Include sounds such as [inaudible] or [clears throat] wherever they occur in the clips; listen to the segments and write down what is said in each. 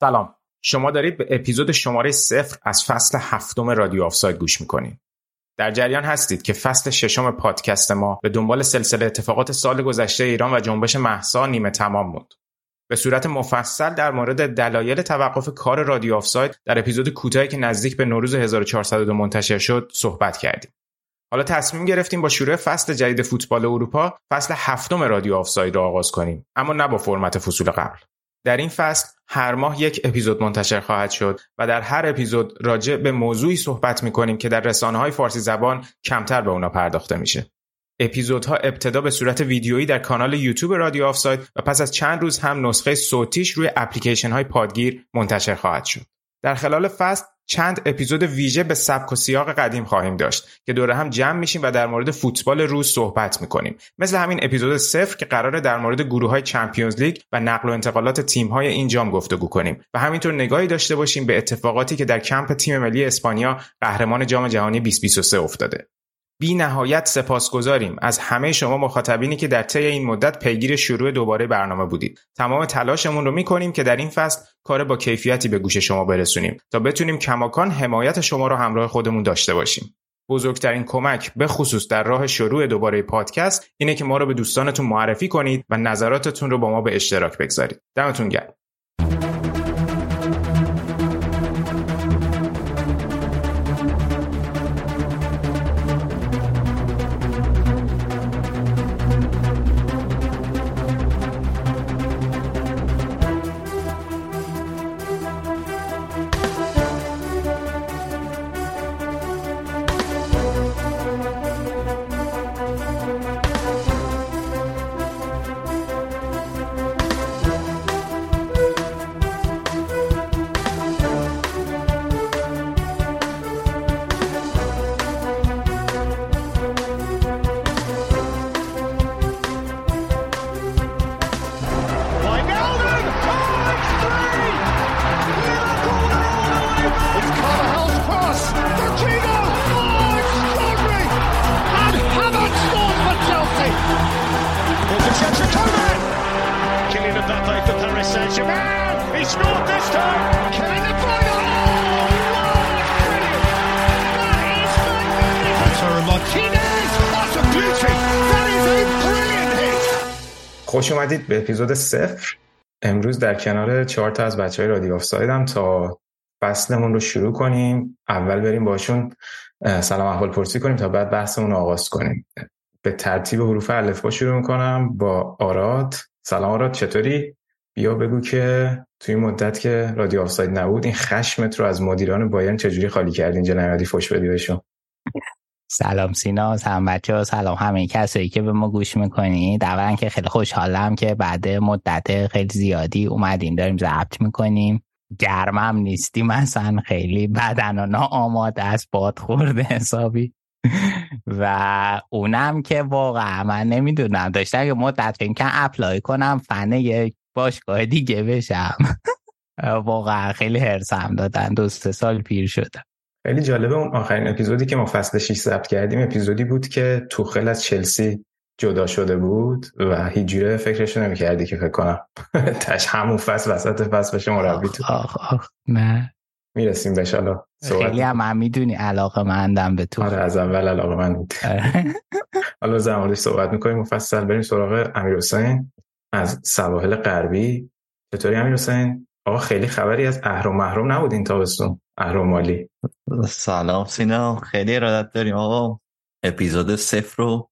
سلام. شما دارید به اپیزود شماره صفر از فصل هفتم رادیو آفساید گوش می‌کنید. در جریان هستید که فصل ششم پادکست ما به دنبال سلسله اتفاقات سال گذشته ایران و جنبش محسا نیمه تمام بود به صورت مفصل در مورد دلایل توقف کار رادیو آفساید در اپیزود کوتاهی که نزدیک به نوروز 1402 منتشر شد صحبت کردیم. حالا تصمیم گرفتیم با شروع فصل جدید فوتبال اروپا فصل هفتم رادیو آفساید را آغاز کنیم اما نه با فرمت فصول قبل. در این فصل هر ماه یک اپیزود منتشر خواهد شد و در هر اپیزود راجع به موضوعی صحبت می کنیم که در رسانه های فارسی زبان کمتر به اونا پرداخته میشه. اپیزودها ابتدا به صورت ویدیویی در کانال یوتیوب رادیو آفساید و پس از چند روز هم نسخه صوتیش روی اپلیکیشن های پادگیر منتشر خواهد شد. در خلال فصل چند اپیزود ویژه به سبک و سیاق قدیم خواهیم داشت که دور هم جمع میشیم و در مورد فوتبال روز صحبت می‌کنیم. مثل همین اپیزود صفر که قراره در مورد گروه های Champions League و نقل و انتقالات تیم های این جام گفتگو کنیم و همینطور نگاهی داشته باشیم به اتفاقاتی که در کمپ تیم ملی اسپانیا قهرمان جام جهانی 2023 افتاده. بی نهایت سپاسگزاریم از همه شما مخاطبینی که در طی این مدت پیگیر شروع دوباره برنامه بودید. تمام تلاشمون رو می‌کنیم که در این فصل کار با کیفیتی به گوش شما برسونیم تا بتونیم کماکان حمایت شما رو همراه خودمون داشته باشیم. بزرگترین کمک به خصوص در راه شروع دوباره پادکست اینه که ما رو به دوستانتون معرفی کنید و نظراتتون رو با ما به اشتراک بگذارید. دمتون گرم. اپیزود صفر. امروز در کنار چهار تا از بچه های رادیو آفسایدم تا فصلمون رو شروع کنیم. اول بریم باشون سلام احوال پرسی کنیم تا بعد بحثمون رو آغاز کنیم. به ترتیب حروف الفبا شروع می‌کنم با آراد. سلام آراد چطوری؟ بیا بگو که توی مدت که رادیو آفساید نبود این خشمت رو از مدیران بایرن چجوری خالی کردی اینجا نیادی فوش بدی بهشون. سلام سینا سلام بچه ها سلام همه کسایی که به ما گوش می‌کنید. اولا که خیلی خوشحالم که بعد مدت خیلی زیادی اومدیم داریم ضبط می‌کنیم. گرمم نیستیم مثلا خیلی بدن و آماده است باد خورده حسابی. و اونم که واقعا من نمی‌دونم. داشتم که مدت فکر که اپلای کنم فن یک باشگاه دیگه بشم. [laughs] واقعا خیلی هرسم دادن. دو سه سال پیر شدم. خیلی جالبه اون آخرین اپیزودی که ما فصل 6 ضبط کردیم اپیزودی بود که توخل از چلسی جدا شده بود و هیچ جوره فکرش نمی‌کردی که فکر کنم [laughs] تش همون فصل وسط فصل بشه مربی تو. آخ آخ نه. می‌رسیم بهش حالا خیلی هم هم می‌دونی علاقه مندم به تو. آره از اول علاقه من بود. [laughs] حالا زمانش صحبت می‌کنیم مفصل بریم سراغ امیر حسین از سواحل غربی. چطوری امیر حسین آقا خیلی خبری از اهرام محروم نبود این تابستون. اهرام سلام سینا. خیلی ارادت داریم آقا. اپیزود صفر رو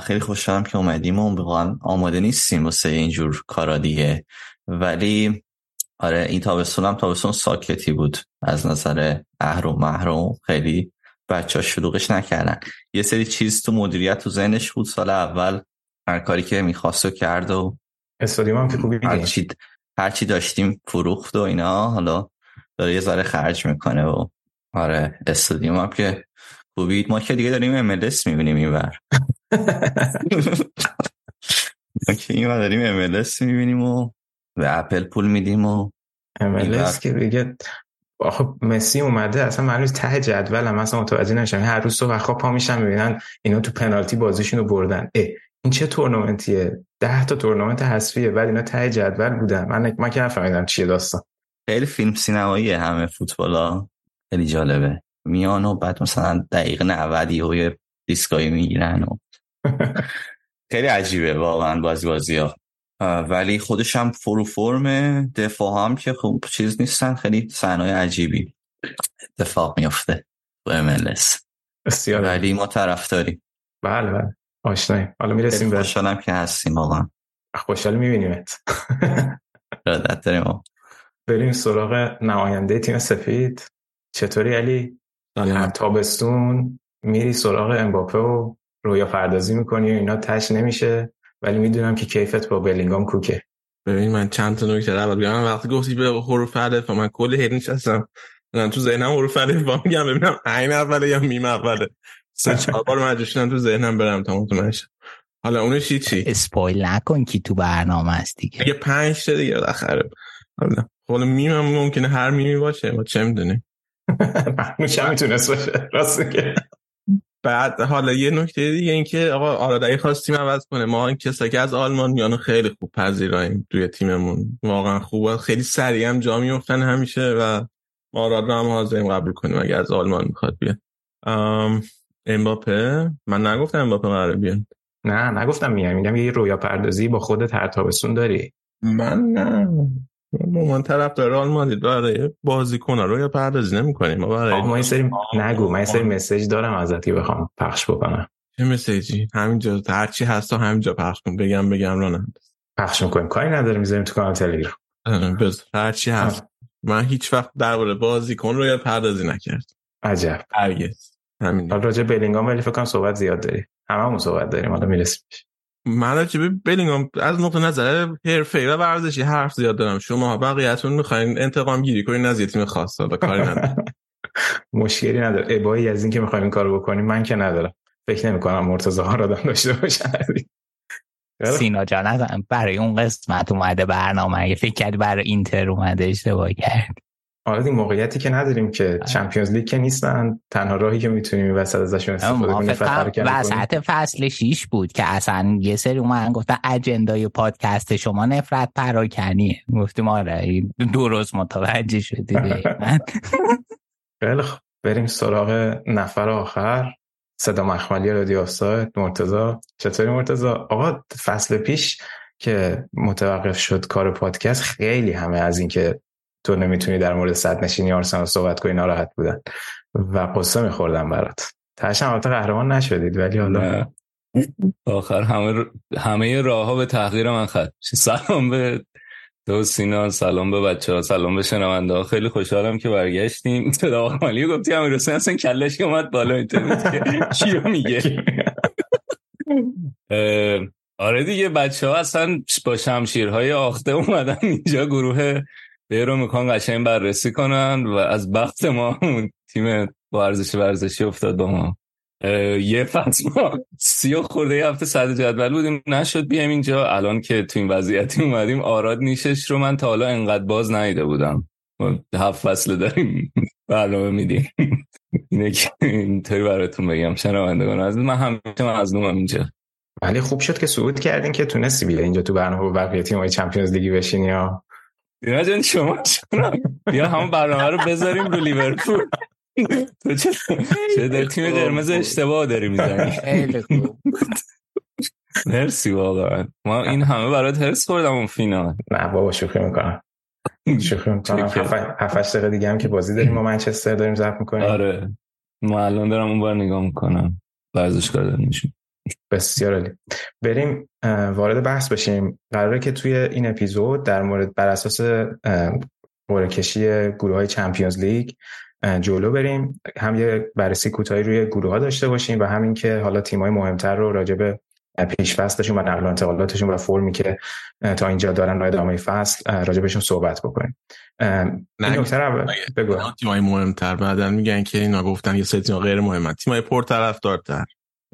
خیلی خوشحالم که اومدیم و واقعا آماده نیستیم واسه اینجور کارا دیگه. ولی آره این تابستون هم تابستون ساکتی بود از نظر اهرام محروم خیلی بچه ها شلوغش نکردن. یه سری چیز تو مدیریت تو ذهنش بود. سال اول هر کاری که می‌خواست و کرد و استادیوم هم که خوبی هرچی, هرچی داشتیم فروخت و اینا حالا داره یه ذره خرج می‌کنه و آره استادیوم هم که خوبید ما که دیگه داریم MLS می‌بینیم این ور. [laughs] ما که این داریم MLS می‌بینیم و به اپل پول میدیم و MLS که بگه آخه مسی اومده اصلا من ته جدول هم اصلا متوجه نشم هر روز صبح خواب پا میشم می‌بینن اینا تو پنالتی بازیشون رو بردن. اه این چه تورنمنتیه؟ ده تا تورنمنت حذفیه بعد اینا ته جدول بودن من من که نفهمیدم چیه داستان. خیلی فیلم سینمایی همه فوتبالا. خیلی جالبه. میان و بعد مثلا دقیق 90 یه دیسکایی می‌گیرن و [laughs] خیلی عجیبه واقعا بازی بازی ها ولی خودش هم فرو فرم دفاع هم که خوب چیز نیستن خیلی صحنه عجیبی اتفاق میفته تو املس ولی ما طرفداریم. بله بله. آشناییم حالا می‌رسیم به خوشحالم که هستیم واقعا. خوشحال میبینیمت. ارادت [laughs] داریم. بریم سراغ نماینده تیم سفید چطوری علی؟ هر تابستون. میری سراغ امباپه و رویا پردازی می‌کنی و اینا تش نمیشه. ولی می‌دونم که کیفت با بلینگام کوکه. ببین من چند تا نکته اول بگم. وقتی گفتی به حروف الف من کل هر نشستم. من تو ذهنم حروف الف میگم. ببینم عین اوله یا میم اوله. سه چهار بار مجبور تو ذهنم برم تا مطمئن حالا اونش چی اسپویل نکن کی تو برنامه است دیگه. دیگه 5 تا دیگه بالاخره. حالا حالا میم هم ممکنه هر میمی باشه. ما چه می‌دونیم؟ [laughs] هم می‌تونست باشه. راست که بعد حالا یه نکته دیگه این که آقا آرادایی خواستیم عوض کنه ما این کسایی که از آلمان میانو خیلی خوب پذیراییم توی تیممون. واقعا خوبه خیلی سریع هم جا میفتن همیشه و ما آراد هم حاضریم قبول کنیم اگه از آلمان می‌خواد بیاد. امباپه؟ من نگفتم امباپه قراره بیاد نه نگفتم میام میگم یه رویا پردازی با خودت هر تابستون داری. من نه. من طرف داره آلمان برای بازیکن رو یا پردازی نمی‌کنیم. ما برای ما سری نگو من سری مسیج دارم ازت که بخوام پخش بکنم. چه مسیجی؟ همینجا هر چی هست تا همینجا پخش کن. بگم بگم نه پخش می‌کنیم. کاری نداره می‌ذاریم تو کانال تلگرام. بز هر چی هست. من هیچ وقت درباره بازیکن رو یا پردازی نکرد عجب. هرگز. همین حالا راجع بلینگام ولی فکر کنم صحبت زیاد داری. هممون صحبت داریم حالا می‌رسیم من راجع به بلینگام از نقطه نظر حرفه‌ای و ورزشی حرف زیاد دارم. شما بقیه‌تون می‌خواین انتقام گیری کنین از یه تیم خاص حالا کاری نداره [laughs] مشکلی نداره. ابایی از این که می‌خوایم این کارو بکنیم من که ندارم. فکر نمی کنم مرتضی ها را داشته باشن سینا جان برای اون قسمت اومده برنامه اگه فکر کردی برای اینتر اومده اشتباه کرد. آره این موقعیتی که نداریم که چمپیونز لیگ که نیستن تنها راهی که می‌تونیم وسط ازشون استفاده کنیم وسط فصل 6 بود که اصلا یه سری اومدن گفتن اجندای پادکست شما نفرت پراکنیه گفتیم آره دو روز متوجه شدی [laughs] خیلی خب بریم سراغ نفر آخر. صدا مخملی رادیو آفساید مرتضی. چطوری مرتضی؟ آقا فصل پیش که متوقف شد کار پادکست خیلی همه از اینکه تو نمی‌تونی در مورد صد نشینی آرسنال صحبت کنی ناراحت بودن. و قصه میخوردم برات. تاش هم قهرمان نشدید ولی حالا آخر همه همه راه ها به تحقیر من خط سلام به دو سینا سلام به بچه ها سلام به شنونده ها. خیلی خوشحالم که برگشتیم. صدا مالی گفتی همین رسین اصلا کلش اومد بالا اینترنت چی میگه؟ [laughs] آره دیگه بچه ها اصلا با شمشیرهای آخته اومدن اینجا گروه به رو می‌خوان قشنگ بررسی کنن و از بخت ما [laughs] تیم ورزشی ورزشی افتاد با ما. یه فصل ما [laughs] سی و خورده هفته صد جدول بودیم. نشد بیایم اینجا. الان که تو این وضعیتی اومدیم آراد نیشش رو من تا حالا انقدر باز نیده بودم. هفت فصل داریم [laughs] برنامه میدیم. اینه که اینطوری براتون بگم. شنوندگان از من همیشه مظلومم اینجا. ولی خوب شد که صعود کردین که تونستی بیا اینجا تو برنامه بقیه تیم چمپیونز لیگی بشینی یا دینا جان شما یا همون برنامه رو بذاریم رو لیورپول. تو چه در تیم قرمز اشتباه داری می‌زنی. خیلی خوب. مرسی واقعا. ما این همه برات هرس خوردم اون فینال. نه بابا شوخی می‌کنم. شوخی می‌کنم. هفتش دقیقه دیگه هم که بازی داریم [clears throat] ما منچستر داریم ضبط می‌کنیم. آره. ما الان دارم اون بار نگاه می‌کنم. ورزشکار داریم میشیم. بسیار عالی. بریم وارد بحث بشیم. قراره که توی این اپیزود در مورد بر اساس قرعه کشی گروه های چمپیونز لیگ جلو بریم. هم یه بررسی کوتاهی روی گروه ها داشته باشیم و همین که حالا های مهمتر رو راجع به پیش فصلشون و نقل و انتقالاتشون و فرمی که تا اینجا دارن راه ادامه فصل راجع بهشون صحبت بکنیم. این نکته بگو. تیمای مهمتر بعدن میگن که اینا گفتن یه سری تیم غیر مهمه تیمای پرطرفدارتر.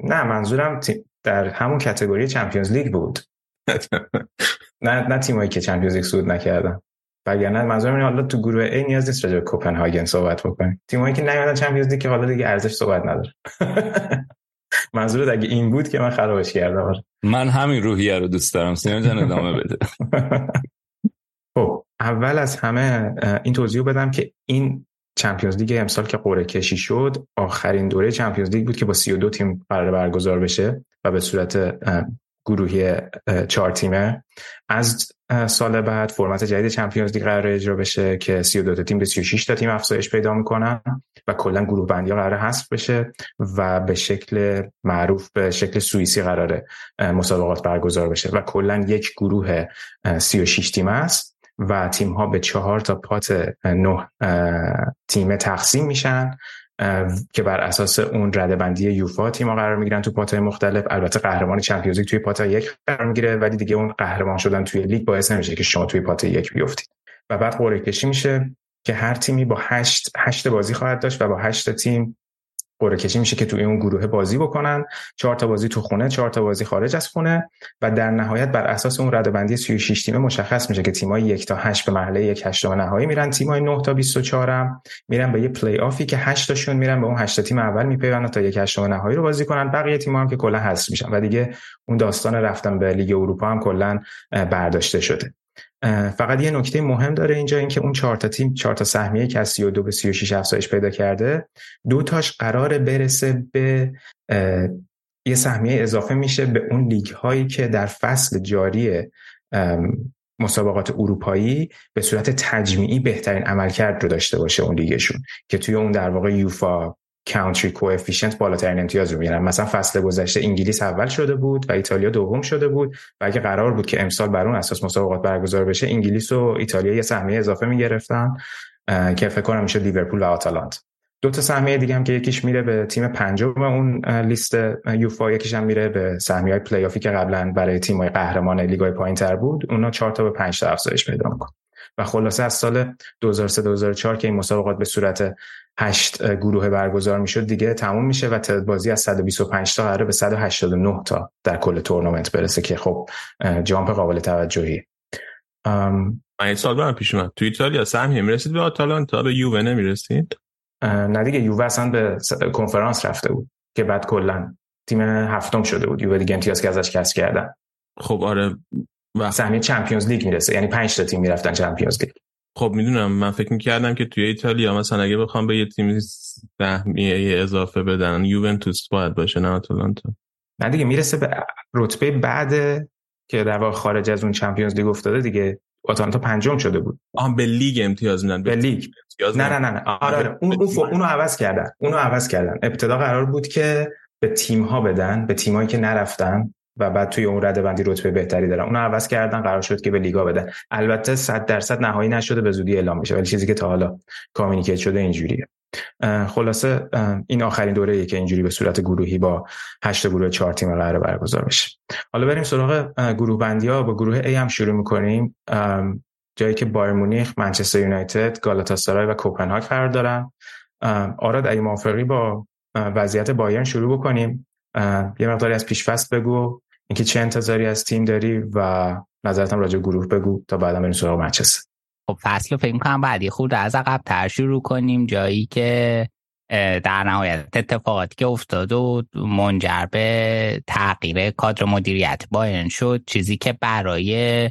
نه منظورم در همون کتگوری چمپیونز لیگ بود. [laughs] نه نه تیمایی که چمپیونز لیگ صعود نکردن. وگرنه منظورم اینه حالا تو گروه A نیاز نیست راجع به کوپنهاگن صحبت بکنیم. تیمایی که نیومدن چمپیونز لیگ که حالا دیگه ارزش صحبت نداره. [laughs] منظورت اگه این بود که من خرابش کردم. آره. من همین روحیه رو دوست دارم. سینا جان ادامه بده. [laughs] خب اول از همه این توضیح بدم که این چمپیونز لیگ امسال که قرعه کشی شد آخرین دوره چمپیونز لیگ بود که با 32 تیم قرار برگزار بشه و به صورت گروهی چهار تیمه. از سال بعد فرمت جدید چمپیونز لیگ قرار اجرا بشه که 32 تا تیم به 36 تا تیم افزایش پیدا می‌کنن و کلا گروه بندی قرار حذف بشه و به شکل معروف به شکل سوئیسی قراره مسابقات برگزار بشه و کلا یک گروه 36 تیم است. و تیم ها به چهار تا پات نه تیم تقسیم میشن که بر اساس اون رده بندی یوفا تیم‌ها قرار می‌گیرن تو پاتای مختلف. البته قهرمان چمپیونز لیگ توی پات یک قرار می‌گیره ولی دیگه اون قهرمان شدن توی لیگ باعث نمیشه که شما توی پات یک بیفتید. و بعد قرعه کشی میشه که هر تیمی با هشت هشت بازی خواهد داشت و با هشت تیم قرعه کشی میشه که توی اون گروه بازی بکنن. چهار تا بازی تو خونه چهار تا بازی خارج از خونه و در نهایت بر اساس اون رده بندی 36 تیمه مشخص میشه که تیمای یک تا 8 به مرحله یک هشتم نهایی میرن. تیمای 9 تا 24 هم میرن به یه پلی آفی که 8 تاشون میرن به اون 8 تیم اول میپیوندن تا یک هشتم نهایی رو بازی کنن. بقیه تیم‌ها هم که کلا حذف میشن و دیگه اون داستان رفتن به لیگ اروپا هم کلا برداشته شده. فقط یه نکته مهم داره اینجا اینکه اون چهار تا تیم چهار تا سهمیه که از 32 به 36 افزایش پیدا کرده. دو تاش قرار برسه به یه سهمیه اضافه میشه به اون لیگ هایی که در فصل جاری مسابقات اروپایی به صورت تجمیعی بهترین عملکرد رو داشته باشه اون لیگشون که توی اون در واقع یوفا کانتری کوفیشنت بالاترین امتیاز رو. می‌گیرن مثلا فصل گذشته انگلیس اول شده بود و ایتالیا دوم شده بود و اگه قرار بود که امسال بر اون اساس مسابقات برگزار بشه انگلیس و ایتالیا یه سهمیه اضافه می‌گرفتن که فکر کنم میشه لیورپول و آتالانت. دو تا سهمیه دیگه هم که یکیش میره به تیم پنجم اون لیست یوفا یکیش هم میره به سهمیه پلی آفی که قبلا برای تیم های قهرمان لیگای پایینتر بود. اونا 4 تا به 5 تا افزایش پیدا می‌کنن. و خلاصه از سال 2003 2004 که این مسابقات به صورت هشت گروه برگزار می‌شد دیگه تموم میشه و تعداد بازی از 125 تا قراره به 189 تا در کل تورنمنت برسه که خب جامپ قابل توجهی این سال برم پیش اومد. تو ایتالیا سهمیه می‌رسید به آتالانتا به یووه نمی‌رسید؟ نه دیگه یووه اصلا به کنفرانس رفته بود که بعد کلا تیم هفتم شده بود یووه دیگه امتیاز که ازش کسب کردن. خب آره و سهمیه چمپیونز لیگ می‌رسه یعنی 5 تا تیم می‌رفتن چمپیونز لیگ. خب می‌دونم من فکر می‌کردم که توی ایتالیا مثلا اگه بخوام به یه تیم سهمیه اضافه بدن یوونتوس باید باشه نه آتالانتا. نه دیگه می‌رسه به رتبه بعد که در واقع خارج از اون Champions League افتاده دیگه. آتالانتا پنجم شده بود. آها به لیگ امتیاز میدن. به لیگ. نه نه نه, نه. آره, آره. اون اونو عوض کردن. اونو عوض کردن. ابتدا قرار بود که به تیم ها بدن به تیمایی که نرفتن. و بعد توی اون رده بندی رتبه بهتری دارن. اونو عوض کردن قرار شد که به لیگا بدن. البته 100 درصد نهایی نشده به زودی اعلام میشه. ولی چیزی که تا حالا communicate شده اینجوریه. خلاصه این آخرین دوره که اینجوری به صورت گروهی با هشت گروه چهار تیم قرار برگزار بشه. حالا بریم سراغ گروه بندی ها با گروه A هم شروع می‌کنیم. جایی که بایر مونیخ، منچستر یونایتد، گالاتاسارای و کوپنهاگ قرار دارن. آراد اگه موافقی با وضعیت بایرن شروع بکنیم. یه مقداری از پیش فست بگو. اینکه چه انتظاری از تیم داری و نظرتم راجع گروه بگو تا بعدا بریم سراغ منچستر خب فصل فکر کنم بعدی خود از عقب تر شروع کنیم. جایی که در نهایت اتفاقاتی که افتاد و منجر به تغییر کادر مدیریت بایرن شد چیزی که برای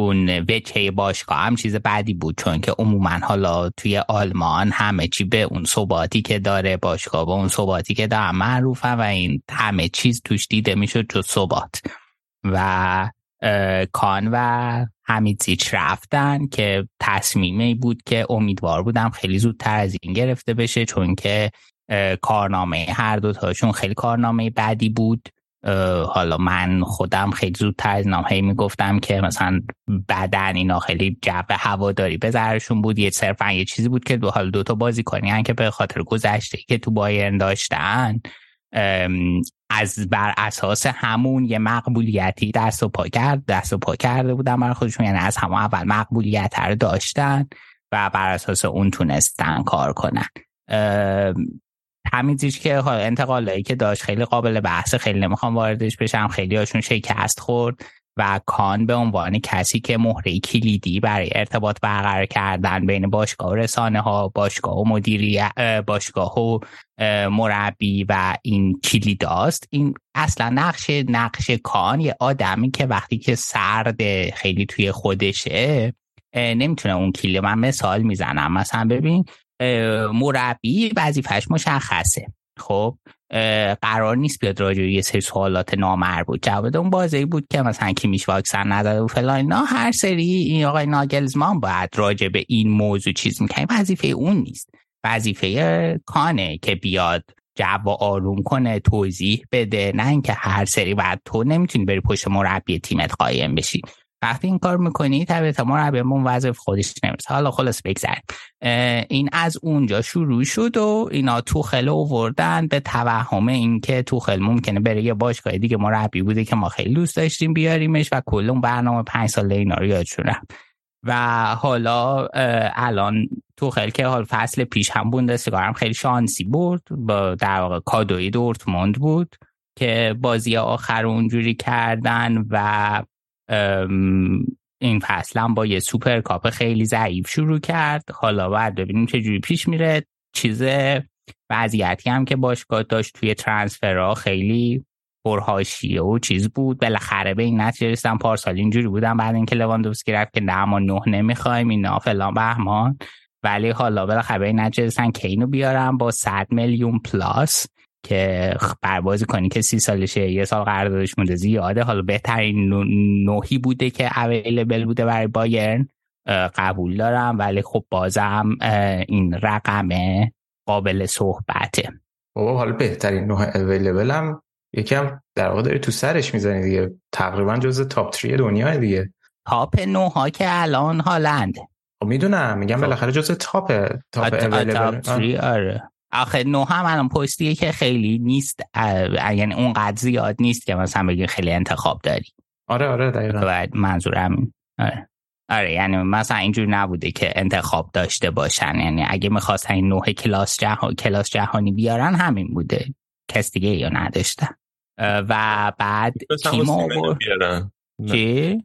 اون وجهه باشگاه هم چیز بعدی بود چون که عموما حالا توی آلمان همه چی به اون ثباتی که داره باشگاه به اون ثباتی که داره معروفه و این همه چیز توش دیده می‌شد جز ثبات. و کان و زیچ رفتن که تصمیمی بود که امیدوار بودم خیلی زودتر از این گرفته بشه چون که کارنامه هر دوتاشون خیلی کارنامه بعدی بود. حالا من خودم خیلی زودتر از نام هی می‌گفتم که مثلا بدن اینا خیلی جو هواداری به ذرشون بود. یه صرفا یه چیزی بود که دو حال دوتا بازی کنی. که به خاطر گذشته که تو بایرن داشتن از بر اساس همون یه مقبولیتی دست و پا کرد دست و پا کرده بودن برای خودشون. یعنی از همون اول مقبولیت رو داشتن و بر اساس اون تونستن کار کنن. همین چیز که انتقالایی که داشت خیلی قابل بحث خیلی نمی‌خوام واردش بشم. خیلی هاشون شکست خورد و کان به عنوان کسی که مهره کلیدی برای ارتباط برقرار کردن بین باشگاه و رسانه ها باشگاه و مدیریت باشگاه و مربی و این کلیداست. این اصلا نقش نقش کان یه آدمی که وقتی که سرد خیلی توی خودشه نمی‌تونه اون کلی من مثال می‌زنم. مثلا ببین مربی وظیفش مشخصه. خب قرار نیست بیاد راجع یه سری سوالات نامربوط. جواب اون بازی بود که مثلا کی میش واکسن نداده و فلان نه هر سری این آقای ناگلزمان باید راجع به این موضوع چیز می‌کنه وظیفه اون نیست. وظیفه کانه که بیاد جو آروم کنه توضیح بده. نه اینکه هر سری بعد تو نمی‌تونی بری پشت مربی تیمت قایم بشی. وقتی این کار می‌کنی؟ طبیعتا مربیمون وظیف خودش نمی‌رسه. حالا خلاص بگذاریم این از اونجا شروع شد و اینا توخل اووردن به توهم اینکه توخل ممکنه بره یه باشگاه دیگه. مربی بوده که ما خیلی دوست داشتیم بیاریمش و کل اون برنامه پنج ساله اینا رو یادشون و حالا الان توخل که حال فصل پیش هم بوندسلیگا هم خیلی شانسی برد. با در واقع کادوی دورتموند بود که بازی آخر اونجوری کردن و این فصل با یه سوپر کاپ خیلی ضعیف شروع کرد. حالا باید ببینیم چه جوری پیش میره. چیز وضعیتی هم که باشگاه داشت توی ترانسفرها خیلی پرهاشیه و چیز بود. بالاخره به این نتیجه رسیدن پارسال اینجوری بودن. بعد اینکه لواندوفسکی رفت که نه ما نه نمی‌خوایم اینا فلان بهمان. ولی حالا بالاخره به این نتیجه رسیدن که اینو بیارم با 100 میلیون پلاس. که بربازی کنی که سی سالشه یه سال قراردادش مونده زیاده. حالا بهترین نوحی بوده که اویلیبل بوده برای بایرن. قبول دارم ولی خب بازم این رقم قابل صحبته. بابا حالا بهترین نوع اویلیبل هم یکم در واقع داری تو سرش می‌زنی دیگه. تقریبا جز تاپ 3 دنیا دیگه. تاپ 9 ها که الان هالند. خب می‌دونم میگم خب. بالاخره جز تاپ تاپ اویلیبل آره. آخه نو هم الان پستیه که خیلی نیست یعنی اونقدر زیاد نیست که مثلا بگیر خیلی انتخاب داری. آره آره دقیقا. منظورم آره. آره یعنی مثلا اینجور نبوده که انتخاب داشته باشن. یعنی اگه می‌خواستن این نوع کلاس, جهان، کلاس جهانی بیارن همین بوده. کس دیگه یا نداشتن و بعد کیمو بیارن. چی؟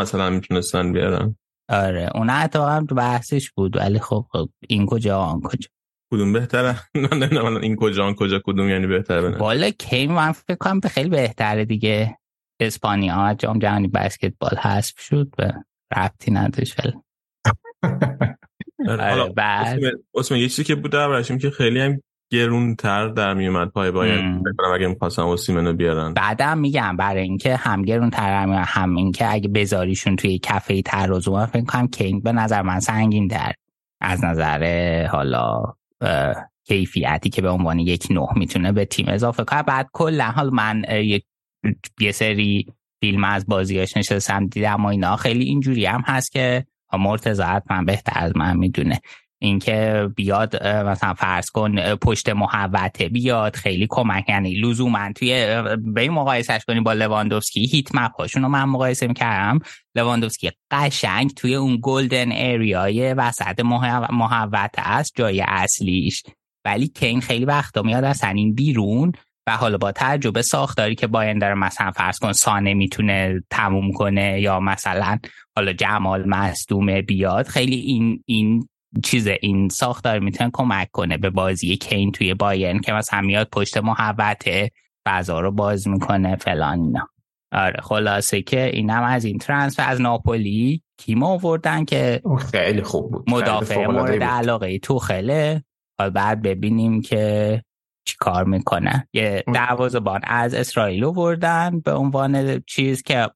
مثلا می‌تونستن بیارن. آره اون هم تو بحثش بود. ولی خب, خب این کجا آن کجا. کدوم بهتره؟ [laughs] نه این کجا کجا کدوم یعنی بهتره والا کی من فکر کنم خیلی بهتره دیگه. اسپانیا جام جهانی بسکتبال حذف شد به ربطی نداشت [laughs] آره، حالا بعد اسم یه چیزی که بود دربارشیم که خیلی هم گرونتر در میومد پای باید بکنم اگه می‌خواستم اوسیمنو بیارن. بعدم میگم برای اینکه هم گرونتر هم اینکه اگه بذاریشون توی کفه ترازو من فکر کنم کینگ به نظر من سنگین در از نظر حالا کیفیتی که به عنوان یک نه می‌تونه به تیم اضافه کنه. بعد کلا حال من یک یه سری فیلم از بازیاش نشستم دیدم و اینا. خیلی اینجوری هم هست که مرتضی من بهتر از من می‌دونه. اینکه بیاد مثلا فرض کن پشت محوته بیاد خیلی کمک. یعنی لزوما توی به این مقایسش کنیم با لواندوفسکی هیت مپ هاشون رو من مقایسه می‌کردم. لواندوفسکی قشنگ توی اون گلدن اریای وسط محوته است جای اصلیش. ولی کین خیلی وقتا میاد از این بیرون و حالا با تجربه ساختاری که باین داره مثلا فرض کن سانه می‌تونه تموم کنه یا مثلا حالا جمال مصدومه بیاد خیلی این این چیز این ساختار می‌تونه کمک کنه به بازی کین توی باین که مثلا میاد پشت محوته فضا رو باز می‌کنه فلان اینا. آره خلاصه که اینم از این ترانسفر از ناپولی کیم آوردن که خیلی خوب بود. مدافع مورد علاقه تو خیله بعد ببینیم که چی کار می‌کنه. یه دروازه‌بان از اسرائیل آوردن به عنوان چیز که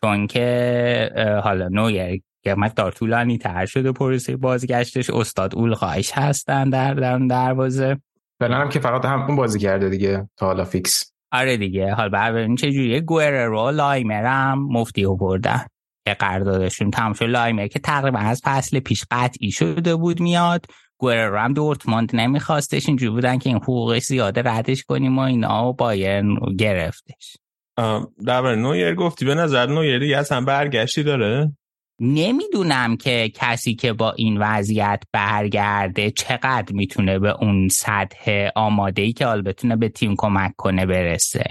چون که حالا نویر یه مقدار طولانی تر شده پروسه بازگشتش. استاد اولرایش هستن در در دروازه. هم که فقط هم اون بازی کرده دیگه تا حالا فیکس. آره دیگه. حال ببینیم چه جوریه گوئررو لایمر هم مفتی آوردن که قراردادشون تمام شد. لایمر که تقریبا از فصل پیش قطعی شده بود میاد. گوئررو هم دورتموند نمیخواستش. اینجوری بودن که این حقوقش زیاده ردش کنیم و اینا و بایرن گرفتش. در نویر گفتی. به نظر نویری اصلا برگشتی داره؟ نمی‌دونم که کسی که با این وضعیت برگرده چقدر می‌تونه به اون سطح آماده ای که حال بتونه به تیم کمک کنه برسه.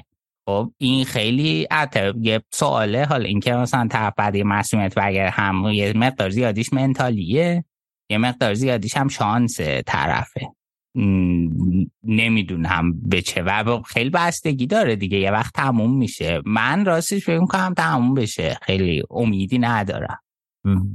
خب این خیلی یه سواله حال اینکه مثلا طرف بعد یه مسئولیت بگر هم یه مقدار زیادیش منتالیه یه مقدار زیادیش هم شانس طرفه. نمی‌دونم به چه و خیلی بستگی داره دیگه یه وقت تموم میشه. من راستش فکر کنم تموم بشه. خیلی امیدی ندارم.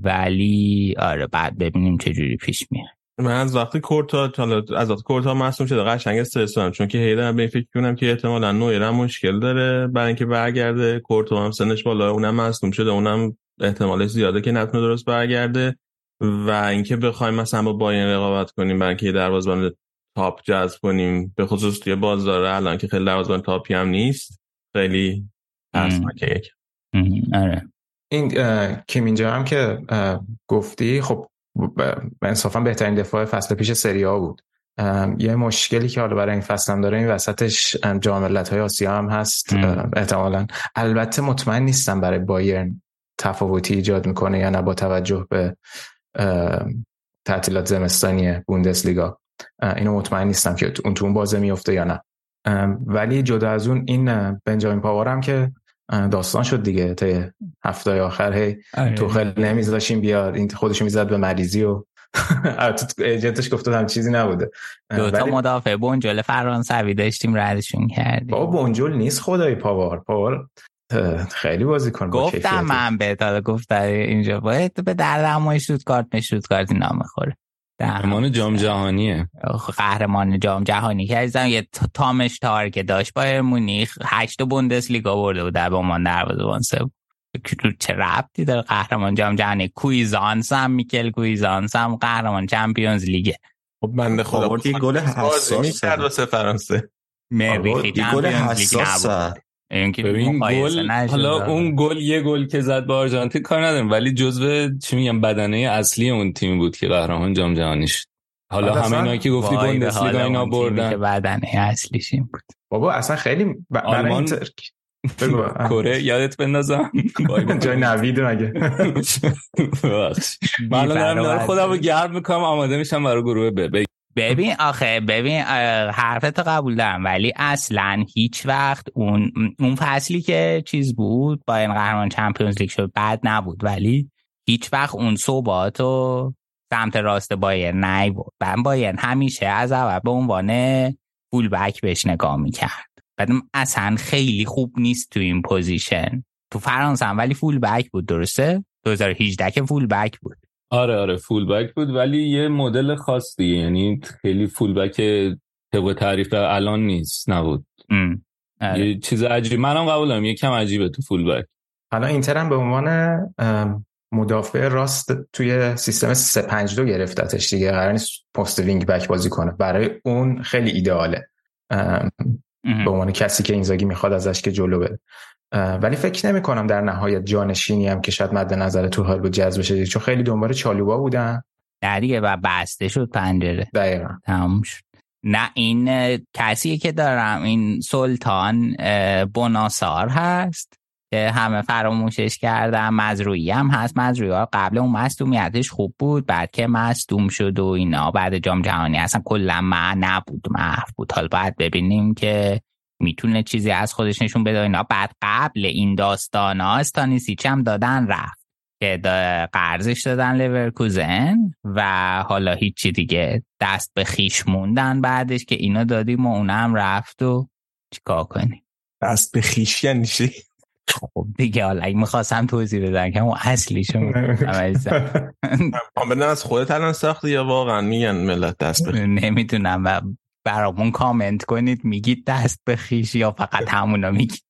ولی آره بعد ببینیم چه جوری پیش میره من از وقتی کورتا حالا از وقتی کورتا مصدوم شده قشنگ استرس دارم چون که هیدر به فکر کنم که احتمالاً نویر مشکل داره. برای اینکه برگرده کورتا هم سنش بالا اونم مصدوم شده اونم احتمالش زیاده که نتونه درست برگرده. و اینکه بخوایم مثلا با باین رقابت کنیم برای اینکه دروازه‌بان تاپ جذب کنیم به خصوص توی بازار الان که خیلی دروازه‌بان تاپی هم نیست خیلی ترسناکه یک. آره. این کیم اینجا هم که گفتی خب انصافا بهترین دفاع فصل پیش سری ها بود. یه مشکلی که حالا برای این فصل هم داره این وسطش جام های آسیا هم هست. احتمالا. البته مطمئن نیستم برای بایرن تفاوتی ایجاد می‌کنه یا نه با توجه به تعطیلات زمستانی بوندسلیگا. اینو مطمئن نیستم که اون تو اون بازه میفته یا نه. ولی جدا از اون این بنجامین پاوار هم که داستان شد دیگه تا هفته آخر هی آره. تو خیلی نمیذاشیم بیاد این خودشو می‌زد به مریضی و [laughs] agent ش گفته هم چیزی نبوده. دو تا مدافع بنجل فرانسوی داشتیم ردشون کردیم. بابا بنجل نیست خدایی پاوار پاوار خیلی بازی کن گفتم من به تا گفت اینجا. باید به در دمای شوت کارت نشوت کارت نام خوره قهرمان جام جهانیه. قهرمان جام جهانی که عزیزم یه تامش تار که داشت با مونیخ هشت بوندس لیگا برده بود در به عنوان دروازه‌بان سوم چه ربطی داره قهرمان جام جهانی؟ کویزانس هم میکل کویزانس هم قهرمان چمپیونز لیگه. خب بنده خدا گل حساس کرد واسه فرانسه. مریخی گل حساس ببین گل حالا اون گل یه گل که زد با آرژانتین کار ندارم ولی جزو چی میگم بدنه اصلی اون تیم بود که قهرمان جام جهانی شد حالا همه اینا که گفتی بوندسلیگا اینا بردن. که بدنه اصلیش این بود. بابا اصلا خیلی آلمان [laughs] کره یادت بندازم [laughs] جای نوید مگه؟ [laughs] من دارم خودم رو گرم می‌کنم آماده میشم برای گروه ب ببین آخه ببین حرفت قبول دارم ولی اصلا هیچ وقت اون اون فصلی که چیز بود با این قهرمان Champions League شد بد نبود. ولی هیچ وقت اون صحبات و سمت راست بایر نی بود من بایر همیشه از اول به عنوان full back بهش نگاه می‌کرد. بعدم اصلا خیلی خوب نیست تو این پوزیشن تو فرانسه هم ولی full back بود درسته؟ 2018 که full back بود. آره آره full back بود ولی یه مدل خاص دیگه یعنی خیلی full back طبق تعریف الان نیست نبود. آره. یه چیز عجیب منم قبول دارم یه کم عجیبه تو full back حالا اینتر هم به عنوان مدافع راست توی سیستم 352 گرفتتش دیگه قرار نیست پست wing back بازی کنه. برای اون خیلی ایدئاله. به عنوان کسی که اینزاگی می‌خواد ازش که جلو بره. ولی فکر نمی کنم در نهایت جانشینی هم که شاید مد نظر تو حال بود جذب بشه چون خیلی دنبال چالوبا بودن. دیگه و بسته شد پنجره. دقیقا. تموم شد. نه این کسی که دارم این سلطان بناسار هست که همه فراموشش کردم مزروعی هم هست. مزروعی قبل اون مصدومیتش خوب بود بعد که مصدوم شد و اینا بعد جام جهانی اصلا کلا ما نبود محو بود. حالا باید ببینیم که می‌تونه چیزی از خودش نشون بده. اینا بعد قبل این داستان ها استانیسیچ هم دادن رفت که قرضش دادن لورکوزن و حالا هیچی دیگه دست به خیش موندن بعدش که اینا دادیم و اونم رفت و چیکار کنیم؟ دست به خیش یعنی چی؟ خب دیگه حالا اگه می‌خواستم توضیح بدن که اون اصلیشو [laughs] بدن از خودت الان ساختی یا واقعا میگن ملت دست به نمی‌تونم و برامون کامنت کنید میگید دست به خیش یا فقط همونا میگید؟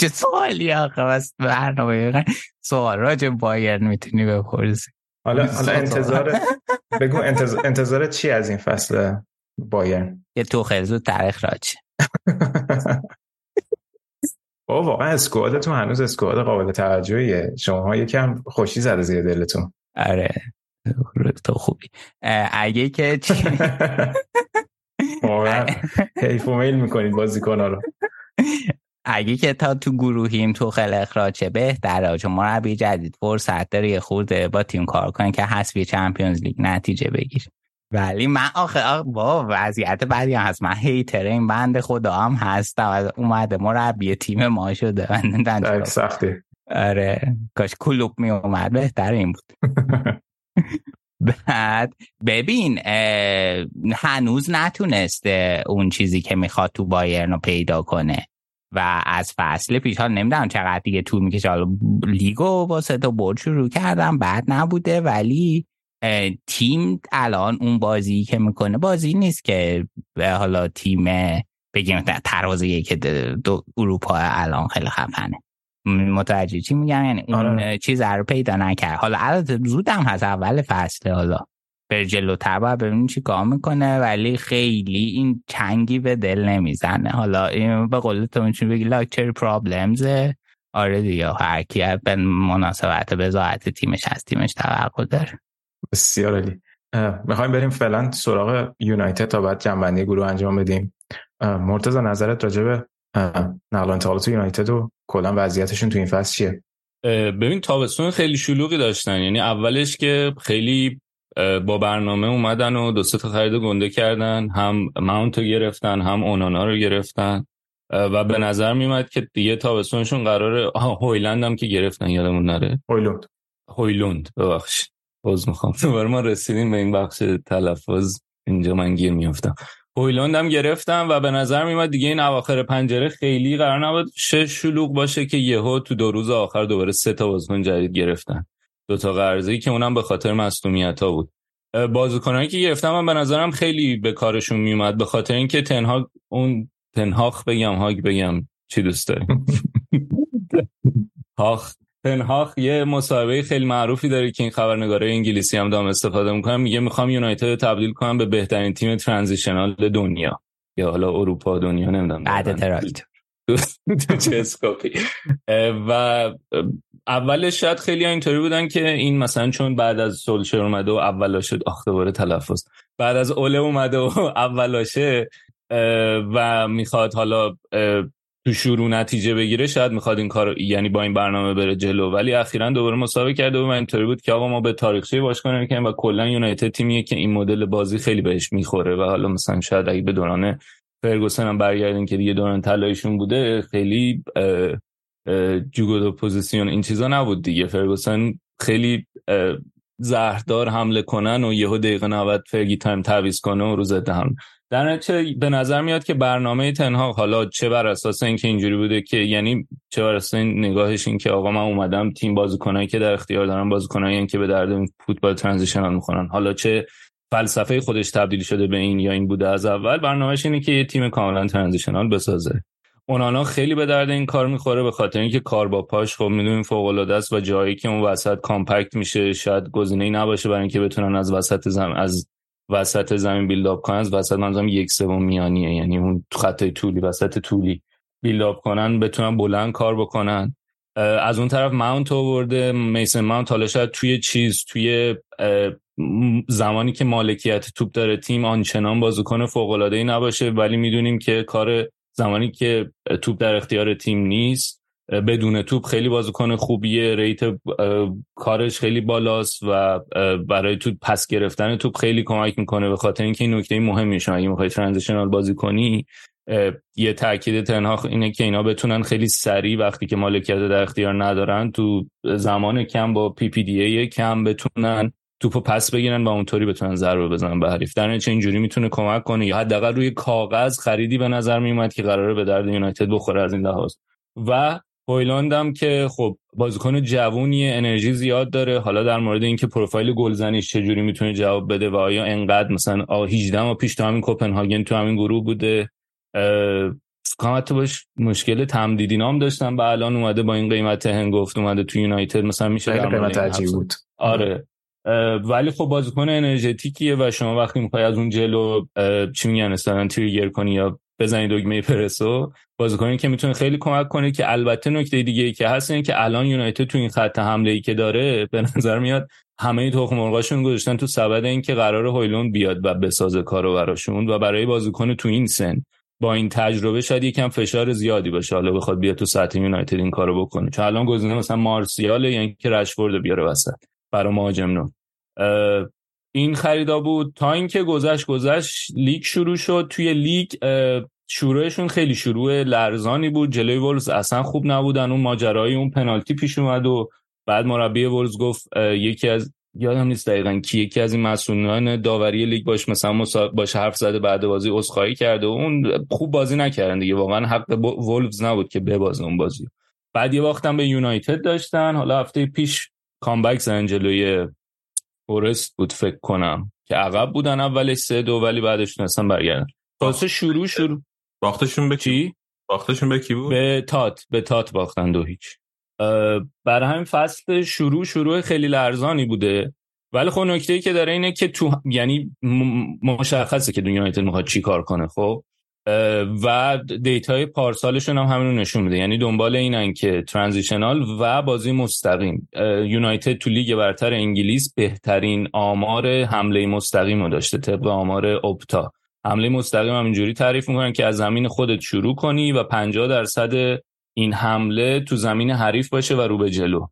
چه سوالی آقا؟ بس برنامه سوال راجع بایرن می‌تونی بپرسی. حالا حالا انتظار بگو انتظار چی از این فصل بایرن یه تو خیلی تاریخ راجع [laughs] بابا واقعا اسکوادتون هنوز اسکواد قابل توجهیه. شما یکم خوشی زده زیر دلتون. آره تو خوبی. اگه که [laughs] واقعا حیف و میل می‌کنید بازیکن‌ها رو. اگه که تا تو گروهیم تو خیلی اخراجه بهتره چون مربی جدید فرصت داره یه خورده با تیم کار کنه که حسبی چمپیونز لیگ نتیجه بگیر ولی من آخه با وضعیت بعدی هم هست. من هیتر این بند خدا هم هستم. اومده مربی تیم ما شده. سختی. آره. کاش کلوب می اومد بهتر این بود. [laughs] بعد ببین هنوز نتونسته اون چیزی که می‌خواد تو بایرن رو پیدا کنه. و از فصل پیش ها نمی‌دونم چقدر دیگه طول می‌کشه. حالا لیگو با تا برد شروع کردم بعد نبوده. ولی تیم الان اون بازی که می‌کنه بازی نیست که حالا تیم بگیم ترازه که دو اروپا الان خیلی خفنه. متوجه. چی میگم یعنی اون آره. چیز رو پیدا نکرد. حالا البته زودم هست اول فصل حالا. بر جلوتر باید ببینیم چی کار می‌کنه ولی خیلی این چنگی به دل نمی‌زنه. حالا این به قول تو می‌تونی بگی لاکچری پرابلمز آره دیگه هر کی به مناسبت بزاعت تیمش از تیمش توقع داره. بسیار عالی. می‌خوایم بریم فعلا سراغ یونایتد تا بعد جنبندی گروه انجام بدیم. مرتضی نظرت راجع به نقل انتقالات یونایتد و کلا وضعیتشون تو این فصل چیه؟ ببین تابستون خیلی شلوغی داشتن. یعنی اولش که خیلی با برنامه اومدن و دو تا خرید گنده کردن. هم ماونت رو گرفتن هم اونانا رو گرفتن. و به نظر میومد که دیگه تابستونشون قراره هویلند هم که گرفتن یادمون نره. هویلوند هویلوند ببخش باز می‌خوام. دوباره [laughs] ما رسیدیم به این بخش تلفظ. اینجا من گیر میافتم. هویلوند هم گرفتم و به نظر میومد دیگه این اواخر پنجره خیلی قرار نبود شش شلوغ باشه که یهو تو دو روز آخر دوباره سه تا بازیکن جدید گرفتن. دو تا قرضی که اونم به خاطر مصونیت ها بود بازیکنایی که گرفتم من به نظرم خیلی به کارشون میومد به خاطر اینکه تنها اون تنهاخ بگم هاگ بگم چی دوست داری؟ [laughs] هاخ تنهاخ یه مصاحبه خیلی معروفی داره که این خبرنگاره انگلیسی هم دام استفاده می‌کنم. میگه می‌خوام یونایتد تبدیل کنم به بهترین تیم ترانزیشنال دنیا. یا حالا اروپا دنیا نمی‌دونم. بعد تراکت چه اسکوپی. و اولش شاید خیلی اینطوری بودن که این مثلا چون بعد از سولشر اومده و اولاشه آخ دوباره تلفظ. بعد از اوله اومده و [laughs] اولاشه و می‌خواد حالا تو شروع نتیجه بگیره شاید می‌خواد این کار یعنی با این برنامه بره جلو. ولی اخیرا دوباره مسابقه کرده و اینطوری بود که آقا ما به تاریخچه باشگاه نمی‌کنیم و کلا یونایتد تیمیه که این مدل بازی خیلی بهش می‌خوره و حالا مثلا شاید اگه به دوران فرگوسن هم برگردین که دیگه دوران طلاییشون بوده خیلی juego posición این چیزا نبود دیگه. فرگوسن خیلی زهردار حمله کنن و یهو دقیقه 90 Fergie time تعویض کنه و روز هم در نتیجه به نظر میاد که برنامه تنهاق حالا چه بر اساس اینکه اینجوری بوده که یعنی چه بر اساس این نگاهش این که آقا من اومدم تیم بازیکنایی که در اختیار دارم بازیکنایی که به درد فوتبال transitional می‌خورن. حالا چه فلسفه خودش تبدیل شده به این یا این بوده از اول برنامهش اینه که یه تیم کاملا ترانزیشنال بسازه. اونانا خیلی به درد این کار می‌خوره به خاطر اینکه کار با پاش خب می‌دونیم فوق العاده است و جایی که اون وسط کامپکت میشه شاید گزینه‌ای نباشه برای اینکه بتونن از وسط زمین از وسط زمین بیلداپ کنن از وسط منظورم یک سوم میانیه یعنی اون خط طولی وسط طولی بیلداپ کنن بتونن بلند کار بکنن. از اون طرف ماونت آورده میسن ماونت حالا شاید توی چیز توی زمانی که مالکیت توپ داره تیم آنچنان بازیکن فوق العاده ای نباشه ولی می‌دونیم که کار زمانی که توپ در اختیار تیم نیست بدون توپ خیلی بازیکن خوبیه rate کارش خیلی بالاست و برای توپ پس گرفتن توپ خیلی کمک می‌کنه. به خاطر اینکه این نکته مهمی شما اگه می‌خوای transitional بازی کنی یه تاکید تنهاق اینه که اینا بتونن خیلی سریع وقتی که مالکیت در اختیار ندارن تو زمان کم با PPDA کم بتونن توپو پس بگیرن و اونطوری بتونن ضربه بزنن به حریف. در نتیجه اینجوری می‌تونه کمک کنه. یا حداقل روی کاغذ خریدی به نظر میومد که قراره به درد یونایتد بخوره از این لحاظ. و هویلاند هم که خب بازیکن جوونی انرژی زیاد داره. حالا در مورد اینکه پروفایل گلزنیش چجوری می‌تونه جواب بده و آیا انقدر مثلا 18 ما پیش تو همین کوپنهاگن تو همین گروه بوده؟ فکر باش مشکل تمدیدی نام داشتن و الان اومده با این قیمت هنگفت اومده تو یونایتد مثلا میشه قیمت بود. آره. ولی خب بازیکن انرژتیکیه و شما وقتی می‌خوای از اون جلو چی میگن مثلا تریگر کنی یا بزنی دگمه پرسو بازیکنی که می‌تونه خیلی کمک کنه که البته نکته دیگه ای که هست اینه که الان یونایتد تو این خط حمله ای که داره به نظر میاد همه تخم مرغاشون گذاشتن تو سبد این که قرار هویلوند بیاد و بسازه کارو براشون و برای بازیکن تو این سن با این تجربه شاید یکم فشار زیادی باشه حالا بخواد بیاد تو سطح یونایتد این کارو بکنه. چون الان گزینه مثلا مارسیال یعنی که رشفورد بیاره وسط. برای مهاجم این خریدا بود. تا اینکه گذشت گذشت لیگ شروع شد. توی لیگ شروعشون خیلی شروع لرزانی بود. جلوی ولز اصلا خوب نبودن. اون ماجرای اون پنالتی پیش اومد و بعد مربی ولز گفت یکی از یادم نیست دقیقا کی یکی از این مسئولان داوری لیگ باش مثلا. باش حرف زده بعد بازی عذرخواهی کرده و اون خوب بازی نکردن دیگه. واقعا حق وولفز نبود که ببازه اون بازی بعد یه وقتم به یونایتد داشتن. حالا هفته پیش کامبک زن جلوی فورست بود فکر کنم. که عقب بودن اولش سه دو ولی بعدش تونستن برگردن. واسه شروع شروع. باختشون به کی؟ باختشون به کی بود؟ به تات به تات باختن دو هیچ. برای همین فصل شروع شروع خیلی لرزانی بوده. ولی خب نکته ای که داره اینه که تو یعنی مشخصه که دنیا یونایتد می‌خواد چی کار کنه خب؟ و data ی پارسالشون هم همینو نشون میده. یعنی دنبال اینن که transitional و بازی مستقیم. یونایتد تو لیگ برتر انگلیس بهترین آمار حمله مستقیم رو داشته طبق آمار اپتا حمله مستقیم هم اینجوری تعریف می‌کنن که از زمین خودت شروع کنی و 50 درصد این حمله تو زمین حریف باشه و رو به جلو.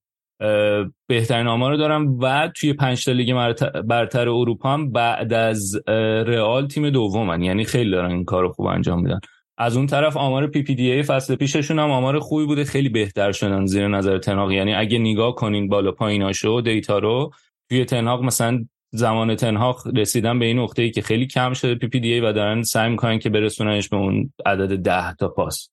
بهترین آمار رو دارم و توی پنج تا لیگ برتر اروپا هم بعد از رئال تیم دومن. یعنی خیلی دارن این کار خوب انجام میدن. از اون طرف آمار PPDA فصل پیششون هم آمار خوبی بوده. خیلی بهتر شدن زیر نظر تنهاق یعنی اگه نگاه کنین بالا پاییناشو data رو توی تنهاق مثلا زمان تنهاق رسیدن به این نقطه ای که خیلی کم شده PPDA و دارن سعی می‌کنن که برسوننش به اون عدد 10 تا پاس.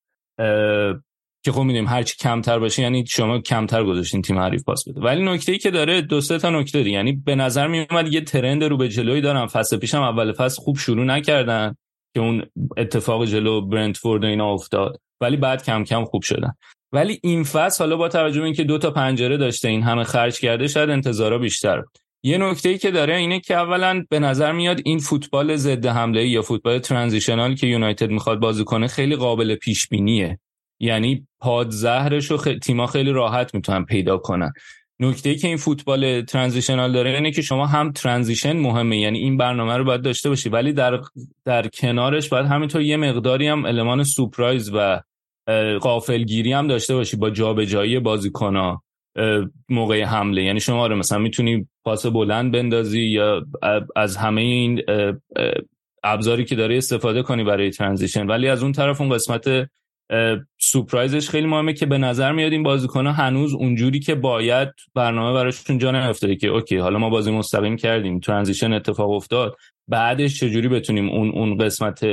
که خب می‌دونیم هرچی کمتر باشه یعنی شما کمتر گذاشتین تیم حریف پاس بده. ولی نکته ای که داره دو سه تا نکته دی یعنی به نظر می اومد یه trend رو به جلوی دارن. فصل پیشم اول فصل خوب شروع نکردن که اون اتفاق جلو برنتفورد و اینا افتاد ولی بعد کم کم خوب شدن. ولی این فصل حالا با توجه به اینکه دو تا پنجره داشته این همه خرج کرده شاید انتظارا بیشتر یه نکته ای که داره اینه که اولا به نظر میاد این فوتبال ضد حمله یا فوتبال ترانزیشنال که یونایتد می‌خواد بازی کنه خیلی قابل پیش بینیه یعنی پادزهرش رو خ... تیما خیلی راحت می‌تونن پیدا کنن. نکته ای که این فوتبال ترانزیشنال داره اینه که شما هم ترانزیشن مهمه یعنی این برنامه رو باید داشته باشی. ولی در در کنارش باید همینطور یه مقداری هم المان سورپرایز و غافلگیری هم داشته باشی با جابجایی بازیکن‌ها موقع حمله. یعنی شما رو آره مثلا می‌تونی پاس بلند بندازی یا از همه این ابزاری که داره استفاده کنی برای transition. ولی از اون طرف اون قسمت سورپرایزش خیلی مهمه که به نظر میاد این بازیکن‌ها هنوز اونجوری که باید برنامه براشون جا نیافتاده که okay حالا ما بازی مستقیم کردیم transition اتفاق افتاد بعدش چجوری بتونیم اون اون قسمت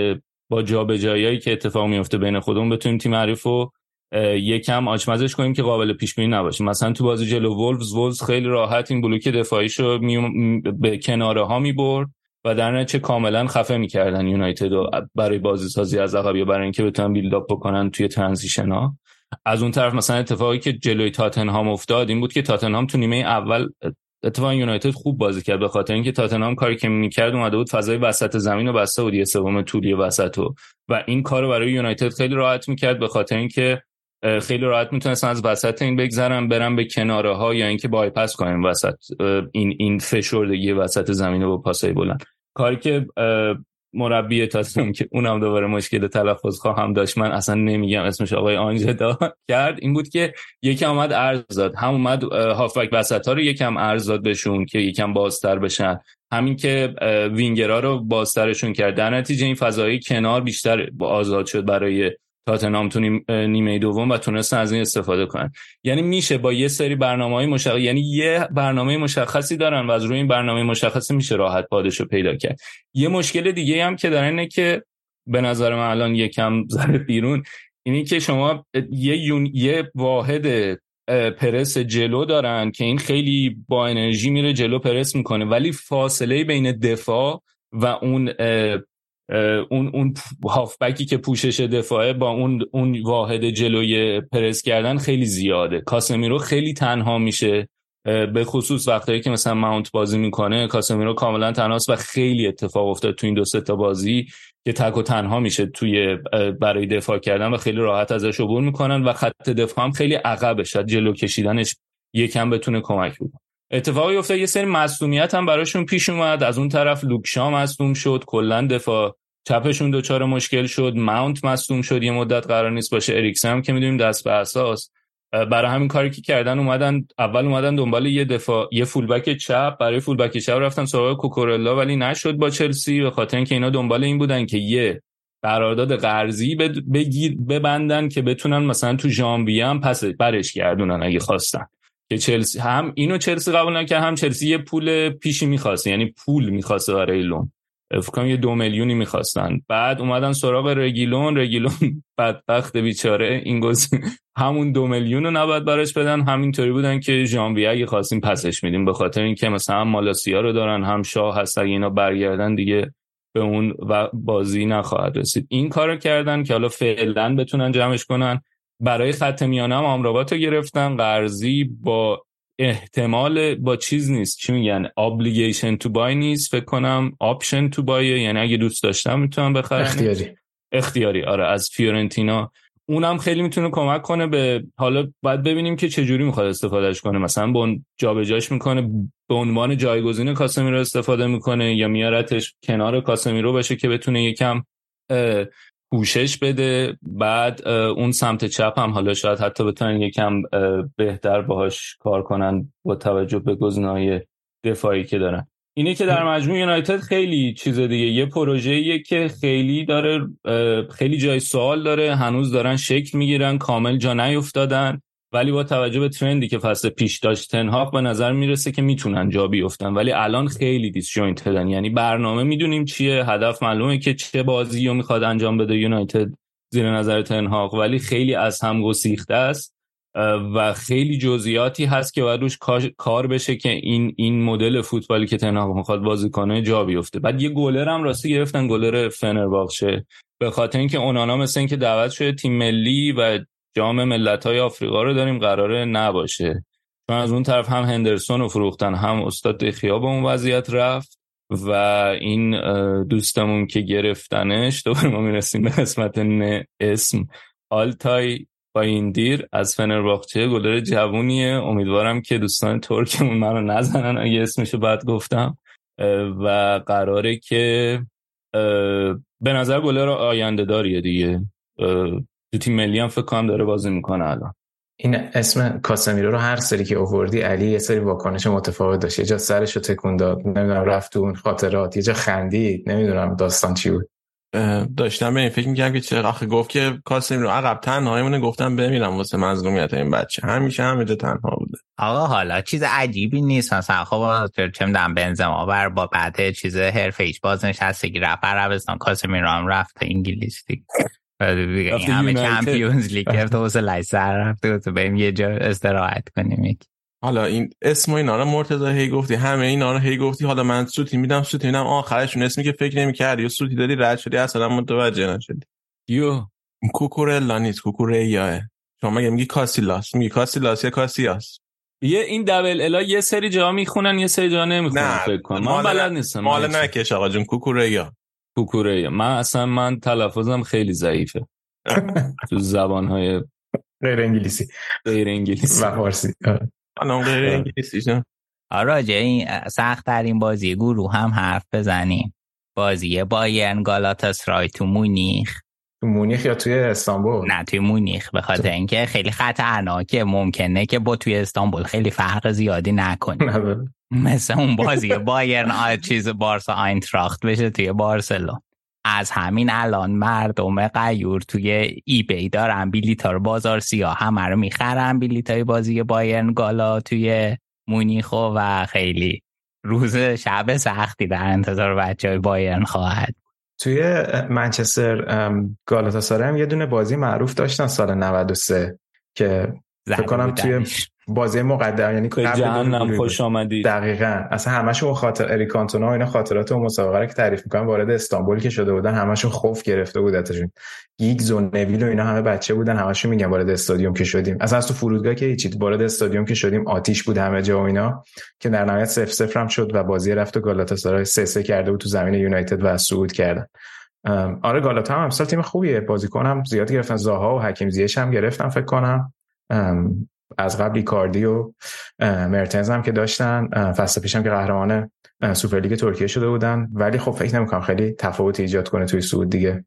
با جابجاییایی که اتفاق میفته بین خودمون بتونیم تیم حریف رو یکم آچمزش کنیم که قابل پیش بینی نباشه. مثلا تو بازی جلو وولفز وولفز خیلی راحت این بلوک دفاعیشو می... به کناره ها می‌برد. و در نتیجه کاملا خفه می‌کردن یونایتد برای بازی سازی از عقب یا برای اینکه بتونن بیلد اپ بکنن توی ترانزیشن ها. از اون طرف مثلا اتفاقی که جلوی تاتنهام افتاد این بود که تاتنهام تو نیمه اول اتفاقا یونایتد خوب بازی کرد به خاطر اینکه تاتنهام کاری که می‌کرد اومده بود فضای وسط زمین رو بسته بود یه سوم طولی وسط و و این کار برای یونایتد خیلی راحت می‌کرد به خاطر اینکه خیلی راحت می‌تونستن از وسط این بگذرن برن به کناره ها یا اینکه بایپاس کنن وسط این این فشردگی وسط زمین با پاسای بلند. کاری که مربی تاتنهام که اونم دوباره مشکل تلفظ خواهم داشت من اصلا نمیگم اسمش آقای آنجدا [laughs] کرد این بود که یکم اومد ارز داد. هم اومد هافبک وسط ها رو یکم ارز داد بهشون که یکم بازتر بشن. همین که وینگرها رو بازترشون کرد. در نتیجه این فضایی کنار بیشتر آزاد شد برای تاتنهام تو نیمه دوم و تونستن از این استفاده کنن. یعنی میشه با یه سری برنامه های مشخص یعنی یه برنامه مشخصی دارن و از روی این برنامه مشخصی میشه راحت پادش رو پیدا کرد. یه مشکل دیگه هم که دارن اینه که به نظر من الان یکم زره بیرون اینی که شما یه, یون... یه واحد پرس جلو دارن که این خیلی با انرژی میره جلو پرس می‌کنه ولی فاصله بین دفاع و اون اون اون هافبکی که پوشش دفاعه با اون اون واحد جلوی پرس کردن خیلی زیاده. کاسمیرو خیلی تنها میشه به خصوص وقتایی که مثلا ماونت بازی می‌کنه کاسمیرو کاملا تنهاست و خیلی اتفاق افتاد تو این دو تا بازی که تک و تنها میشه توی برای دفاع کردن و خیلی راحت ازش عبور می‌کنن و خط دفاع هم خیلی عقبه. شد جلو کشیدنش یکم بتونه کمک بکنه. اتفاقی افتاد یه سری مصونیت هم براشون پیش اومد. از اون طرف لوکشا مصدوم شد. کلا دفاع چپشون دچار مشکل شد. ماونت مصدوم شد. یه مدت قرار نیست باشه. اریکسن هم که می‌دونیم دست به اساس. برای همین کاری که کردن اومدن اول اومدن دنبال یه دفاع یه فولبک چپ. برای فولبک چپ رفتن سراغ کوکورلا ولی نشد با چلسی. به خاطر اینکه اینا دنبال این بودن که یه قرارداد قرضی بگیر ببندن که بتونن مثلا تو ژانویه هم پس برش گردونن اگه خواستن. که چلسی هم اینو چلسی قبول نکرد هم چلسی یه پول پیشی می‌خواست. یعنی پول می‌خواسته برای لون. فکر یه دو میلیونی می‌خواستن. بعد اومدن سراغ رگیلون رگیلون [laughs] بدبخت بیچاره. این گزینه همون دو میلیون رو نباید براش بدن. همینطوری بودن که ژانویه اگه خواستیم پسش میدیم. به خاطر اینکه مثلا هم مالاسیا رو دارن هم شاه هست. اگه اینا برگردن دیگه به اون بازی نخواهد رسید. این کارو کردن که حالا فعلا بتونن جمعش کنن. برای خط میانه هم آمرابات رو گرفتن. قرضی با احتمال با چیز نیست. چی میگن؟ obligation to buy نیست فکر کنم option to buy یعنی اگه دوست داشتم می‌تونم بخرم اختیاری. اختیاری آره از فیورنتینا. اونم خیلی می‌تونه کمک کنه به حالا باید ببینیم که چه جوری می‌خواد استفادهش کنه. مثلا به جابجاش می‌کنه به عنوان جایگزین کاسمیرو استفاده می‌کنه یا میارتش کنار کاسمیرو باشه که بتونه یکم پوشش بده. بعد اون سمت چپ هم حالا شاید حتی بتونن یکم بهتر باهاش کار کنن با توجه به گزینه‌های دفاعی که دارن. اینه که در مجموع یونایتد خیلی چیز دیگه. یه پروژه‌ایه که خیلی داره خیلی جای سوال داره. هنوز دارن شکل می‌گیرن. کامل جا نیفتادن. ولی با توجه به trend ی که فصل پیش داشت تنهاق به نظر می‌رسه که می‌تونن جا بیفتن. ولی الان خیلی disjointed ان یعنی برنامه می‌دونیم چیه هدف معلومه که چه بازی رو می‌خواد انجام بده یونایتد زیر نظر تنهاق ولی خیلی از هم گسیخته است و خیلی جزئیاتی هست که باید روش کار بشه که این این مدل فوتبالی که تنهاق می‌خواد بازی کنه جا بیفته. بعد یه گلر هم راستی گرفتن گلر فنرباخچه به خاطر اینکه اونانا مثل اینکه دعوت شده تیم ملی و جام ملت های آفریقا رو داریم قراره نباشه. چون از اون طرف هم هندرسون رو فروختن هم استاد دخیا به اون وضعیت رفت و این دوستمون که گرفتنش دوباره ما می‌رسیم به قسمت اسم. آلتای با این دیر از فنرباخچه گلر جوونیه. امیدوارم که دوستان ترکمون منو نزنن اگه اسمشو بعد گفتم. و قراره که به نظر گلر آینده داریه دیگه تو تیم ملی هم فکر کنم داره بازی می‌کنه الان. این اسم کاسمیرو رو هر سری که اووردی علی یه سری واکنش متفاوت داشت. یه جا سرش رو تکون داد نمی‌دونم رفت اون خاطرات یه جا خندید نمی‌دونم داستان چی بود. داشتم به این فکر می‌کنم که چه آخه گفت که کاسمیرو عقب تنهایمونه گفتم بمیرم واسه مظلومیت این بچه. همیشه همه جا تنها بوده. آقا حالا چیز عجیبی نیست. مثلا خب چه می‌دونم بنزما بر با بعد چیز حرفه ایش بازنشستگی رفت عربستان کاسمیرو هم رفت انگلیس دیگه. این همه چمپیونز لیگ [laughs] تو واسه سر رفته تو بریم یه جا استراحت کنیم حالا این اسم اینا رو مرتضی هی گفتی همه اینا رو هی گفتی. حالا من سوتی میدم سوتی میدم آخرشون اسمی که فکر نمی‌کردی. یا سوتی دادی رد شدی اصلا متوجه نشدی. یو. کوکورلا نیست کوکوریا. شما مگه میگی کاسیلاس؟ میگی کاسیلاس یا کاسیاس؟ یه این دبل الا یه سری جا می‌خونن یه سری جا نمی‌خونن فکر کنم. من بلد نیستم. مال نکش آقا جون کوکوریا. کوکوره من اصلا من تلفظم خیلی ضعیفه. [laughs] تو زبانهای غیر انگلیسی. غیر انگلیسی. و فارسی. الان غیر انگلیسی راجع این سخت ترین بازی گروه هم حرف بزنیم. بازی بایرن گالاتاسرای تو مونیخ. مونیخ یا توی استانبول؟ نه توی مونیخ به خاطر اینکه خیلی خطرناکه ممکنه که با توی استانبول خیلی فرق زیادی نکنی. [laughs] مثل اون [laughs] بازی بایرن چیز بارسا آینتراخت بشه توی بارسلون از همین الان مردم قیور توی ای بی دارن بیلیتا رو بازار سیاه همه رو می‌خرن بیلیتای بازی بایرن گالا توی مونیخو و خیلی روز شب سختی در انتظار بچه های بایرن خواهد توی منچستر گالاتاسارای هم یه دونه بازی معروف داشتن سال 93 که فکر کنم توی بازی مقدم یعنی به جهنم خوش آمدی. دقیقا. اصلا همشون خاطر اریکانتونا و اینا خاطرات اون مسابقه رو که تعریف می‌کنن وارد استانبول که شده بودن همشون خوف گرفته بودتشون. گیگز و نویل و اینا همه بچه بودن همشون میگن وارد استادیوم که شدیم. اصلا از تو فرودگاه که هیچی وارد استادیوم که شدیم آتیش بود همه جا و اینا که در نهایت 0 0 هم شد و بازی رفت و گالاتاسارای 3 3 کرده بود تو زمین یونایتد و صعود کردن. آره گالاتا هم امسال تیم خوبیه. بازیکنم زیاد گرفتن. زاها و حکیم زیش هم گرفتن فکر کنم. از قبل کاردی و مرتنز هم که داشتن فصل پیشم که قهرمان سوپرلیگ ترکیه شده بودن. ولی خب فکر نمی‌کنم خیلی تفاوت ایجاد کنه توی صعود دیگه.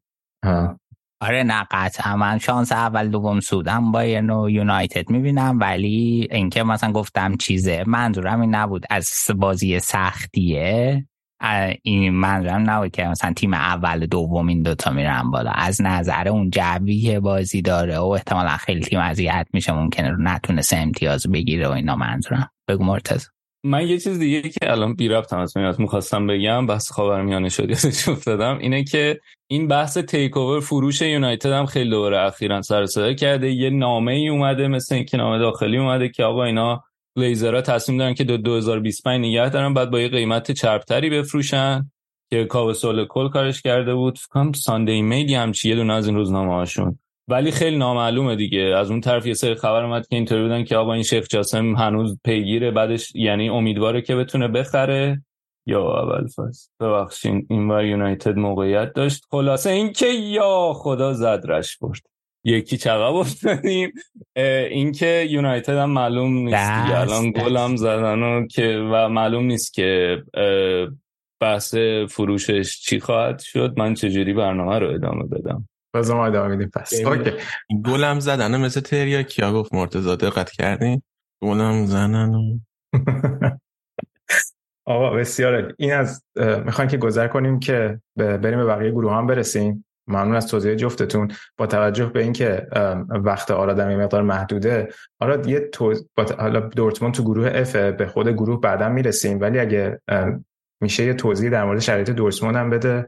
آره نه قطعا. من شانس اول دوم صعودم با و یونایتد می‌بینم. ولی اینکه مثلا گفتم چیزه منظورم این نبود. از بازی سختیه. این منظورم نبود که مثلا تیم اول دوم این دوتا میرن بالا. از نظر اون جوی بازی داره و احتمالا خیلی تیم اذیت میشه ممکنه رو نتونه سه امتیاز بگیره و اینا منظورم. بگو مرتز من یه چیز دیگه که الان بی ربط هم از می‌خواستم بگم بحث خاورمیانه شد یادش افتادم اینه که این بحث تیک اوور فروش یونایتد هم خیلی دوره اخیرا سر صدا کرده. یه نامه ای اومده مثل اینکه نامه داخلی اومده که آقا اینا لیزرها تصمیم دارن که دو 2025 نگه دارن بعد با یه قیمت چربتری بفروشن که کاوسول کل کارش کرده بود. فکرم ساندی میل هم چیه دونه از این روزنامه هاشون. ولی خیلی نامعلومه دیگه. از اون طرف یه سری خبر اومد که اینطوری بودن که آقا این شیخ جاسم هنوز پیگیره بعدش یعنی امیدواره که بتونه بخره. یا اول فاز. ببخشین این ور یونایتد موقعیت داشت. خلاصه اینکه یا خدا زد رش برد. یکی چقدر افتادیم. اینکه یونایتد هم معلوم نیست الان گل هم زدن و که و معلوم نیست که بحث فروشش چی خواهد شد. من چجوری برنامه رو ادامه بدم؟ بازم ادامه میدیم پس اوکی. گلم زدن مثل تریا کیا گفت مرتضی دقت کردی؟ گلم زدن [laughs] آقا بسیار این از می‌خوایم که گذر کنیم که بریم به بقیه گروه هم برسیم. ممنون از توضیح جفتتون. با توجه به اینکه وقت آرادم یه مقدار محدوده آراد یه توز... حالا دورتموند تو گروه اف به خود گروه بعدا می‌رسیم ولی اگه میشه یه توضیح در مورد شرایط دورتموند هم بده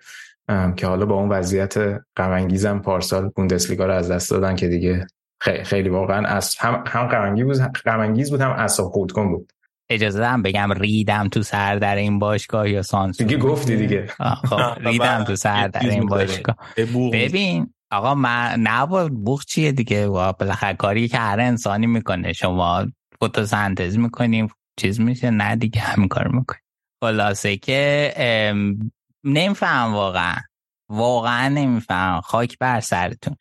که حالا با اون وضعیت غم پارسال بوندسلیگا رو از دست دادن که دیگه خیلی, واقعا از هم هم غم بود غم هم اعصاب خردکن بود. اجازه دارم بگم ریدم تو سر در این باشگاه یا سانسور. دیگه گفتی دیگه. خب [laughs] ریدم تو سر در این باشگاه. ببین آقا من نه بوخ چیه دیگه؟ بالاخره کاری که هر انسانی می‌کنه. شما فتوسنتز می‌کنیم چیز میشه؟ نه دیگه همین کار می‌کنیم. خلاصه که نمیفهم واقعا. واقعا نمیفهم. خاک بر سرتون.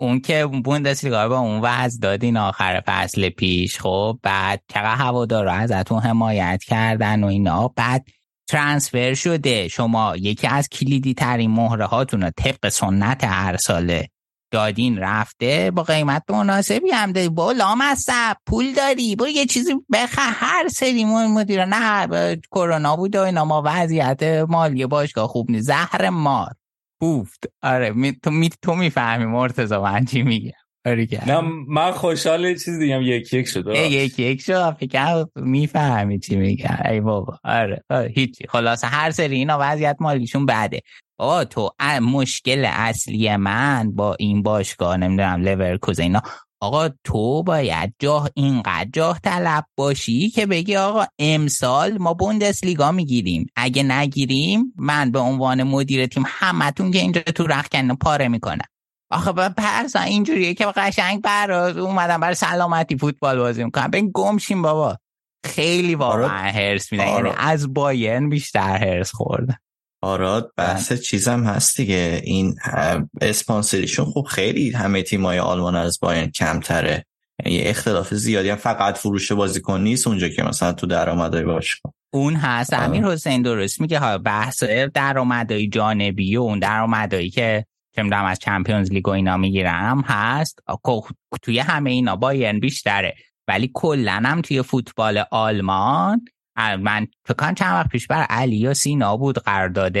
اون که بوندسلیگا با اون وضع دادین آخر فصل پیش خب بعد چقدر هوادارا ازتون حمایت کردن و اینا. بعد ترانسفر شده. شما یکی از کلیدی ترین مهره هاتون رو طبق سنت هر ساله دادین رفته با قیمت مناسبی هم داری با لامصب پول داری برو یه چیزی بخ هر سری مدیر نه کرونا بود و اینا ما وضعیت مالی باشگاه خوب نیست. زهر مار. کوفت آره می... تو می... تو می‌فهمی مرتضی من چی میگم نه من خوشحال چیز دیگم یک یک شد یک یک شد فکر می‌فهمی چی میگم ای بابا. آره, آره. هیچی. خلاصه هر سری اینا وضعیت مالیشون بعده آه تو مشکل اصلی من با این باشگاه نمی‌دونم لورکوز اینا آقا تو باید جاه اینقدر جاه طلب باشی که بگی آقا امسال ما بوندسلیگا می‌گیریم. اگه نگیریم من به عنوان مدیر تیم همتون که اینجا تو رخکن پاره می‌کنم. آخه با پرسا اینجوریه که قشنگ براز اومدم برای سلامتی فوتبال بازی می‌کنم. بین گمشیم بابا. خیلی واقعا هرس میدن یعنی از باین بیشتر هرس خوردن آراد بحث چیزم هست دیگه. این اسپانسریشون خوب خیلی همه تیمای آلمان از باین کمتره. یه اختلاف زیادی هم فقط فروش بازیکن نیست اونجا که مثلا تو درآمدای باش اون هست. امیر حسین درست میگه. ها بحث درآمدای جانبی و اون درآمدایی که چه از چمپیونز لیگ و اینا می‌گیرم هست. توی همه اینا بایرن بیشتره. ولی کلا هم توی فوتبال آلمان من فکر چند وقت پیش بر علی یا سینا بود قرارداد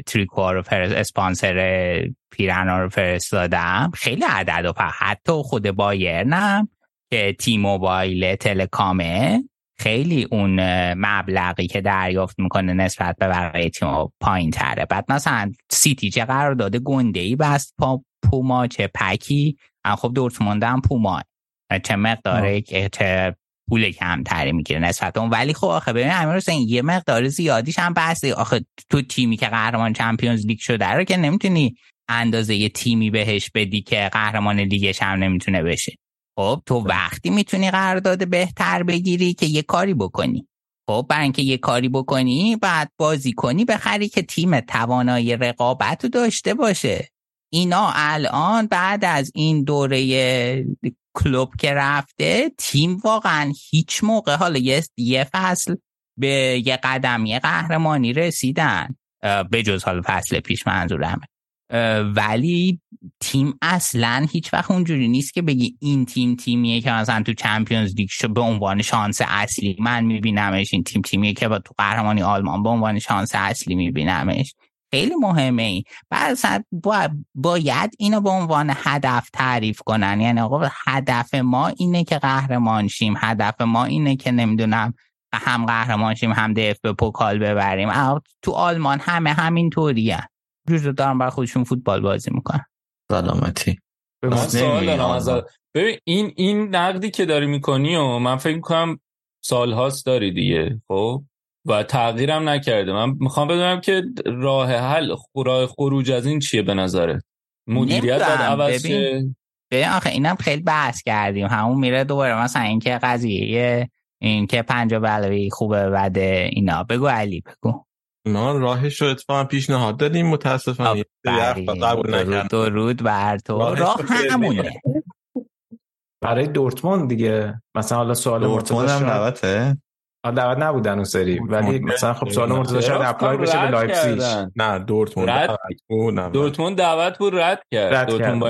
تریکوار رو فرست اسپانسر پیرنا رو فرستادم. خیلی عدد و حتی خود بایرنم که تی موبایل تلکامه خیلی اون مبلغی که دریافت می‌کنه نسبت به بقیه تیم پایین تره بعد مثلا سیتی چه قرار داده گنده ای بست پا پوما چه پکی. خب دورتموند هم پوما چه مقداره چه پول کمتری می‌گیره نسبت اون ولی خب آخه ببین امیر حسین یه مقدار زیادیش هم بحثه. آخه تو تیمی که قهرمان چمپیونز لیگ شده رو که نمی‌تونی اندازه یه تیمی بهش بدی که قهرمان لیگش هم نمی‌تونه بشه. خب تو وقتی می‌تونی قرارداد بهتر بگیری که یه کاری بکنی. خب برای اینکه یه کاری بکنی بعد بازی کنی بخری که تیم توانایی رقابت رو داشته باشه. اینا الان بعد از این دوره کلوب که رفته تیم واقعا هیچ موقع حالا یه, فصل به یه قدمی قهرمانی رسیدن به جز حال فصل پیش منظورمه. ولی تیم اصلا هیچ وقت اونجوری نیست که بگی این تیم تیمیه که مثلا تو چمپیونز لیگ به عنوان شانس اصلی من میبینمش این تیم تیمیه که با تو قهرمانی آلمان به عنوان شانس اصلی میبینمش. خیلی مهمه این بعد باید اینو به عنوان هدف تعریف کنن. یعنی آقا هدف ما اینه که قهرمان شیم. هدف ما اینه که نمی‌دونم هم قهرمان شیم هم دف به پوکال ببریم. تو آلمان همه همین طوری جوجه دارن بر خودشون فوتبال بازی می‌کنن. سلامتی. من سوال دارم ببین این این نقدی که داری می‌کنی و من فکر می‌کنم سالهاست داری دیگه خب؟ و تغییرم نکرده. من می‌خوام بدونم که راه حل راه خروج از این چیه به نظره مدیریت باید عوض ببین آخه اینم خیلی بحث کردیم. همون میره دوباره مثلا اینکه قضیه این که پنجا بلوی خوبه بده اینا. بگو علی بگو. ما راهش رو اتفاقا پیشنهاد دادیم متاسفانه. قبول درود بر تو. راه همونه. برای دورتموند دیگه. مثلا حالا سوال دورتموند هم دعوته. دعوت نبودن اون سری. ولی مثلا خب سوال مرتضی شاید apply بشه به لایپزیگ. نه دورتموند دورتموند دعوت بود رد کرد. دورتموند با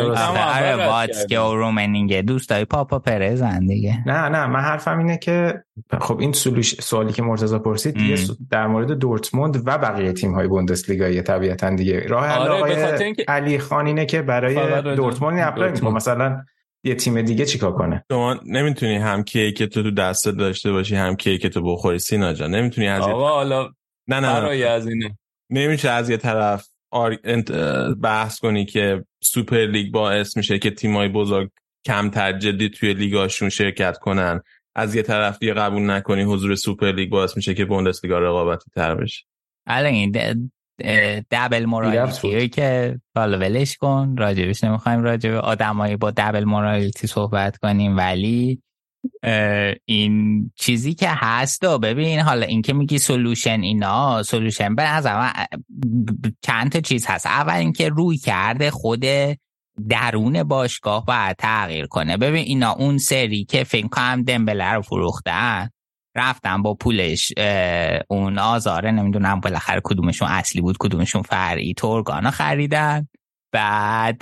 آره واتسکه رومنیگه دوستای پاپا پرزن دیگه. نه نه من حرفم اینه که خب این سوالی که مرتضی پرسید دیگه در مورد دورتموند و بقیه تیم های بوندسلیگا طبیعتا دیگه. راه حل آره علی خان اینه که برای دورتموند apply مثلا یه تیم دیگه چیکار کنه؟ شما نمی‌تونی هم که تو تو دست داشته باشی هم که تو بخوری. سینا جان نمی‌تونی از آقا حالا نه نه از اینه. نمیشه از یه طرف بحث کنی که سوپر لیگ باعث میشه که تیمای بزرگ کمتر جدی توی لیگاشون شرکت کنن. از یه طرف دیگه قبول نکنی حضور سوپر لیگ باعث میشه که بوندسلیگا رقابتی تر بشه الان double morality که حالا ولش کن راجبش نمی‌خوایم راجب آدمایی با double morality صحبت کنیم. ولی این چیزی که هست و ببین حالا این که میگی سولوشن اینا سولوشن به از چند تا چیز هست. اول اینکه روی کرده خود درون باشگاه باید تغییر کنه. ببین اینا اون سری که فکر کنم دمبله رو فروختن رفتم با پولش اون آزاره نمی‌دونم بالاخره کدومشون اصلی بود کدومشون فرعی تورگانا خریدن بعد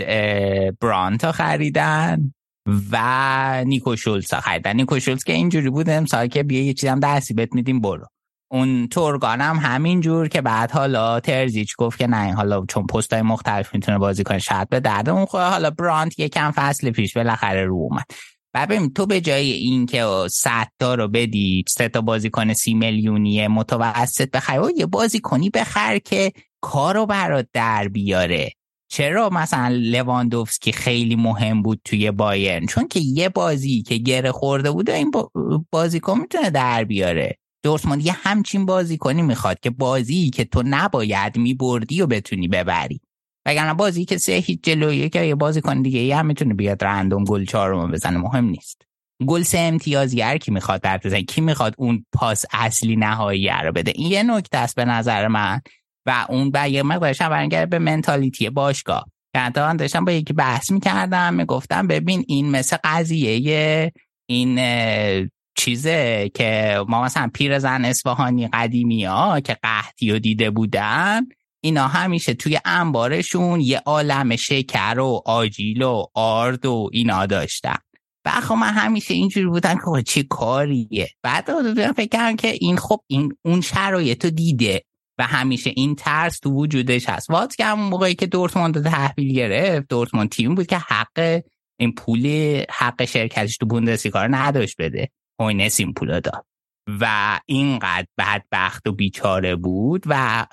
برانتا خریدن و نیکو شولز خریدن. نیکو شولز که اینجوری بود امسال که بیا یه چیزم دستی بهت میدیم برو. اون تورگان هم همین جور که بعد حالا ترزیچ گفت که نه حالا چون پست های مختلف می‌تونه بازی کنه شاید به درد اون خود حالا برانت یکم فصل پیش بالاخره رو اومد. ببین تو به جای اینکه 100 تا رو بدی سه تا بازیکن سی میلیونی متوسط بخری یه بازیکنی بخر که کارو برات در بیاره. چرا مثلا لواندوفسکی خیلی مهم بود توی بایرن؟ چون که یه بازی که گره خورده بود این بازیکن می‌تونه در بیاره. دورتموند یه همچین بازیکنی می‌خواد که بازی که تو نباید میبردی و بتونی ببری. وگرنه بازی که سه هیچ جلویه که یه بازی کن دیگه ای هم می‌تونه بیاد رندوم گل چهارم بزنه مهم نیست. گل سه امتیازگر کی می‌خواد در بزنه کی می‌خواد اون پاس اصلی نهایی رو بده؟ این یه نکته است به نظر من. و اون با یه مقدارش هم به منتالیتی باشگاه. که داشتم با یکی بحث می‌کردم می‌گفتم ببین این مثل قضیه این چیزه که ما مثلا پیر زن اصفهانی قدیمی ها که قحطی و دیده بودن اینا همیشه توی انبارشون یه عالم شکر و آجیل و آرد و اینا داشتن. و من همیشه اینجوری بودم که چه کاریه. بعد فکر کردم که این خب این اون شرایط رو دیده و همیشه این ترس تو وجودش هست. واتسکه همون موقعی که دورتموند تحویل گرفت دورتموند تیم بود که حق این پول حق شرکتش تو بوندسلیگا رو نداشت بده. هوینس این پول داد. و اینقدر بدبخت و بیچاره بود و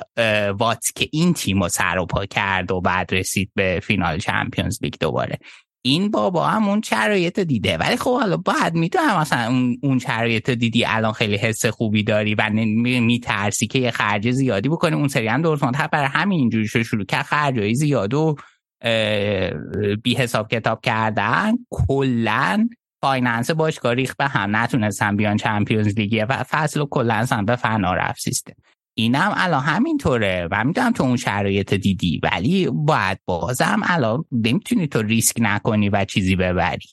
واتسکه این تیم رو سر و پا کرد و بعد رسید به فینال Champions League دوباره. این بابا هم اون شرایط دیده. ولی خب حالا باید می‌دونم مثلا اون اون شرایط دیدی الان خیلی حس خوبی داری و میترسی که یه خرج زیادی بکنی. اون سری هم دورتموند برای همین اینجوری شروع کرد خرجای زیاد و بی حساب کتاب کردن کلا finance باشگاه ریخت به هم نتونستن بیان Champions League و فصل و کلا به فنا رفت سیستم. اینم الان همینطوره و می‌دونم تو اون شرایط دیدی ولی باید بازم الان نمی‌تونی تو ریسک نکنی و چیزی ببری.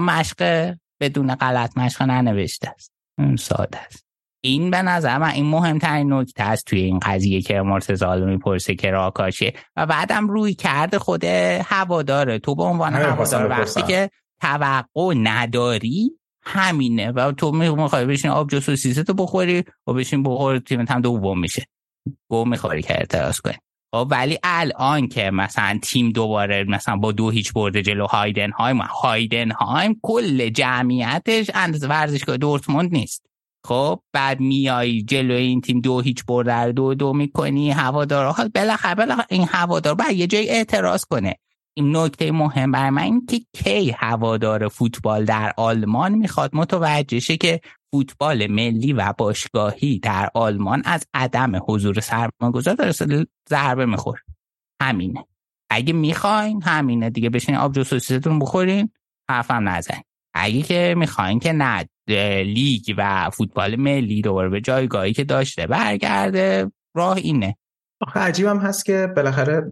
مشق بدون غلط مشق ننوشته است. ساده است. این به نظر من این مهمترین نکته است توی این قضیه که مرتضی می‌پرسه که راکاشه. و بعدم روی کرده خود هواداره. تو به عنوان هوادار وقتی که توقع نداری؟ همینه. و تو می‌خوای بشین آب جو سوسیسه تو بخوری و بشین بخور تیمت هم دوم میشه. گو می‌خوری که اعتراض کنی. خب ولی الان که مثلا تیم دوباره مثلا با دو هیچ برده جلو هایدن هایم هایدن هایم کل جمعیتش اندازه ورزشگاه دورتموند نیست. خب بعد میای جلو این تیم دو هیچ برده دو دو می‌کنی هوادار حال بالاخره بالاخره این هوادار بعد یه جای اعتراض کنه. نکته مهم برای من این که کی هوادار فوتبال در آلمان می‌خواد. متوجه شه که فوتبال ملی و باشگاهی در آلمان از عدم حضور سرمایه‌گذار داره ضربه میخور همینه. اگه می‌خواین همینه دیگه بشین آبجو سوسیستون بخورین حرفم نزن اگه که می‌خواین که نه لیگ و فوتبال ملی دوباره به جایگاهی که داشته برگرده راه اینه. آخه عجیبم هست که بالاخره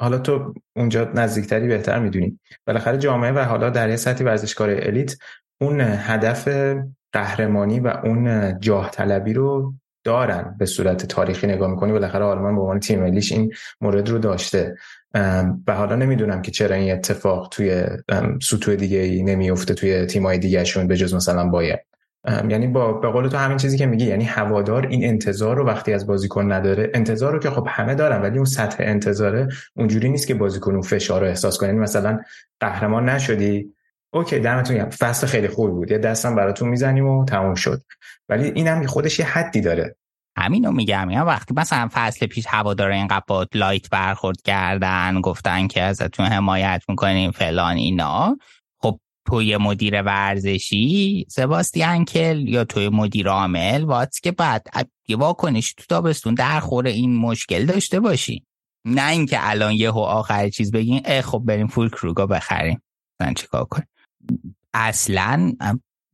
حالا تو اونجا نزدیکتری بهتر می‌دونی. بالاخره جامعه و حالا در یه سطحی ورزشکار الیت اون هدف قهرمانی و اون جاه طلبی رو دارن به صورت تاریخی نگاه می‌کنی. بالاخره آلمان به عنوان تیم ملیش این مورد رو داشته. و حالا نمی‌دونم که چرا این اتفاق توی سطوح دیگه ای نمیفته توی تیمای دیگه شون به جز مثلا باید یعنی با به قول تو همین چیزی که میگی یعنی هوادار این انتظار رو وقتی از بازیکن نداره انتظار رو که خب همه دارن ولی اون سطح انتظاره اونجوری نیست که بازیکن اون فشار رو احساس کنه. یعنی مثلا قهرمان نشدی اوکی دمتون گرم. فصل خیلی خوبی بود. یه دستم براتون می‌زنیم و تموم شد. ولی اینم خودش یه حدی داره. همینو میگم. یا وقتی مثلا فصل پیش هوادار اینقدر با لایت برخورد کردن گفتن که ازتون حمایت می‌کنیم فلان اینا توی مدیر ورزشی؟ سباستیان کل یا توی مدیر عامل؟ واتس که بعد یه واکنش تو تابستون در خور این مشکل داشته باشی. نه اینکه الان یهو آخر چیز بگین اه خب بریم فول کروگا بخریم. مثلا چیکار کنیم؟ اصلا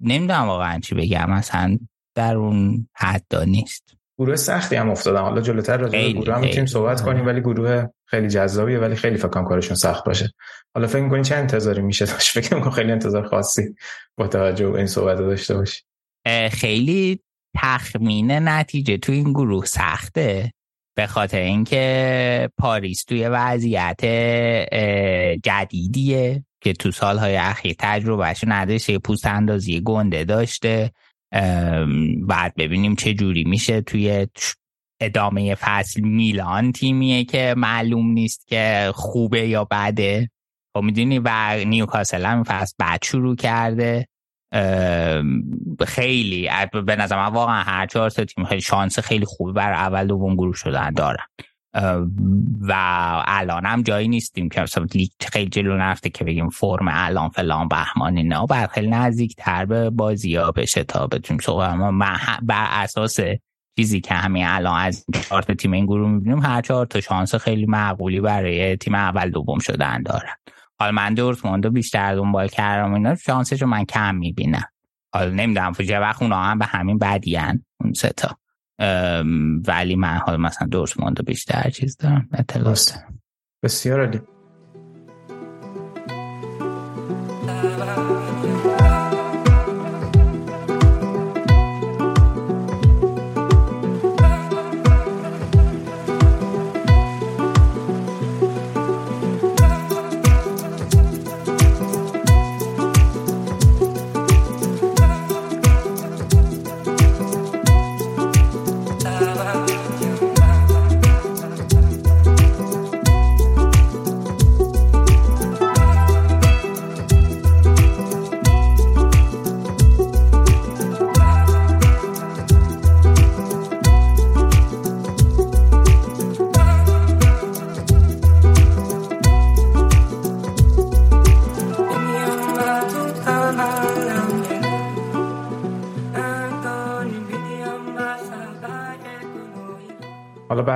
نمی‌دونم واقعا چی بگم مثلا در اون حد نیست. گروه سختی هم افتادم حالا جلوتر راجع به گروه هم می‌تونیم صحبت کنیم ولی گروه خیلی جذابیه ولی خیلی فکر کنم کارشون سخت باشه. حالا فکر می‌کنین چه انتظاری میشه؟ داشت فکر کنم خیلی انتظار خاصی با توجه به این صحبت داشته باشی. خیلی تخمین نتیجه تو این گروه سخته. به خاطر اینکه پاریس توی وضعیت جدیدیه که تو سالهای اخیر تجربهش نداشته پوست اندازی گنده داشته. بعد ببینیم چه جوری میشه توی ادامه فصل میلان تیمیه که معلوم نیست که خوبه یا بده. خب می‌دونی و نیوکاسل هم فصل بعد شروع کرده. خیلی به نظر من واقعا هر چهار تا تیم خیلی شانس خیلی خوبی بر اول دوم گروه شدن دارن. و الان هم جایی نیستیم که مثلا لیگ خیلی جلو نفته که بگیم فرم الان فلان بهمان نه بر خیلی نزدیک تر به بازی ها بشه تا بتونیم صحبت ما بر اساس چیزی که همین الان از چهار تیم این گروه می‌بینیم هر چهار تا شانس خیلی معقولی برای تیم اول دوم شدن دارن. حالا من دورتموندو بیشتر دنبال کردم اینا شانسشو من کم می‌بینم. حالا نمی‌دونم فجاه وقت اونا هم به همین بدیان اون ستا ولی من حالا مثلا دورتموند بیشتر چیز دارم اطلاعات بسیار عالی.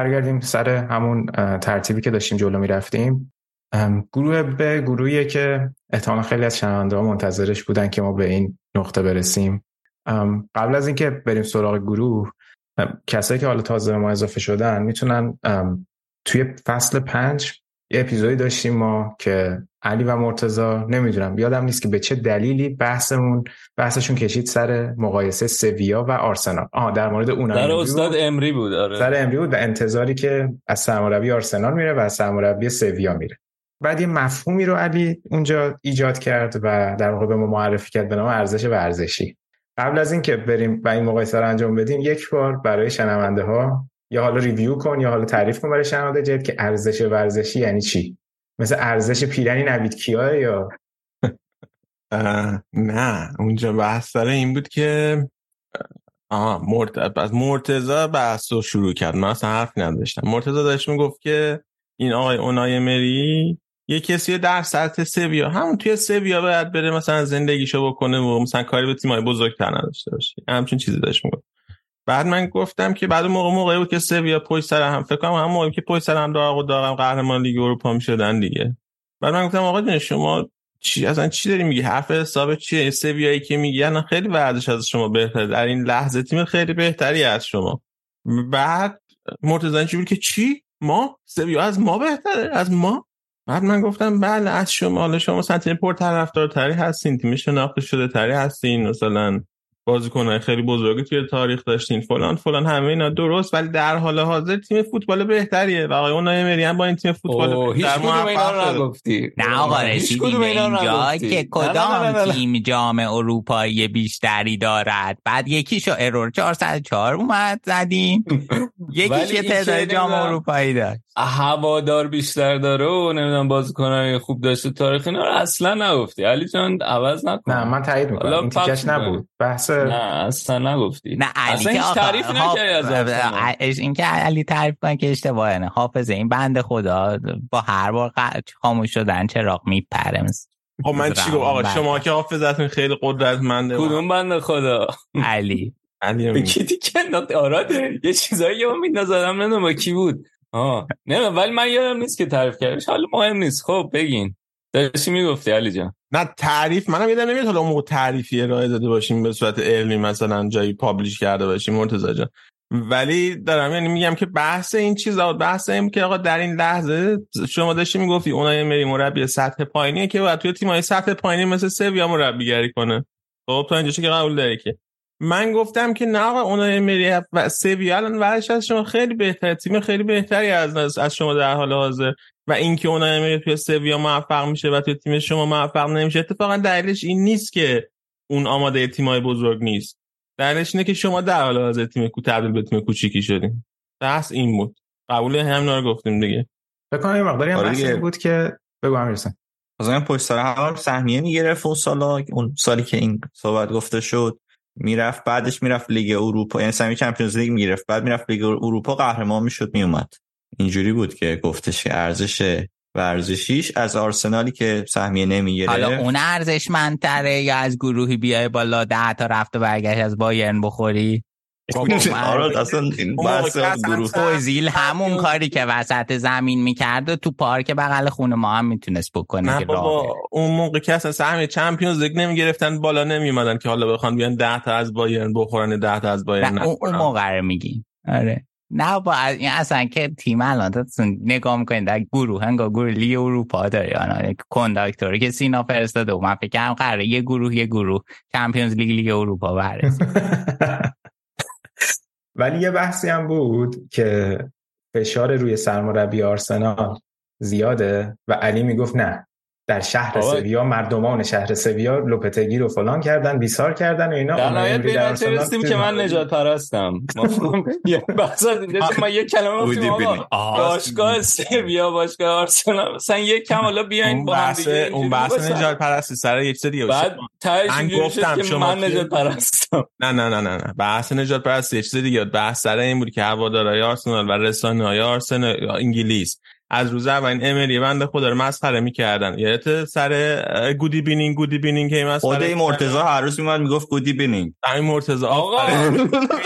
برگردیم سر همون ترتیبی که داشتیم جلو می‌رفتیم. گروه به گروهیه که احتمال خیلی از شنونده ها منتظرش بودن که ما به این نقطه برسیم. قبل از اینکه بریم سراغ گروه کسایی که حالا تازه به ما اضافه شدن می‌تونن توی فصل پنج یه اپیزودی داشتیم ما که علی و مرتزا نمی‌دونم. یادم نیست که به چه دلیلی بحثمون بحثشون کشید سر مقایسه سویا و آرسنال. آها در مورد اون در استاد امری بود آره. سر امری بود و انتظاری که از سرمربی آرسنال میره و از سرمربی سویا میره. بعد یه مفهومی رو علی اونجا ایجاد کرد و در واقع به ما معرفی کرد به نام ارزش ورزشی. قبل از اینکه بریم و این مقایسه رو انجام بدیم یک بار برای شنونده ها یا حالا ریویو کن یا حالا تعریف کن برای شنونده جدید که ارزش ورزشی یعنی چی؟ مثل ارزش پیرنی نوید کیا یا؟ نه اونجا بحث داره این بود که آها مرت... مرتزا بحث رو شروع کرد. من اصلا حرف نداشتم. مرتزا داشت می‌گفت که این آقای اونای مری یه کسی در سطح سویا همون توی سویا باید بره مثلا زندگیشو بکنه و مثلا کاری به تیمای بزرگتر نداشته باشه. همچین چیزی داشت می‌گفت. بعد من گفتم که بعد موقع موقعی بود که سویا پشت سر هم فکر کنم هم موقعی که پشت سر هم داغ و داغم قهرمان لیگ اروپا می‌شدن دیگه. بعد من گفتم آقا جون شما چی اصلا چی داری میگی؟ حرف حساب چیه؟ سویایی که میگی خیلی ورزش از شما بهتره. در این لحظه تیم خیلی بهتری از شما. بعد مرتضی چی بود که چی؟ ما؟ سویا از ما بهتره؟ از ما؟ بعد من گفتم بله از شما. حالا شما مثلا تیم تری هستین تیم شناخته شده تری هستین مثلا بازیکنهای خیلی بزرگی توی تاریخ داشتین. فلان فلان همه اینا درست ولی در حال حاضر تیم فوتبال بهتریه و آقای اونای مریان با این تیم فوتبال اینا رو نگفتی. نه آقا اینجا که کدام تیم جام اروپایی بیشتری دارد؟ بعد یکیشو ارور 404 اومد زدیم. [laughs] یکیش یه تعداد جام اروپایی داشت. هوادار بیشتر داره و نمی‌دونم بازیکنای خوب داشته تاریخ اینا رو اصلا نگفتی. علی جان عوض نکن. نه من تایید می‌کنم. این تیکش نبود. بحث نه اصلا نگفتی. نه علی اصلا هیچ تعریف نکردی از این که علی تعریف کنه که اشتباهه. نه حافظه. این بنده خدا با هر بار خاموش شدن چراغ میپره. خب من چی گفت؟ آقا شما که حافظتون خیلی قدرتمنده کدوم بنده خدا؟ علی. علی کی دیگه؟ آراد یه چیزایی من میندازم نمی‌دونم کی بود. آه. نه ولی من یادم نیست که تعریف کردش حالا مهم نیست. خب بگین. داشتی می‌گفتی علی جان. نه تعریف. منم یادم نمیاد حالا موقع تعریفی ارائه داده باشیم به صورت علمی مثلا جایی پابلش کرده باشیم مرتضی جان. ولی دارم یعنی میگم که بحث این چیز بحث این که آقا در این لحظه شما داشتی می‌گفتی اونای مری مربی سطح پایینیه که باید توی تیمای سطح پایینی مثل سویا مربیگری کنه. خب تا اینجا که قبول داری که. من گفتم که نه آقا اونای مری و سویا الان ورش از شما خیلی بهتره. تیم خیلی بهتری از از شما در حال حاضر. و اینکه اونای مری توی سویا موفق میشه و توی تیم شما موفق نمیشه. اتفاقا دلیلش این نیست که اون آماده تیمای بزرگ نیست. دلیلش اینه که شما در حال حاضر تیم کو تبدیل به تیم کوچیکی شدین. بحث این بود. قبول هم رو گفتیم دیگه. فکر کنم یه مقداری هم آره بود که بگو هم رسن مثلا پشت سر هم سهمیه می‌گرفت اون سالا اون سالی که این صحبت گفته شد. می‌رفت بعدش می‌رفت لیگ اروپا یعنی سمی چمپیونز لیگ می‌رفت بعد می‌رفت لیگ اروپا قهرمان می‌شد میومد اینجوری بود که گفتش که ارزش ورزشیش از آرسنالی که سهمیه نمی‌گیره حالا اون ارزشمندتره یا از گروهی بیای بالا ده تا رفت و برگشت از بایرن بخوری؟ [laughs] آره اصلا اوزیل همون کاری که وسط زمین می‌کرده تو پارک بغل خونه ما هم می‌تونست بکنه نه بابا اون موقع که اصلا سهم چمپیونز لیگ نمی‌گرفتن بالا نمیومدن که حالا بخوان بیان 10 تا از بایرن بخورن 10 تا از بایرن اون موقع رو میگی آره. نه با این اصلا که تیم الان نگاه می‌کنید در گروه هنگا گروه لیگ اروپا داره. آنها کنداکتوری که سینا فرستاده. و من فکر کنم قراره یه گروه یه گروه. چمپیونز لیگ لیگ اروپا برسه [laughs] ولی یه بحثی هم بود که فشار روی سرمربی آرسنال زیاده و علی می‌گفت نه. در شهر سویا مردمان شهر سویا لوپتگی رو فلان کردن بیسار کردن و اینا. در نهایت به که من نجات پرستم [laughs] ما یه کلمه گفتیم باشگاه سویا باشگاه آرسنال مثلا یک کم حالا بیاین با هم دیگه اون بحث نجات پرستی سر یک دیگه بعد من گفتم شما من نجات پرستم [laughs] نه نه نه نه بحث نجات پرستی یک چیز دیگه بحث سر این بود که هوادارهای آرسنال و رسانه‌های آرسنال انگلیس از روز اول امری بنده خدا رو مسخره می‌کردن. یادت سر گودی بینینگ گودی بینینگ که مسخره خود مرتضی هر روز میومد می‌گفت گودی بینینگ همین مرتضی. آقا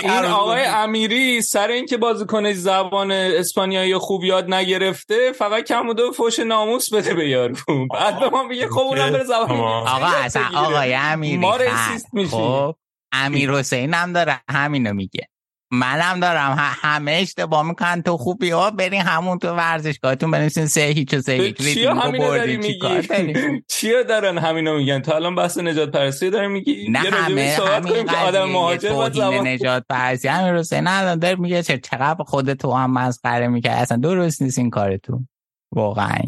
این آقای امیری سر اینکه بازیکن زبان اسپانیایی خوب یاد نگرفته فقط کم بوده فوش ناموس بده به یارو. بعد به ما میگه خب اونم بره زبان آقا اصلا آقای امیری ما ریسیست خب امیر حسین هم داره همینو میگه. منم دارم. همه اشتباه می‌کنن. تو خوبی؟ ها برین همون تو ورزشگاهتون بنویسین سه هیچ و سه هیچ. چیا همینو داری میگی؟ [laughs] چیا دارن همینو میگن؟ تو الان بحث نجات پرستی داری میگی؟ نه همه همین که آدم مهاجر نجات پرستی همین رو نه داره میگه چقدر خود تو هم مسخره میگه اصلا درست نیست این کارتون. واقعا.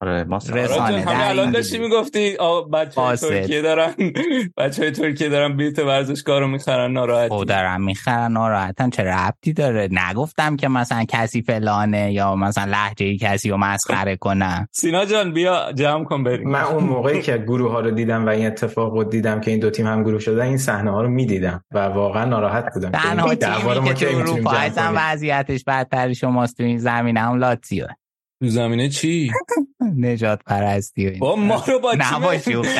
آره ما رسانه همه الان داشتی می‌گفتی بچه های ترکیه دارن [laughs] بچه های ترکیه دارن بیت ورزشگاه رو می‌خرن ناراحتی. او دارن می‌خرن ناراحتن چه ربطی داره؟ نگفتم که مثلا کسی فلانه یا مثلا لحجه کسی رو مسخره کنم [laughs] سینا جان بیا جمع کن بریم. من اون موقعی [laughs] که گروه ها رو دیدم و این اتفاق رو دیدم که این دو تیم هم گروه شدن این صحنه ها رو می‌دیدم و واقعا ناراحت بودم. تنها تیمی که تو اروپا وضعیتش بدتر شماست تو این زمینه هم لاتزیو. تو زمینه چی؟ [laughs] نجات پرستی با ما رو با نه [laughs] با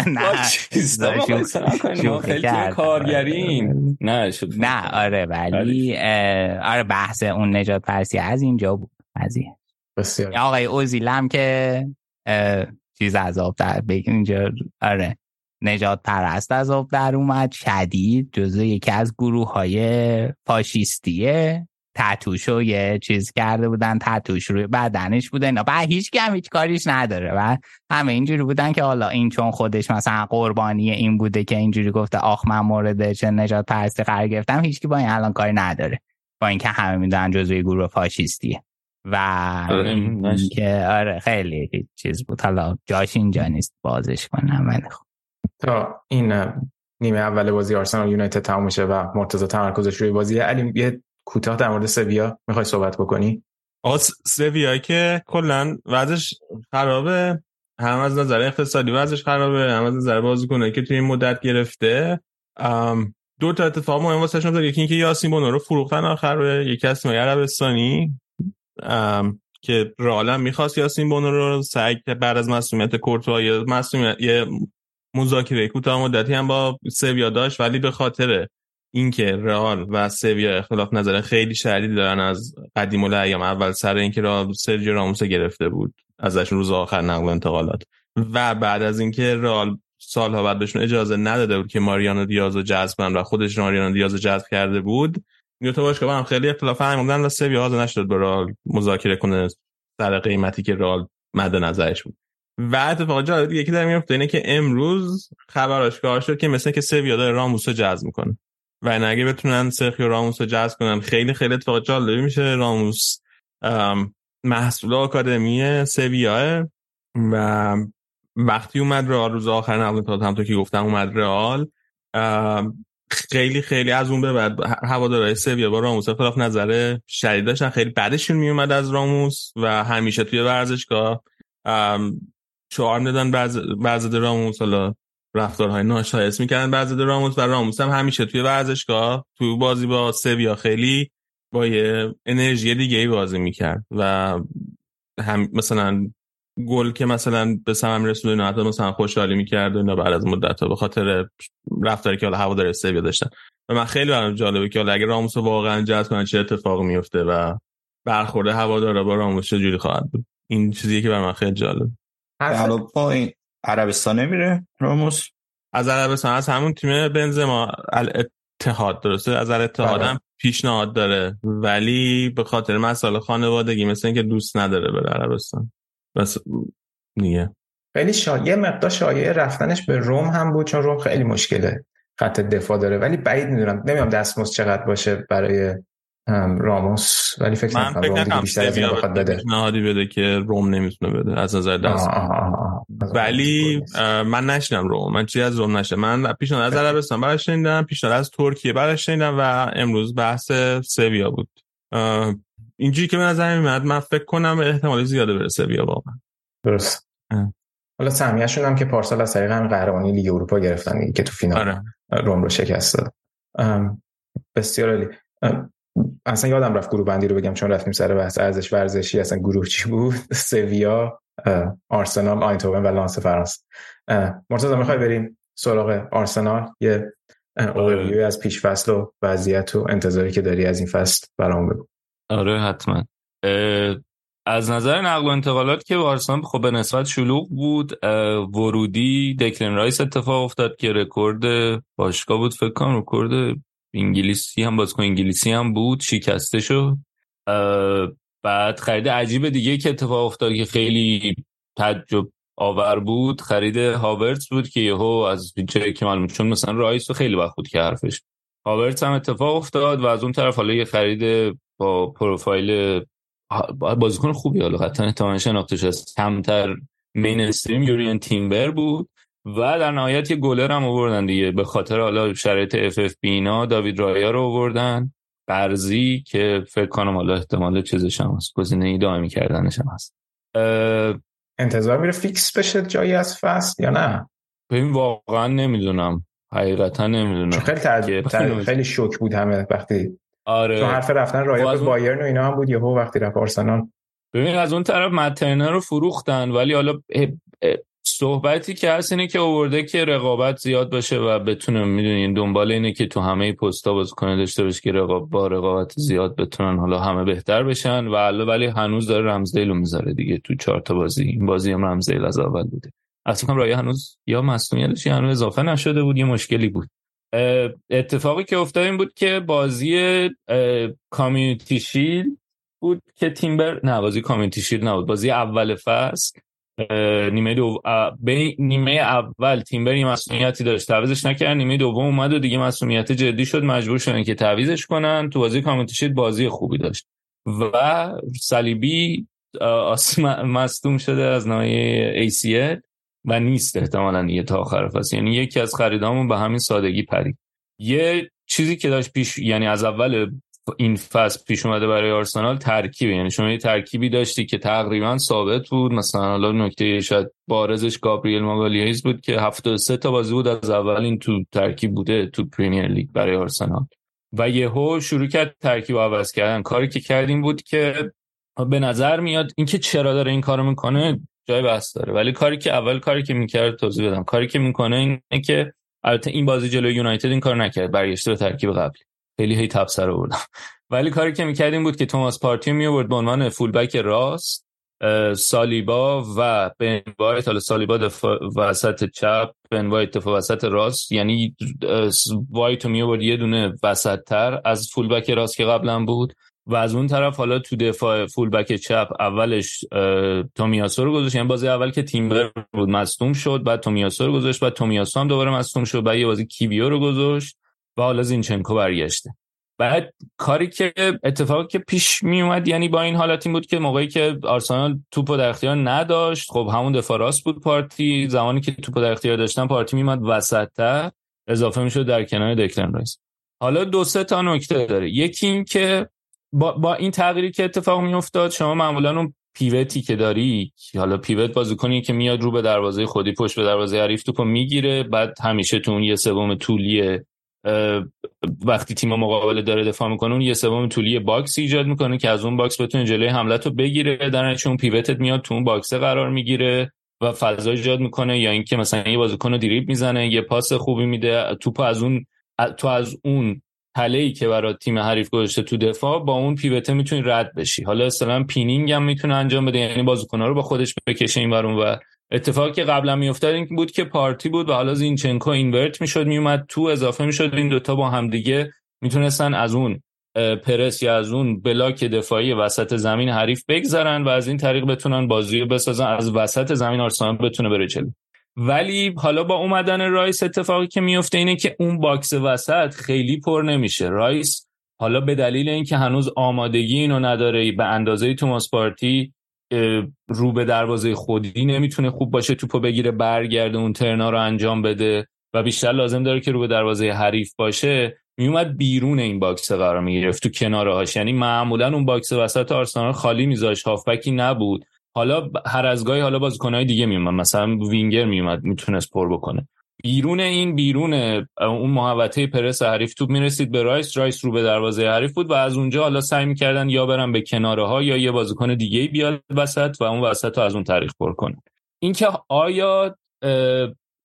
نه. [laughs] خیلی کارگرین نه نه آره ولی آره بحث اون نجات پرستی از اینجا بود. قضیه بسیار. آقای اوزیلم که چیز عذاب در اینجا آره نجات پرست از آب در اومد. شدید جزو یکی از گروه های فاشیستیه. تتوشو یه چیز کرده بودن تتوش روی بدنش بوده اینا. بعد هیچ هم هیچ کاریش نداره. و همه اینجوری بودن که حالا این چون خودش مثلا قربانی این بوده که اینجوری گفته آخ من مورد چه نجات پرستی قرار گرفتم. هیچ با این الان کاری نداره. با اینکه همه می‌دونن جزوی گروه فاشیستیه. و آره، که آره خیلی چیز بود. حالا جاش اینجا نیست بازش کنم ولی خب. تا این نیمه اول بازی آرسنال یونایتد تموم میشه و مرتضی تمرکزش روی بازی علی یه کوتاه در مورد سویا می‌خوای صحبت بکنی؟ آقا سویا که کلا وضعش خرابه هم از نظر اقتصادی وضعش خرابه هم از نظر بازیکنایی که توی این مدت گرفته. دو تا اتفاق مهم واسه شما یکی اینکه یاسین بونو رو فروختن آخر به یکی از عربستانی. که رئال می‌خواست یاسین بونو رو سعی بعد از مسئولیت کورتوا یه مسئولیت مذاکره کوتاه مدتی هم با سویا داشت ولی به خاطر اینکه رئال و سویا اختلاف نظر خیلی شدیدی دارن از قدیم الایام اول سر اینکه رئال سرجیو راموس گرفته بود. ازش روز آخر نقل انتقالات. و بعد از اینکه رئال سالها بعد بهشون اجازه نداده بود که ماریانو دیاز رو جذب و خودش ماریانو دیاز رو جذب کرده بود دو تا باشگاه هم خیلی اختلاف هم بودن و سویا حاضر نشد با رئال مذاکره کنه سر قیمتی که رئال مد نظرش بود. و اتفاق جالب دیگه که در میفته اینه که امروز خبراش کار شد که مثل که سویا داره راموس رو جذب می‌کنه. و اگه بتونن سرخیو راموس رو جذب کنن خیلی خیلی اتفاق جالبی میشه. راموس محصول آکادمی سویاه و وقتی اومد رئال روز آخر نقل همونطور که گفتم اومد رئال. خیلی خیلی از اون به بعد هوادارهای سویا با راموس اختلاف نظر شدید داشتن. خیلی بعدشون میومد از راموس و همیشه توی ورزشگاه. شعار می‌دادن بعض راموس حالا رفتارهای ناشایست می‌کردن. بعضی راموس و راموس هم همیشه توی ورزشگاه توی بازی با سویا خیلی با یه انرژی دیگه ای بازی می‌کرد و هم مثلا گل که مثلا به سمم رسونده نه حتی مثلا خوشحالی می‌کرد و اینا بعد از مدت به خاطر رفتاری که حالا هوادار سویا داشتن. و من خیلی برام جالبه که حالا اگه راموس واقعا جذب کنن چه اتفاقی میفته و برخورد هوادارا با راموس چجوری خواهد بود. این چیزیه که برام خیلی جالب. عربستان نمیره راموس؟ از عربستان از همون تیم بنزما. اتحاد درسته؟ از اتحاد هم پیشنهاد داره. ولی به خاطر مسائل خانوادگی مثل اینکه دوست نداره به عربستان. بس نیه خیلی شا... یه مقدار شایعه رفتنش به روم هم بود چون روم خیلی مشکله خط دفاع داره. ولی بعید می‌دونم نمی‌دونم دستمزد چقدر باشه برای راموس. ولی فکر نکنم روم دیگه بیشتر از بخواد بده. پیشنهادی بده که روم نمی‌تونه بده از نظر دست. ولی من نشنم روم. من چیزی از روم نشه من پیشنهاد از عربستان براش شنیدم پیشنهاد از ترکیه براش شنیدم و امروز بحث سویا بود. اینجوری که به نظر میاد من فکر کنم احتمال زیاده بره سویا واقعا. درست. حالا سهمیه‌شون هم که پارسال از طریق هم قهرمانی لیگ اروپا گرفتن که تو فینال آره. روم رو شکست داد. بسیار عالی. اصلا یادم رفت گروه بندی رو بگم چون رفتیم سر بحث ارزش ورزشی اصلا گروه چی بود؟ [laughs] سویا آرسنال آینتوون و لانس فرانسه. مرتضی می‌خوای بریم سراغ آرسنال؟ یه اوورویو از پیش فصل و وضعیت و انتظاری که داری از این فصل برام بگو. آره حتما. از نظر نقل و انتقالات که آرسنال خب به نسبت شلوغ بود ورودی دکلن رایس اتفاق افتاد که رکورد باشگاه بود. فکر کنم رکورد انگلیسی هم بازیکن انگلیسی هم بود شکسته شد بعد خرید عجیب دیگه که اتفاق افتاد که خیلی تعجب آور بود. خرید هاورتس بود که یهو از جایی که معلوم چون مثلا رایس خیلی وقت بود که حرفش. هاورتس هم اتفاق افتاد و از اون طرف حالا یه خرید با پروفایل بازیکن خوبی حالا قطعا احتمالاً شناخته شده کمتر mainstream یوریان تیمبر بود. و در نهایت یه گلر هم آوردن دیگه. به خاطر حالا شرایط FFP اینا داوید رایا رو آوردن. قرضی که فکر کنم حالا احتمال چیزش هم هست. گزینه ای دائمی کردنش هم هست. انتظار میره fix بشه جایی از فصل یا نه؟ ببین واقعا نمی‌دونم. حقیقتا نمی‌دونم. خیلی تر... خیلی شوک بود همه وقتی آره. چون حرف رفتن رایا به بایرن و اینا هم بود یهو وقتی رفت آرسنال. ببین از اون طرف مترنر رو فروختن ولی حالا صحبتی که هست اینه که آورده که رقابت زیاد باشه و بتونه می‌دونین دنبال اینه که تو همه پستا بازیکن داشته باشه که رقاب با رقابت زیاد بتونن حالا همه بهتر بشن و ولی هنوز داره رمزدیل رو می‌ذاره دیگه تو چهار تا بازی. این بازی هم رمزدیل از اول بوده. اصلا رای هنوز یا مصونیتش هنوز اضافه نشده بود یه مشکلی بود. اتفاقی که افتاد این بود که بازی کامیونیتی شیل بود که تیمبر نه بازی کامیونیتی شیل نبود بازی اول فصل نیمه دو نیمه اول تیمبر یه مسئولیتی داشت. تعویزش نکرد نیمه دوم اومد و دیگه مسئولیت جدی شد. مجبور شدن که تعویزش کنن. تو بازی کامیونیتی بازی خوبی داشت. و صلیبی مصدوم شده از نایه ACL و نیست احتمالا یه تا آخر فصل. یعنی یکی از خریدامون به همین سادگی پرید. یه چیزی که داشت پیش یعنی از اول این فصل پیش اومده برای آرسنال ترکیب یعنی شما یه ترکیبی داشتی که تقریبا ثابت بود. مثلا حالا نکته شاید بارزش گابریل ماگالیایز بود که 73 تا بازی بود. از اول این تو ترکیب بوده تو پریمیر لیگ برای آرسنال. و یهو شروع کرد ترکیب عوض کردن. کاری که کردیم بود که به نظر میاد اینکه چرا داره این کارو می‌کنه جای بحث داره. ولی کاری که اول کاری که می‌کرد توضیح بدم. کاری که می‌کنه اینه که البته این بازی جلوی یونایتد این کار نکرد. برگشته به ترکیب قبلی. خیلی هی تبصره آوردم. ولی کاری که می‌کردیم بود که توماس پارتی می آورد به عنوان fullback راست سالیبا و بن وایت. حالا سالیبا دفاع وسط چپ بن وایت وسط راست. یعنی وایت می آورد یه دونه وسط تر از fullback راست که قبلا بود. و از اون طرف حالا تو دفاع fullback چپ اولش تومیاسو رو گذاشت. یعنی بازی اول که تیمبر بود مصدوم شد. بعد تومیاسو رو گذاشت. بعد تومیاسو هم دوباره مصدوم شد. بعد یه بازی کیویو رو گذاشت. و حالا زینچنکو برگشته. بعد کاری که اتفاقی که پیش می اومد یعنی با این حالت این بود که موقعی که آرسنال توپو در اختیار نداشت خب همون دفاع راست بود پارتی. زمانی که توپو در اختیار داشتن پارتی میومد وسطتر اضافه می‌شد در کنار دکلن رایس. حالا دو سه تا نکته داره. یکی این که با, با این تغییری که اتفاق میافتاد شما معمولا اون pivot ی که داری حالا pivot بازیکنی که میاد رو به دروازه خودی پشت به دروازه حریف توپو می‌گیره بعد همیشه تو اون یه سوم طولی وقتی تیم مقابل داره دفاع می‌کنه اون یه سوم طولی box ایجاد می‌کنه که از اون box بتونه جلوی حملت رو بگیره. در چون pivot ت میاد تو اون box قرار می‌گیره و فضا ایجاد می‌کنه. یا اینکه مثلا یه بازیکن رو می‌زنه یه پاس خوبی میده. توپ از اون تو از اون تله ای که برای تیم حریف گذاشته تو دفاع با اون pivot ه می‌تونی رد بشی. حالا اصلا pinning هم می‌تونه انجام بده. یعنی بازیکن‌ها رو با خودش بکشه این و اتفاقی که قبلا میافتاد این بود که پارتی بود و حالا زینچنکو invert می‌شد میومد تو اضافه می‌شد. این دوتا با هم دیگه می‌تونستن از اون پرس یا از اون block دفاعی وسط زمین حریف بگذرن و از این طریق بتونن بازی بسازن از وسط زمین آرسنال بتونه بره جلو. ولی حالا با اومدن رایس اتفاقی که میفته اینه که اون box وسط خیلی پر نمیشه. رایس حالا به دلیل اینکه هنوز آمادگی اینو نداره به اندازه توماس پارتی رو به دروازه خودی نمی‌تونه خوب باشه توپو بگیره برگرده اون turn ا رو انجام بده و بیشتر لازم داره که رو به دروازه حریف باشه. میومد بیرون این box قرار می‌گرفت تو کناره هاش یعنی معمولا اون box وسط آرسنال خالی میذاشت هافبکی نبود. حالا هر از گاهی حالا بازیکنهای دیگه میومد مثلا وینگر میومد می‌تونست پر بکنه. بیرون این بیرون اون محوطه پرس حریف توپ می‌رسید به رایس. رایس رو به دروازه حریف بود و از اونجا حالا سعی می‌کردن یا برن به کناره ها یا یه بازیکن دیگه بیاد وسط و اون وسط رو از اون طریق پر کنه اینکه آیا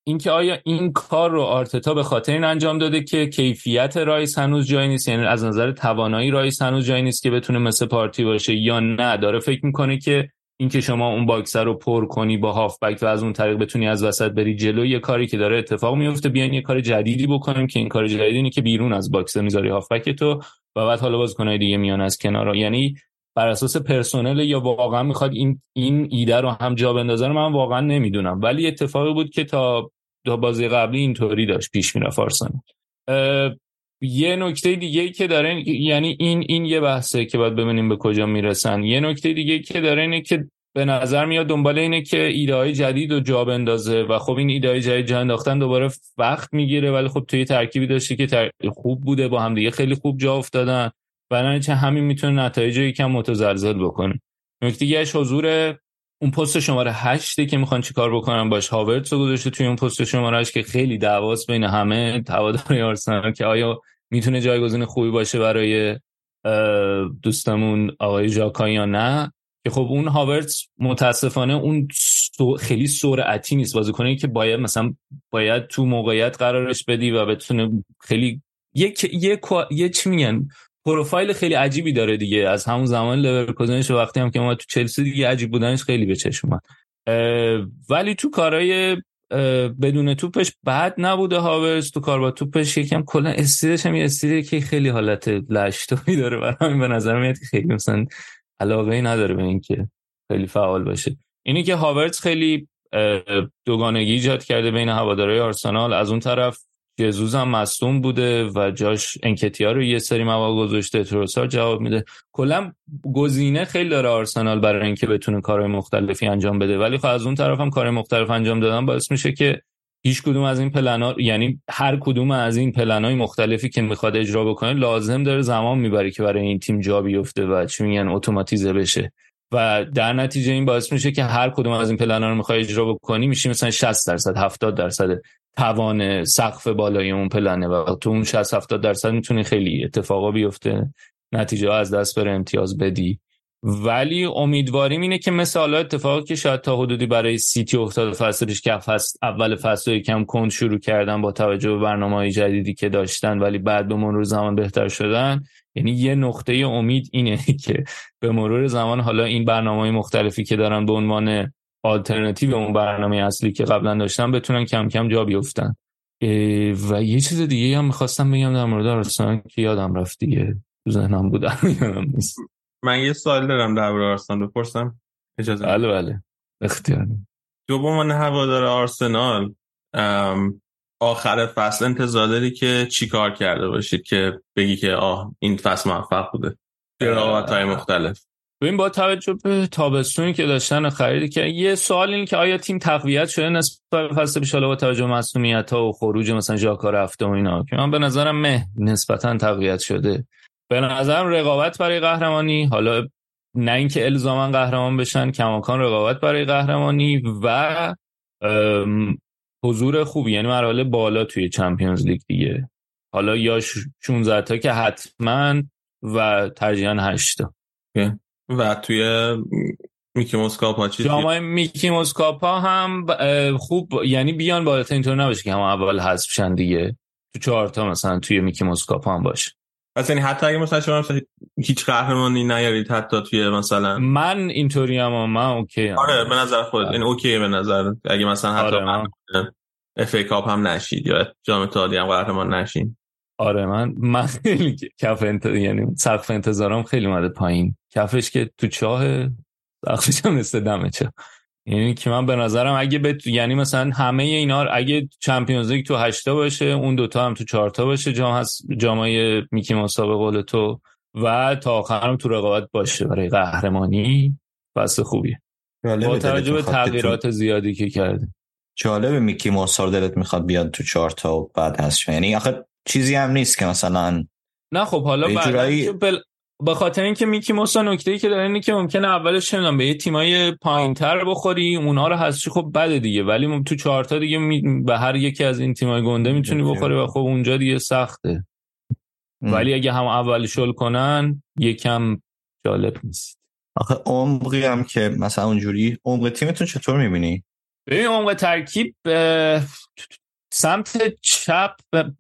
اینکه آیا این کار رو آرتتا به خاطر این انجام داده که کیفیت رایس هنوز جایی نیست؟ یعنی از نظر توانایی رایس هنوز جایی نیست که بتونه مثل پارتی باشه یا نه؟ داره فکر می‌کنه که اینکه شما اون box رو پر کنی با هافبک و از اون طریق بتونی از وسط بری جلو یه کاری که داره اتفاق میفته. بیاین یه کار جدیدی بکنیم که این کار جدیدی اینه که بیرون از box می‌ذاری هافبک تو و بعد حالا بازیکنای دیگه میان از کنارا یعنی بر اساس پرسنل یا واقعا می‌خواد این این ایده رو هم جا بندازه من واقعا نمی‌دونم. ولی اتفاقی بود که تا تا بازی قبلی اینطوری داشت پیش می‌رفت یه نکته دیگه که داره یعنی این این یه بحثه که باید ببینیم به کجا می‌رسن. یه نکته دیگه که داره اینه که به نظر میاد دنبال اینه که ایده های جدید رو جا بندازه و خب این ایده های جدید جا انداختن دوباره وقت می‌گیره ولی خب توی ترکیبی داشته که خوب بوده با هم دیگه خیلی خوب جا افتادن. بنابراین همین می‌تونه نتایج یکم متزلزل بکنه. نکته حضور اون پست شماره 8 که می‌خوان چیکار بکنن باش هاورتس رو گذاشته توی اون پست شماره 8 که خیلی دعواست بین همه. هواداری آرسنال که آیا می‌تونه جایگزین خوبی باشه برای دوستمون آقای ژاکا یا نه؟ که خب اون هاورتس متاسفانه اون خیلی سرعتی نیست. بازیکنی که باید مثلا باید تو موقعیت قرارش بدی و بتونه خیلی یک یک یه چی میگن؟ پروفایل خیلی عجیبی داره دیگه. از همون زمان لورکوزنش وقتی هم که ما تو چلسی دیگه عجیب بودنش خیلی به چشم اومد. ولی تو کارهای بدون توپش بعد نبوده هاورز. تو کار با توپش یکم کلا استیلش هم یه استیلی که خیلی حالت لشتوی داره برای به نظر میاد که خیلی مثلا علاقه ای نداره به اینکه خیلی فعال باشه. اینی که هاورز خیلی دوگانگی ایجاد کرده بین هوادارهای آرسنال. از اون طرف جزوز هم مصدوم بوده و جاش انکتیا رو یه سری مواد گذاشته تروسار جواب میده. کلا گزینه خیلی داره آرسنال برای اینکه بتونه کارهای مختلفی انجام بده. ولی خب از اون طرف هم کار مختلف انجام دادن باعث میشه که هیچ کدوم از این پلنا یعنی هر کدوم از این پلنای مختلفی که می‌خواد اجرا بکنه لازم داره زمان می‌بره که برای این تیم جا بیفته و چی میگن اتوماتیزه بشه. و در نتیجه این باعث میشه که هر کدوم از این پلن رو می‌خوای اجرا بکنی میشه مثلا 60 درصد 70 درصد توان سقف بالای اون پلنه و تو اون 60 70 درصد می‌تونی خیلی اتفاقا بیفته. نتیجه از دست بره امتیاز بدی. ولی امیدواریم اینه که مثل حالا اتفاقی که شاید تا حدودی برای سیتی افتاد فصلش که فصل اول فصل کم کند شروع کردن با توجه به برنامه های جدیدی که داشتن ولی بعد به مرور زمان بهتر شدن. یعنی یه نقطه امید اینه [laughs] که به مرور زمان حالا این برنامه مختلفی که دارن به عنوان آلترناتیو اون برنامه اصلی که قبلا داشتن بتونن کم کم جا بیفتن. و یه چیز دیگه هم می‌خواستم بگم در مورد آرسنال که یادم رفت دیگه. تو ذهنم نیست. من یه سوال دارم در مورد آرسنال بپرسم؟ اجازه بله بله. اختیار تو به عنوان هوادار آرسنال آخر فصل انتظار داری که چی کار کرده باشید که بگی که آه این فصل موفق بوده؟ رقابت های مختلف. ببین با توجه به تابستونی که داشتن خریدی که یه سوال این که آیا تیم تقویت شده نسبت به فصل پیش با توجه مسئولیت ها و خروج مثلا ژاکا رفته و اینا که من به نظرم مه نسبتا تقویت شده. به نظرم رقابت برای قهرمانی حالا نه اینکه الزاما قهرمان بشن کماکان رقابت برای قهرمانی و حضور خوبی یعنی مراحل بالا توی چمپیونز لیگ دیگه. حالا یا 16 تا که حتما و ترجیحاً 8 تا. و توی میکی موسکاپا چی جامعه میکی موسکاپا هم خوب یعنی بیان بالاتر اینطور نباشه که هم اول حذف شن دیگه. تو چهار تا مثلا توی میکی موسکاپا هم باشه. پس یعنی حتی اگه مثلا شما مثلا هیچ قهرمانی نیارید حتی توی مثلا من اینطوری هم من اوکی هم. آره به نظر خود. این اوکی به نظر. اگه مثلا حتی آره. اف هم نشید یا جام اتحادیه هم قهرمان نشین. آره من من خیلی کف انت... یعنی سقف انتظارم خیلی اومده پایین. کفش که تو چاه سقفش هم مثل دمه چه یعنی که من به نظرم اگه به یعنی مثلا همه اینا اگه چمپیونز لیگ تو هشتا باشه اون دوتا هم تو چهارتا باشه جام هست جامای میکی مسابقه قول تو و تا آخرم تو رقابت باشه. برای قهرمانی بس خوبیه. با توجه به تغییرات زیادی که کرده جالب میکی موسار دلت می‌خواد بیاد تو چهارتا و بعد هست یعنی آخه چیزی هم نیست که مثلا نه خب حالا بعد بل... به خاطر اینکه میکی موسا نکته ای که داره اینه که ممکنه اولش چه به یه تیمای پایینتر بخوری اونا رو هستی خب بده دیگه. ولی تو چهارتا دیگه می... به هر یکی از این تیمای گنده می‌تونی بخوری و خب اونجا دیگه سخته. ولی اگه هم اول شل کنن یکم جالب نیست. آخه عمقی هم که مثلا اونجوری عمق تیمتون چطور می‌بینی؟ ببین عمق ترکیب سمت چپ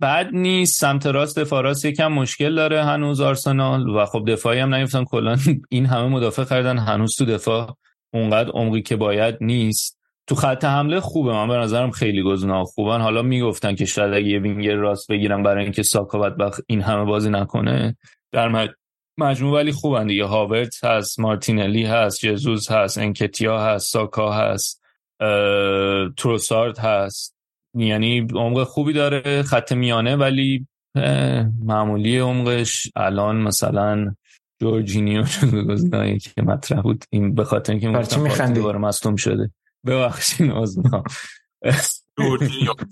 بد نیست سمت راست دفاع راست یکم مشکل داره هنوز آرسنال و خب دفاعی هم نیفتن کلا این همه مدافع خریدن هنوز تو دفاع اونقدر عمقی که باید نیست. تو خط حمله خوبه من به نظرم خیلی گزینه‌ها خوبن. حالا می‌گفتن که شاید اگه وینگر راست بگیرن برای اینکه ساکا بدبخت این همه بازی نکنه در مجموع ولی خوبن دیگه. هاورت هست مارتینلی هست جزوز هست انکتیا هست ساکا هست تروسارد هست. یعنی عمق خوبی داره خط میانه ولی معمولی عمقش الان مثلا جورجینیو شده که مطرح بود. این به خاطر اینکه می‌گفتم دوباره مصدوم شده. ببخشید عذر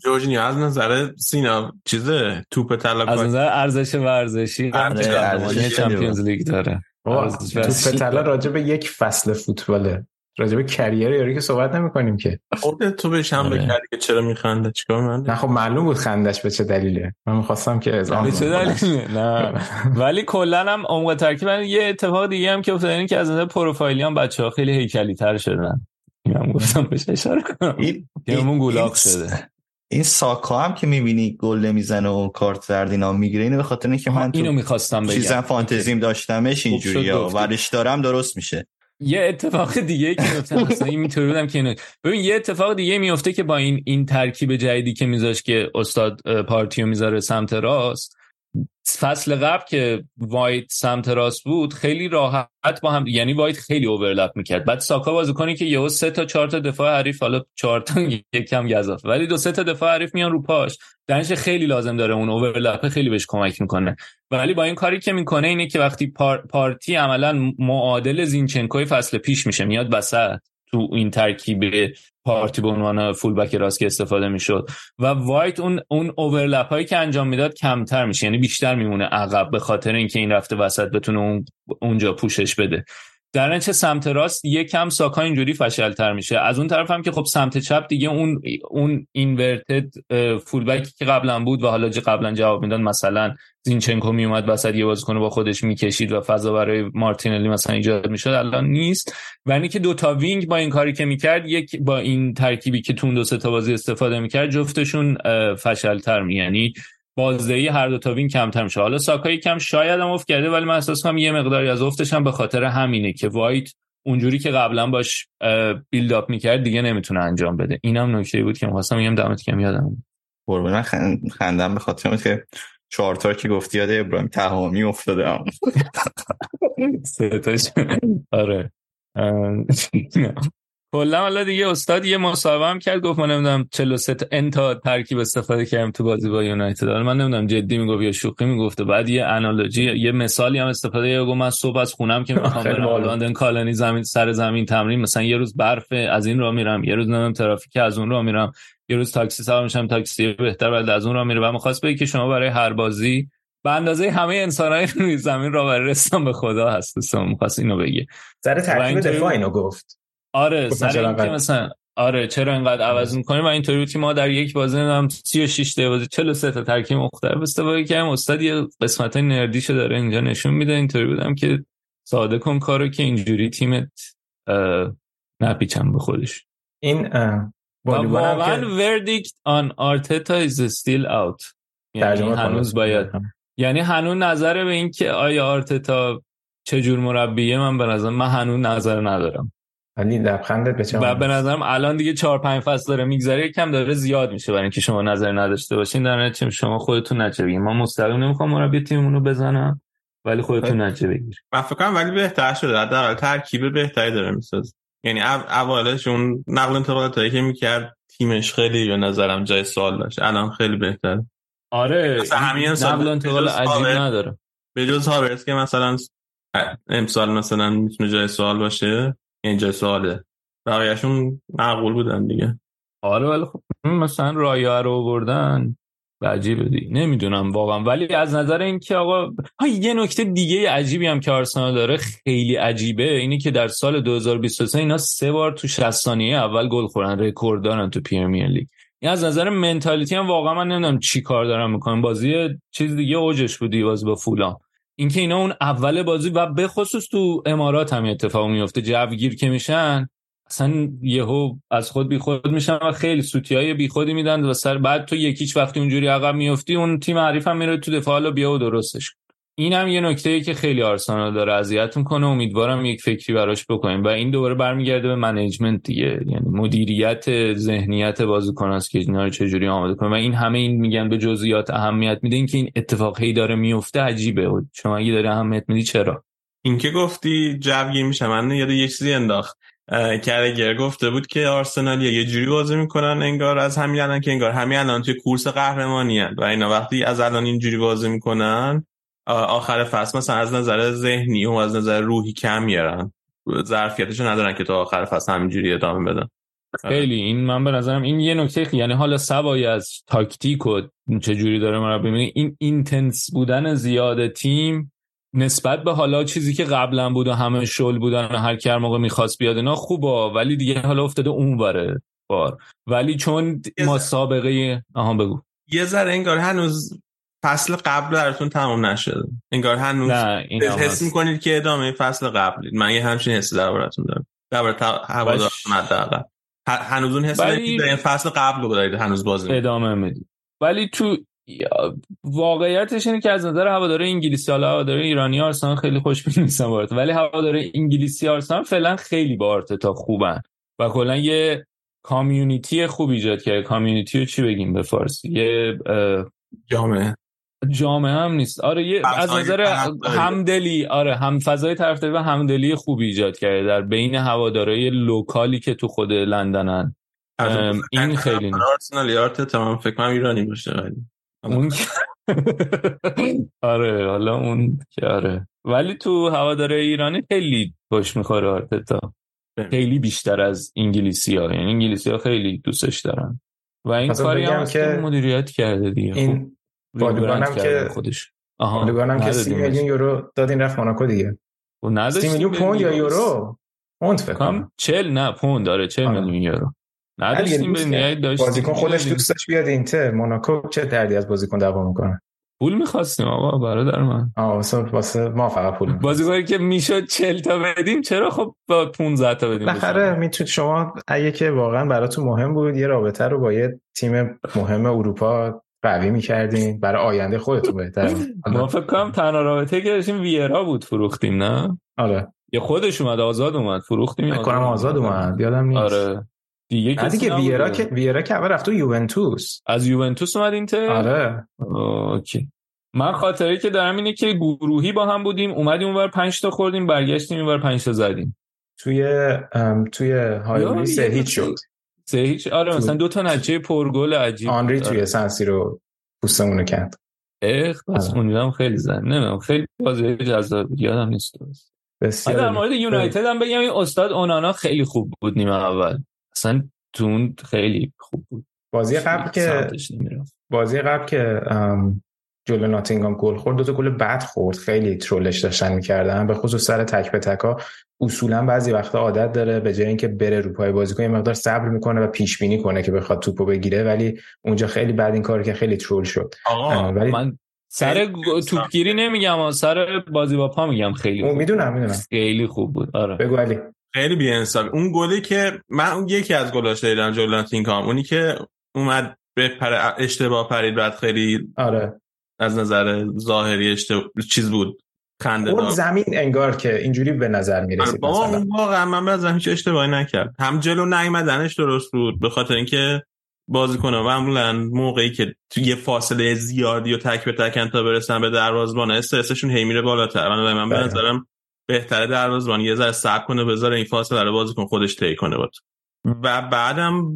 جورجینیو از نظر سینا چیزه؟ توپ طلا از نظر ارزش ورزشی قهرمانی چمپیونز لیگ داره. توپ طلا راجع به یک فصل فوتباله. راجع به کریر یاری که صحبت نمی کنیم که. خودت تو بهش هم بکردی که چرا میخنده چیکار من نه خب معلوم بود خندش به چه دلیله. من می‌خواستم که از به چه دلیله نه. ولی کلا هم عمق ترکیب یه اتفاق دیگه هم که افتاد اینه که از نظر پروفایلی هم بچه‌ها خیلی هیکلی تر شدن. اینم گفتم بهش اشاره کنم. این گولاق شده. این ساکا هم که می‌بینی گل نمی‌زنه و کارت زرد اینا می‌گیره اینو به خاطر اینکه من اینو می‌خواستم بگم. چیزا فانتزیم داشتمش اینجوری ورش دارم درست میشه. یه اتفاق دیگه که میفته [laughs] اصلا این می‌تونی بودم که اینو ببین یه اتفاق دیگه میفته که با این این ترکیب جدیدی که میذاش که توماس پارتیو می‌ذاره سمت راست فصل قبل که وایت سمت راست بود خیلی راحت با هم یعنی وایت خیلی overlap می‌کرد. بعد ساکا بازی کنی که یهو سه تا چهار تا دفاع حریف حالا چهار تا یکم گزاف. ولی دو سه تا دفاع حریف میان رو پاش. دنش خیلی لازم داره اون اوورلپ خیلی بهش کمک می‌کنه. ولی با این کاری که می‌کنه اینه که وقتی پارتی عملا معادل زینچنکوی فصل پیش میشه. میاد وسط. تو این ترکیب پارتی به عنوان فول بک راست که استفاده می‌شد. و وایت اون اون اوورلپ هایی که انجام می‌داد کمتر میشه. یعنی بیشتر میمونه عقب به خاطر اینکه این رفته وسط بتونه اون اونجا پوشش بده. در نتیجه سمت راست یکم ساکا اینجوری فشلتر میشه. از اون طرف هم که خب سمت چپ دیگه اون اون inverted fullback ی که قبلا بود و حالا قبلا جواب می‌داد مثلا زینچنکو میومد وسط یه بازیکن با خودش می‌کشید و فضا برای مارتینلی مثلا ایجاد می‌شد الان نیست. و اینی که دو تا wing با این کاری که می‌کرد یک با این ترکیبی که تو اون دو سه تا بازی استفاده می‌کرد جفتشون فشلتر می یعنی بازدهی هر دو تا wing کمتر میشه. حالا ساکا کم شاید هم افت کرده ولی من احساس کنم یه مقداری از افتش هم به خاطر همینه که وایت اونجوری که قبلا باش بیلد اپ می‌کرد دیگه نمی‌تونه انجام بده. اینم نکته بود که می‌خواستم میگم دمت کم یادم قربان خندم به خاطر که چهار که گفتی یاد ابراهیم تهامی افتاده [laughs] آره. [laughs] کلا حالا دیگه استاد یه مصاحبه هم کرد گفت من نمی‌دونم 43 تا انتا ترکیب استفاده کردم تو بازی با یونایتد. من نمی‌دونم جدی می‌گفت یا شوخی می‌گفت. بعد یه انالوجی یه مثالی هم استفاده کرد من صبح از خونم که می‌خوام برم لندن کالونی زمین سر زمین تمرین مثلا یه روز برف از این راه میرم یه روز نمی‌دونم ترافیک از اون راه میرم یه روز تاکسی سوار میشم تاکسی بهتر بعد از اون راه میره. و می‌خواست بگه که شما برای هر بازی به اندازه همه انسانهای روی [laughs] زمین راه برای رسان به خدا هست می‌خواست اینو بگه. سر ترکیب دفاع اینو گفت. آره سر اینکه مثلا آره چرا اینقدر عوض می‌کنیم و اینطوری بود که ما در یک بازی هم 36 تا بازی 43 تا ترکیب مختلف استفاده کردیم. استاد یه قسمت نردیشو داره اینجا نشون میده. اینطوری بودم که ساده کن کارو که اینجوری تیمت نپیچم به خودش. این واقعا وردیکت آن آرتتا از استیل اوت یعنی هنوز باید یعنی هنوز نظر به این که آیا آرتتا چجور مربیه من به نظر من هنوز نظر ندارم. ولی لبخندت به چه به نظرم الان دیگه 4 5 فصل داره میگذره کم داره زیاد میشه برای اینکه شما نظر نداشته باشین. در نتیجه شما خودتون نچه بگین. ما مستقیم نمی‌خوام مربی تیممون رو بزنم ولی خودتون نچه بگیر. من فکر کنم ولی بهتر شده. حداقل ترکیب بهتری داره میساز یعنی اولش اون نقل انتقالات که می‌کرد تیمش خیلی به نظرم جای سوال داشت. الان خیلی بهتر آره همین نقل انتقال عجیب نداره. به جز هاورز که مثلا امسال مثلا می‌تونه جای سوال باشه. اینجا سواله بقیهشون معقول بودن دیگه. آره ولی خب مثلا رایه رو بردن عجیبه دی. نمی‌دونم واقعا. ولی از نظر اینکه آقا یه نکته دیگه عجیبی هم که آرسنال داره خیلی عجیبه اینی که در سال 2023 اینا سه بار تو 60 ثانیه اول گل خورن رکورد دارن تو پرمیر لیگ. این از نظر mentality هم واقعا من نمی‌دونم چی کار دارن می‌کنن. بازی چیز دیگه اوجش بودی باز با فولام. اینکه اینا اون اول بازی و به خصوص تو امارات هم اتفاق میفته جوگیر که میشن اصلا یهو از خود بی خود میشن و خیلی سوتی های بی خودی میدن و سر بعد تو یکیچ وقتی اونجوری عقب میفتی اون تیم حریف هم میره تو دفاع بیا و درستش این هم یه نکته که خیلی آرسنال داره اذیت می‌کنه امیدوارم یک فکری براش بکنیم. و این دوباره برمیگرده به management دیگه. یعنی مدیریت ذهنیت بازیکن است که اینا رو چجوری آماده کنه. و این همه این میگن به جزئیات اهمیت میده. که این اتفاقی داره میفته عجیبه. شما اگه داره اهمیت میدی چرا؟ این که گفتی جوگیر میشه. من یاد یه چیزی انداخت. کرگر گفته بود که آرسنال یه جوری بازی می‌کنن انگار از همین الان که انگار همین الان توی کورس قهرمانی و اینا وقتی از الان اینجوری بازی می‌کنن آخر فصل مثلا از نظر ذهنی و از نظر روحی کم میارن. ظرفیتشو ندارن که تا آخر فصل همینجوری ادامه بدن. خیلی. این من به نظرم این یه نکته یعنی حالا سوای از تاکتیک و چه جوری داره مربی ببینید این intense بودن زیاد تیم نسبت به حالا چیزی که قبلا بود و همه شل بودن و هر کر موقع می‌خواست بیاد اینا خوبه ولی دیگه حالا افتاده اون بره بار. ولی چون ما سابقه آها بگو. یه ذره انگار هنوز فصل قبل براتون تمام نشده. انگار هنوز حس می‌کنید که ادامه فصل قبل من یه همچین حسی دربارتون دارم. درباره هوادارتون حداقل. هنوز اون حس ولی... فصل قبل رو دارید هنوز بازی ادامه می‌دید. ولی تو واقعیتش اینه که از نظر هواداره انگلیسی حالا هواداره ایرانی آرسنال خیلی خوشبین نیستن بارت ولی هواداره انگلیسی آرسنال فعلا خیلی با آرتتا خوبن. و کلا یه کامیونیتی خوب ایجاد کرده کامیونیتی رو چی بگیم به فارسی؟ یه جامعه. جامعه هم نیست. آره یه از نظر همدلی آره هم فضای طرفداری و همدلی خوبی ایجاد کرده در بین هوادارهای لوکالی که تو خود لندنن. این خیلی آرسنال یارت تمام فکر کنم ایرانی باشه ولی. اون آره حالا اون که آره. ولی تو هواداره ایرانی خیلی خوش می‌خوره آرتتا. خیلی بیشتر از انگلیسی ها یعنی انگلیسی ها خیلی دوستش دارن. و این کاری هم که مدیریت کرده دیگه. این بالوگان هم که خودش. بالوگان هم که 30 میلیون یورو دادین رفت موناکو دیگه. و 30 میلیون پوند یا یورو؟ پوند فکر کنم. 40 نه پوند. داره 40 میلیون یورو. نداشتیم به نیت داشتیم بازیکن خودش دوستش بیاد اینتر. موناکو چه دردی از بازیکن دعوا می‌کنه؟ پول می‌خواستیم آقا برادر من. آه واسه واسه ما فقط پول بازیکنی که می‌شد 40 تا بدیم چرا خب با 15 تا بدیم بخره می‌تونید شما اگه که واقعا براتون مهم بود یه رابطه رو با یه تیم مهم اروپا قوی می‌کردین. برای آینده خودتون بهتر ما فکر کنم تنها رابطه که داشتیم ویرا بود فروختیم نه؟ آره. یه خودش اومد آزاد اومد. فروختیم فکر کنم آزاد اومد؟ یادم نیست. آره. دیگه کسی دیگه ویرا که ویرا که اول رفت تو یوونتوس. از یوونتوس اومد اینتر؟ آره. اوکی. من خاطره که دارم اینه که گروهی با هم بودیم. اومدیم اونور 5 تا خوردیم برگشتیم اینور 5 تا زدیم. توی توی هایولی سه هیچ شد. سه هیچ آره مثلا دو تا نتیجه پرگل عجیب آنری توی سنسی رو پوستمونو کرد. اخ پس اونم خیلی زن نمی‌دونم خیلی بازی جذاب یادم نیست. بسیار در مورد یونایتد هم بگم این استاد اونانا خیلی خوب بود نیمه اول. اصلا تون خیلی خوب بود. بازی قبل که بازی قبل که جلو ناتینگام گل خورد. دو تا گل بد خورد. خیلی ترولش داشتن می‌کردن. به خصوص سر تک به تکا اصولا بعضی وقتا عادت داره به جای اینکه بره رو پای بازیکن یه مقدار صبر می‌کنه و پیش بینی کنه که بخواد توپو بگیره. ولی اونجا خیلی بعد این کار که خیلی ترول شد. آقا ولی من سر توپگیری نمیگم سر بازی با پا میگم. خیلی می‌دونم می‌دونم. خیلی خوب بود. آره. بگو علی. خیلی بی‌انصاف. اون گلی که من اون یکی از گلاش دیدم جلو ناتینگهام اونی که اومد به پر اشتباه پرید بعد خیلی آره. از نظر ظاهری اشتباه چیز بود. خنده دار. زمین انگار که اینجوری به نظر می‌رسید اون واقعا من به هیچ اشتباهی نکرد. هم جلو نیومدنش درست بود به خاطر اینکه بازیکن‌ها معمولا موقعی که تو یه فاصله زیادی و تک به تک تا برسن به دروازه‌بان استرسشون هی میره بالاتر. من من به بله. نظرم بهتره دروازه‌بان یه ذره صبر کنه بذاره این فاصله رو بازیکن خودش طی کنه بود و بعدم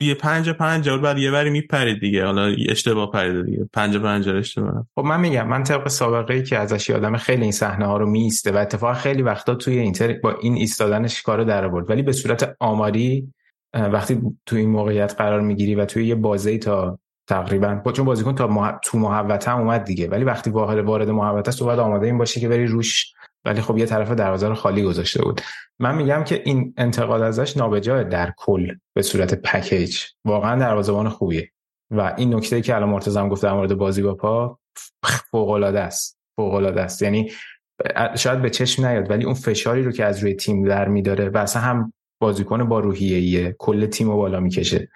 یه پنج پنج بعد یه بری میپرید دیگه. حالا اشتباه پریده دیگه. پنج پنج اشتباه. خب من میگم من طبق سابقه ای که ازش یادم خیلی این صحنه ها رو میسته و اتفاقا خیلی وقتا توی اینتر با این ایستادنش کارو در آورد. ولی به صورت آماری وقتی تو این موقعیت قرار می‌گیری و توی یه بازی تا تقریبا با چون بازیکن تا مح... تو محوطه اومد دیگه. ولی وقتی واحد وارد محوطه است تو باید آماده این باشی که بری روش. ولی خب یه طرف دروازه رو خالی گذاشته بود. من میگم که این انتقاد ازش نابجا در کل به صورت پکیج واقعا دروازه‌بان خوبیه. و این نکته که الان مرتضی گفت در مورد بازی با پا فوق است. فوق است. یعنی شاید به چشم نیاد ولی اون فشاری رو که از روی تیم در میداره و اصلا هم بازیکن با روحیه کل تیم رو بالا می‌کشه.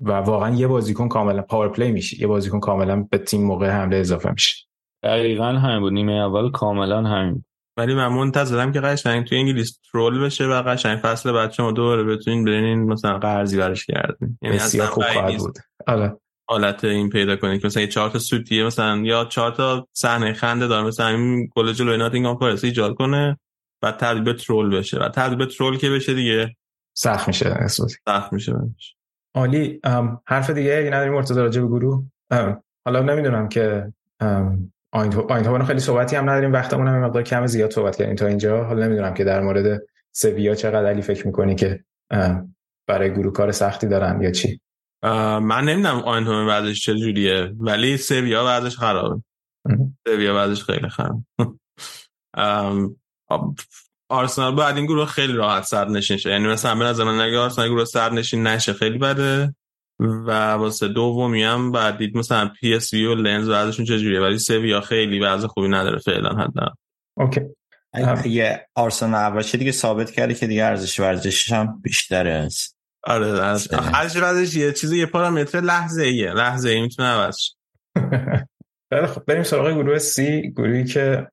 و واقعا یه بازیکن کاملا power play میشه. یه بازیکن کاملا به تیم موقع حمله اضافه میشه. دقیقا همین بود. نیمه اول کاملا همین ولی من منتظرم که قشنگ توی انگلیس troll بشه و قشنگ فصل بعد شما دوباره بتونین برین مثلا قرضی برش کردین. یعنی بسیار خوب خواهد بود. آره. حالت این پیدا کنید که مثلا یه چهار تا سوتیه مثلا یا چهار تا صحنه خنده دار مثلا این گل جلوی ناتینگهام فارست ایجاد کنه بعد تبدیل به ترول بشه. و تبدیل به ترول که بشه دیگه. سخت میشه اساسی سخت میشه بنش. عالی. حرف دیگه اگه نداریم مرتضی راجع به گروه؟ حالا نمی‌دونم که آینتوان خیلی صحبتی هم نداریم. وقتمون هم مقدار کم زیاد صحبت کردیم تا اینجا. حالا نمی‌دونم که در مورد سویا چقدر علی فکر می‌کنی که برای گروه کار سختی دارن یا چی؟ من نمی‌دونم آینتوان بعدش چه جوریه ولی سویا بعدش خرابه. سویا بعدش خیلی خراب [laughs] آرسنال بعد این گروه خیلی راحت سر نشین شه یعنی مثلا به نظر من اگه آرسنال گروه سر نشین نشه خیلی بده. و واسه دومی هم بعد دید مثلا پی اس وی و لنز بعدشون چجوریه؟ ولی سویا خیلی وضع خوبی نداره فعلا حدا اوکی. یه آرسنال اول دیگه ثابت کرده که دیگه ارزش ورزشش هم بیشتره. است آره. ارزش ورزش یه چیزی یه پارامتر لحظه ایه لحظه ای می‌تونه عوض [laughs] خیلی خب بریم سراغ گروه سی گروهی که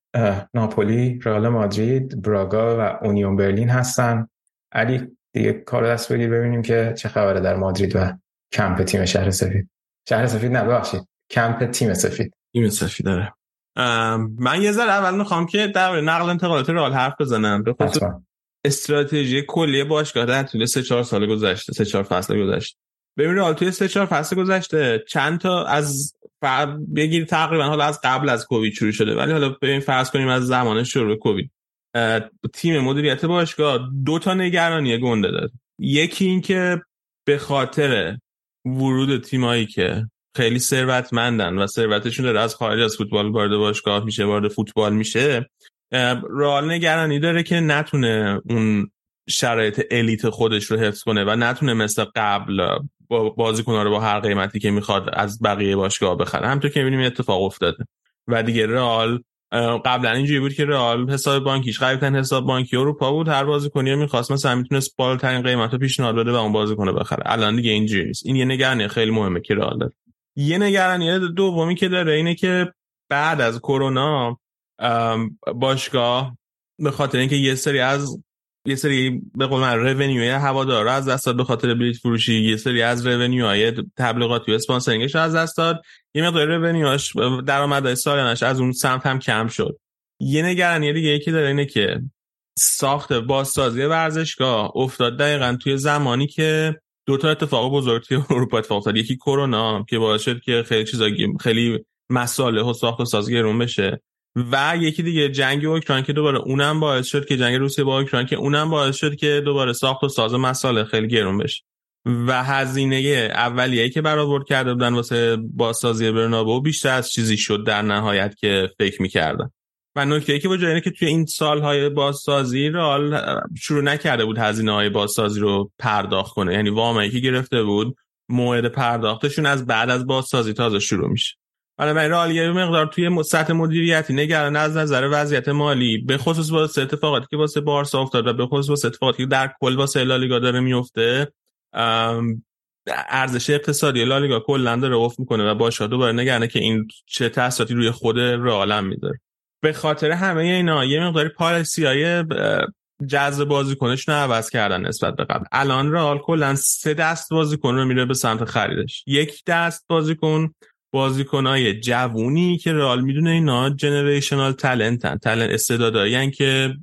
ناپولی، رئال مادرید، براگا و اونیون برلین هستن. علی دیگه کار دست بگیر ببینیم که چه خبره در مادرید و کمپ تیم شهر سفید. شهر سفید نه ببخشید. کمپ تیم سفید. تیم سفید داره من یه ذره اول می‌خوام که در نقل انتقالات رئال حرف بزنم. به خصوص استراتژی کلی باشگاه در طول سه چهار سال گذشته سه چهار فصل گذشته. ببین رئال توی سه چهار فصل گذشته چند تا از بگیر تقریبا حالا از قبل از کووید شروع شده ولی حالا ببین فرض کنیم از زمان شروع کووید. تیم مدیریت باشگاه دو تا نگرانی گنده داره. یکی این که به خاطر ورود تیمایی که خیلی ثروتمندن و ثروتشون داره از خارج از فوتبال وارد باشگاه میشه وارد فوتبال میشه. رئال نگرانی داره که نتونه اون شرایط الیت خودش رو حفظ کنه و نتونه مثل قبل بازیکن‌ها رو با هر قیمتی که می‌خواد از بقیه باشگاه بخره. همونطور که می‌بینیم اتفاق افتاده. و دیگه رئال قبلا اینجوری بود که رئال حساب بانکیش قریبترین حساب بانکی اروپا بود. هر بازیکنی می‌خواست مثلا می‌تونست بالاترین قیمت رو پیشنهاد بده و اون بازیکن بخره. الان دیگه اینجوری نیست. این یه نگرانی خیلی مهمه که رئال داره. یه نگرانی دومی که داره اینه که بعد از کرونا باشگاه به خاطر اینکه یه سری از یه سری به قول من رونیوی هوادار از دست داد به خاطر بلیت فروشی. یه سری از رونیو های تبلیغاتی و اسپانسرینگش از دست داد. یه مقدار رونیوش درآمدهای سالانش از اون سمت هم کم شد. یه نگرانی دیگه یکی داره اینه که ساخت بازسازی ورزشگاه افتاد دقیقا توی زمانی که دو تا اتفاق بزرگ توی اروپا اتفاق افتاد. یکی کرونا که باعث شد که خیلی چیزا خیلی مساله و ساخت و سازی گرون بشه. و یکی دیگه جنگ اوکراین که دوباره اونم باعث شد که جنگ روسیه با اوکراین که اونم باعث شد که دوباره ساخت و ساز مساله خیلی گرون بشه. و هزینه اولیه‌ای که برآورد کرده بودن واسه بازسازی برنابو بیشتر از چیزی شد در نهایت که فکر می‌کردن. و نکته که وجود اینه که توی این سالهای بازسازی رال شروع نکرده بود هزینه های بازسازی رو پرداخت کنه. یعنی وامایی که گرفته بود موعد پرداختشون از بعد از بازسازی تازه شروع میشه. حالا من رئال یه مقدار توی سطح مدیریتی نگران از نظر وضعیت مالی به خصوص با اتفاقاتی که واسه بارسا افتاد و به خصوص اتفاقاتی که در کل واسه لالیگا داره میفته ارزش اقتصادی لالیگا کلا داره افت می‌کنه و باشگاه دوباره نگرانه که این چه تاثیراتی روی خود رئال می‌ذاره. به خاطر همه اینا یه مقداری پالیسی جذب بازیکنش رو عوض کردن نسبت به قبل. الان رئال کلا سه دست بازیکن رو میره به سمت خریدش. یک دست بازیکن بازیکنای جوونی که رئال می‌دونه اینا جنریشنال تالنتن تالنت استعدادایی که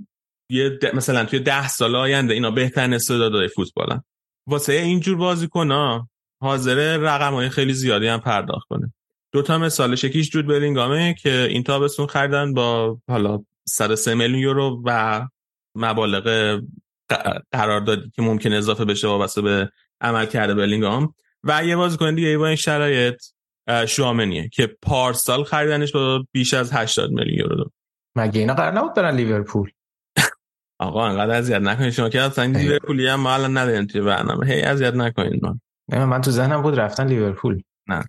یه مثلا توی ده سال آینده اینا بهترین استعدادای فوتبالن. واسه اینجور بازیکن حاضر رقم های خیلی زیادی هم پرداخت کنه. دو تا مثالش یکیش جود بلینگامه که این تابستون خریدن با حالا 103 میلیون یورو و مبالغ قراردادی که ممکن اضافه بشه وابسته به عمل کرده بلینگام. و یه بازیکن دیگه با این شرایط شوامنیه که پارسال خریدنش با بیش از 80 میلیون یورو مگه اینا قرار نبود برن لیورپول؟ [laughs] آقا انقدر اذیت نکنید. شما که اصلا لیورپولی هم ما الان نداریم توی برنامه. هی اذیت نکنید من نه من تو ذهنم بود رفتن لیورپول. نه.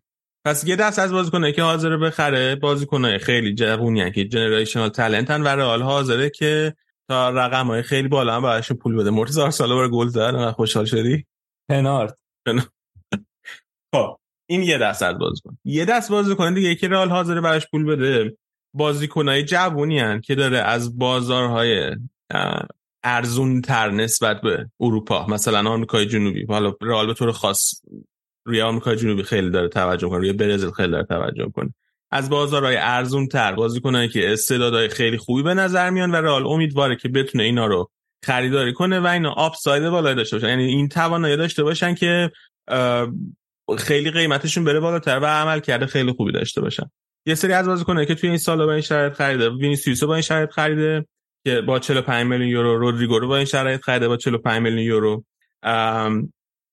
پس یه دست از بازیکنایی که حاضر بخره بازیکنای خیلی جوونی که جنریشنال تالنتن و رئال حاضره که تا رقم های خیلی بالا هم براشون پول بده. مرتضی سال بار گل زد. خوشحال شدی؟ پنارد. [laughs] خب. این یه دست از بازیکن یه دست بازیکن دیگه. که رئال حاضر براش پول بده. بازیکنهای جوونی هن که داره از بازارهای ارزون تر نسبت به اروپا مثلا آمریکای جنوبی. حالا رئال به طور خاص روی آمریکای جنوبی خیلی داره توجه کنه روی برزیل خیلی داره توجه کنه از بازارهای ارزون تر بازیکنایی که استعدادهای خیلی خوبی به نظر میان و رئال امیدواره که بتونه اینا رو خریداری کنه و اینا آپساید بالایی داشته باشن. یعنی این توانایی داشته باشن که خیلی قیمتشون بره بالاتر و عملکرد خیلی خوبی داشته باشن. یه سری از بازیکنایی که توی این سال با این شرایط خریده وینیسیوس با این شرایط خریده که با 45 میلیون یورو رودریگو رو با این شرایط خریده با 45 میلیون یورو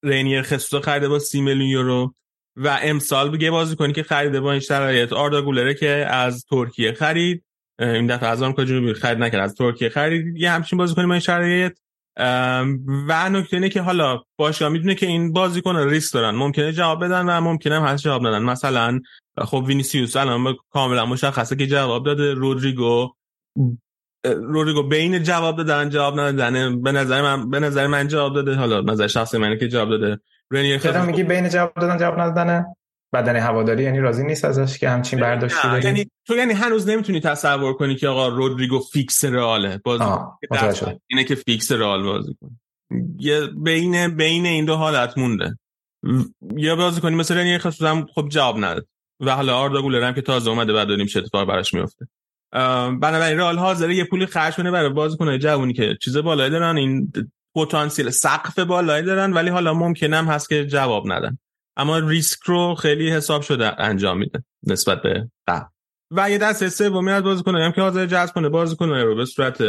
رینیر ژسوس خریده با 30 میلیون یورو و امسال بگه بازی کنی که خریده با این شرایط آردا گولره که از ترکیه خرید. این دفعه از آمریکا جنوبی خرید نکرد از ترکیه خرید. یه همچین بازی کنی با این شرایط و نکته اینه که حالا باشگاه می‌دونه که این بازیکن ریسک دارن. ممکنه جواب بدن و ممکنه هم هست جواب ندن. مثلا خب وینیسیوس الان کاملا مشخصه که جواب داده. رودریگو رودریگو بین جواب دادن جواب ندادن. به نظر من به نظر من جواب داده. حالا نظر شخصی منه که جواب داده. رنیر خیلی میگی بین جواب دادن جواب ندادن؟ بدن هواداری یعنی راضی نیست ازش که همچین برداشتی داری یعنی تو یعنی هنوز نمی‌تونی تصور کنی که آقا رودریگو فیکس رئاله. بازی اینه که فیکس رئال بازی کنه. یه بین بین این دو حالت مونده. یا بازی کنی مثلا یه خصوصا خب جواب نداد. و حالا آردا گولر هم که تازه اومده بعد داریم چه اتفاقی براش میفته. بنابراین رئال حاضره یه پولی خرج کنه برای بازیکن جوونی که چیز بالایی دارن این پتانسیل سقف بالایی دارن ولی حالا ممکنه هم هست که جواب ندن. اما ریسک رو خیلی حساب شده انجام میده نسبت به قبل. و یه دسته سومی از بازیکن هم که حاضر جذب کنه بازیکن رو به صورت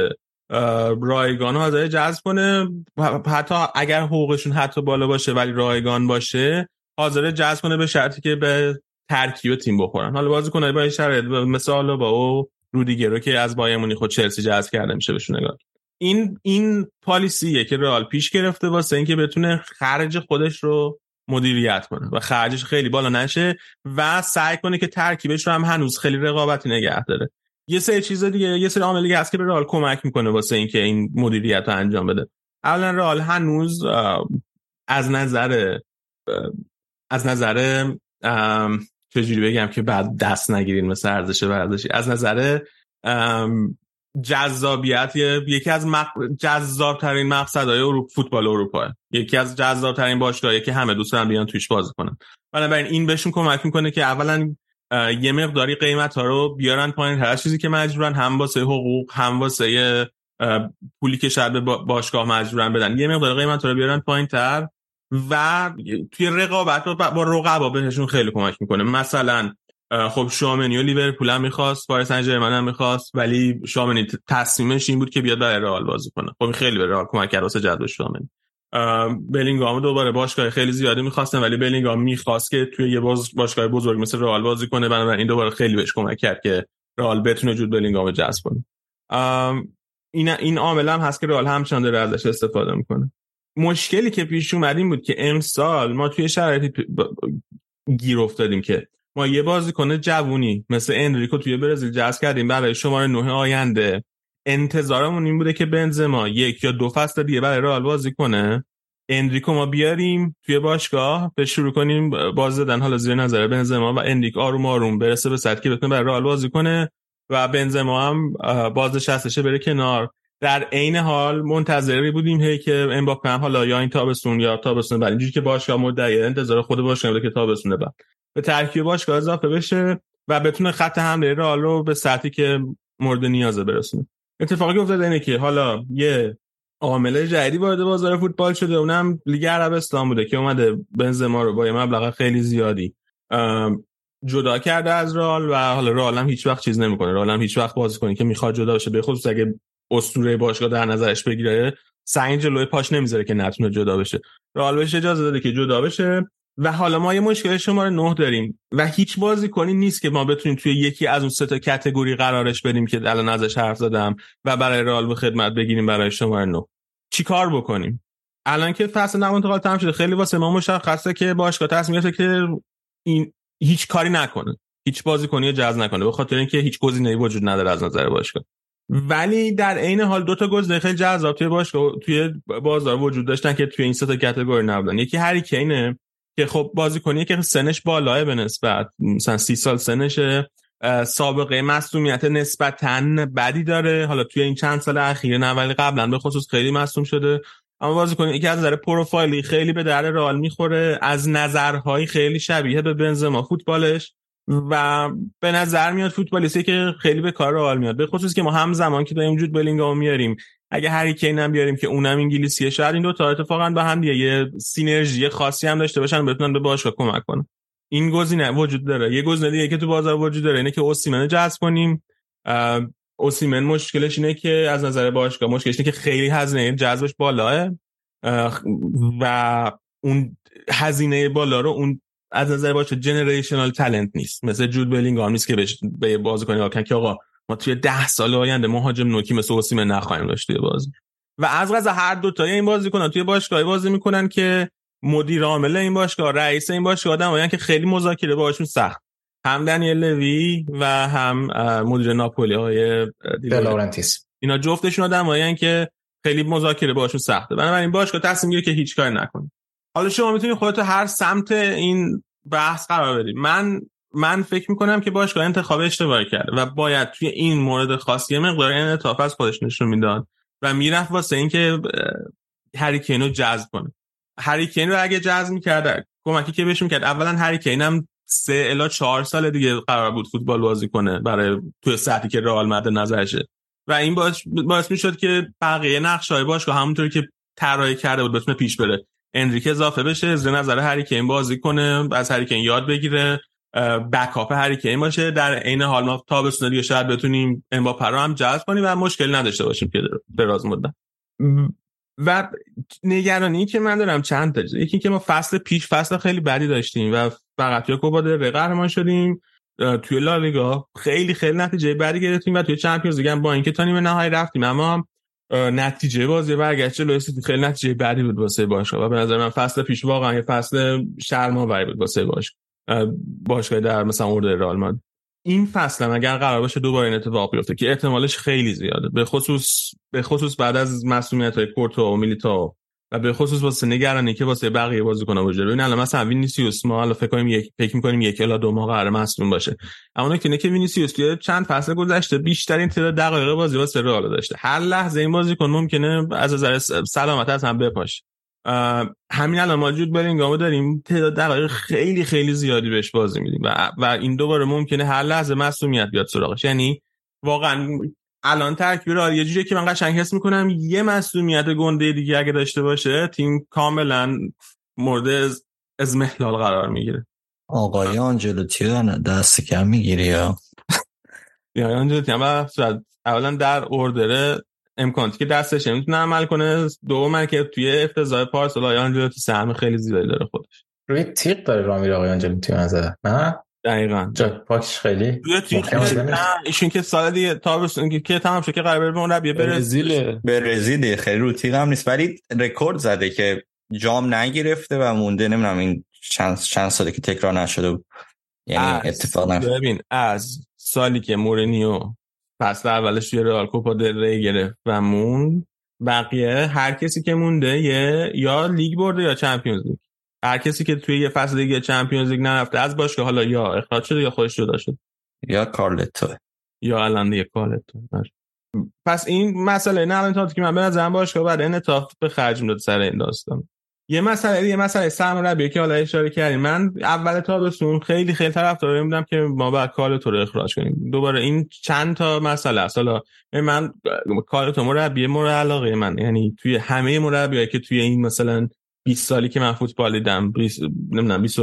رایگان حاضر جذب کنه. حتی اگر حقوقشون حتی بالا باشه ولی رایگان باشه حاضر جذب کنه به شرطی که به ترکیب تیم بخورن. حالا بازیکن با این شرایط مثال با او رودیگرو که از بایر خود چلسی جذب کرده میشه بهشون نگاه. این این پالیسیه که رئال پیش گرفته واسه اینکه بتونه خرج خودش رو مدیریت کنه و خرجش خیلی بالا نشه و سعی کنه که ترکیبش رو هم هنوز خیلی رقابتی نگه داره. یه سری چیز دیگه یه سری عامل دیگه هست که به رئال کمک می‌کنه واسه اینکه این مدیریت رو انجام بده. اولا رئال هنوز از نظر از نظر چجوری بگم که بعد دست نگیرین مثل ارزش ورزشی از نظر جذابیت یکی از مق... جذابترین مقصدهای اروپ فوتبال اروپا یکی از جذابترین باشگاهایی که همه دوست دارن بیان توش بازی کنن. بنابراین این بهشون کمک می‌کنه که اولا یه مقداری قیمت ها رو بیارن پایین. هر چیزی که مجبورن هم واسه حقوق هم واسه پولی که شاید به باشگاه مجبورن بدن. یه مقدار قیمت ها رو بیارن پایین تر و توی رقابت با رقبا بهشون خیلی کمک می‌کنه. مثلا خب شامنی و لیورپول هم می‌خواست پاریس سن هم می‌خواست ولی شامنی تصمیمش این بود که بیاد برای رئال بازی کنه. خب خیلی به رئال کمک کرد واسه جذب شامنی بلینگام دوباره باشگاه خیلی زیادی می‌خواستن ولی بلینگام می‌خواست که توی یه باز باشگاه بزرگ مثل رئال بازی کنه. بنابراین این دوباره خیلی بهش کمک کرد که رئال بتونه جود بلینگام جذب کنه. این این عامل هم هست که رئال همچنان داره ازش استفاده می‌کنه. مشکلی که پیش اومد این بود که امسال ما توی شرایطی گیر افتادیم که ما یه بازیکن جوونی مثل انریکو توی برزیل جذب کردیم برای شماره نه آینده. انتظارمون این بوده که بنزما یک یا دو فصل دیگه برای رئال بازی کنه. انریکو ما بیاریم توی باشگاه به شروع کنیم باز دادن حالا زیر نظر بنزما و اندریک آروم آروم برسه به سطحی که بتونه برای رئال بازی کنه و بنزما هم بازنشستشه بره کنار. در عین حال منتظری بودیم هی که امباپه هم حالا یا این تابستون یا تابستون بعد اینجوری که باشگاه مدعی انتظار خود باشگاه بوده که تابستون بعد به ترکیب باشگاه اضافه بشه و بتونه خط حمله رئال رو به سطحی که مورد نیازه برسونه. اتفاقی که افتاده اینه که حالا یه عامل جدیدی وارد بازار فوتبال شده اونم لیگ عربستان بوده که اومده بنزما رو با یه مبلغ خیلی زیادی جدا کرده از رال و حالا رال هم هیچ وقت چیز نمی‌کنه. رال هم هیچ وقت بازی کنه که می‌خواد جدا بشه. به خصوص اگه اسطوره باشگاه در نظرش بگیره سنگ جلوی پاش نمی‌ذاره که نتونه جدا بشه. رال بهش اجازه داده که جدا بشه. و حالا ما یه مشکل شماره نه داریم و هیچ بازی کنی نیست که ما بتونیم توی یکی از اون سه تا کتگوری قرارش بدیم که الان ازش حرف زدم و برای رئال به خدمت بگیریم برای شماره 9 چی کار بکنیم؟ الان که فصل نقل انتقال تمام شده خیلی واسه ما مشخصه که باشگاه تصمیم گرفته که این هیچ کاری نکنه. هیچ بازی کنی جذب نکنه به خاطر اینکه هیچ گزینه‌ای وجود نداره از نظر باشگاه. ولی در عین حال دو تا گزینه خیلی جذاب توی باشگاه توی بازار وجود داشتن که توی این سه تا کاتگوری نبودن. یکی هری که خب بازیکنی که سنش بالاه به نسبت. مثلا سی سال سنشه. سابقه مصومیت نسبتا بدی داره. حالا توی این چند سال اخیر نه ولی قبلا به خصوص خیلی مصوم شده. اما بازیکن یکی از نظر پروفایلی خیلی به در رئال می‌خوره. از نظرهای خیلی شبیه به بنزما فوتبالش. و به نظر میاد فوتبالیستی که خیلی به کار رئال میاد. به خصوص که ما هم زمان که داریم وجود بلینگام میاریم اگه هری کین هم بیاریم که اونم انگلیسیه شاید این دو تا اتفاقا با هم دیگه یه سینرژی خاصی هم داشته باشن بتونن به باشگاه کمک کنن. این گزینه وجود داره. یه گزینه دیگه که تو بازار وجود داره اینه که اوسیمن جذب کنیم. اوسیمن مشکلش اینه که از نظر باشگاه مشکلش اینه که خیلی هزینه جذبش بالاه. و اون هزینه بالا رو اون از نظر باشه جنریشنال تالنت نیست. مثل جود بلینگهام نیست که به بازیکن که آقا ما توی ده سال آینده مهاجم نوکی مثل اوسیمن نخواهیم داشت توی بازی. و از غذا هر دو تا این بازی کنن. توی باشگاه بازی می‌کنن که مدیر عامل این باشگاه رئیس این باشگاه آدم که خیلی مذاکره باهاشون سخت. هم دنیل لوی و هم مدیر ناپولی های دلورنتیس اینا جفتشون آدمایی که خیلی مذاکره باهاشون سخته. بنابراین باشگاه تصمیم گیره که هیچ کاری نکنه. حالا شما می‌تونید خودتو هر سمت این بحث قرار بدید. من من فکر می‌کنم که باشگاه انتخاب اشتباهی کرده و باید توی این مورد خاصی یه مقدار انعطاف از خودش نشون می‌داد و می‌رفت واسه اینکه هریکین رو جذب کنه. هریکین رو اگه جذب می‌کرده کمکی که بهش می‌کرد. اولا هریکین هم سه الا چهار سال دیگه قرار بود فوتبال بازی کنه برای توی سطحی که رئال مد نظرشه. و این باعث, باعث می‌شد که بقیه نقش های باشگاه همونطوری که طراحی کرده بود بتونه پیش بره. انریک اضافه بشه زیر نظر هریکین بازی کنه از هریکین یاد بگیره. بکاپ هریکین باشه. در عین حال ما تابستون دیگه شاید بتونیم امباپه رو هم جذب کنیم و مشکل نداشته باشیم که دراز مدت. و نگرانی که من دارم چند تا یکی که ما فصل پیش فصل خیلی بدی داشتیم و فقط کوپا به قهرمان شدیم. توی لالیگا خیلی خیلی نتیجه بدی گرفتیم و توی چمپیونز لیگ با اینکه تا نیمه نهایی رفتیم. اما نتیجه بازی برگشت جلوی خیلی نتیجه بدی بود واسه باشگاه. و به نظر من فصل پیش واقعا یه فصل شرم‌آوری بود واسه باشگاه. باشگاه در مثلا اورد رئال مادرید این فصل اگر قرار باشه دوباره این اتفاق بیفته که احتمالش خیلی زیاده. به خصوص به خصوص بعد از مسئولیت های کورتو و میلیتا و به خصوص واسه نگرانی که واسه بقیه بازیکن‌ها وجود ببین الان مثلا وینیسیوس ما الان فکر کنیم یک فکر می‌کنیم یک الا دو ماه قرار مصدوم باشه. اما نکته اینه که وینیسیوس توی چند فصل گذشته بیشترین تعداد دقایق بازی واسه رئال داشته. هر لحظه این بازیکن ممکنه از نظر سلامت از هم بپاشه. همین الان ما جود بلینگامو داریم. تعداد دقایق خیلی خیلی زیادی بهش بازی میدیم و, و این دوباره ممکنه هر لحظه مصونیت بیاد سراغش. یعنی واقعا الان ترکیب رو یه جوریه که من قشنگ حس می‌کنم یه مسئولیت گنده دیگه اگه داشته باشه تیم کاملا مورد از, از محلال قرار می‌گیره. آقای آنجلوتی دست کم می‌گیری یا؟ [laughs] یا آنجلوتی هم اولا در اوردر امکاناتی که دستش نمی‌تونه عمل کنه. دوم که توی افتضاح پارسال آنجلوتی سهم خیلی زیادی داره خودش. روی تیغ داره رامیر آقای آنجلوتی نظر. نه؟ دقیقاً. جا پاکش خیلی. ایشون که سال دیگه تابستون که تمام شد که قرار بره مربی برزیل. برزیل خیلی رو تیغ هم نیست. ولی رکورد زده که جام نگرفته و مونده. نمی‌دونم این چند چند ساله که تکرار نشده یعنی اتفاق نفته ببین از سالی که مورینیو فصل اولش توی رئال کوپا دل ری گرفت و مون بقیه هر کسی که مونده یه یا لیگ برده یا چمپیونز لیگ. هر کسی که توی یه فصل دیگه چمپیونز لیگ نرفته از باشگاه حالا یا اخراج شده یا خودش جدا شد یا کارلتو. یا الان دیگه کارلتو. پس این مسئله نه الان که من به نظرم باشگاه بعد انعطاف به خرج می‌داد سر این داستان. یه مسئله یه مسئله سرمربی که حالا اشاره کردیم. من اول تابستون خیلی خیلی طرفدار بودم که ما بعد کار تو رو اخراج کنیم. دوباره این چند تا مسئله است. حالا من کار تو مربی مورد علاقه من. یعنی توی همه مربیایی که توی این مثلا 20 سالی که من فوتبال دیدم نمی‌دونم 20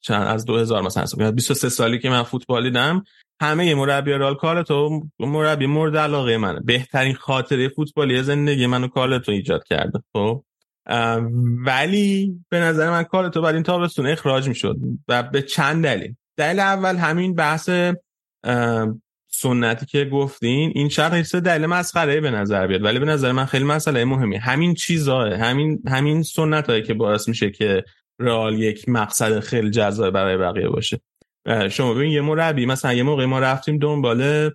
چند از 2000 مثلا 23 سالی که من فوتبال دیدم همه مربی رال کارتو مربی مورد علاقه منه. بهترین خاطره فوتبالی زندگی منو کارتو ایجاد کرده. خب؟ ولی به نظر من کار تو بعد این تابستون اخراج می‌شد و به چند دلیل. دلیل اول همین بحث سنتی که گفتین. این شرط سه دلیل مسخره به نظر بیاد ولی به نظر من خیلی مسئله مهمی همین چیزاه همین همین سنت که باعث میشه که رئال یک مقصد خیلی جذاب برای بقیه باشه. شما ببین یه مربی مثلا یه موقع ما رفتیم دنبال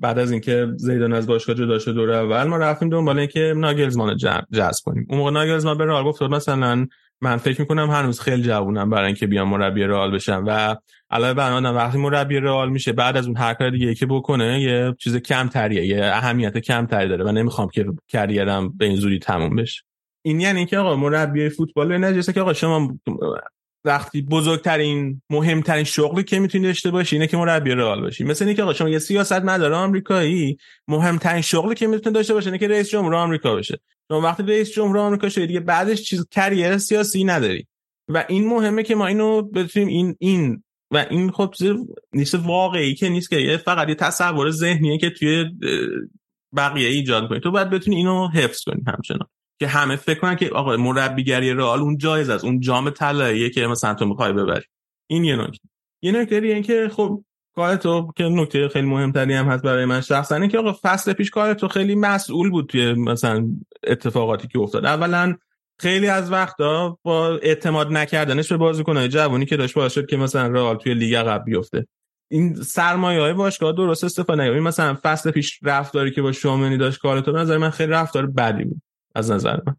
بعد از اینکه زیدان از باشگاه جدا شد دور اول ما رفتیم دنبال اینکه ناگلزمان جذب کنیم. اون موقع ناگلزمان به رئال گفت مثلا من فکر می‌کنم هنوز خیلی جوونم برای اینکه بیام مربی رئال بشم و علاوه بر آن وقتی مربی رئال میشه بعد از اون هر کار دیگه که بکنه یه چیز کم تریه یه اهمیت کم تری داره و نمی‌خوام که کریرم به این زودی تموم بشه. این یعنی اینکه آقا مربی فوتبال به نجسه که آقا شما وقتی بزرگترین مهمترین شغلی که می‌تونید داشته باشی اینه که مربی رئال باشی. مثل اینکه آقا شما یه سیاست مدار آمریکایی مهمترین شغلی که می‌تونه داشته باشه اینه که رئیس جمهور آمریکا بشه. شما وقتی رئیس جمهور آمریکا شدی دیگه بعدش چیز کریر سیاسی نداری. و این مهمه که ما اینو بتونیم این این و این خب نیست واقعی که نیست که فقط یه تصور ذهنیه که توی بقیه ایجاد کنی. تو باید بتونی اینو حفظ کنی همچنان. که همه فکر کنن که آقا مربیگری رئال اون جایز است اون جام طلاییه که مثلا تو می‌خوای ببری. این یه نکته. یه نکته دیگه که خب کار تو که نکته خیلی مهمتری هم هست برای من شخصا اینه که آقا فصل پیش کار تو خیلی مسئول بود توی مثلا اتفاقاتی که افتاد. اولا خیلی از وقتا با اعتماد نکردنش به بازیکن‌های جوانی که داشت باعث شد که مثلا رئال توی لیگ عقب بیفته. این سرمایه های باشگاه درست استفاده نگه مثلا فصل پیش رفتاری که با شومنی داشت کار تو نظر من خیلی رفتار بدی بود. از نظر من.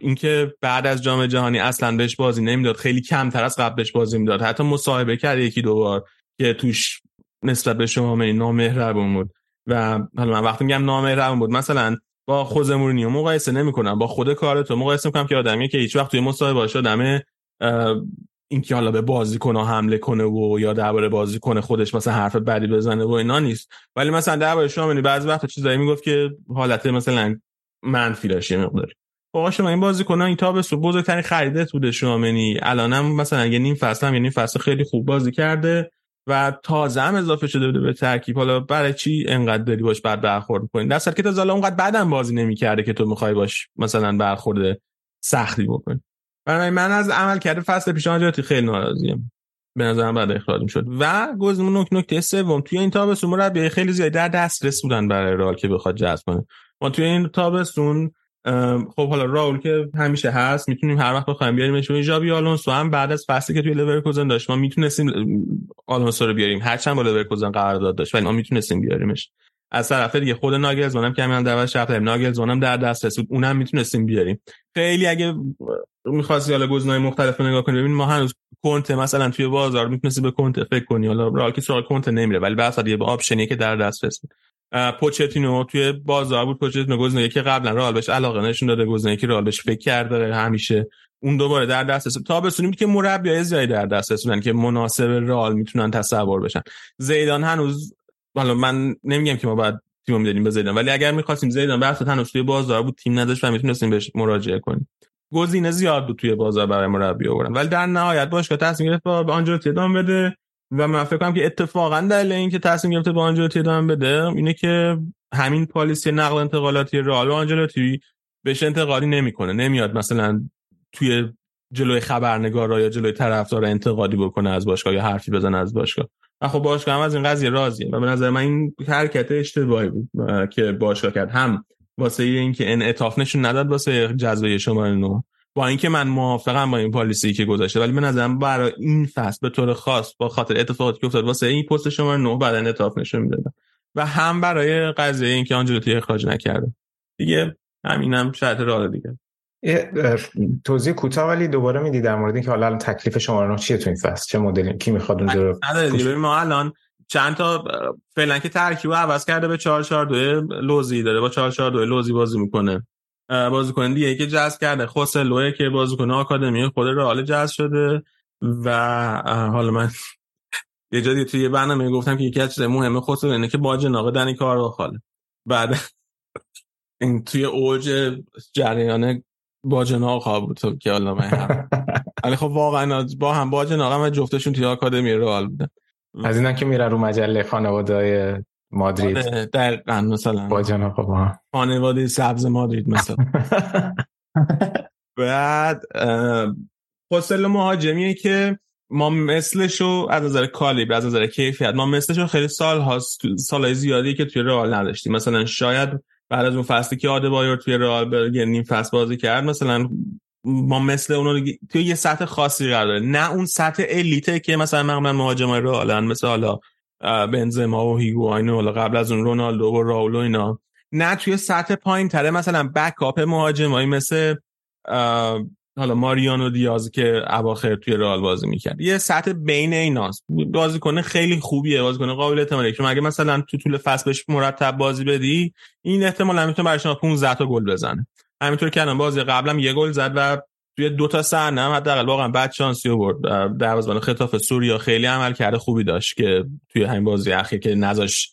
اینکه بعد از جام جهانی اصلا بهش بازی نمی‌داد خیلی کمتر از قبلش بازی می‌داد. حتی مصاحبه کرد یکی دو بار که توش نسبت به شما می نامهربون بود. و حالا من وقتی میگم نامهربون بود مثلا با خود مورینیو مقایسه نمی‌کنم. با خود کارتو مقایسه می‌کنم که آدمی که هیچ وقت توی مصاحبه باشه آدم اینکه حالا به بازیکن حمله کنه و یا درباره بازیکن خودش مثلا حرف بدی بزنه و اینا نیست. ولی مثلا درباره شما بعضی وقت چیزایی می‌گفت که حالت مثلا منفی داشت مقداری آقا شما این بازیکن این تابستون بزرگترین خریدت بوده شامنی. الانم مثلا یه نیم فصل هم یه نیم فصل خیلی خوب بازی کرده و تازه هم اضافه شده بوده به ترکیب. حالا برای چی انقدر داری باش بعد برخورد کنی در که تا اونقدر بعدم بازی نمی‌کرده که تو می‌خوای باش مثلا برخورد سختی بکنی. برای من از عمل کرده فصل پیش آنجاتی خیلی ناراضیم. به نظرم بعد اخراج شد. و گزینه نکته سوم توی این تابستون مربی خیلی زیاد در دسترس بودن برای رئال که بخواد جذب کنه. ما توی این تابستون خب حالا راول که همیشه هست می‌تونیم هر وقت بخوایم بیاریمش و ژابی آلونسو هم بعد از فصلی که توی لورکوزن داشت ما می‌تونستیم آلونسو رو بیاریم. هرچند با لورکوزن قرارداد داشت ولی ما می‌تونستیم بیاریمش. از طرف دیگه خود ناگلزمن هم که همین در شرط ناگلزمن هم در دسترس بود اونم می‌تونستیم بیاریم. خیلی اگه می‌خواستی حالا گزینه‌های مختلف نگاه کنی ببین ما هنوز کنته مثلا توی بازار می‌تونستی به کنته فکر کنی حالا رئال که سراغ کنته نمیره ولی بعد یه به option ی که در دسترس پوچتینو توی بازار بود. پوچتینو گزینه که قبلا رئال بهش علاقه نشون داده گزینه که رئال بهش فکر کرده همیشه اون دوباره در دسترس. تا بسونیم که مربیای زیادی در دسترس بودن که مناسب رئال می‌تونن تصور بشن. زیدان هنوز حالا من نمیگم که ما بعد تیم می‌دادیم به زیدان ولی اگر می‌خواستیم زیدان بحث هنوز توی بازار بود تیم نداشت و می‌تونستیم بهش مراجعه کنیم. گزینه زیاد بود توی بازار برای مربی آوردن. ولی در نهایت باشگاه تصمیم گرفت به آنجلوتی ادامه بده. و من فکر کنم که اتفاقا دلیل اینکه تصمیم گرفته با آنجلوتی ادامه بده اینه که همین پالیسی نقل انتقالاتی رئال و آنجلوتی بهش انتقادی نمی‌کنه. نمیاد مثلا توی جلوی خبرنگارا یا جلوی طرفدار انتقادی بکنه از باشگاه یا حرفی بزنه از باشگاه. و خب باشگاه هم از این قضیه راضیه و به نظر من این حرکت اشتباهی بود که باشگاه کرد. هم واسه اینکه انعطاف نشون نداد واسه جذب شماره نو با اینکه من موافقم با این پالیسی که گذاشته ولی به نظرم برای این فصل به طور خاص با خاطر اتفاقاتی که افتاد واسه این پست شماره 9 بعد انعطاف نشون می‌دادم و هم برای قضیه اینکه آنجلوتی اخراج نکرده. دیگه همینم شرط راه دیگه. توضیح کوتاه ولی دوباره میدی در مورد اینکه حالا تکلیف شماره 9 چیه تو این فصل؟ چه مدلی؟ کی می‌خواد اونجا رو نداره ما الان چند تا فعلا که ترکیب عوض کرده به 4 4 2 لوزی داره. با 4 4 2 لوزی بازی می‌کنه. بازیکن دیگه که جذب کرده. خوسلوه که بازیکن آکادمی خود رئال جذب شده و حالا من یه جایی توی یه برنامه گفتم که یکی از چیزای مهمه خوسلو اینه که با جناق دنی کار رو خاله بعد [laughs] این توی اوج جریان با جناق بود که حالا من ولی خب واقعا با هم با جناق و جفتشون توی آکادمی رئال بودن. از اینا که میرن رو مجله خانواده مادرید. آره، در مثلا. با جناق با خانواده سبز مادرید مثلا. [laughs] بعد خوسل مهاجمیه که ما مثلشو از نظر کالیبر از نظر کیفیت ما مثلشو خیلی سال هاست سالهای زیادی که توی رئال نداشتیم. مثلا شاید بعد از اون فصلی که آده بایور توی رئال به نیم فصل بازی کرد مثلا ما مثل اونو توی یه سطح خاصی قرار داره نه اون سطح الیته که مثلا معمولا مهاجمای رئالن مثل حالا بنزما و هیگواین و قبل از اون رونالدو و راولو اینا. نه توی سطح پایین تره مثلا بکاپ مهاجمایی مثل حالا ماریانو دیاز که اواخر توی رئال بازی می‌کرد. یه سطح بین ایناست. بازیکن خیلی خوبیه بازیکن قابل اعتمادیه که اگه مثلا تو طول فصل بهش مرتب بازی بدی این احتمال می‌تونه برای شما 15 تا گل بزنه. همینطور که الان بازی قبلم یه گل زد و توی دو تا صحنه هم حداقل واقعا بعد شانسی آورد. دروازه‌بان خطاف سوریا خیلی عمل کرده خوبی داشت که توی همین بازی اخیر که نذاش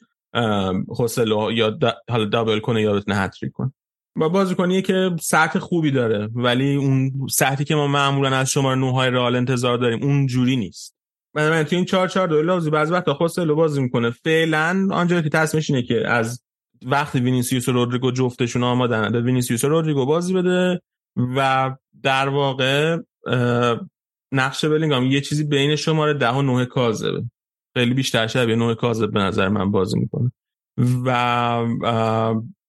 خوسلو یا حالا double کنه یا بتونه hat-trick کنه. با بازیکنیه که سطح خوبی داره ولی اون سطحی که ما معمولا از شماره 9 های رئال انتظار داریم اون جوری نیست. من تو این 4 4 2 لازم بعضی وقتا خوسلو بازی می‌کنه. فعلا آنجلوتی تصمیمش اینه که از وقتی وینیسیوس و رودریگو جفتشون آمادن وینیسیوس و رودریگو بازی بده و در واقع نقش بلینگام یه چیزی بین شماره ده و نه کاذبه خیلی بیشتر شبیه نه کاذب به نظر من بازی می‌کنه. و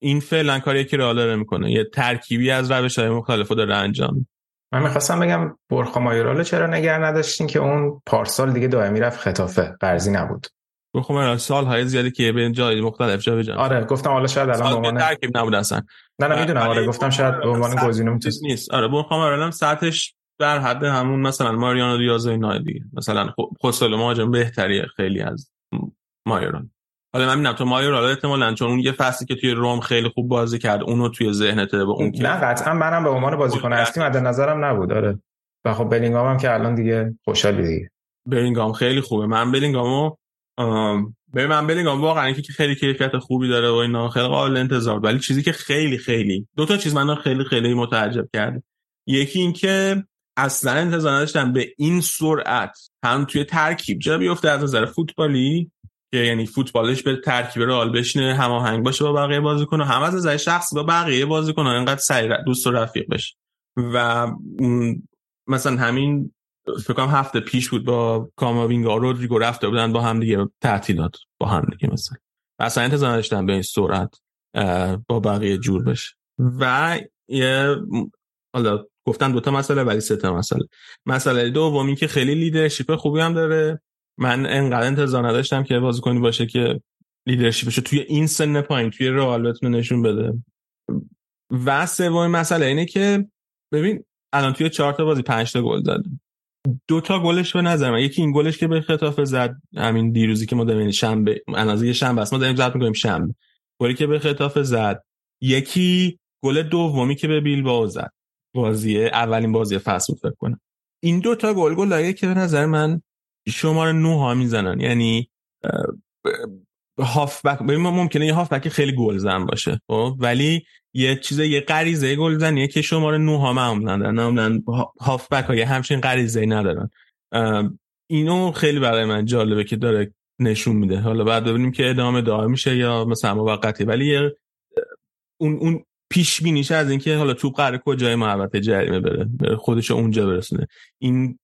این فعلا کاری که رئال داره می‌کنه. یه ترکیبی از روش های مختلف رو داره انجام. من می‌خواستم بگم برخا مایورال چرا نگر نداشتین که اون پارسال دیگه دائمی رفت خطافه. قرضی نبود. برخا مایورال سال های زیادی که به جای مختلف جا بجا آره گفتم حالا شاید الان به ترکیب نبود اصلا. نه نه می‌دونم. آره گفتم شاید به عنوان گزینه نیست. آره مایورال هم سطحش در حد همون مثلا ماریانو دیاز اینا دیگه. مثلا خوسلو مهاجم بهتریه خیلی از مایورال حالا من می‌دونم تو مایور حالا احتمالاً چون اون یه فصلی که توی روم خیلی خوب بازی کرد اونو توی ذهنت به اون نه قطعا منم به عنوان بازیکن اصلی مد نظرم نبود. داره و خب بلینگام هم که الان دیگه خوشحالی دیگه. بلینگام خیلی خوبه. من بلینگامو به من بلینگام واقعا اینکه که خیلی کیفیت خوبی داره و اینا خیلی قابل انتظار. ولی چیزی که خیلی خیلی دو تا چیز من خیلی خیلی متعجب کرد یکی اینکه اصلا انتظار نداشتم به این سرعت هم توی ترکیب جا بیفته از نظر فوتبالی که یعنی فوتبالش به ترکیب رئال بشینه هماهنگ باشه با بقیه بازیکن هم از نظر شخص با بقیه بازیکن اینقدر سریع دوست و رفیق بشه. و مثلا همین فکر کنم هفته پیش بود با کاماوینگا رودریگو رفته بودن با هم دیگه تعطیلات با هم دیگه مثلا. اصلا انتظار نداشتم به این سرعت با بقیه جور بشه. و یه حالا گفتن دوتا مسئله ولی سه تا مسئله. مسئله دومی که خیلی لیدرشپ خوبی هم داره. من انقدر انتظار نداشتم که بازیکنی باشه که لیدرشپش توی این سن پایین توی رئال بتونه نشون بده. و سومین مسئله اینه که ببین الان توی چهار تا بازی پنج تا گل زد دو تا گلش به نظر من یکی این گلش که به خطاف زد همین دیروزی که ما داریم شنبه اندازه شنبه است ما داریم زد می‌کنیم شنبه. گلی که به خطاف زد یکی گل دومی که به بیلبائو زد. بازی اولین بازی فصل فکر کنم. این دو تا گل گل که به نظر من شماره 9 ها می‌زنن. یعنی هافبک ببین ممکنه یه هافبک خیلی گلزن باشه خب؟ ولی یه چیز یه غریزه گلزنیه که شماره 9 ها معمولا دارن معمولا هافبک ها یه همچین غریزه ندارن. اینو خیلی برای من جالبه که داره نشون میده. حالا بعد ببینیم که ادامه دار میشه یا مثلا موقتی. ولی اون اون پیش بینیش از اینکه حالا توپ قرار کجای محوطه جریمه بره خودش اونجا برسونه. این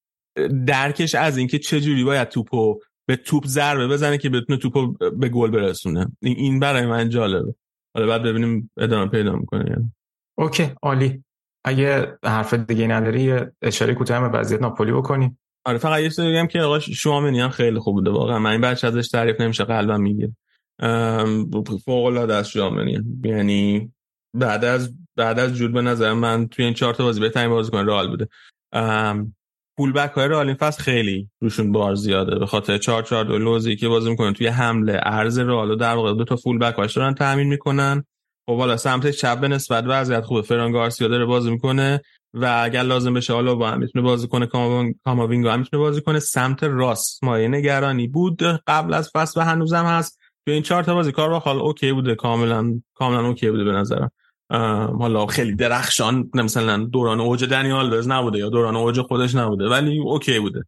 درکش از اینکه چه جوری باید توپو به توپ ضربه بزنه که بتونه توپو به گل برسونه. این برای من جالبه. حالا بعد ببینیم ادامه پیدا می‌کنه یعنی. اوکی عالی. اگه حرف دیگه نداری اشاره کوتاه به وضعیت ناپولی بکنیم. آره فقط یه بگم که آقا شوامنی هم خیلی خوب بوده واقعا. من این بچه ازش تعریف نمیشه قلبم میگه فوق العاده از شوامنی یعنی بعد از بعد از جود به نظر من توی این چهار تا بازی بهترین بازیکن رئال بوده. پول بک های رئال این خیلی روشون بار زیاده. به خاطر 4 4 2 لوزی که بازی می‌کنن توی حمله ارز رئال در واقع دو تا فول بک هاش دارن تامین می‌کنن. خب بالا سمت چپ به نسبت وضعیت خوبه. فران گارسیا داره بازی می‌کنه و اگر لازم بشه حالا با هم می‌تونه بازی کنه کاماوینگا هم می‌تونه بازی کنه. سمت راست مایه نگرانی بود قبل از فصل و هنوزم هست. تو این چهار تا بازی کارواخال اوکی بوده. کاملا کاملا اوکی بوده به نظرم. حالا خیلی درخشان مثلا دوران اوج دنی آلوز نبوده یا دوران اوج خودش نبوده ولی اوکی بوده.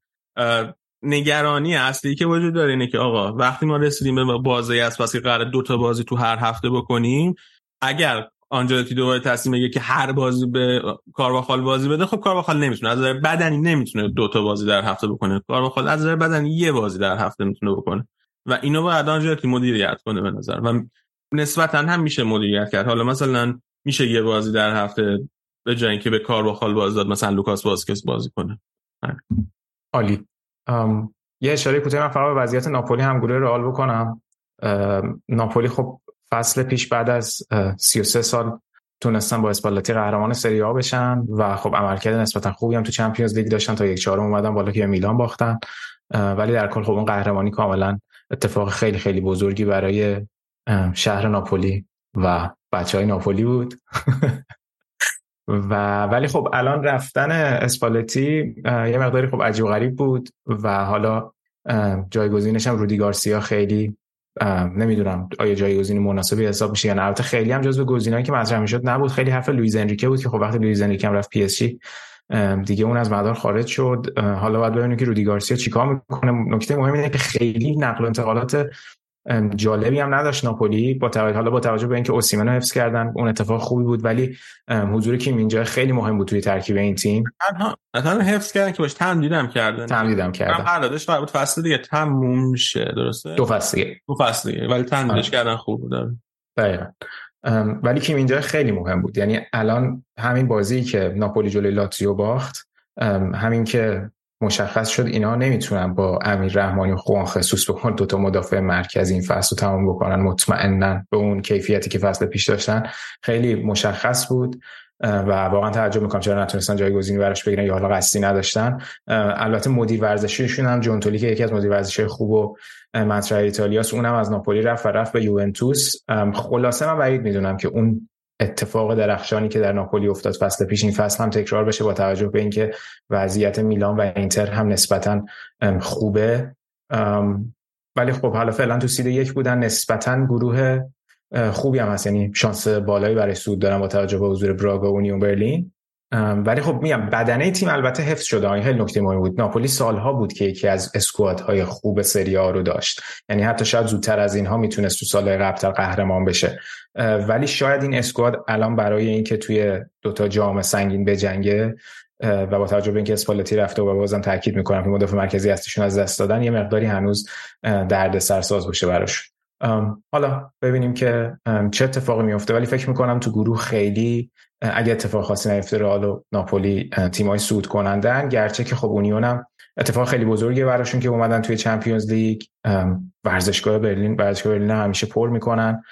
نگرانی اصلی که وجود داره اینه که آقا وقتی ما رسیدیم به بازی از پس که قرار دو تا بازی تو هر هفته بکنیم. اگر آنجلوتی دوباره تصمیم بگیره که هر بازی به کارواخال بازی بده خب کارواخال نمی‌تونه از نظر بدنی نمی‌تونه دو تا بازی در هفته بکنه. کارواخال از نظر بدنی یه بازی در هفته می‌تونه بکنه. و اینو باید آنجلوتی مدیریت کنه به نظر. و نسبتا هم میشه مدیریت کرد. حالا مثلا میشه یه بازی در هفته به جای اینکه به کارواخال بازی داد مثلا لوکاس واسکس بازی کنه. عالی. یه اشاره کوتاه من فقط به وضعیت ناپولی هم گروه رئال بکنم. ناپولی خب فصل پیش بعد از 33 سال تونستن با اسپالتی قهرمان سری آ بشن و خب عملکرد نسبتا خوبی هم تو چمپیونز لیگ داشتن تا یک چهارم اومدن بالا که میلان باختن. ولی در کل خب اون قهرمانی کاملا اتفاق خیلی خیلی بزرگی برای شهر ناپولی و بچه های ناپولی بود. و ولی خب الان رفتن اسپالتی یه مقداری خب عجیب غریب بود و حالا جایگزینش هم رودی گارسیا خیلی نمی‌دونم آیا جایگزین مناسبی حساب میشه یا نه. البته خیلی هم جزو گزینه‌ای که مطرح می‌شد نبود. خیلی حرف لوئیز انریکه بود که خب وقتی لوئیز انریکه هم رفت پی اس جی دیگه اون از مدار خارج شد. حالا باید ببینیم که رودی گارسیا چیکار می‌کنه. نکته مهم اینه که خیلی نقل و انتقالات جالبی هم نداشت ناپولی با توجه حالا با توجه به اینکه اوسیمن رو حفظ کردن اون اتفاق خوبی بود ولی حضور کیم اینجا خیلی مهم بود توی ترکیب این تیم. مثلا حفظ کردن که باش تمدیدم کردن. تمدیدم کردن. قرار بود فصل دیگه تموم شه درسته؟ دو فصل دیگه. دو فصل دیگه ولی تمدیدش آره. کردن خوب بود آره. دقیقاً. ولی کیم اینجا خیلی مهم بود. یعنی الان همین بازی که ناپولی جلوی لاتزیو باخت همین که مشخص شد اینا نمی‌تونن با امیر رحمانی خوان خصوص بکن دوتا مدافع مرکز این فصل رو تمام بکنن مطمئنا به اون کیفیتی که فصل پیش داشتن. خیلی مشخص بود و واقعا تعجب می‌کنم چرا نتونستن جایگزینی براش بگیرن یا حالا قصدی نداشتن. البته مدیر ورزشیشون هم جونتولی که یکی از مدیر ورزشی خوب و مطرح ایتالیاست اونم از ناپولی رفت و رفت به یوونتوس. خلاصه من بعید می‌دونم که اون اتفاق درخشانی که در ناپولی افتاد فصل پیش این فصل هم تکرار بشه با توجه به اینکه وضعیت میلان و اینتر هم نسبتا خوبه. ولی خب حالا فعلا تو سید یک بودن نسبتا گروه خوبی هم هست. یعنی شانس بالایی برای سود دارن با توجه به حضور براگا و اونیون برلین. ولی خب میگم بدنه تیم البته حفظ شده. خیلی نکته مهمی بود. ناپولی سالها بود که یکی از اسکوادهای خوب سری آ رو داشت. یعنی حتی شاید زودتر از اینها می‌تونست تو سالهای قبلتر قهرمان بشه. ولی شاید این اسکواد الان برای اینکه توی دوتا جام سنگین بجنگه و با توجه به اینکه اسپالتی رفته و بازم تاکید می‌کنم که مدافع مرکزی هستشون از دست دادن یه مقداری هنوز درد سرساز باشه براش. حالا ببینیم که چه اتفاقی میفته ولی فکر می‌کنم تو گروه خیلی اگه اتفاق خاصی نیفته رئال و ناپولی تیمای سود کنندن گرچه که خب اونیون هم اتفاق خیلی بزرگی براشون که اومدن توی چمپیونز لیگ. ورزشگاه برلین ورزشگاه برلین همیشه پر می‌کنن.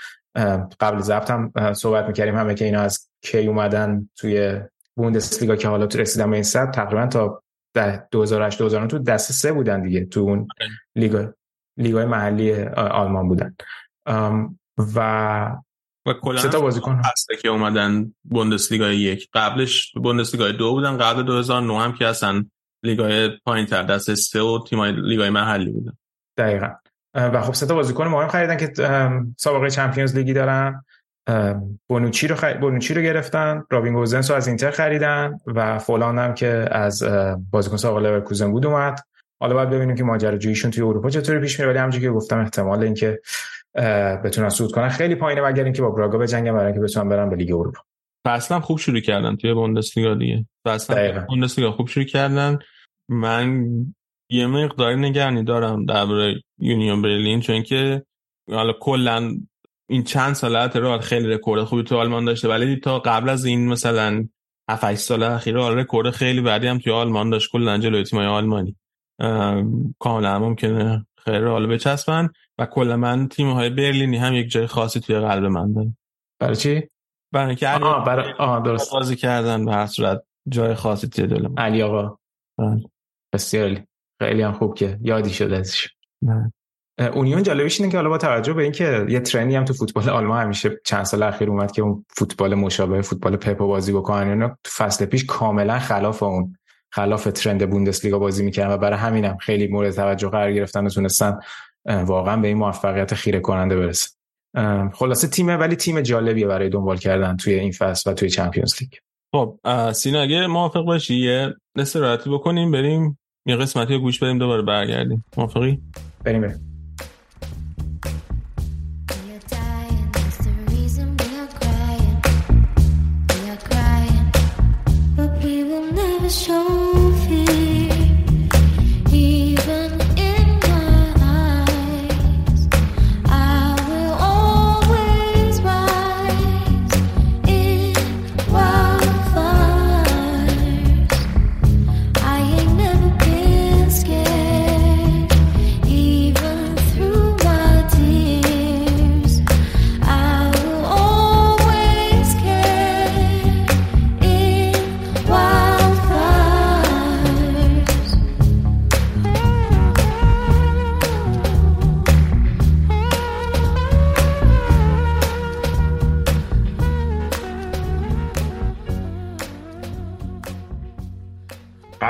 قبل ضبط هم صحبت می‌کردیم همه که اینا از کی اومدن توی بوندسلیگا که حالا تو رسیدن به این سطح تقریبا تا 2008 2009 تو دست سه بودن دیگه تو اون لیگ لیگای محلی آلمان بودن. و و کلا سه تا بازیکن. هسته که اومدن بوندسلیگا یک. قبلش بوندسلیگا دو بودن قبل 2009 هم که اصلا لیگای پایینتر دست سه و تیمای لیگای محلی بودن. دقیقا. و خب سه تا بازیکن مهم خریدن که سابقه چمپیونز لیگی دارن. بونوچی رو خ... بونوچی رو گرفتن. رابین گوزنس رو از اینتر خریدن و فولاند هم که از بازیکن سابقه لورکوزن بود اومد. حالا باید ببینیم که ماجراجوییشون توی اروپا چطوری پیش میره. ولی همونجوری که گفتم احتمال اینکه بتونن صعود کنن. خیلی پایینه مگر اینکه با براگا بجنگن برای اینکه بتونن برن به لیگ اروپا. اصلا خوب شروع کردن توی بوندسلیگا دیگه. اصلا بوندسلیگا خوب شروع کردن. من یه مقداری نگرانی دارم درباره یونیون برلین چون که حالا کلا این چند سال رئال خیلی رکورد خوبی تو آلمان داشته ولی تا قبل از این مثلا 7 8 سال اخیر رکورد خیلی بدی هم توی آلمان داشت. کلا جلوی تیم‌های آلمانی. کاملا ممکنه خیلی حالا بچسبن. و کلا من تیم های برلینی هم یک جای خاصی توی قلب من داره برای چی؟ برای اینکه علی آه برای آه درست. بازی کردن به هر صورت جای خاصی توی دل من. علی آقا. بله. بسیار خیلی هم خوب که یادی شده ازش. اونیون جالبش اینه که حالا با توجه به اینکه یه ترنی هم تو فوتبال آلمان همیشه چند سال اخیر اومد که اون فوتبال مشابه فوتبال پپو بازی بکنن اینا تو فصل پیش کاملا خلاف اون خلاف ترند بوندسلیگا بازی می‌کردن و برای همینم خیلی مورد توجه قرار گرفتن و تونستن واقعا به این موفقیت خیره کننده برسه خلاصه تیمه ولی تیم جالبیه برای دنبال کردن توی این فصل و توی چمپیونز لیگ. خب سینا اگه موافق باشی یه استراحتی بکنیم بریم یه قسمتی رو گوش بدیم دوباره برگردیم. موافقی؟ بریم بریم.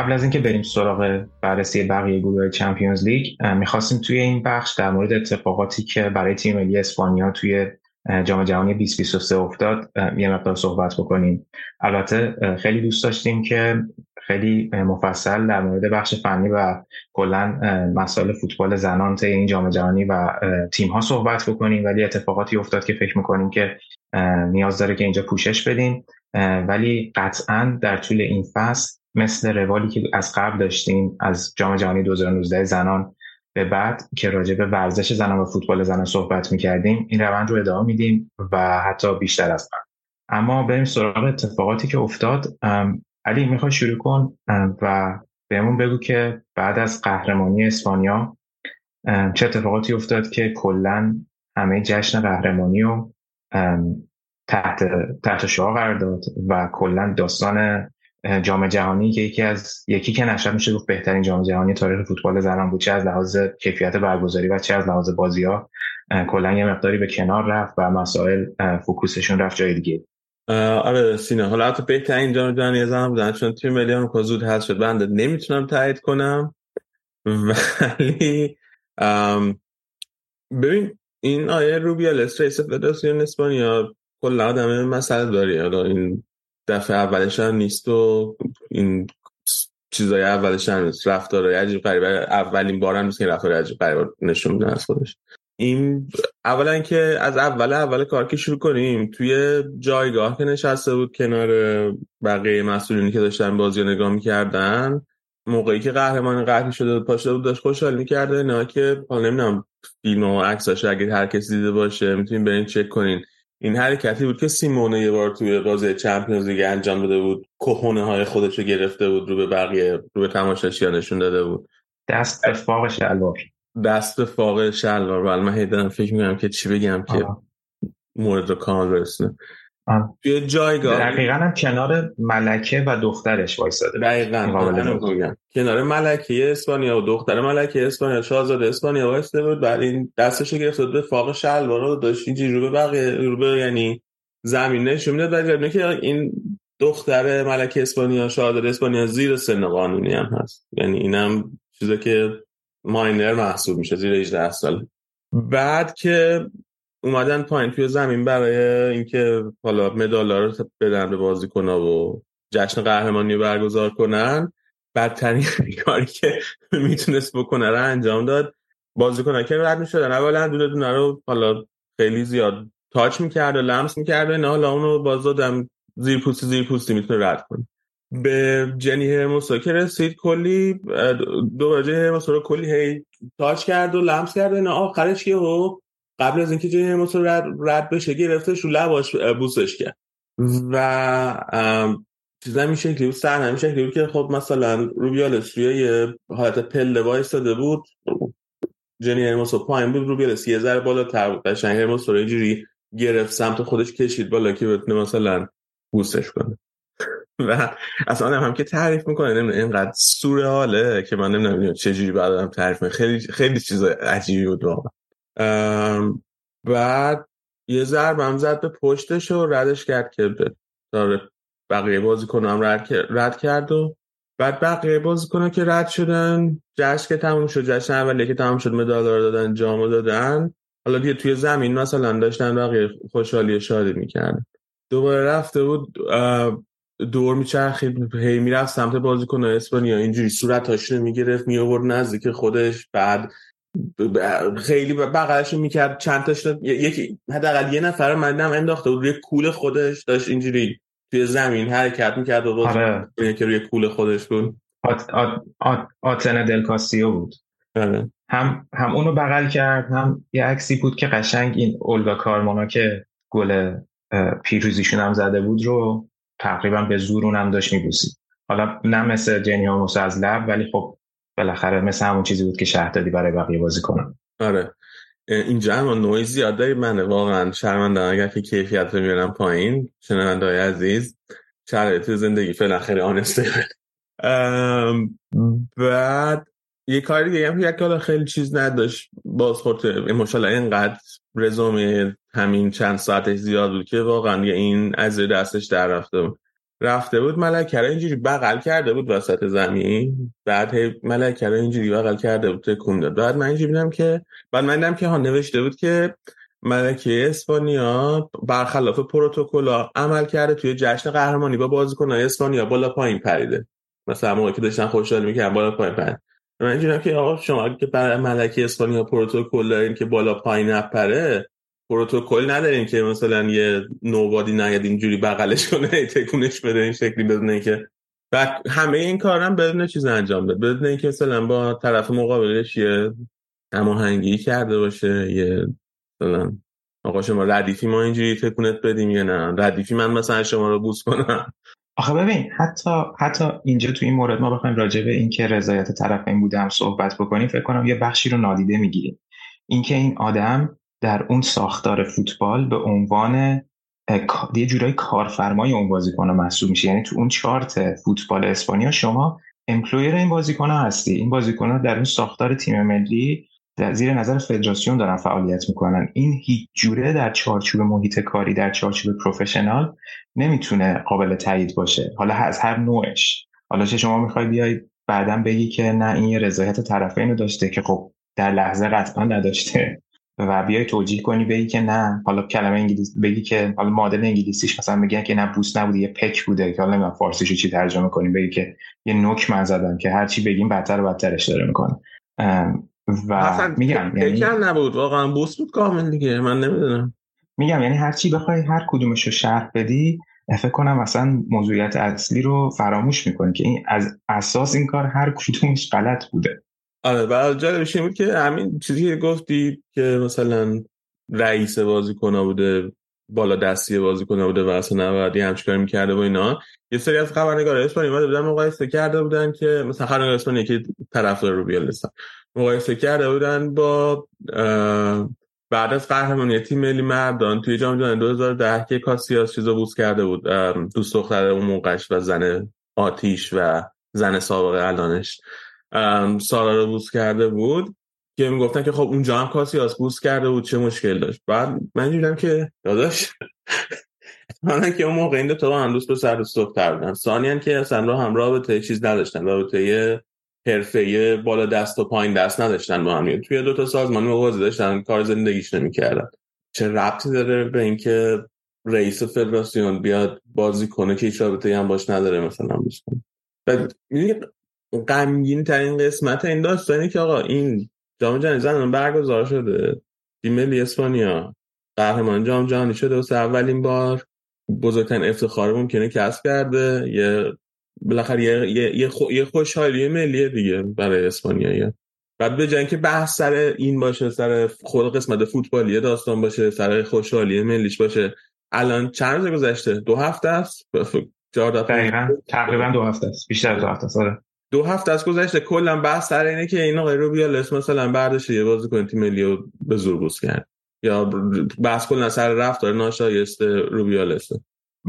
قبل از اینکه بریم سراغ بررسی بقیه گروه چمپیونز لیگ می‌خواستیم توی این بخش در مورد اتفاقاتی که برای تیم ملی اسپانیا توی جام جهانی 2023 افتاد یه مقدار صحبت بکنیم. البته خیلی دوست داشتیم که خیلی مفصل در مورد بخش فنی و کلا مسائل فوتبال زنان طی این جام جهانی و تیم ها صحبت بکنیم. ولی اتفاقاتی افتاد که فکر می‌کنیم که نیاز داره که اینجا پوشش بدیم. ولی قطعا در طول این فصل مثل روالی که از قبل داشتیم از جام جهانی 2019 زنان به بعد که راجع به ورزش زنان و فوتبال زنان صحبت می‌کردیم این روند رو ادامه میدیم و حتی بیشتر از قبل. اما بریم سراغ اتفاقاتی که افتاد. علی می‌خوای شروع کن و بهمون بگو که بعد از قهرمانی اسپانیا چه اتفاقاتی افتاد که کلا همه جشن قهرمانی رو تحت تحت شعار قرار داد و کلا داستان جام جهانی که یکی از یکی که نشد میشه گفت بهترین جام جهانی تاریخ فوتبال زنان بود چه از لحاظ کیفیت برگزاری و چه از لحاظ بازی ها کلا یه مقداری به کنار رفت و مسائل فوکوسشون رفت جای دیگه. آره سینا حالا حتی بهترین جام جهانی زنان بودن چون تیم ملی آمریکا زود هست شد. بنده نمی‌تونم تایید کنم [laughs] ولی ببین این آیه روبیالس رئیس فدراسیون اسپانیا کلا آدم مسئله داری. حالا این دفعه اولش هم نیست و این چیزای اولش هم نیست. رفتارهای عجیب غریب. اولین بار هم نیست که رفتار عجیب غریب نشون میدن از خودش. این اولا که از اول اول کار که شروع کنیم توی جایگاه که نشسته بود کنار بقیه مسئولینی که داشتن بازی نگاه می‌کردن موقعی که قهرمان قهری شده بود پاشده بود داشت خوشحال می‌کرده. نه که حالا نمی‌دونم فیلم و عکساش اگه هر کسی دیده باشه می‌تونین برین چک کنین. این حرکتی بود که سیمونه یه بار توی بازی چمپیونز لیگ انجام داده بود. کهونه های خودش رو گرفته بود رو به بقیه رو به تماشاشیان نشون داده بود. دست به فاق شلوار. دست به فاق شلوار. ولی من هیدرم فکر می‌کنم که چی بگم که مورد رو کامل برسونه. توی جایگاه. دقیقا هم کنار ملکه و دخترش وایساده. دقیقا. کنار ملکه اسپانیا و دختر ملکه اسپانیا. شاهزاده اسپانیا وایساده بود. بعد این دستش گرفته به فاق شلوار رو داشت. اینجوری رو به بقیه رو به یعنی زمین نشون می‌داد. ولی که این دختر ملکه اسپانیا شاهزاده اسپانیا زیر سن قانونی هم هست. یعنی اینم چیزی که ماینر محسوب میشه. زیر 18 سال بعد که اومدن پایین توی زمین برای اینکه حالا مدالا رو بدن به بازیکن‌ها و جشن قهرمانی برگزار کنن. بدترین [laughs] کاری که می‌تونست بکنه رو انجام داد. بازیکن‌ها که رد می‌شدن. اولا دونه دونه رو حالا خیلی زیاد تاچ می‌کرد و لمس می‌کرد. نه حالا اونو باز دادم زیر پوستی زیر پوستی می‌تونه رد کنه. به جنی هرموسا که رسید کلی دو جنی هرموسا رو کلی هی تاچ کرد و لمس کرد. نه آخرش که قبل از اینکه جای هموس رد, رد بشه گرفتش رو لباش بوسش کرد. و چیزا این شکلی بود سر همین شکلی بود که خب مثلا روبیالس روی یه حالت پله وایستاده بود. جنی هرموس پایین بود روبیالس یه ذره بالا تر بود. قشنگ هرموس رو اینجوری گرفت سمت خودش کشید بالا که بتونه مثلا بوسش کنه. و اصلا هم که تعریف می‌کنه نمی‌دونم اینقدر سورئاله که من نمی‌دونم چجوری بعدم تعریف خیلی خیلی چیز عجیبی بود واقعا. بعد یه ضرب هم زد به پشتش و ردش کرد که داره بقیه بازی کنم رد, رد کرد و بعد بقیه بازی کنه که رد شدن جشن که تموم شد جشن اولی که تموم شد مدال دادن جامو دادن. حالا دیگه توی زمین مثلا داشتن بقیه خوشحالی شادی می‌کردن. دوباره رفته بود دور میچرخید هی می‌رفت سمت بازیکن اسپانیا. اینجوری صورتاش رو می‌گرفت میآورد نزدیک خودش بعد خیلی بغلش می‌کرد. چند تاش یکی حداقل یه نفر مندم انداخته بود. روی کول خودش داشت اینجوری توی زمین حرکت می‌کرد و آره. که روی کول خودش بود. آت آت آت آتن دل کاسیو بود. آره. هم هم اونو بغل کرد هم یه عکسی بود که قشنگ این اولگا کارمانا که گل پیروزیشون هم زده بود رو تقریبا به زور اونم داشت میبوسید. حالا نه مثل جنی از لب ولی خب بالاخره مثل همون چیزی بود که شهر دادی برای بقیه بازی کنم آره. اینجا هم نوعی زیاد داری منه. واقعا شرمنده. اگر که کیفیت رو می‌برم پایین شنونده های عزیز شرایط زندگی. فعلا خیلی آنسته بعد یه کاری دیگه هم که خیلی چیز نداشت. باز خورد مشالله اینقدر رزومه همین چند ساعتش زیاد بود که واقعا این از دستش در رفته بود. رفته بود ملکه اینجوری بغل کرده بود وسط زمین. بعد ملکه اینجوری بغل کرده بود تکون داد. بعد من اینجوری بودم که بعد من دیدم که ها نوشته بود که ملکه اسپانیا برخلاف پروتکل عمل کرده توی جشن قهرمانی با بازیکنان اسپانیا بالا پایین پریده. مثلا موقعی که داشتن خوشحال می‌کردن بالا پایین پرید من اینجوری که آقا شما که برای ملکه اسپانیا پروتکل دارین که بالا پایین نپره پروتکل نداریم که مثلا یه نوبادی نیاد اینجوری بغلش کنه [laughs] تکونش بده این شکلی بدونه که و همه این کارم بدون چیز انجام بده. بدون اینکه مثلا با طرف مقابلش یه هماهنگی کرده باشه یه مثلا آقا شما ردیفی ما اینجوری تکونت بدیم یا نه؟ ردیفی من مثلا شما رو بوس کنم. آخه ببین حتی حتی اینجا تو این مورد ما بخوایم راجع به اینکه رضایت طرفین بوده هم صحبت بکنیم فکر کنم یه بخشی رو نادیده می‌گیریم. اینکه این آدم در اون ساختار فوتبال به عنوان یه جورای کارفرمای اون بازیکن محسوب میشه. یعنی تو اون چارت فوتبال اسپانیا شما امپلویر این بازیکن هستی. این بازیکن در اون ساختار تیم ملی در زیر نظر فدراسیون دارن فعالیت می‌کنن. این هیچ جوره در چارچوب محیط کاری در چارچوب پروفشنال نمی‌تونه قابل تایید باشه. حالا از هر نوعش. حالا چه شما می‌خوای بیای بعدا بگی که نه این یه رضایت طرفین داشته که خب در لحظه قطعا نداشته. و بیای توجیه کنی بگی که نه. حالا کلمه انگلیسی بگی که حالا مدل انگلیسیش مثلا میگن که نه بوس نبوده یه پک بوده که حالا نمی‌دونم فارسیشو چی ترجمه کنیم بگی که یه نوک من زدم که هر چی بگیم بدتر و بدترش داره می‌کنه. و میگم یعنی نبود. واقعا بوس بود کامل دیگه. من نمی‌دونم. میگم یعنی هر چی بخوای هر کدومش رو شرح بدی فکر کنم مثلا موضوعیت اصلی رو فراموش می‌کنی که این از اساس این کار هر کدومش غلط بوده. آره و جالبش بود که همین چیزی که گفتی که مثلا رئیس بازیکن بوده بالا دستی بازیکن بوده و اصلا نباید همچین کاری می‌کرده و اینا. یه سری از خبرنگار اسپانیا اومده بودن مقایسه کرده بودن که مثلا خبرنگار اسپانیا طرفدار رو بیالستن مقایسه کرده بودن با بعد از قهرمانی تیم ملی مردان توی جام جهانی 2010 که کاسیاس چیزو بوس کرده بود. دوست دختر اون موقعش و زن آتیش و زن سابقه الانش. سارا رو بوس کرده بود که می‌گفتن که خب اونجا هم کاسیاس بوس کرده بود چه مشکل داشت. بعد من دیدم که داداش من که اون موقع این دو هم دوست به سر دختر بودن. ثانیان که اصلا رو هم رابطه چیز نداشتن رابطه حرفه بالا دست و پایین دست نداشتن با هم. توی دو تا سازمان موازی داشتن کار زندگیش نمی‌کردن. چه ربطی داره به اینکه رئیس فدراسیون بیاد بازی کنه که هیچ رابطه هم باش نداره مثلا بسکن بعد غمگین ترین قسمت این داستانی که آقا این جام جهانی زنان برگزار شده. تیم ملی اسپانیا. قهرمان جام جهانی شده و اولین بار. بزرگترین افتخار ممکنه کسب کرده. یه بالاخره یه, یه, یه, خوشحالی ملیه دیگه برای اسپانیایی بعد به جای که بحث سر این باشه سر خود قسمت فوتبالی داستان باشه سر خوشحالی ملیش باشه الان چند روز گذشته؟ دو هفته است؟ دقیقا. تقریبا دو هفته است. بیشتر دو هفته است. آره. دو هفته از گذشته کلا بحث سر اینه که این آقای روبیالس مثلا برداشت یه بازیکن تیم ملی رو به زور بوس کرد. یا بحث کلا سر رفتار ناشایسته روبیالس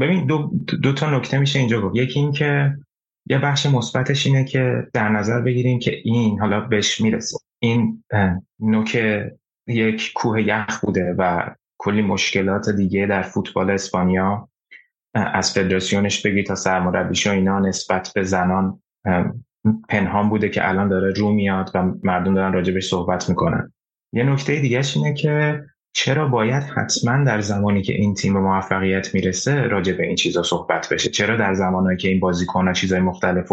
ببین دو, دو تا نکته میشه اینجا گفت. یکی این که یه بخش مثبتش اینه که در نظر بگیریم که این حالا بهش می‌رسه. این نوک یک کوه یخ بوده و کلی مشکلات دیگه در فوتبال اسپانیا از فدراسیونش بگی تا سرمربیش و اینا نسبت به زنان پنهان بوده که الان داره رو میاد و مردم دارن راجبش صحبت می‌کنن. یه نکته دیگه اینه که چرا باید حتما در زمانی که این تیم به موفقیت می‌رسه راجع به این چیزا صحبت بشه؟ چرا در زمانی که این بازیکن ها چیزای مختلف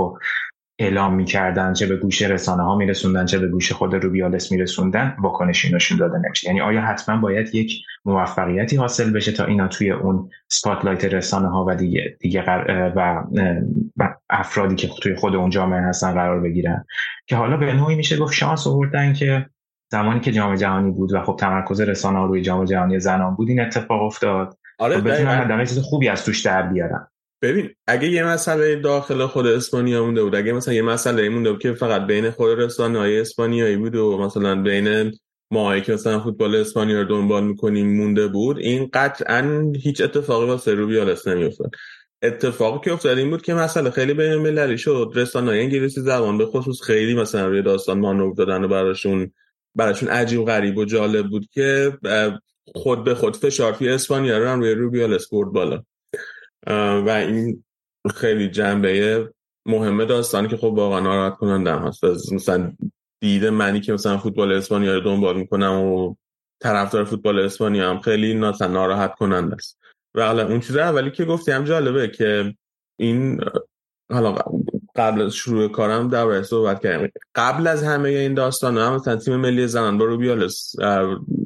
اعلام می‌کردن چه به گوش رسانه ها میرسوندن چه به گوش خود روبیالس میرسوندن واکنشی نشون داده نمیشه. یعنی آیا حتما باید یک موفقیتی حاصل بشه تا اینا توی اون سپاتلایت رسانه ها و دیگه دیگه و, و افرادی که توی خود اون جامعه هستن قرار بگیرن؟ که حالا به نوعی میشه گفت شانس آوردن که زمانی که جام جهانی بود و خب تمرکز رسانه ها روی جام جهانی زنان بود این اتفاق افتاد. آره خب بتونن چیز خوبی از توش در بیارن. ببین اگه یه مسئله داخل خود اسپانیا مونده بود اگه مثلا یه مسئله مونده بود که فقط بین خود رسانه های اسپانیایی بود و مثلا بین ما که مثلا فوتبال اسپانیا رو دنبال می‌کنیم مونده بود این قطعا هیچ اتفاقی واسه روبیالس نمیافتاد. اتفاقی که افتاد این بود که مسئله خیلی بین المللی شد. رسانه انگلیسی زبان به خصوص خیلی مثلا روی داستان مانور دادن و براشون براشون عجیب غریب و جالب بود که خود به خود فشار توی اسپانیا رو روی روبیال اسپورت بالا. و این خیلی جنبه مهمه داستانی که خب واقعا ناراحت کنندم هست. مثلا دیده منی که مثلا فوتبال اسپانیا رو دنبال می‌کنم و طرفدار فوتبال اسپانیا هم خیلی ناراحت کننده است. و اون چیز اولی که گفتی هم جالبه که این حالا قبل از شروع کارم در صحبت کردم. قبل از همه این داستان هم مثلا تیم ملی زنان با روبیالس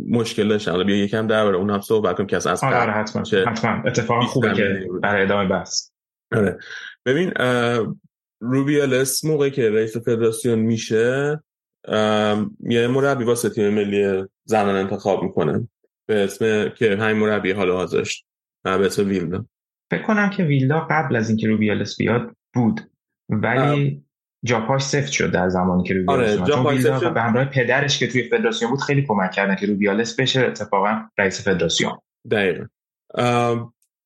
مشکل داشتن. حالا بیا یکم درباره اون هم صحبت کنیم که از آره آره حتما. حتما. اتفاقا خوبه که برای ادامه بحث. آره. ببین روبیالس موقعی که رئیس فدراسیون میشه یه مربی واسه تیم ملی زنان انتخاب می‌کنه. به اسم که همین مربی حالا حاضرش. به اسم ویلدا. فکر کنم که ویلدا قبل از اینکه روبیالس بیاد بود. ولی جاپاش سفت شد در زمانی که روبیالس آره چون به همراه پدرش که توی فدراسیون بود خیلی کمک کردن که روبیالس بشه اتفاقا رئیس فدراسیون. دقیقا.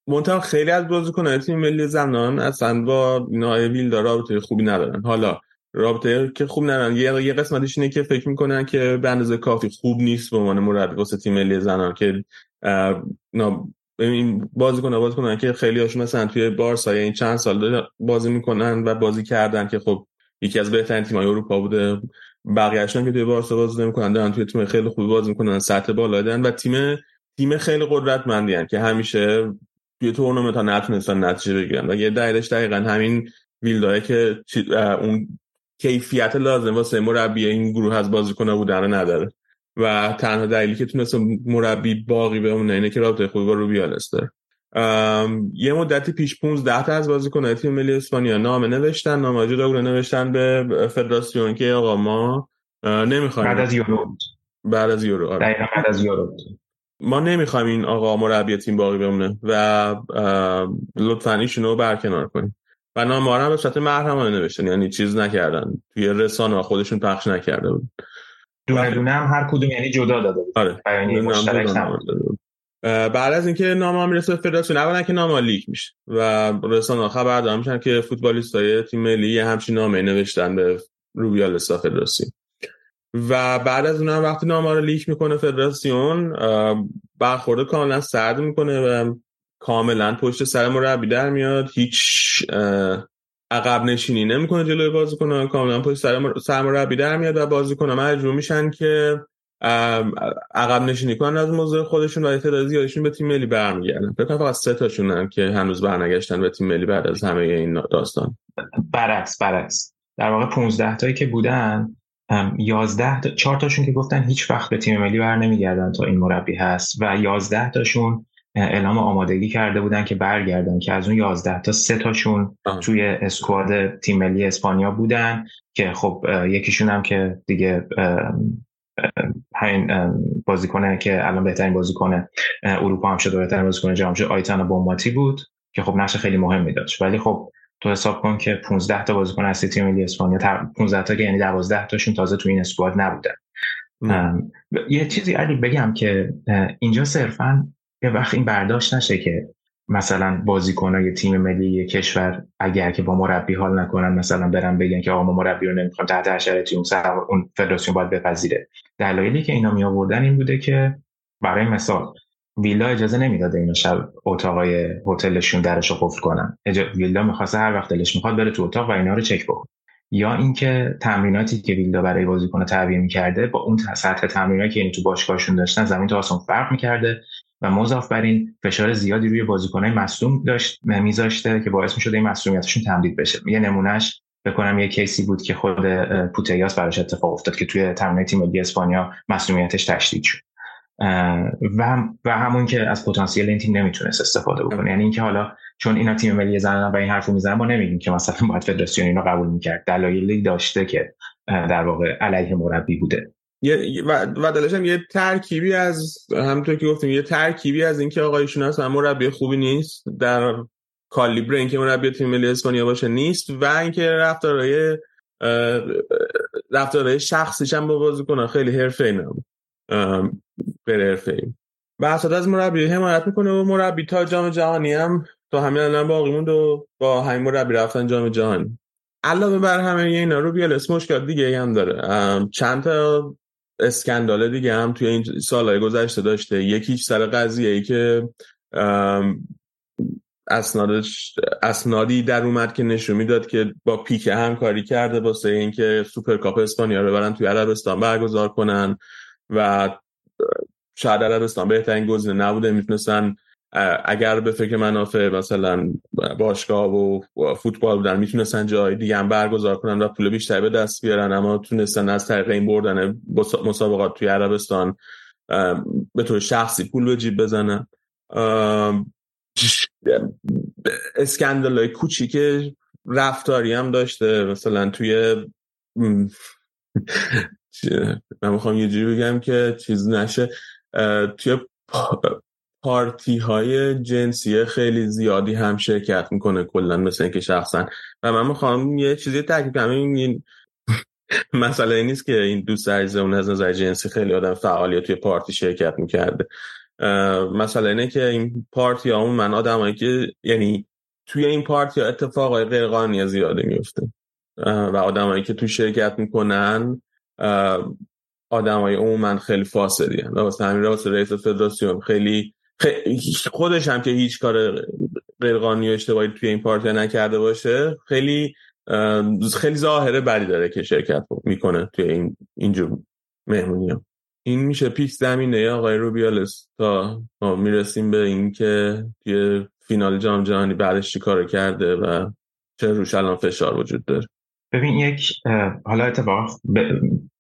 منتها خیلی از بازیکنان تیم ملی زنان اصلا با نای ویلدا رابطه خوبی ندارن. حالا رابطه که خوب ندارن. یه یه قسمتش اینه که فکر می‌کنن که به اندازه کافی خوب نیست به عنوان مربی واسه تیم ملی زنان که این بازیکن بازیکنن که خیلی هاشون مثلا توی بارسا این چند سال بازی می‌کنن و بازی کردن که خب یکی از بهترین تیم‌های اروپا بوده. بقیه‌اشون که توی بارسا بازی نمی‌کنن دارن توی تیم خیلی خوبی بازی می‌کنن سطح بالا دارن و تیم تیم خیلی قدرتمندی که همیشه توی تورنمنت ها نتونستن نتیجه بگیرن. و یه دلیلش دقیقا همین ویلدای که اون کیفیت لازم واسه مربی این گروه از بازیکن‌ها بودن نداره. و تنها دلیلی که تونست مربی باقی بمونه اینه که رابطه خوبی با روبیالس داره یه مدتی پیش 15 تا از بازیکن‌های تیم ملی اسپانیا نامه نوشتن نامه جدا نوشتن به فدراسیون که آقا ما نمی‌خوایم بعد از یورو بعد از یورو آره. بعد از یورو ما نمی‌خوایم این آقا مربی تیم باقی بمونه و لطفا ایشونو برکنار کنیم. و نامه هم به صورت محرمانه نوشتن یعنی چیز نکردن. توی رسانه خودشون پخش نکرده بود. دونه بله. دونه هم هر کدوم یعنی جدا داده بود آره. بعد از اینکه نامه می‌رسه به فدراسیون اولا که نامه لیک میشه و رسانه خبر دارم میشن که های تیم ملی همچین نامه نوشتن به روبیالستا فدراسیون. و بعد از اون هم وقتی نامه رو لیک می‌کنه فدراسیون برخورد کاملا سرد می‌کنه و کاملا پشت سر مربی در میاد. هیچ عقب نشینی نمی‌کنه جلوی بازیکن کاملا پشت سر سرمربی در میاد و بازیکن مجبور میشن که عقب نشینی کنن از موضوع خودشون و اعتراضی زیادشون به تیم ملی برمیگردن. فکر کنم فقط سه تاشون که هنوز برنگشتن به تیم ملی بعد از همه این داستان. برعکس برعکس. در واقع 15 تایی که بودن 11 تا 4 تاشون که گفتن هیچ وقت به تیم ملی بر نمیگردن تا این مربی هست و 11 تاشون اعلام آمادگی کرده بودن که برگردن که از اون 11 تا سه تاشون توی اسکواد تیم ملی اسپانیا بودن که خب یکیشون هم که دیگه همین بازیکنه که الان بهترین بازیکن اروپا هم شده بهترین بازیکن جام شد آیتانا بوماتی بود که خب نقش خیلی مهمی داشت. ولی خب تو حساب کن که 15 تا بازیکن از تیم ملی اسپانیا 15 تا که یعنی 12 تاشون تازه تو این اسکواد نبودن. یه چیزی علی بگم که اینجا صرفا یه وقت این برداشت نشه که مثلا بازیکنای تیم ملی کشور اگر که با مربی حال نکنن مثلا برن بگن که آقا ما مربی رو نمی‌خوام تحت شرایطی اون اون فدراسیون باید بپذیره. دلایلی که اینا می آوردن این بوده که برای مثال ویلا اجازه نمی‌داده اینا شب اتاقای هتلشون درش رو قفل کنن. ویلا می‌خواسته هر وقت دلش می‌خواد بره تو اتاق و اینا رو چک بکن یا اینکه تمریناتی که ویلا برای بازیکن تعبیه می‌کرده با اون سطح تمریناتی که این تو باشگاهشون داشتن زمین تا آسمون فرق می‌کرده. و مضاف بر این فشار زیادی روی بازیکنهای مصدوم داشت میذاشته که باعث می‌شد این مصدومیتشون تمدید بشه. یه نمونهش بکنم یه کیسی بود که خود پوتیاس براش اتفاق افتاد که توی تمرین تیم ملی اسپانیا مصدومیتش تشدید شد. و و همون که از پتانسیل این تیم نمی‌تونست استفاده بکنه. یعنی اینکه حالا چون اینا تیم ملی زنان و این حرفو می‌زنن ما نمیگیم که مثلا باید فدراسیون اینو قبول می‌کرد. دلایلی داشته که در واقع علیه مربی بوده. یه و دلش هم یه ترکیبی از همونطور که گفتیم یه ترکیبی از اینکه آقایشون هست مربی خوبی نیست در کالیبر اینکه مربی تیم ملی اسپانیا باشه نیست و اینکه رفتارهای رفتارهای شخصیش هم با بازیکن خیلی حرفه‌ای نبود غیر حرفه‌ای. و از مربی حمایت می‌کنه و مربی تا جام جهانی هم تا همین الان باقی موند و با همین مربی رفتن جام جهانی. علاوه بر همه اینا روبیالس مشکل دیگه هم داره. چند تا scandal دیگه هم توی این سالهای گذشته داشته. یکیش سر قضیه ای که اسنادش اسنادی در اومد که نشون می‌داد که با پیکه همکاری کرده واسه اینکه سوپرکاپ اسپانیا رو ببرن توی عربستان برگزار کنن و شاید عربستان بهترین گزینه نبوده می‌تونستن اگر به فکر منافع مثلا باشگاه و فوتبال بودن می‌تونستن جای دیگه هم برگزار کنن و پول بیشتری به دست بیارن اما تونستن از طریق این بردن مسابقات توی عربستان به طور شخصی پول به جیب بزنن. اسکندل های کوچیک رفتاری هم داشته. مثلا توی من می‌خوام یه جوری بگم که چیز نشه. توی پارتی های جنسی خیلی زیادی هم شرکت می‌کنه کلا مثل اینکه شخصا. و من می‌خوام یه چیزی تحقیق کنم. این [laughs] مسئله نیست که این دوست عزیز اون از نظر جنسی خیلی آدم فعالی توی پارتی شرکت می‌کرده. مسئله اینه که این پارتی ها من آدمایی که یعنی توی این پارتی ها اتفاقای غیرقانونی زیاده میفته و آدمایی که توی شرکت می‌کنن آدمای عموما خیلی فاسدی. واسه همین رئیس فدراسیون خیلی خودش هم که هیچ کار غیرقانونی و اشتباهی توی این پارتی نکرده باشه خیلی خیلی ظاهره بدی داره که شرکت می‌کنه توی این اینجور مهمونی هم. این میشه پیش زمینه آقای روبیالس تا می‌رسیم به اینکه توی فینال جام جهانی بعدش چی کار کرده و چه روش الان فشار وجود داره ببین یک حالا اتفاق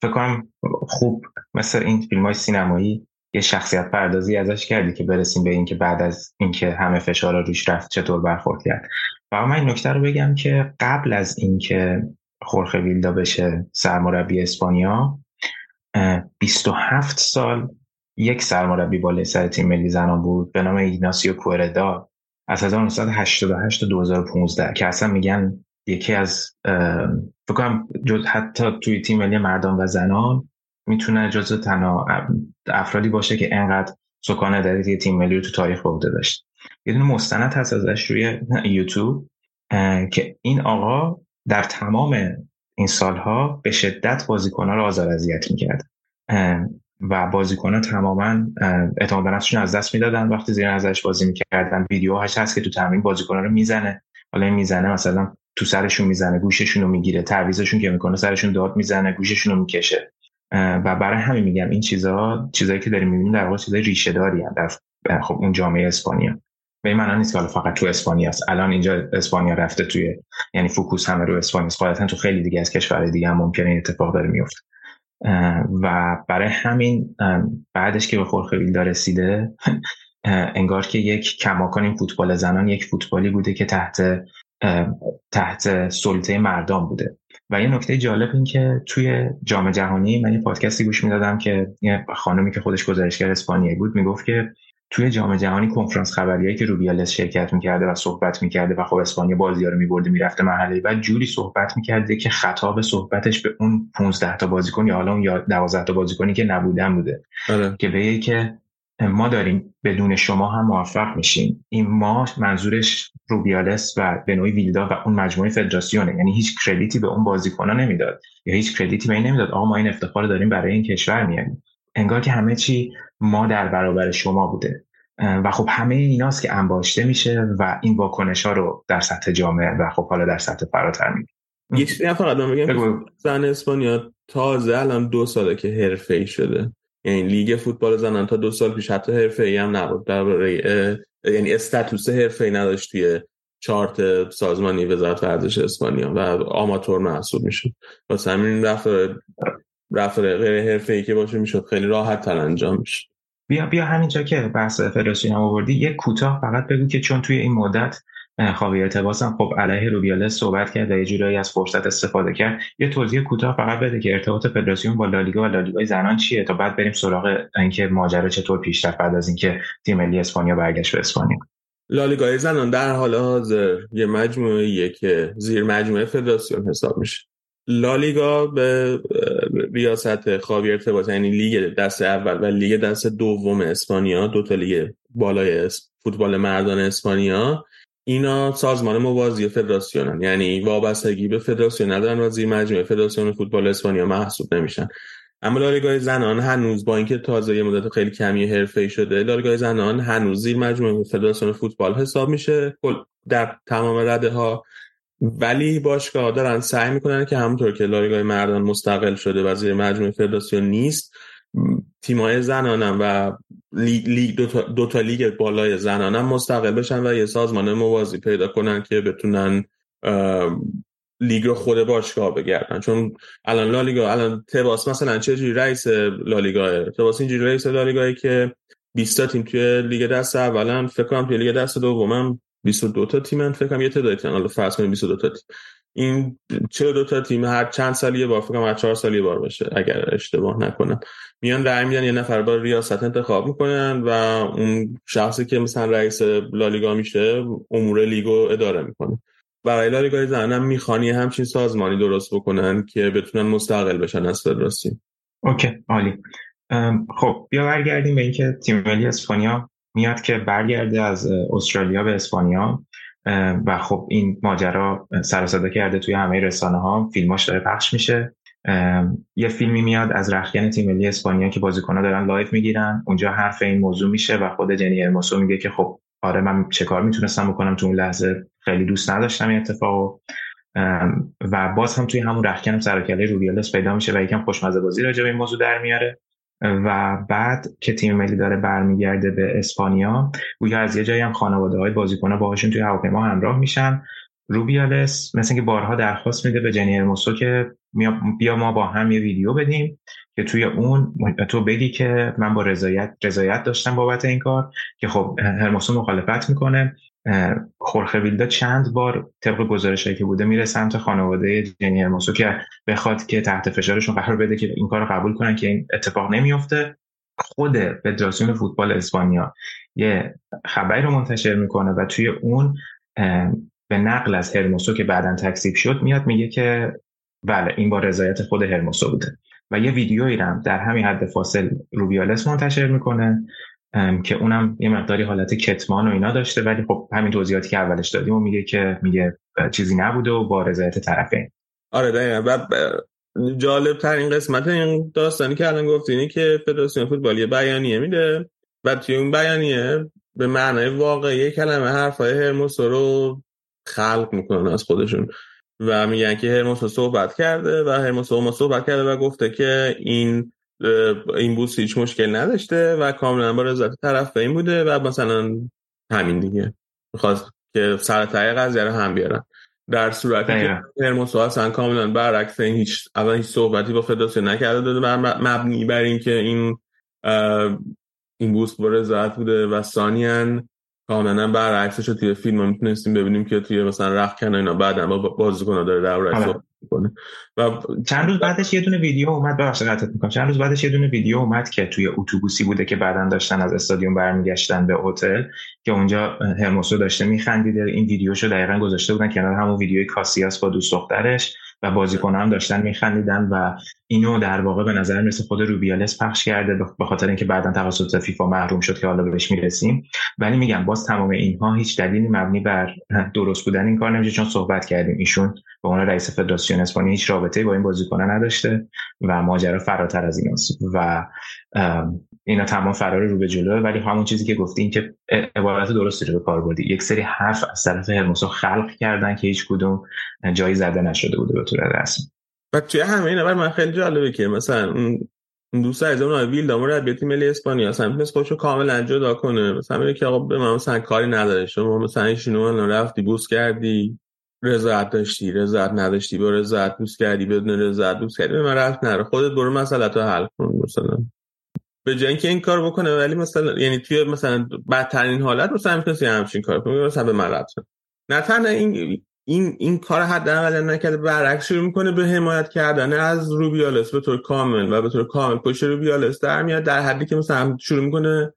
فکر کنم خوب مثل این فیلم های سینمایی یه شخصیت پردازی ازش کردی که برسیم به اینکه بعد از اینکه همه فشار روش رفت چطور برخورد کرد. و من این نکته رو بگم که قبل از اینکه خورخه ویلدا بشه سرمربی اسپانیا 27 سال یک سرمربی بالای سر تیم ملی زنان بود به نام ایگناسیو کوردا از 1988 تا 2015 که اصلا میگن یکی از فکر کنم حتی توی تیم ملی مردان و زنان می‌تونه جزو تنها افرادی باشه که انقدر سکان در تیم ملی رو تو تاریخ بوده داشت. یه دونه مستند هست ازش روی یوتیوب که این آقا در تمام این سالها به شدت بازیکنها رو آزار اذیت می‌کرد. و بازیکنها تماما اعتماد به از دست می‌دادن. وقتی زیر ازش بازی می‌کردن ویدیوهاش هست که تو تمرین بازیکنها رو می‌زنه. حالا می‌زنه مثلا تو سرشون می‌زنه گوششون رو می‌گیره تعویزشون که می‌کنه سرشون داد می‌زنه گوششون رو می‌کشه. و برای همین میگم این چیزها چیزایی که داریم می‌بینیم در واقع چیزای ریشه داری در خب اون جامعه اسپانیا. به این معنی نیست که فقط تو اسپانیا است الان اینجا اسپانیا رفته توی یعنی فوکوس همه رو اسپانیا است تو خیلی دیگه از کشورهای دیگه هم ممکنه این اتفاق داره میفته و برای همین بعدش که به خورخه رسیده انگار که یک کماکان این فوتبال زنان یک فوتبالی بوده که تحت تحت سلطه مردم بوده. و یه نکته جالب این که توی جام جهانی من یه پادکستی گوش می‌دادم که یه خانمی که خودش گزارشگر اسپانیایی بود می‌گفت که توی جام جهانی کنفرانس خبریایی که روبیالس شرکت می‌کرده و صحبت می‌کرده و خب اسپانیا بازی ها رو میبرده می‌رفته مرحله بعد جوری صحبت می‌کرده که خطاب صحبتش به اون 15 تا بازیکن یا حالا اون 12 تا بازیکنی که نبودن بوده آره. که به که ما داریم بدون شما هم موفق میشیم. این ما منظورش روبیالس و به نوعی ویلدا و اون مجموعه فدراسیونه یعنی هیچ کردیتی به اون بازیکن‌ها نمی‌داد. یا هیچ کردیتی به این نمی‌داد. آقا ما این افتخار داریم برای این کشور میاریم. انگار که همه چی ما در برابر شما بوده. و خب همه ایناست که انباشته میشه و این واکنش ها رو در سطح جامعه و خب حالا در سطح فراتر میگه یه چیزی فقط بگم زن اسپانیا تازه الان دو ساله که حرفه ای شده. یعنی لیگ فوتبال زنان تا دو سال پیش حتی حرفه ای هم نبود. در یعنی استاتوس حرفه ای نداشت توی چارت سازمانی وزارت ورزش اسپانیا و آماتور محسوب میشه واسه همین رفتار رفتار غیر حرفه ای که باشه می‌شد خیلی راحت تر انجام میشه بیا بیا همینجا که بحث فدراسیون هم آوردی. یک کوتاه فقط بگو که چون توی این مدت خاوی ارتباس هم خب علیه روبیاله صحبت کرد و یه جورایی از فرصت استفاده کرد. یه توضیح کوتاه فقط بده که ارتباط فدراسیون با لالیگا و لالیگای زنان چیه تا بعد بریم سراغ اینکه ماجرا چطور پیش رفت بعد از اینکه تیم ملی اسپانیا برگشت به اسپانیا. لالیگای زنان در حال حاضر یه مجموعه که زیر مجموعه فدراسیون حساب میشه. لالیگا به ریاست خاوی ارتباط یعنی لیگ دست اول و لیگ دست دوم اسپانیا دو تا لیگ بالای فوتبال مردان اسپانیا اینا سازمان موازی فدراسیونن. یعنی وابستگی به فدراسیون ندارن و زیر مجموعه فدراسیون فوتبال اسپانیا محسوب نمیشن. اما لالیگای زنان هنوز با اینکه تازه یه مدت خیلی کمی حرفه‌ای شده لالیگای زنان هنوز زیر مجموعه فدراسیون فوتبال حساب میشه. در تمام رده ها ولی باشگاه دارن سعی می‌کنن که همونطور که لالیگای مردان مستقل شده و زیر مجموعه فدراسیون نیست تیمای زنانم و لیگ دو, تا, لیگ بالای زنانم مستقل بشن و یه سازمان موازی پیدا کنن که بتونن لیگ خود باشگاه بگردن. چون الان لالیگا الان تباس مثلا چه جوری رئیس لالیگا تباس اینجوری رئیس لالیگایی که 20 تا تیم توی لیگ دست اولا فکر کنم توی لیگ دست دومم 22 تا تیمن فکر کنم یه تعدادی تیم حالا فرض کنیم 22 تا تیم. این 42 تا تیم هر چند سال یه بار فکر کنم هر 4 سال یه بار باشه اگر اشتباه نکنم. میان رأی میدن یه نفر با ریاست انتخاب می‌کنن و اون شخصی که مثلا رئیس لالیگا میشه امور لیگو اداره می‌کنه. برای لالیگای زنم می‌خوانی همچین سازمانی درست بکنن که بتونن مستقل بشن از فدراسیون okay عالی. خب بیا برگردیم به اینکه تیم ملی اسپانیا میاد که برگرده از استرالیا به اسپانیا. و خب این ماجرا سر کرده توی همه رسانه ها فیلماش داره پخش میشه. یه فیلمی میاد از رختکن تیم ملی اسپانیا که بازیکن‌ها دارن live می‌گیرن. اونجا حرف این موضوع میشه و خود جنی هرموسو میگه که خب آره من چه کار می‌تونستم بکنم تو اون لحظه خیلی دوست نداشتم این اتفاق و باز هم توی همون رخکن سرکله روبیالس پیدا میشه و یکم خوشمزه بازی راجع به این موضوع در میاره. و بعد که تیم ملی داره برمیگرده به اسپانیا گویا از یه جایی هم خانواده های بازیکن‌ها باهاشون توی هواپیما همراه میشن. روبیالس مثل اینکه بارها درخواست میده به جنی ارموسو که بیا ما با هم یه ویدیو بدیم که توی اون تو بگی که من با رضایت رضایت داشتم بابت این کار که خب هرموسو مخالفت می‌کنه. خورخه ویلدا چند بار طبق گزارشی که بوده میره سمت خانواده جنی هرموسو که بخواد که تحت فشارشون قرار بده که این کار قبول کنن که این اتفاق نمیفته خود فدراسیون فوتبال اسپانیا یه خبری رو منتشر می‌کنه و توی اون به نقل از هرموسو که بعدا تکسیب شد میاد میگه که بله این با رضایت خود هرموسو بوده. و یه ویدیویی رم در همین حد فاصل روبیالس منتشر می‌کنه که اونم یه مقداری حالت کتمان و اینا داشته ولی خب همین توضیحاتی که اولش دادیم و میگه که میگه چیزی نبوده و با رضایت طرفین آره دقیقا. جالب ترین قسمت این داستانی که الان گفتینی که فدراسیون فوتبال یه بیانیه میده و توی اون بیانیه به معنای واقعی کلمه حرفای هرموسو رو خلق می‌کنن از خودشون. و میگن که هرموسو صحبت کرده و هرموسو ما صحبت کرده و گفته که این این بوس هیچ مشکل نداشته و کاملا با رضایت طرف این بوده و مثلا همین دیگه. می‌خواست که سر تای قضیه رو هم بیارن. در صورتی که هرموسو اصلا کاملا برعکس این هیچ اول هیچ صحبتی با فدراسیون نکرده داده بر مبنی بر اینکه این این بوس با رضایت بوده و ثانیاً کاملا برعکسش توی فیلم هم می‌تونستیم ببینیم که توی مثلا رخ کنه اینا بعد با بازیکن داره در آره. می‌کنه. و چند روز بعدش یه دونه ویدیو اومد ببخشید قطعت می‌کنم. چند روز بعدش یه دونه ویدیو اومد که توی اتوبوسی بوده که بعدا داشتن از استادیوم برمیگشتن به هتل که اونجا هرموسو داشته میخندیده. این ویدیوشو دقیقا گذاشته بودن کنار همون ویدیوی کاسیاس با دوست دخترش. و بازیکن هم داشتن میخندیدن و اینو در واقع به نظر مثل خود روبیالس پخش کرده به خاطر اینکه بعدا توسط فیفا محروم شد که حالا بهش می‌رسیم. ولی میگم باز تمام اینها هیچ دلیلی مبنی بر [laughs] درست بودن این کار نمیشه چون صحبت کردیم. ایشون به عنوان رئیس فدراسیون اسپانیا هیچ رابطه با این بازیکن نداشته و ماجرا فراتر از ایناست و اینا تمام فرار رو به جلو ولی همون چیزی که گفتین که عبارت درستی رو به کار بردی. یک سری حرف از طرف هرموسو خلق کردن که هیچ کدوم جایی زده نشده بوده به طور رسمی. و توی همه این من خیلی جالبه که مثلا اون دوست اون ویل دامو تیم ملی اسپانیا اصلا می‌تونست خودشو کاملا جدا کنه. مثلا میگه که آقا به من مثلا کاری نداره. شما مثلا ایشونو رفتی بوس کردی رضایت داشتی رضایت نداشتی با رضایت بوس کردی بدون رضایت بوس کردی به من رفت نره. خودت برو مسئله تو حل کن مثلا. به جای اینکه این کار بکنه ولی مثلا یعنی توی مثلا بدترین حالت مثلا می‌تونستی همچین کار کنی مثلا به من رفت نه تنها این این این کار حداقل نکرده برعکس شروع می‌کنه به حمایت کردن از روبیالس به طور کامل و به طور کامل پشت روبیالس در میاد در حدی که مثلا شروع می‌کنه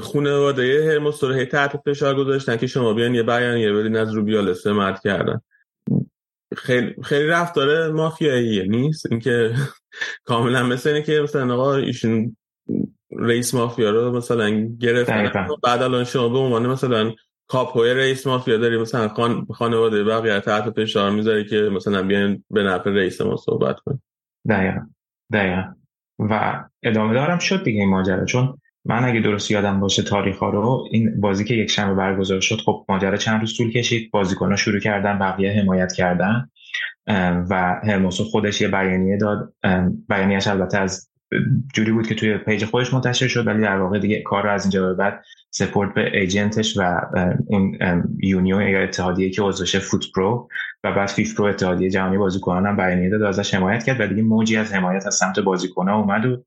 خانواده هرموس رو تحت فشار گذاشتن که شما بیان یه بیانیه بدین از روبیالس حمایت کردن. خیلی خیلی رفتار مافیاییه نیست؟ اینکه [laughs] کاملا مثل اینه که مثلا آقا ایشون رئیس مافیا رو مثلا گرفتن. بعد الان شما به عنوان مثلا کاپوی رئیس مافیا داری مثلا خان خانواده بقیه تحت فشار می‌ذاری که مثلا بیان به نفع رئیس ما صحبت کن دقیقا. دقیقا. و ادامه دارم شد دیگه این ماجرا. چون من اگه درست یادم باشه تاریخ ها رو این بازی که یک شنبه برگزار شد خب ماجرا چند روز طول کشید. ها شروع کردن بقیه حمایت کردن. و هرموسو خودش یه بیانیه داد. بیانیهش البته از جوری بود که توی page خودش منتشر شد ولی در واقع دیگه کار رو از اینجا به بعد سپرد به agent ش و اون union یا اتحادیه که عضوشه فوتپرو و بعد فیف پرو اتحادیه جهانی بازیکنان هم بیانیه داد ازش حمایت کرد و دیگه موجی از حمایت از سمت بازیکنان اومد و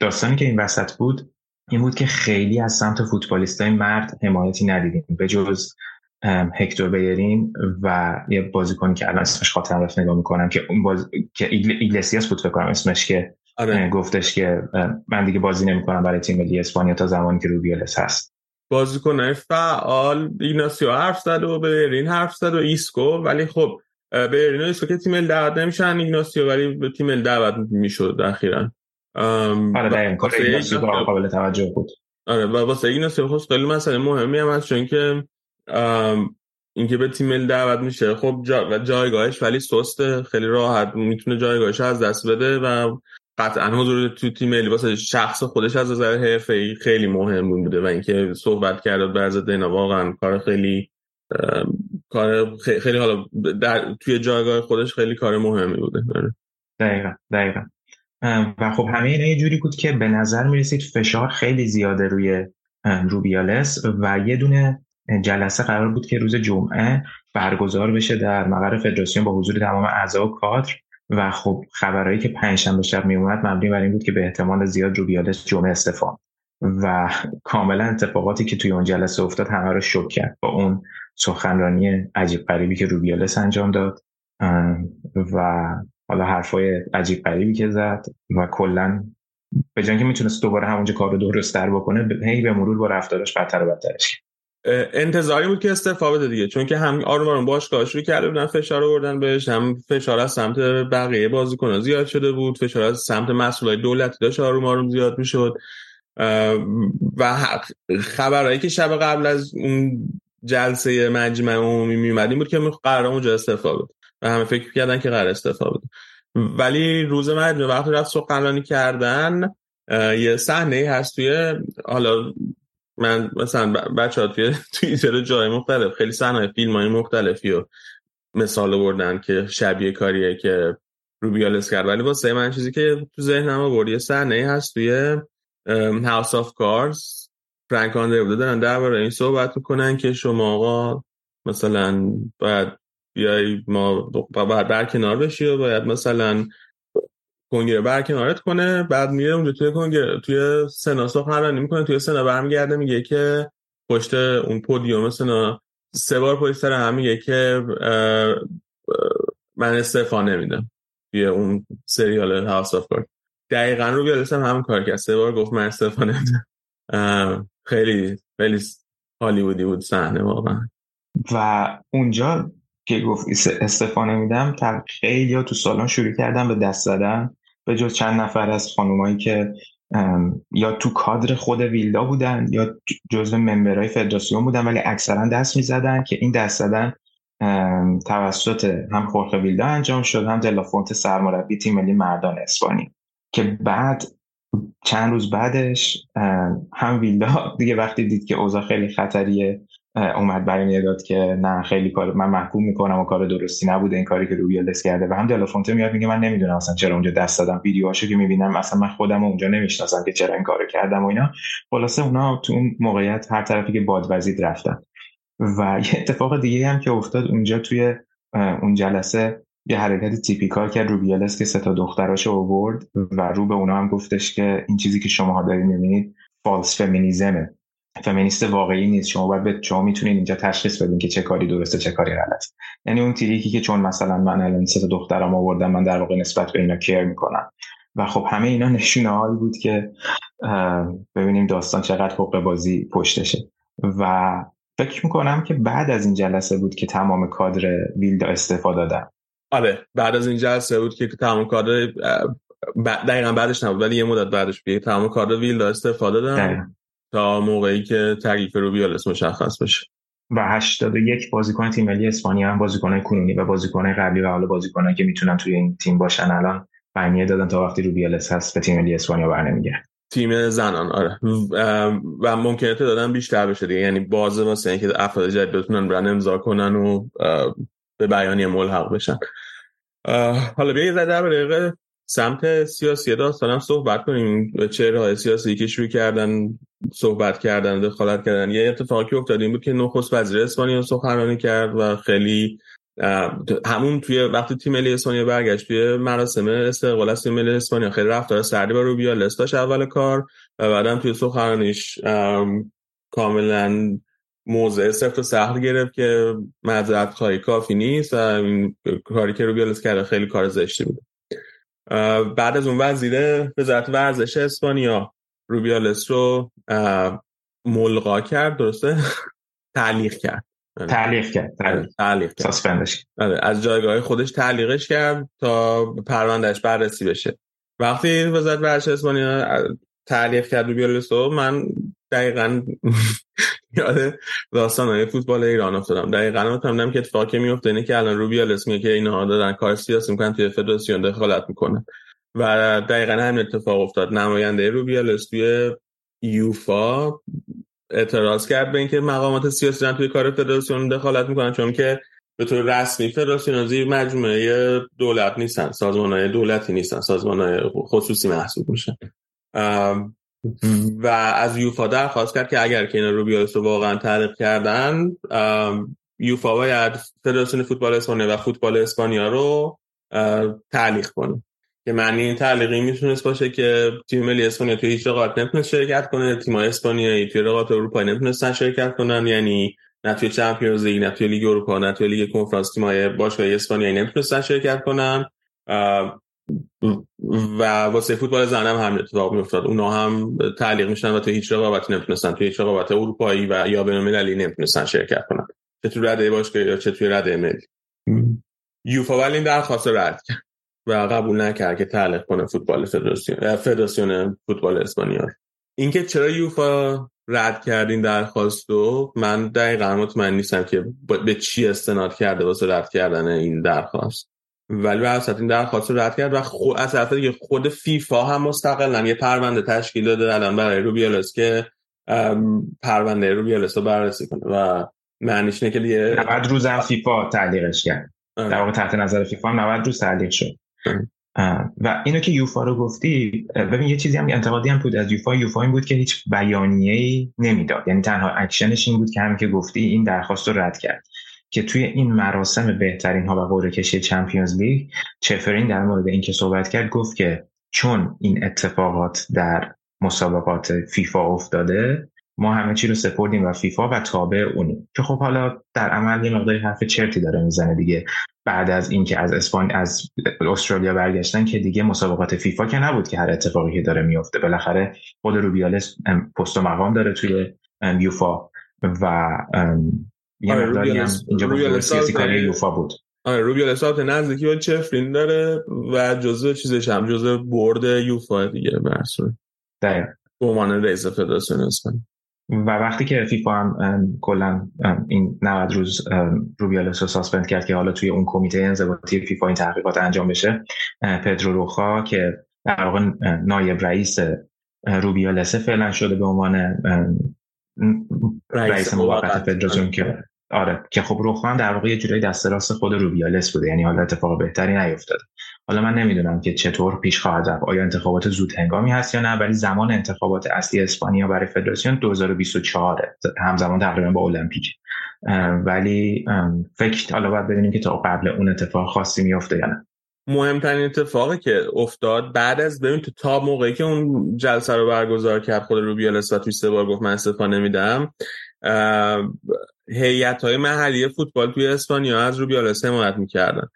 داستانی که این وسط بود این بود که خیلی از سمت فوتبالیستای مرد حمایتی ندیدیم. به جز هکتور بیرین و یه بازیکنی که الان اسمش خاطرم رفت نگاه می‌کنم که باز... که ایگلسیاس بود فکر کنم اسمش که آره. گفتش که من دیگه بازی نمی‌کنم برای تیم ملی اسپانیا تا زمانی که روبیالس هست. بازیکن فعال ایگناسیو حرف زد و بیرین حرف زد و ایسکو ولی خب بیرین و ایسکو که تیم ملی دعوت نمیشن ایگناسیو ولی به تیم ملی دعوت می‌شد اخیرا. آره دقیقاً. قابل توجه بود. آره و واسه ایگناسیو خب خیلی مسئله مهمی هم هست چون که اینکه به تیم ملی دعوت میشه. خب جا و جایگاهش ولی سسته خیلی راحت می‌تونه جایگاهش از دست بده و قطعا حضور تو تیم ملی واسه شخص خودش از نظر حرفه‌ای خیلی مهم بوده و اینکه صحبت کرد بر ضد واقعا کار خیلی کار خیلی حالا در توی جایگاه خودش خیلی کار مهمی بوده. دقیقا دقیقا. و خب همه جوری بود که به نظر می‌رسید فشار خیلی زیاده روی روبیالس و یه دونه جلسه قرار بود که روز جمعه برگزار بشه در مقر فدراسیون با حضور تمام اعضا و کادر. و خب خبرهایی که پنجشنبه شب می اومد مبنی بر این بود که به احتمال زیاد روبیالس جمعه استفا و کاملا اتفاقاتی که توی اون جلسه افتاد همه رو شک کرد با اون سخنرانی عجیب غریبی که روبیالس انجام داد و حالا حرفای عجیب غریبی که زد و کلا به که می‌تونست دوباره همونجا کار رو درست در بکنه هی به مرور با رفتارش بدتر و بدترش انتظاری بود که استعفا بده دیگه چون که هم آروم آروم باشگاهش رو کرده بودن فشار آوردن بهش هم فشار از سمت بقیه بازیکن‌ها زیاد شده بود فشار از سمت مسئولای دولتی داشت آروم آروم زیاد می‌شد. و خبرهایی که شب قبل از اون جلسه مجمع عمومی میومد بود که قرار اونجا استعفا بده. و همه فکر کردن که قرار استعفا بده. ولی روز مجمع وقتی رفت سخنرانی کردن یه صحنه هست توی حالا من مثلا بچه ها توی [laughs] توییتر جای مختلف خیلی صحنه فیلم های مختلفی و مثال بردن که شبیه کاریه که روبیالس کرد. ولی واسه من چیزی که تو ذهنم آورد یه صحنه هست توی هاوس آف کارز فرانک بوده دارن درباره این صحبت می‌کنن که شما آقا مثلا باید بیای ما باید برکنار بشی و باید مثلا کنگره برکنارت کنه بعد میره اونجا توی کنگره توی سنا سخنرانی می‌کنه توی سنا برمیگرده میگه که پشت اون پودیوم سنا سه بار پشت سر هم میگه که من استعفا نمیدم توی اون سریال هاوس آف کارت دقیقا رو بیادستم همون کار کرد. سه بار گفت من استعفا نمیدم. خیلی خیلی هالیوودی بود صحنه واقعا. و اونجا که گفت استعفا نمیدم خیلی تو سالن شروع کردم به دست زدن. به جز چند نفر از خانومایی که یا تو کادر خود ویلدا بودن یا جزو ممبرهای فدراسیون بودن ولی اکثرا دست می‌زدن که این دست زدن توسط هم خورخ ویلدا انجام شد هم دلافونت سرمربی تیم ملی مردان اسپانی. که بعد چند روز بعدش هم ویلدا [laughs] دیگه وقتی دید که اوضاع خیلی خطریه اومد برای داد که نه خیلی کار من محکوم می‌کنم و کار درستی نبوده این کاری که روبیالدس کرده. و هم دلافونته میاد میگه من نمی‌دونم اصلا چرا اونجا دست دادم. ویدیوهاشو که می‌بینم اصلا من خودم اونجا نمی‌شناسم که چرا این کارو کردم و اینا. خلاصه اونا تو اون موقعیت هر طرفی که باد وزید رفتن. و [laughs] یه اتفاق دیگه هم که افتاد اونجا توی اون جلسه یه حرکت تیپیکال کرد روبیالس که سه تا دختراشو آورد و رو به اونا هم گفتش که این چیزی که شما دارید می‌بینید فالس فمینیزمه. فمینیست واقعی نیست. شما باید به شما می‌تونید اینجا تشخیص بدین که چه کاری درسته چه کاری غلط یعنی اون تریکی که چون مثلا من الان سه دخترم آوردم من در واقع نسبت به اینا کیر می‌کنم. و خب همه اینا نشونه هایی بود که ببینیم داستان چقدر حقوق بازی پشتشه. و فکر می‌کنم که بعد از این جلسه بود که تمام کادر ویلدا استفاده دادن آره بعد از این جلسه بود که تمام کادر دقیقا بعدش نبود ولی یه مدت بعدش بیه تمام کادر ویلدا استفاده دادن تا موقعی که تعریف رو بیالس مشخص بشه. و 81 بازیکن تیم ملی اسپانیا هم بازیکن کنونی و بازیکن قبلی و حالا بازیکنایی که می‌تونن توی این تیم باشن الان بیانیه دادن تا وقتی روبیالس هست به تیم ملی اسپانیا برنمیگرد تیم زنان آره. و ممکنه دادن بیشتر بشه دیگه. یعنی بازه واسه اینکه افراد جدید بتونن برن امضا کنن و به بیانیه ملحق بشن. حالا بیا یه در سمت سیاسی داستانم صحبت کنیم. چهره های سیاسی که شروع کردن صحبت کردن دخالت کردن. یه اتفاقی افتاد این بود که نخست وزیر اسپانیا سخنرانی کرد و خیلی همون توی وقتی تیم ملی اسپانیا برگشت توی مراسم استقبال از تیم ملی اسپانیا خیلی رفتار سردی با روبیا داشت اول کار و بعدم توی سخنرانیش کاملا موضع سفت و سخت گرفت که معذرت خواهی کافی نیست و این کاری که روبیالس کرده خیلی کار زشتی بود. بعد از اون وزیر وزارت ورزش اسپانیا روبیالس رو ملغا کرد درسته؟ [laughs] تعلیق کرد. آره. تعلیق کرد تعلیق. آره، از جایگاه خودش تعلیقش کرد تا پروندهش بررسی بشه. وقتی وزارت ورزش اسپانیا تعلیق کرد رو من دقیقا [laughs] یاد داستان های فوتبال ایران افتادم. دقیقا مطمئنم که اتفاقی میفته اینه که الان روبیالس میگه که اینها دارن کار سیاسی می‌کنن توی فدراسیون دخالت می‌کنن و دقیقا همین اتفاق افتاد. نماینده روبیالس توی یوفا اعتراض کرد به اینکه مقامات سیاسی توی کار فدراسیون دخالت می‌کنن چون که به طور رسمی فدراسیون از مجموعه دولت نیستن سازمان های دولتی نیستن سازمان های خصوصی محسوب میشن. و از یوفا درخواست کرد که اگر که اینا روبیالس رو واقعا تعریف کردن یوفا باید فدراسیون فوتبال اسپانیا و فوتبال اسپانیا رو تعلیق کنه. که معنی این تعلیقی می‌تونست باشه که تیم ملی اسپانیا توی هیچ رقابت نمی‌تونست شرکت کنه تیم اسپانیایی توی رقابت اروپایی نمی‌تونستن شرکت کنن یعنی نه توی چمپیونز لیگ نه توی لیگ اروپا نه توی لیگ کنفرانس تیم‌های باشگاه اسپانیایی نمی‌تونستن شرکت کنن. و واسه فوتبال زن هم همین اتفاق میافتاد. اونا هم تعلیق میشن و توی هیچ رقابتی نمی‌تونستن توی هیچ رقابت اروپایی و یا بین‌المللی نمی‌تونستن شرکت کنن. چه توی رده باشگاه یا چه توی رده ملی. یوفا ولی این درخواست رد کرد. و قبول نکرد که تعلیق کنه فوتبال فدراسیون فدراسیون فوتبال اسپانیا اینکه چرا یوفا رد کردین درخواست رو من دقیقا مطمئن نیستم که به چی استناد کرده واسه رد کردن این درخواست. ولی به این درخواست رو رد کرد و خود از دیگه خود فیفا هم مستقلا یه پرونده تشکیل داده الان برای روبیالس که پرونده روبیالس رو بررسی کنه و معنیش اینه که دیگه 90 روز هم فیفا تعلیقش کرد. در واقع تحت نظر فیفا هم 90 روز تعلیق شد. و اینو که یوفا رو گفتی ببین یه چیزی هم انتقادی هم بود از یوفا یوفا این بود که هیچ بیانیه‌ای نمی‌داد. یعنی تنها اکشنش این بود که همین که گفتی این درخواست رو رد کرد. که توی این مراسم بهترین ها و قرعه کشی چمپیونز لیگ چفرین در مورد اینکه صحبت کرد گفت که چون این اتفاقات در مسابقات فیفا افتاده ما همه چی رو سپردیم و فیفا و تابع اونیم. که خب حالا در عمل یه مقداری حرف چرتی داره می‌زنه دیگه. بعد از اینکه از اسپان از استرالیا برگشتن که دیگه مسابقات فیفا که نبود که هر اتفاقی که داره میفته. بالاخره خود روبیالس پست و مقام داره توی یوفا و یه آره مقداری هم اینجا سیاسی کاری یوفا بود. آره روبیالس نزدیکی با چفرین داره و جزء چیزش هم جزء برد یوفا دیگه برسون دقیقا. به عنوان رئیس فدراسیون اسپانیا. و وقتی که فیفا هم کلا این 90 روز روبیالس رو ساسپند کرد که حالا توی اون کمیته انضباطی فیفا این تحقیقات انجام بشه پدرو روخا که در واقع نایب رئیس روبیالس فعلا شده به عنوان رئیس موقت فدراسیون که آره که خب روخان در واقع یه جورایی دست راست خود روبیالس بوده یعنی حالا اتفاق بهتری نیفتاده. حالا من نمی‌دونم که چطور پیش خواهد رفت. آیا انتخابات زود هنگامی هست یا نه؟ ولی زمان انتخابات اصلی اسپانیا برای فدراسیون 2024 همزمان تقریبا با المپیک. ولی فکر حالا باید ببینیم که تا قبل اون اتفاق خاصی میفته یا نه. مهمترین اتفاقی که افتاد بعد از ببین تو تا موقعی که اون جلسه رو برگزار کرد خود روبیالس و توی سه بار گفت من استفا نمیدم هیئت های محلی فوتبال توی اسپانیا از روبیالس حمایت می‌کردن.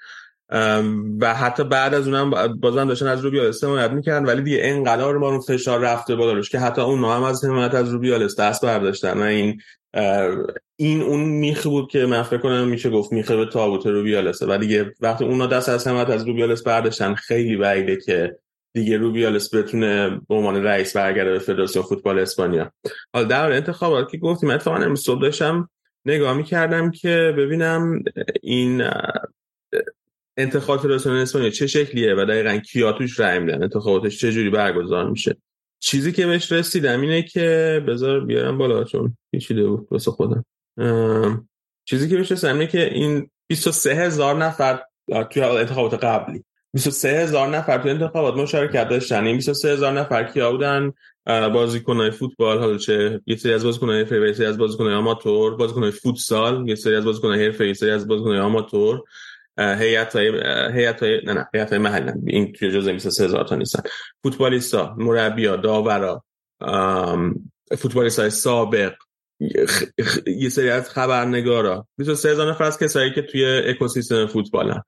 و حتی بعد از اونم بازم داشتن از روبیالس حمایت می‌کردن ولی دیگه انقدر ما رو فشار رفته بالا که حتی اون هم از حمایت از روبیالس دست برداشتن. و این این اون میخه بود که من فکر کنم میشه گفت میخه به تابوت روبیالسه و دیگه وقتی اونا دست از حمایت از روبیالس برداشتن خیلی بعیده که دیگه روبیالس بتونه به عنوان رئیس برگرده به فدراسیون فوتبال اسپانیا. حالا در انتخابات که گفتیم اتفاقا امروز صبح داشتم نگاه می‌کردم که ببینم این انتخابات فدراسیون اسپانیا چه شکلیه و دقیقا کیا توش رأی میدن؟ انتخاباتش چه جوری برگزار میشه؟ چیزی که بهش رسیدم اینه که بذار بیارم بالا چون پیچیده بود واسه خودم. چیزی که بهش رسیدم اینه که این 23 هزار نفر توی انتخابات قبلی. 23 هزار نفر توی انتخابات مشارکت داشتن. این 23 هزار نفر کیا بودن؟ بازیکنای فوتبال حالا چه یه سری از بازیکنای حرفه‌ای یه سری از بازیکنای آماتور بازیکنای فوتسال یه سری از بازیکنای حرفه‌ای یه سری از بازیکنای آماتور. هیئت های هیئت های نه نه هیئت های محلی این توی جزء 23 هزار تا نیستن. فوتبالیستا مربیا داورا فوتبالیست سابق یه سری از خبرنگارا. 23 هزار نفر از کسایی که توی اکوسیستم فوتبالن.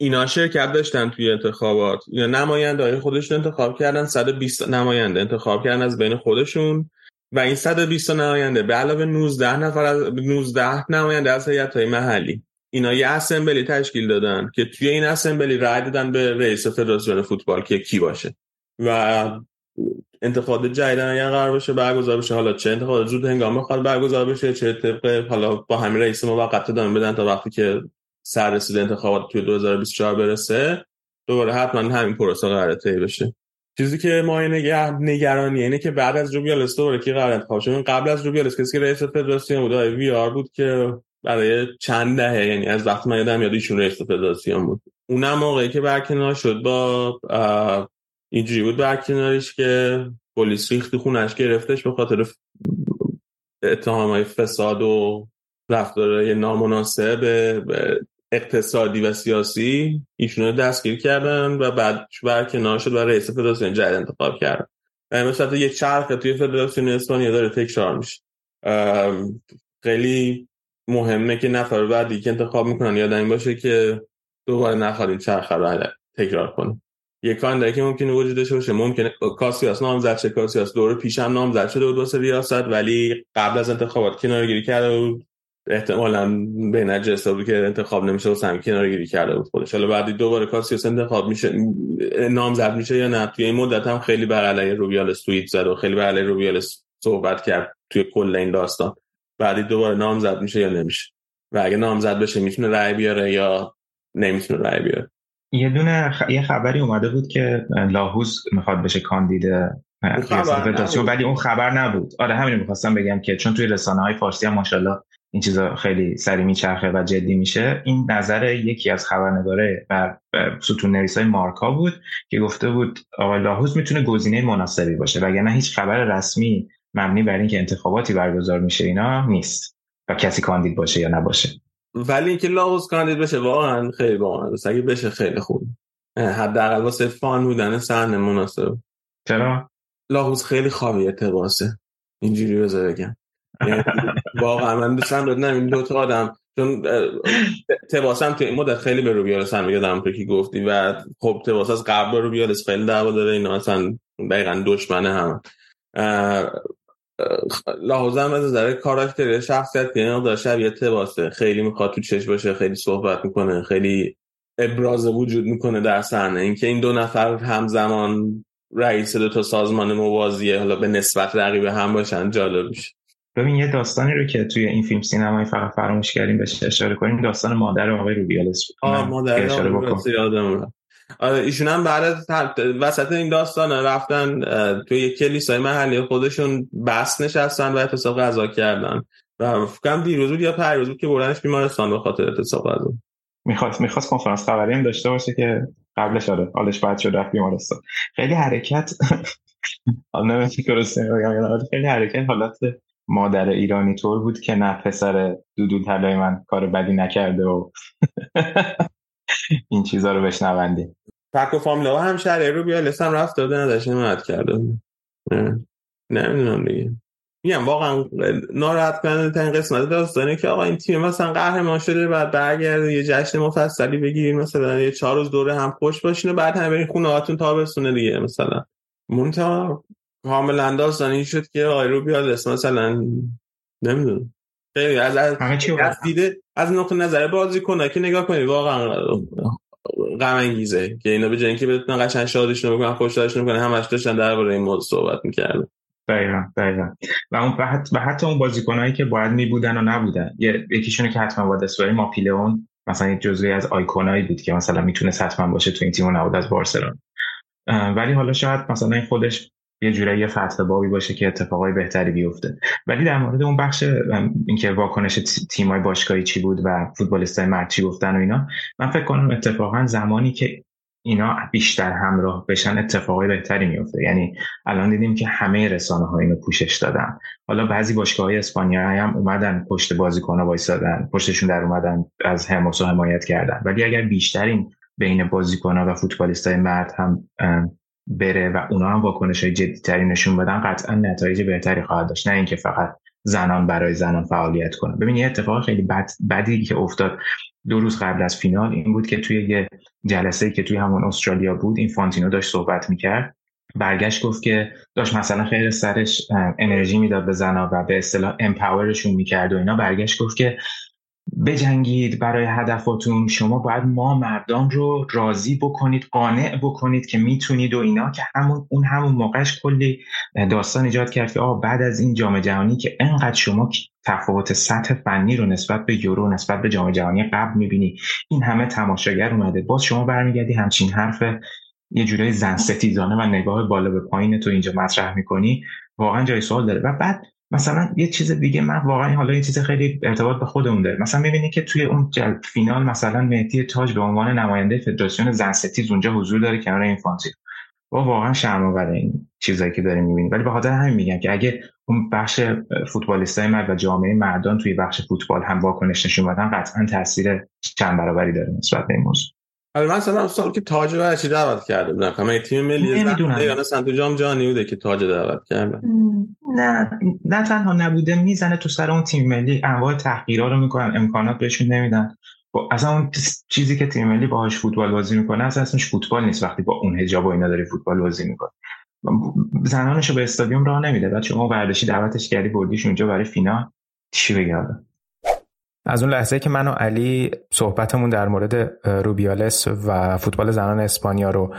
اینا شرکت داشتن توی انتخابات. یا نماینده های خودشون انتخاب کردن. 120 نماینده انتخاب کردن از بین خودشون. و این 120 نماینده به علاوه 19 نفر از 19 نماینده از هیئت های محلی. اینا یه اسمبلی تشکیل دادن که توی این اسمبلی رای دادن به رئیس فدراسیون فوتبال که کی باشه. و انتخابات جدید اگر قرار بشه برگزار بشه. حالا چه انتخابات زود هنگام بخواد برگزار بشه. چه طبق؟ حالا با همین رئیس موقت دادن بدن تا وقتی که سر رسید انتخابات توی 2024 برسه. دوباره حتما همین پروسه قرار طی بشه. چیزی که ما نگه نگرانی اینه که بعد از روبیالس دوباره کی قرار انتخاب شه؟ قبل از روبیالس کسی که رئیس فدراسیون بود وی آر بود که برای چند دهه یعنی از وقتی من یادم یاد ایشون رئیس فدراسیون بود. اونم موقعی که برکنار شد با اینجوری بود برکنارش که پلیس ریختی خونش گرفتش به خاطر اتهام های فساد و رفتارهای نامناسب اقتصادی و سیاسی ایشون رو دستگیر کردن و بعد برکنار شد و رئیس فدراسیون جدید انتخاب کردن. مثلا یه چرخ توی فدراسیون اسپانیا داره تکرار میشه. خیلی مهمه که نفر بعدی که انتخاب می‌کنن. یادم باشه که دوباره نخواد این چرخ رو تکرار کنه یه کاندیدی که ممکنه وجود داشته باشه ممکنه کاسیاس نامزد شه. کاسیاس دوره پیش هم نامزد شده بود واسه ریاست ولی قبل از انتخابات کنارگیری کرده بود. احتمالا به نجس بود که انتخاب نمیشه واسه همین کنارگیری کرده بود خودش. حالا بعدی دوباره کاسیاس انتخاب میشه نامزد میشه یا نه؟ توی این مدت هم خیلی بر علیه روبیالس توییت زد و خیلی بر علیه روبیالس صحبت کرد توی کل این داستان. بعدی دوباره نامزد میشه یا نمیشه. و اگه نامزد بشه می‌تونه رأی بیاره یا نمی‌تونه رأی بیاره. یه دونه خ... یه خبری اومده بود که لاهوس می‌خواد بشه کاندید فدراسیون ولی اون خبر نبود. آره همین می‌خواستم بگم که چون توی رسانه های فارسی هم ماشاءالله این چیزا خیلی سری میچرخه و جدی میشه. این نظر یکی از خبرنگاره و ستون نویس های مارکا بود که گفته بود آقای لاهوس می‌تونه گزینه مناسبی باشه. وگرنه هیچ خبر رسمی مبنی بر اینکه انتخاباتی برگزار میشه اینا نیست. و کسی کاندید باشه یا نباشه. ولی اینکه لاوس کاندید بشه واقعا خیلی واقعا. اگه بشه خیلی خوب. حداقل واسه فان بودن صحنه مناسب. چرا؟ لاوس خیلی خواهی اتباسه اینجوری بذار بگم. یعنی [laughs] واقعا من دوستم دادم این دو تا آدم چون تباسم تو این مدت خیلی به روبیالس هم میگه که گفتی. و خب تباس از قبل روبیالس خیلی دعوا داره. اینا اصلا دقیقا دشمنه هم. لحاظم از نظر کاراکتری شخصیت که این شبیه تباسه. خیلی می‌خواد تو چش باشه خیلی صحبت می‌کنه خیلی ابراز وجود می‌کنه در صحنه. اینکه این دو نفر همزمان رئیس دو تا سازمان موازیه حالا به نسبت رقیب هم باشن جالب میشه. ببین یه داستانی رو که توی این فیلم سینمایی فقط فراموش کردیم بهش اشاره کنیم داستان مادر آقای روبیالس بود. آه مادر اشاره بکن آره ایشون هم بعد از وسط این داستان رفتن توی یک کلیسای محلی خودشون بس نشستن و اعتصاب غذا کردن. و فکرم دیروز بود یا پریروز بود که بردنش بیمارستان به خاطر اعتصاب غذا. می‌خواست می‌خواست کنفرانس خبری هم داشته باشه که قبلش آره حالش بعد شد رفت بیمارستان. خیلی حرکت خیلی حرکت حالت مادر ایرانی طور بود که نه پسر دودول طلای من کار بدی نکرده و این چیزا رو بشنوندی. پک و فامیلا هم شهر رو بیا لسم رفت داده نداشت نمایت کرده نمی‌دونم دیگه. میگم واقعا ناراحت کننده ترین قسمت داستانه که آقا این تیم مثلا قهرمان شده بعد برگرده یه جشن مفصلی بگیرین مثلا یه چهار روز دوره هم خوش باشین و بعد هم برین خونه هاتون تابستونه دیگه مثلا. مونتا کاملا داستانی شد که آقای رو بیاد مثلا نمی‌دونم. خیلی از از, از دیده از نقطه نظر بازی کنه که نگاه کنید واقعا غم انگیزه که اینا به جای اینکه بتونن قشنگ شادشون بکنن خوشحالشون بکنن همش داشتن درباره این موضوع صحبت می‌کردن. دقیقا دقیقا. و اون و حتی اون بازیکنایی که باید می بودن و نبودن. یکیشونه که حتما باید اسپری ماپیلئون. مثلا جزوی از آیکونایی بود که مثلا می‌تونه حتما باشه تو این تیم نبود از بارسلونا. ولی حالا شاید مثلا این خودش یه جورایی فتح بابی باشه که اتفاقای بهتری بیفته. ولی در مورد اون بخش اینکه واکنش تیمای باشگاهی چی بود و فوتبالیستای مرد چی گفتن و اینا من فکر کنم اتفاقا زمانی که اینا بیشتر همراه بشن اتفاقای بهتری میفته یعنی الان دیدیم که همه رسانه ها اینو پوشش دادن. حالا بعضی باشگاه های اسپانیایی هم اومدن پشت بازیکن وایسادن پشتشون در اومدن از هموسو حمایت کردن. ولی اگر بیشتر این بین بازیکن و فوتبالیست های مرد هم بره و اونا هم واکنش های جدی تری نشون بدن قطعا نتایج بهتری خواهد داشت. نه اینکه فقط زنان برای زنان فعالیت کنن ببین یه اتفاق خیلی بد بدی که افتاد دو روز قبل از فینال این بود که توی یه جلسه که توی همون استرالیا بود این فانتینو داشت صحبت می‌کرد. برگشت گفت که داشت مثلا خیر سرش انرژی می‌داد به زنا و به اصطلاح امپاورشون می‌کرد و اینا. برگشت گفت که بجنگید برای هدفاتون. شما باید ما مردان رو راضی بکنید قانع بکنید که می‌تونید و اینا که همون اون همون موقعش کلی داستان ایجاد کرد که آه بعد از این جام جهانی که انقدر شما تفاوت سطح فنی رو نسبت به یورو نسبت به جام جهانی قبل می‌بینی. این همه تماشاگر اومده. باز شما برمیگردی همچین حرف یه جورایی زن ستیزانه و نگاه بالا به پایین تو اینجا مطرح می‌کنی. واقعا جای سوال داره. و بعد مثلا یه چیز دیگه من واقعا حالا این چیز خیلی ارتباط به خودمون داره. مثلا می‌بینی که توی اون فینال مثلا مهدی تاج به عنوان نماینده فدراسیون زن ستیز اونجا حضور داره کنار این فانتی و واقعا شرم این چیزایی که داریم می‌بینیم ولی به خاطر همین میگن که اگه اون بخش فوتبالیستای مرد و جامعه مردان توی بخش فوتبال هم واکنش نشون بدن قطعا تاثیر چند برابری داره نسبت به این موضوع. آره مثلا سال که تاج رو چی دعوت کرده بودن همه تیم ملی نمی‌دونم. یا تو جام جهانی بوده که تاج دعوت کرده. نه نه تنها نبوده می‌زنه تو سر اون تیم ملی. انواع تحقیرا رو می‌کنن امکانات بهشون نمیدن. با اصلا اون چیزی که تیم ملی باهاش فوتبال بازی می‌کنه اصلا اسمش فوتبال نیست. وقتی با اون حجاب و اینا داری فوتبال بازی می‌کنه زنانشو به استادیوم راه نمیده. بعد شما ورزشی دعوتش کردی بردیش اونجا برای فینال. چی بگم از اون لحظه که من و علی صحبتمون در مورد روبیالس و فوتبال زنان اسپانیا رو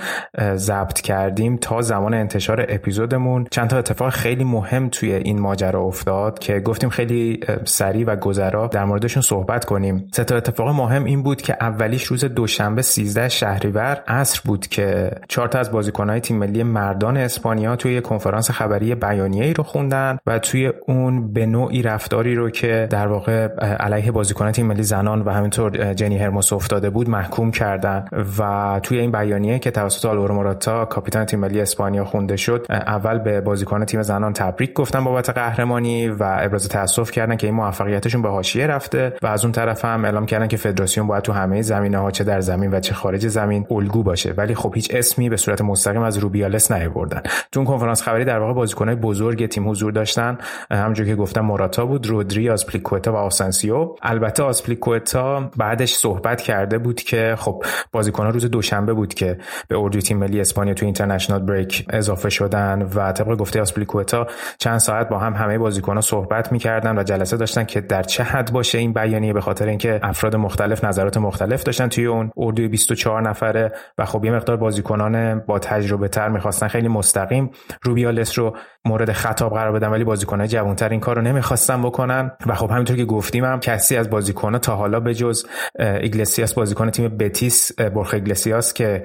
ضبط کردیم تا زمان انتشار اپیزودمون چند تا اتفاق خیلی مهم توی این ماجرا افتاد که گفتیم خیلی سریع و گذرا در موردشون صحبت کنیم. سه تا اتفاق مهم این بود که اولیش روز دوشنبه 13 شهریور عصر بود که چهار تا از بازیکنهای تیم ملی مردان اسپانیا توی کنفرانس خبری بیانیه ای رو خوندن و توی اون به نوعی رفتاری رو که در واقع علیه بازیکن تیم ملی زنان و همینطور جنی هرموس افتاده بود محکوم کردن و توی این بیانیه که توسط آلوارو موراتا کاپیتان تیم ملی اسپانیا خونده شد اول به بازیکن تیم زنان تبریک گفتن بابت قهرمانی و ابراز تاسف کردن که این موفقیتشون به حاشیه رفته و از اون طرف هم اعلام کردن که فدراسیون باید تو همه زمینه ها چه در زمین و چه خارج زمین الگو باشه. ولی خب هیچ اسمی به صورت مستقیم از روبیالس نیاوردن. تو کنفرانس خبری در واقع بازیکنای بزرگ تیم حضور داشتن. همونجوری که گفتم موراتا بود رودری پلیکوتا و آسنسیو. البته آسپلیکوتا بعدش صحبت کرده بود که خب بازیکن روز دوشنبه بود که به اردوی تیم ملی اسپانیا تو اینترنشنال بریک اضافه شدن و طبق گفته آسپلیکوتا چند ساعت با هم همه بازیکن‌ها صحبت می‌کردن و جلسه داشتن که در چه حد باشه این بیانیه به خاطر اینکه افراد مختلف نظرات مختلف داشتن توی اون اردوی 24 نفره و خب یه مقدار بازیکنان با تجربه تر می‌خواستن خیلی مستقیم روبیالس رو مورد خطاب قرار بدن ولی بازیکن‌های جوان‌تر این کار رو نمی‌خواستن بکنن. و خب همینطور که گفتیم هم کسی از بازیکن‌ها تا حالا به جز ایگلسیاس بازیکن تیم بتیس برخ ایگلسیاس که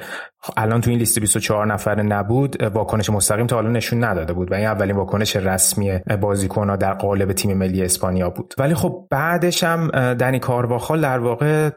الان تو این لیست 24 نفره نبود واکنش مستقیم تا حالا نشون نداده بود. و این اولین واکنش رسمی بازیکن‌ها در قالب تیم ملی اسپانیا بود. ولی خب بعدش هم دنی کارواخال در واقع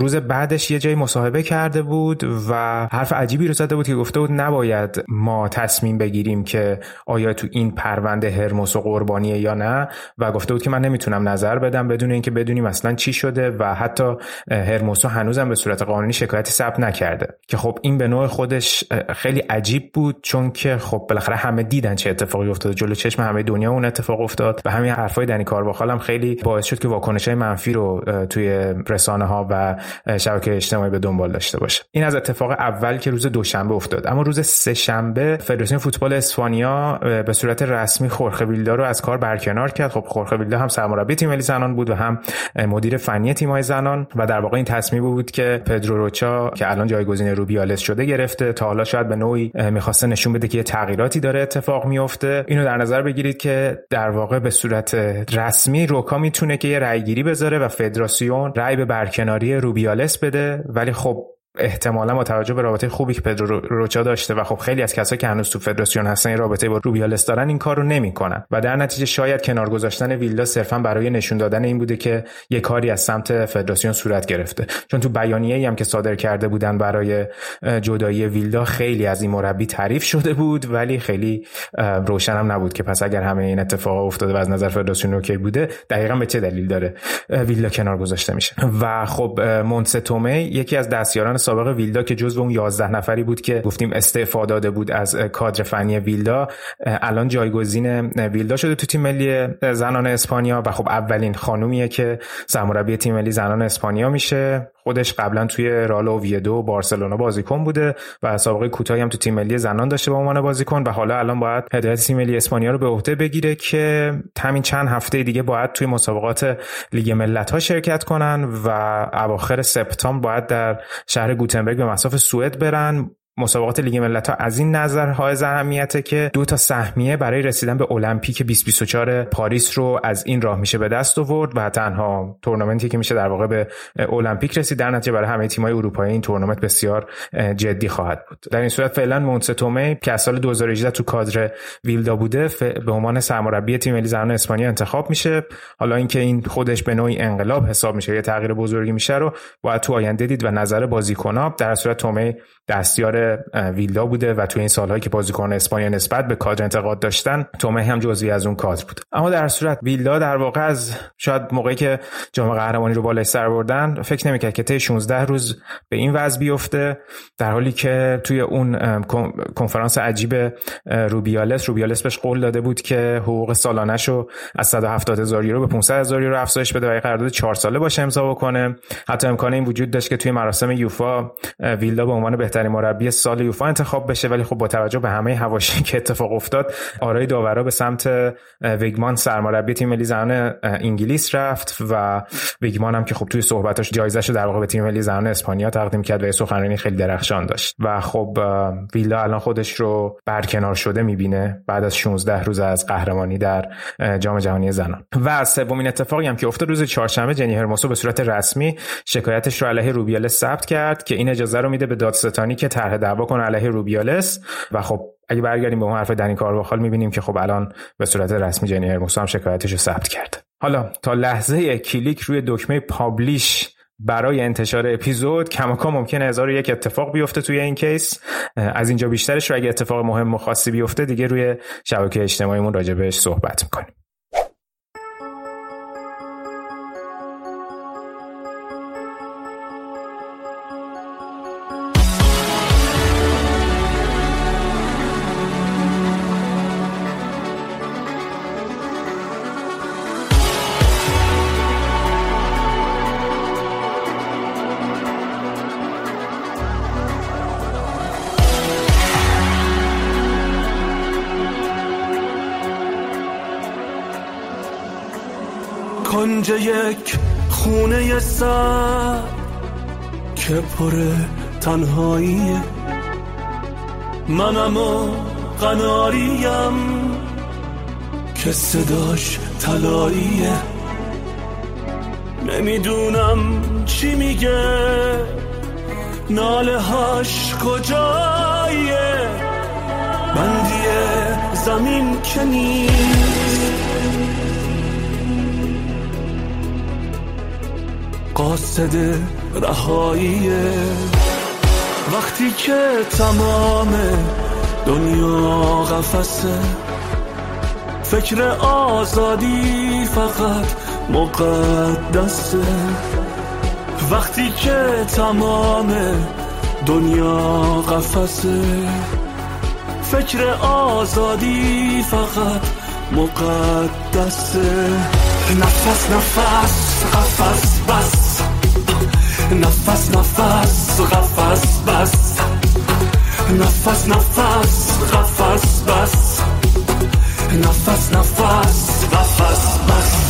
روز بعدش یه جایی مصاحبه کرده بود و حرف عجیبی رو زده بود که گفته بود نباید ما تصمیم بگیریم که آیا تو این پرونده هرموس و قربانیه یا نه و گفته بود که من نمی‌تونم نظر بدم بدون اینکه بدونیم اصلا چی شده و حتی هرموسو هنوزم به صورت قانونی شکایتی ثبت نکرده. که خب این به نوع خودش خیلی عجیب بود چون که خب بالاخره همه دیدن چه اتفاقی افتاد جلو چشم همه دنیا اون اتفاق افتاد و همین حرفای دنی کارواخال هم خیلی باعث شد که واکنش‌های منفی رو توی رسانه ها و شبکه اجتماعی به دنبال داشته باشه. این از اتفاق اول که روز دوشنبه افتاد. اما روز سه شنبه فدراسیون فوتبال اسپانیا به صورت رسمی خورخه ویلدا رو از کار برکنار کرد. خب خورخه ویلدا هم سرمربی تیم ملی زنان بود و هم مدیر فنی تیم‌های زنان و در واقع این تصمیم بود که پدرو روچا که الان جایگزین روبیالس شده گرفته تا حالا شاید به نوعی می‌خواسته نشون بده که یه تغییراتی داره اتفاق میفته اینو در نظر بگیرید که در واقع به صورت رسمی روکا می‌تونه که یه رأیگیری بذاره و فدراسیون رأی به برکناری کناری روبیالس بده ولی خب احتمالا با توجه به رابطه خوبی که پدرو روچا داشته و خب خیلی از کسایی که هنوز تو فدراسیون هستن این رابطه با روبیالس دارن این کار رو نمی‌کنن. و در نتیجه شاید کنار گذاشتن ویلدا صرفا برای نشون دادن این بوده که یه کاری از سمت فدراسیون صورت گرفته. چون تو بیانیه‌ای هم که صادر کرده بودن برای جدایی ویلدا خیلی از این مربی تعریف شده بود ولی خیلی روشن هم نبود که پس اگر همه این اتفاق افتاده و از نظر فدراسیون اوکی بوده دقیقا به چه دلیل داره ویلدا کنار گذاشته میشه. و خب مونستومه یکی از دستیاران سابق ویلدا که جزو اون 11 نفری بود که گفتیم استعفا داده بود از کادر فنی ویلدا. الان جایگزین ویلدا شده تو تیم ملی زنان اسپانیا و خب اولین خانومیه که سرمربی تیم ملی زنان اسپانیا میشه. خودش قبلا توی رئال اوویدو و بارسلونا بازیکن بوده و سابقه کوتاهی هم تو تیم ملی زنان داشته به عنوان بازیکن و حالا الان باید هدایت تیم ملی اسپانیا رو به عهده بگیره که همین چند هفته دیگه باید توی مسابقات لیگ ملت ها شرکت کنن و اواخر سپتامبر باید در شهر گوتنبرگ به مصاف سوئد برن. مسابقات لیگ ملت ها از این نظر حائز اهمیته که دو تا سهمیه برای رسیدن به المپیک 2024 پاریس رو از این راه میشه به دست آورد و تنها تورنمنتی که میشه در واقع به المپیک رسید در نتیجه برای همه تیم‌های اروپایی این تورنمنت بسیار جدی خواهد بود. در این صورت فعلا مونستومه که از سال 2018 تو کادر ویلدا بوده به عنوان سرمربی تیم ملی زنان اسپانیا انتخاب میشه. حالا اینکه این خودش به نوعی انقلاب حساب میشه یه تغییر بزرگی میشه رو باید تو آینده دید و نظر بازیکن‌ها. در صورت تومه دستیار ویلدا بوده و تو این سالهایی که بازیکن اسپانیا نسبت به کادر انتقاد داشتن تومه هم جزوی از اون کادر بود. اما در صورت ویلدا در واقع از شاید موقعی که جام قهرمانی رو بالای سر بردن فکر نمی‌کرد که طی 16 روز به این وضع بیفته در حالی که توی اون کنفرانس عجیب روبیالس روبیالس بهش قول داده بود که حقوق سالانش رو از 170 هزار یورو به 500 هزار یورو افزایش بده و قرارداد 4 ساله باشه امضا بکنه. حتی امکان این وجود داشت که توی مراسم یوفا ویلدا به عنوان بهترین مربی سال یوفا انتخاب بشه ولی خب با توجه به همه هواشی که اتفاق افتاد آرای داورا به سمت ویگمان سرمربی تیم ملی زنان انگلیس رفت و ویگمان هم که خب توی صحبتاش جایزش در واقع به تیم ملی زنان اسپانیا تقدیم کرد و سخنرانی خیلی درخشان داشت. و خب ویلا الان خودش رو برکنار شده می‌بینه بعد از 16 روز از قهرمانی در جام جهانی زنان. و سومین اتفاقی هم که افتاد روز چهارشنبه جنی هرموسو به صورت رسمی شکایتش رو علیه روبیال ثبت کرد که این اجازه رو میده به دادستانی که طرح دعوا کنه علیه روبیالس و خب اگه برگردیم به اون حرف دنی کارواخال می‌بینیم که خب الان به صورت رسمی جنی هرموسو هم شکایتش رو ثبت کرد حالا تا لحظه کلیک روی دکمه پابلیش برای انتشار اپیزود کماکا ممکنه هزار یک اتفاق بیفته توی این کیس. از اینجا بیشترش رو اگه اتفاق مهم و خاصی بیفته دیگه روی شبکه اجتماعیمون راجع بهش صحبت می‌کنیم. کنج یک خونه سر که پر تنهاییه منم و قناریم که صداش تلاییه نمی‌دونم چی میگه. ناله هاش کجاییه؟ بندی زمین که قاصد رهاییه وقتی که تمام دنیا قفسه فکر آزادی فقط مقدسه وقتی که تمام دنیا قفسه فکر آزادی فقط مقدسه نفس نفس قفس. بس. نفس نفس قفس بس. نفس نفس قفس بس. نفس نفس قفس بس.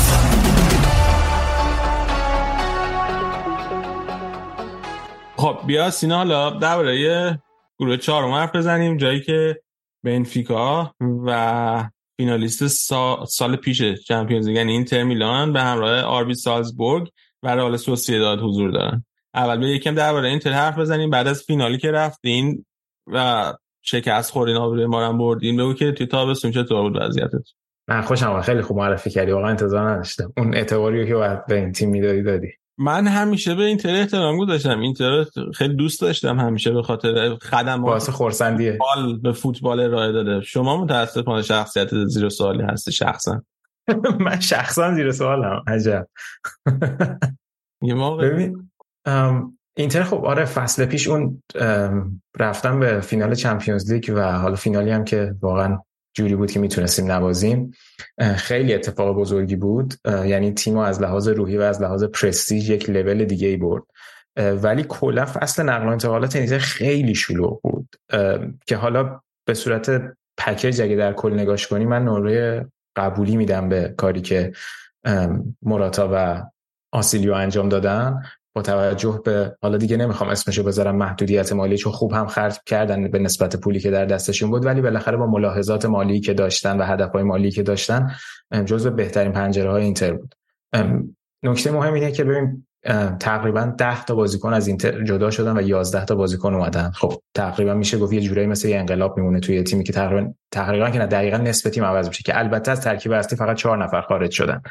خب بیا سینا حالا درباره گروه چهارم حرف بزنیم جایی که بنفیکا و فینالیست سال پیش چمپیونز لیگ یعنی اینتر میلان به همراه آربی سالزبورگ و رئال سوسییداد حضور دارن. اول به یکم درباره اینتر حرف بزنیم بعد از فینالی که رفتین و شکست خورین آبروی ما هم بردین بگو که توی تابستون چطور بود وضعیتت؟ من خوشم خیلی خوب معرفی کردی. واقعا انتظار نداشتم. اون اعتباری که باید به این تیم می‌دادی دادی. من همیشه به اینتر احترام گذاشتم. اینتر خیلی دوست داشتم همیشه به خاطر خدمات واسه خورسندیه فوتبال به فوتبال ارائه داده. شما متاسفانه شخصیت زیر سوالی هستی شخصا. [laughs] من شخصا زیر سوالم. عجب. [laughs] یه موقع. ببین اینتر خب آره فصل پیش اون رفتن به فینال چمپیونز لیگ و حالا فینالی هم که واقعا جوری بود که می‌تونستیم نوازیم اه، خیلی اتفاق بزرگی بود. یعنی تیم از لحاظ روحی و از لحاظ پرستیژ یک لول دیگه ای برد. ولی کلا فصل نقل و انتقالات اینتر خیلی شلوغ بود. که حالا به صورت پکیج اگه در کل نگاش کنی من نمره قبولی میدم به کاری که موراتا و آسیلیو انجام دادن با توجه به حالا دیگه نمی‌خوام اسمشو بذارم محدودیت مالی چون خوب هم خرج کردن به نسبت پولی که در دستشون بود ولی بالاخره با ملاحظات مالی که داشتن و هدفهای مالی که داشتن جزو بهترین پنجره های اینتر بود. نکته مهم اینه که ببین تقریبا 10 تا بازیکن از اینتر جدا شدن و 11 تا بازیکن اومدن. خب تقریبا میشه گفت یه جورایی مثل یه انقلاب میمونه توی تیمی که تقریبا تقریبا که نه دقیقا نصف تیم عوض میشه که البته از ترکیب اصلی فقط چهار نفر خارج شدن.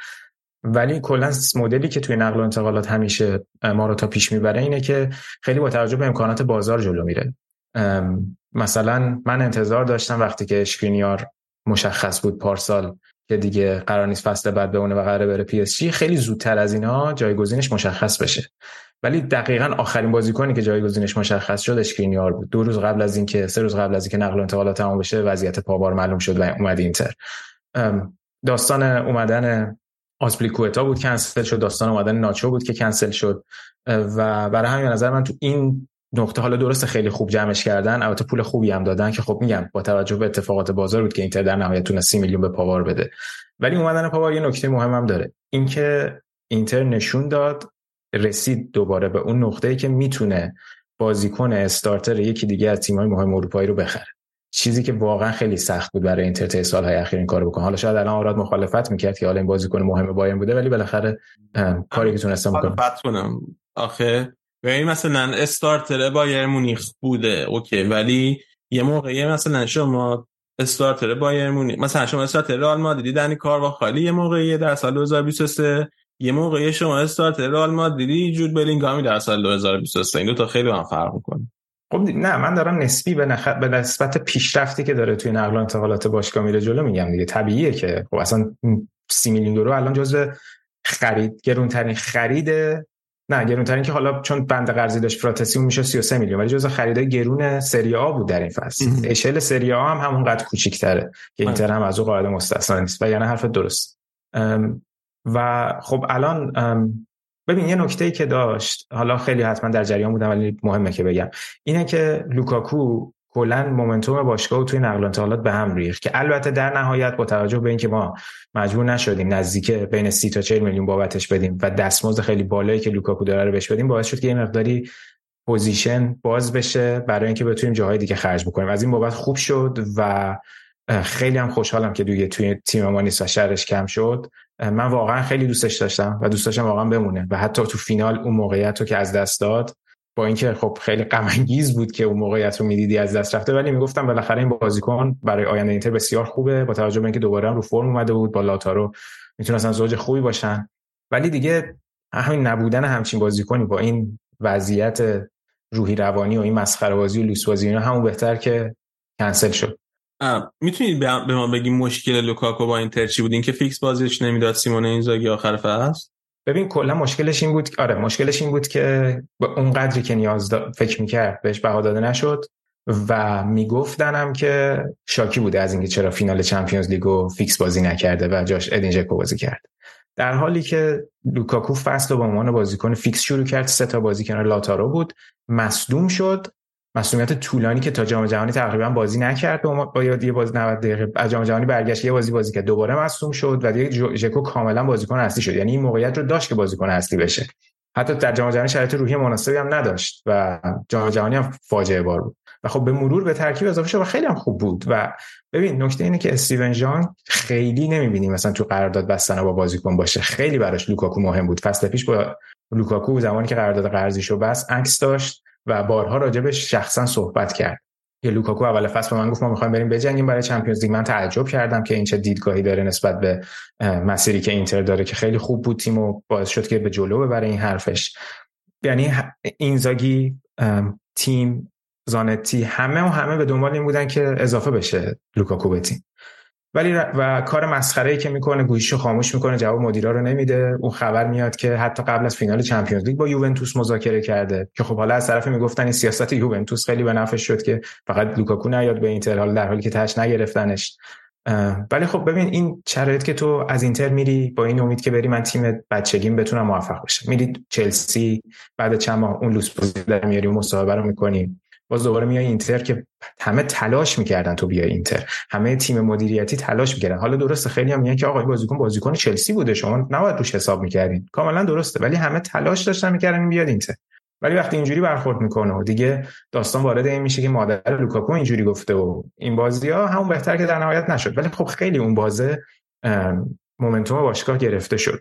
ولی کلا مدلی که توی نقل و انتقالات همیشه ما رو تا پیش می‌بره اینه که خیلی با توجه به امکانات بازار جلو میره. مثلا من انتظار داشتم وقتی که اشکرینیار مشخص بود پارسال که دیگه قرار نیست فصل بعد بمونه و قراره بره پی اس جی خیلی زودتر از اینا جایگزینش مشخص بشه. ولی دقیقا آخرین بازیکنی که جایگزینش مشخص شد اشکرینیار بود. دو روز قبل از اینکه سه روز قبل از اینکه نقل و انتقالات تمام بشه وضعیت پاوار معلوم شد و اومد اینتر. داستان اومدن آسپلیکوتا بود کنسل شد. داستان اومدن ناچو بود که کنسل شد. و برای همین نظر من تو این نقطه حالا درست خیلی خوب جمعش کردن البته پول خوبی هم دادن که خب میگم با توجه به اتفاقات بازار بود که اینتر در نهایت تونست 30 میلیون به پاوار بده. ولی اومدن پاوار یه نکته مهم هم داره. اینکه اینتر نشون داد رسید دوباره به اون نقطه‌ای که می‌تونه بازیکن استارتر یکی دیگه از تیم‌های مهم اروپایی رو بخره. چیزی که واقعا خیلی سخت بود برای اینتر طی سال‌های اخیر این کارو بکنه. حالا شاید الان آراد مخالفت می‌کرد که حالا این بازیکن مهم بایرن بوده ولی بالاخره کاری که تونسته می‌کنه. مخالفت کنم آخه ببین مثلا استارتر بایر مونیخ بوده اوکی. ولی یه موقعی مثلا شما استارتر بایر مونیخ مثلا شما استارتر رئال مادرید دنی کاروا خالی یه موقعی در سال 2023 یه موقعی شما استارتر رئال مادریدی جود بلینگامی در سال 2023 این دو تا خیلی با هم فرق می‌کنه. خب نه من دارم نسبی به, نخ... به نسبت پیشرفتی که داره توی نقل و انتقالات باشگاه میره جلو میگم دیگه. طبیعیه که خب اصلا سی میلیون یورو الان جزو خرید گرونترین خرید نه گرونترین که حالا چون بند قرضی داشت فراتسی اون میشه 33 میلیون ولی جزو خریدای گرون سری آ بود در این فصل. اشل سری آ هم همونقدر کوچیک‌تره. که اینتر هم از اون قاعده مستثنا نیست. و یعنی حرف درست. و خب الان ببین یه نکته ای که داشت حالا خیلی حتما در جریان بودم ولی مهمه که بگم. اینه که لوکاکو کلا momentum باشگاه توی نقل و انتقالات به هم ریخت که البته در نهایت با توجه به اینکه ما مجبور نشدیم نزدیک بین 30 تا 40 میلیون بابتش بدیم و دستمزد خیلی بالایی که لوکاکو داره رو بهش بدیم باعث شد که یه مقداری position باز بشه برای اینکه بتونیم جاهای دیگه خرج بکنیم. از این بابت خوب شد و خیلی هم خوشحالم که دیگه توی تیم ما نیست و شرش کم شد. من واقعا خیلی دوستش داشتم و دوست داشتم واقعا بمونه و حتی تو فینال اون موقعیت رو که از دست داد با اینکه خب خیلی غم بود که اون موقعیت رو می‌دیدی از دست رفته ولی می‌گفتم بالاخره این بازیکن برای آینده اینتر بسیار خوبه با توجه به اینکه دوباره هم رو فرم اومده بود با لاتارو. می‌تونستن زوج خوبی باشن. ولی دیگه همین نبودن همچین بازیکنی با این وضعیت روحی روانی و این مسخره بازی و لوس بازی همون بهتر که کنسل شد. می‌تونید به به ما بگی مشکل لوکاکو با اینتر چی بود؟ اینکه فیکس بازیش نمی‌داد سیمون اینزاگی آخر فصل؟ ببین کلا مشکلش این بود آره مشکلش این بود که اون قدری که نیاز دا... فکر می‌کرد بهش بها داده نشد و می‌گفتنم که شاکی بوده از اینکه چرا فینال چمپیونز لیگو فیکس بازی نکرده و جاش ادین ژکو بازی کرد. در حالی که لوکاکو فصل رو به عنوان بازیکن فیکس شروع کرد سه تا بازی کنار لاتارو بود مصدوم شد مسئولیت طولانی که تا جام جهانی تقریبا بازی نکرد با یه بازی 90 دقیقه از جام جهانی برگشت یه بازی بازی کرد. دوباره مصدوم شد و دیگه ژکو کاملا بازیکن اصلی شد. یعنی این موقعیت رو داشت که بازیکن اصلی بشه. حتی در جام جهانی شرایط روحی مناسبی هم نداشت و جام جهانی هم فاجعه بار بود. و خب به مرور به ترکیب اضافه شد و خیلی هم خوب بود. و ببین نکته اینه که استیون جان خیلی نمی‌بینیم مثلا تو قرارداد بستن با بازیکن باشه. خیلی براش لوکاکو مهم بود. فصل پیش با لوکاکو زمانی که قرارداد قرضیشو بست عکس داشت. و بارها راجبش شخصا صحبت کرد. که لوکاکو اول فصل به من گفت ما می‌خوایم بریم بجنگیم برای چمپیونز لیگ. من تعجب کردم که این چه دیدگاهی داره نسبت به مسیری که اینتر داره که خیلی خوب بود تیم و باعث شد که به جلو ببره این حرفش. یعنی اینزاگی تیم زانتی همه و همه به دنبال این بودن که اضافه بشه لوکاکو به تیم. ولی و کار مسخره ای که می‌کنه گوشیشو خاموش می‌کنه جواب مدیرا رو نمیده. اون خبر میاد که حتی قبل از فینال چمپیونز لیگ با یوونتوس مذاکره کرده. که خب حالا از طرف می‌گفتن این سیاست یوونتوس خیلی به نفعش شد که فقط لوکاکو نیاد به اینتر حال در حالی که تاش نگرفتنش. ولی خب ببین این شرایط که تو از اینتر میری با این امید که بری من تیم بچگیم بتونم موفق بشم. میری چلسی بعد چند ماه اون لوس در میاری و مصاحبه رو می‌کنیم باز دوباره میای اینتر که همه تلاش می‌کردن تو بیای اینتر. همه تیم مدیریتی تلاش می‌کردن. حالا درسته خیلی هم میگن که آقا بازیکن بازیکن چلسی بوده. شما نباید روش حساب می‌کردین. کاملا درسته. ولی همه تلاش داشتن می‌کردن بیاد اینتر. ولی وقتی اینجوری برخورد می‌کنه و دیگه داستان وارد این میشه که مادر لوکاکو اینجوری گفته و این بازی ها همون بهتر که در نهایت نشد. ولی خب خیلی اون بازه momentum باشگاه گرفته شد.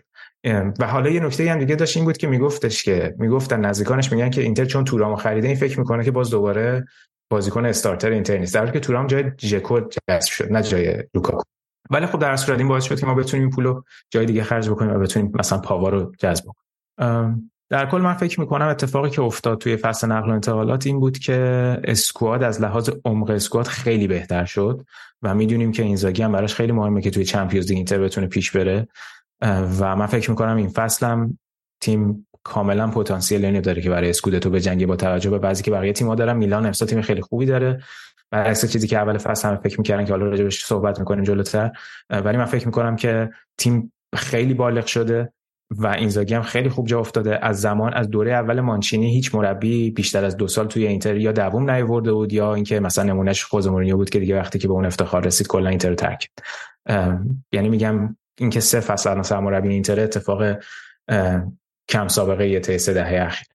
و حالا یه نکته هم دیگه داشت این بود که میگفتش که می‌گفتن نزدیکانش میگن که اینتر چون تورامو خریده این فکر می‌کنه که باز دوباره بازیکن starter اینتر نیست. در که تورام جای جکو جذب شد نه جای لوکاکو. ولی خب در صورت این باعث شد که ما بتونیم این پولو جای دیگه خرج بکنیم و بتونیم مثلا پاوا رو جذب کنیم در کل من فکر می‌کنم اتفاقی که افتاد توی فصل نقل و انتقالات این بود که squad از لحاظ عمق squad خیلی بهتر شد و می‌دونیم که اینزاگی هم براش خیلی مهمه که توی چمپیونز لیگ اینتر بتونه پیش بره. و من فکر می‌کنم این فصلم تیم کاملا پتانسیل اینو داره که برای اسکودتو بجنگه با توجه به وضعی که بقیه تیم‌ها دارن میلان امسال تیم خیلی خوبی داره. برعکس چیزی که اول فصل هم فکر می‌کردن که حالا راجبش صحبت می‌کنیم جلوتر ولی من فکر می‌کنم که تیم خیلی بالغ شده و اینزاگی هم خیلی خوب جا افتاده. از زمان از دوره اول مانچینی هیچ مربی بیشتر از دو سال توی اینتر یا دووم نیورده بود یا اینکه مثلا نمونهش خوزه مورینیو بود که دیگه وقتی که به اون افتخار رسید کلا اینتر رو ترک یعنی میگم اینکه سه فصل الان سرمربی اینتر اتفاق کم سابقه یه تا سه دهه اخیر.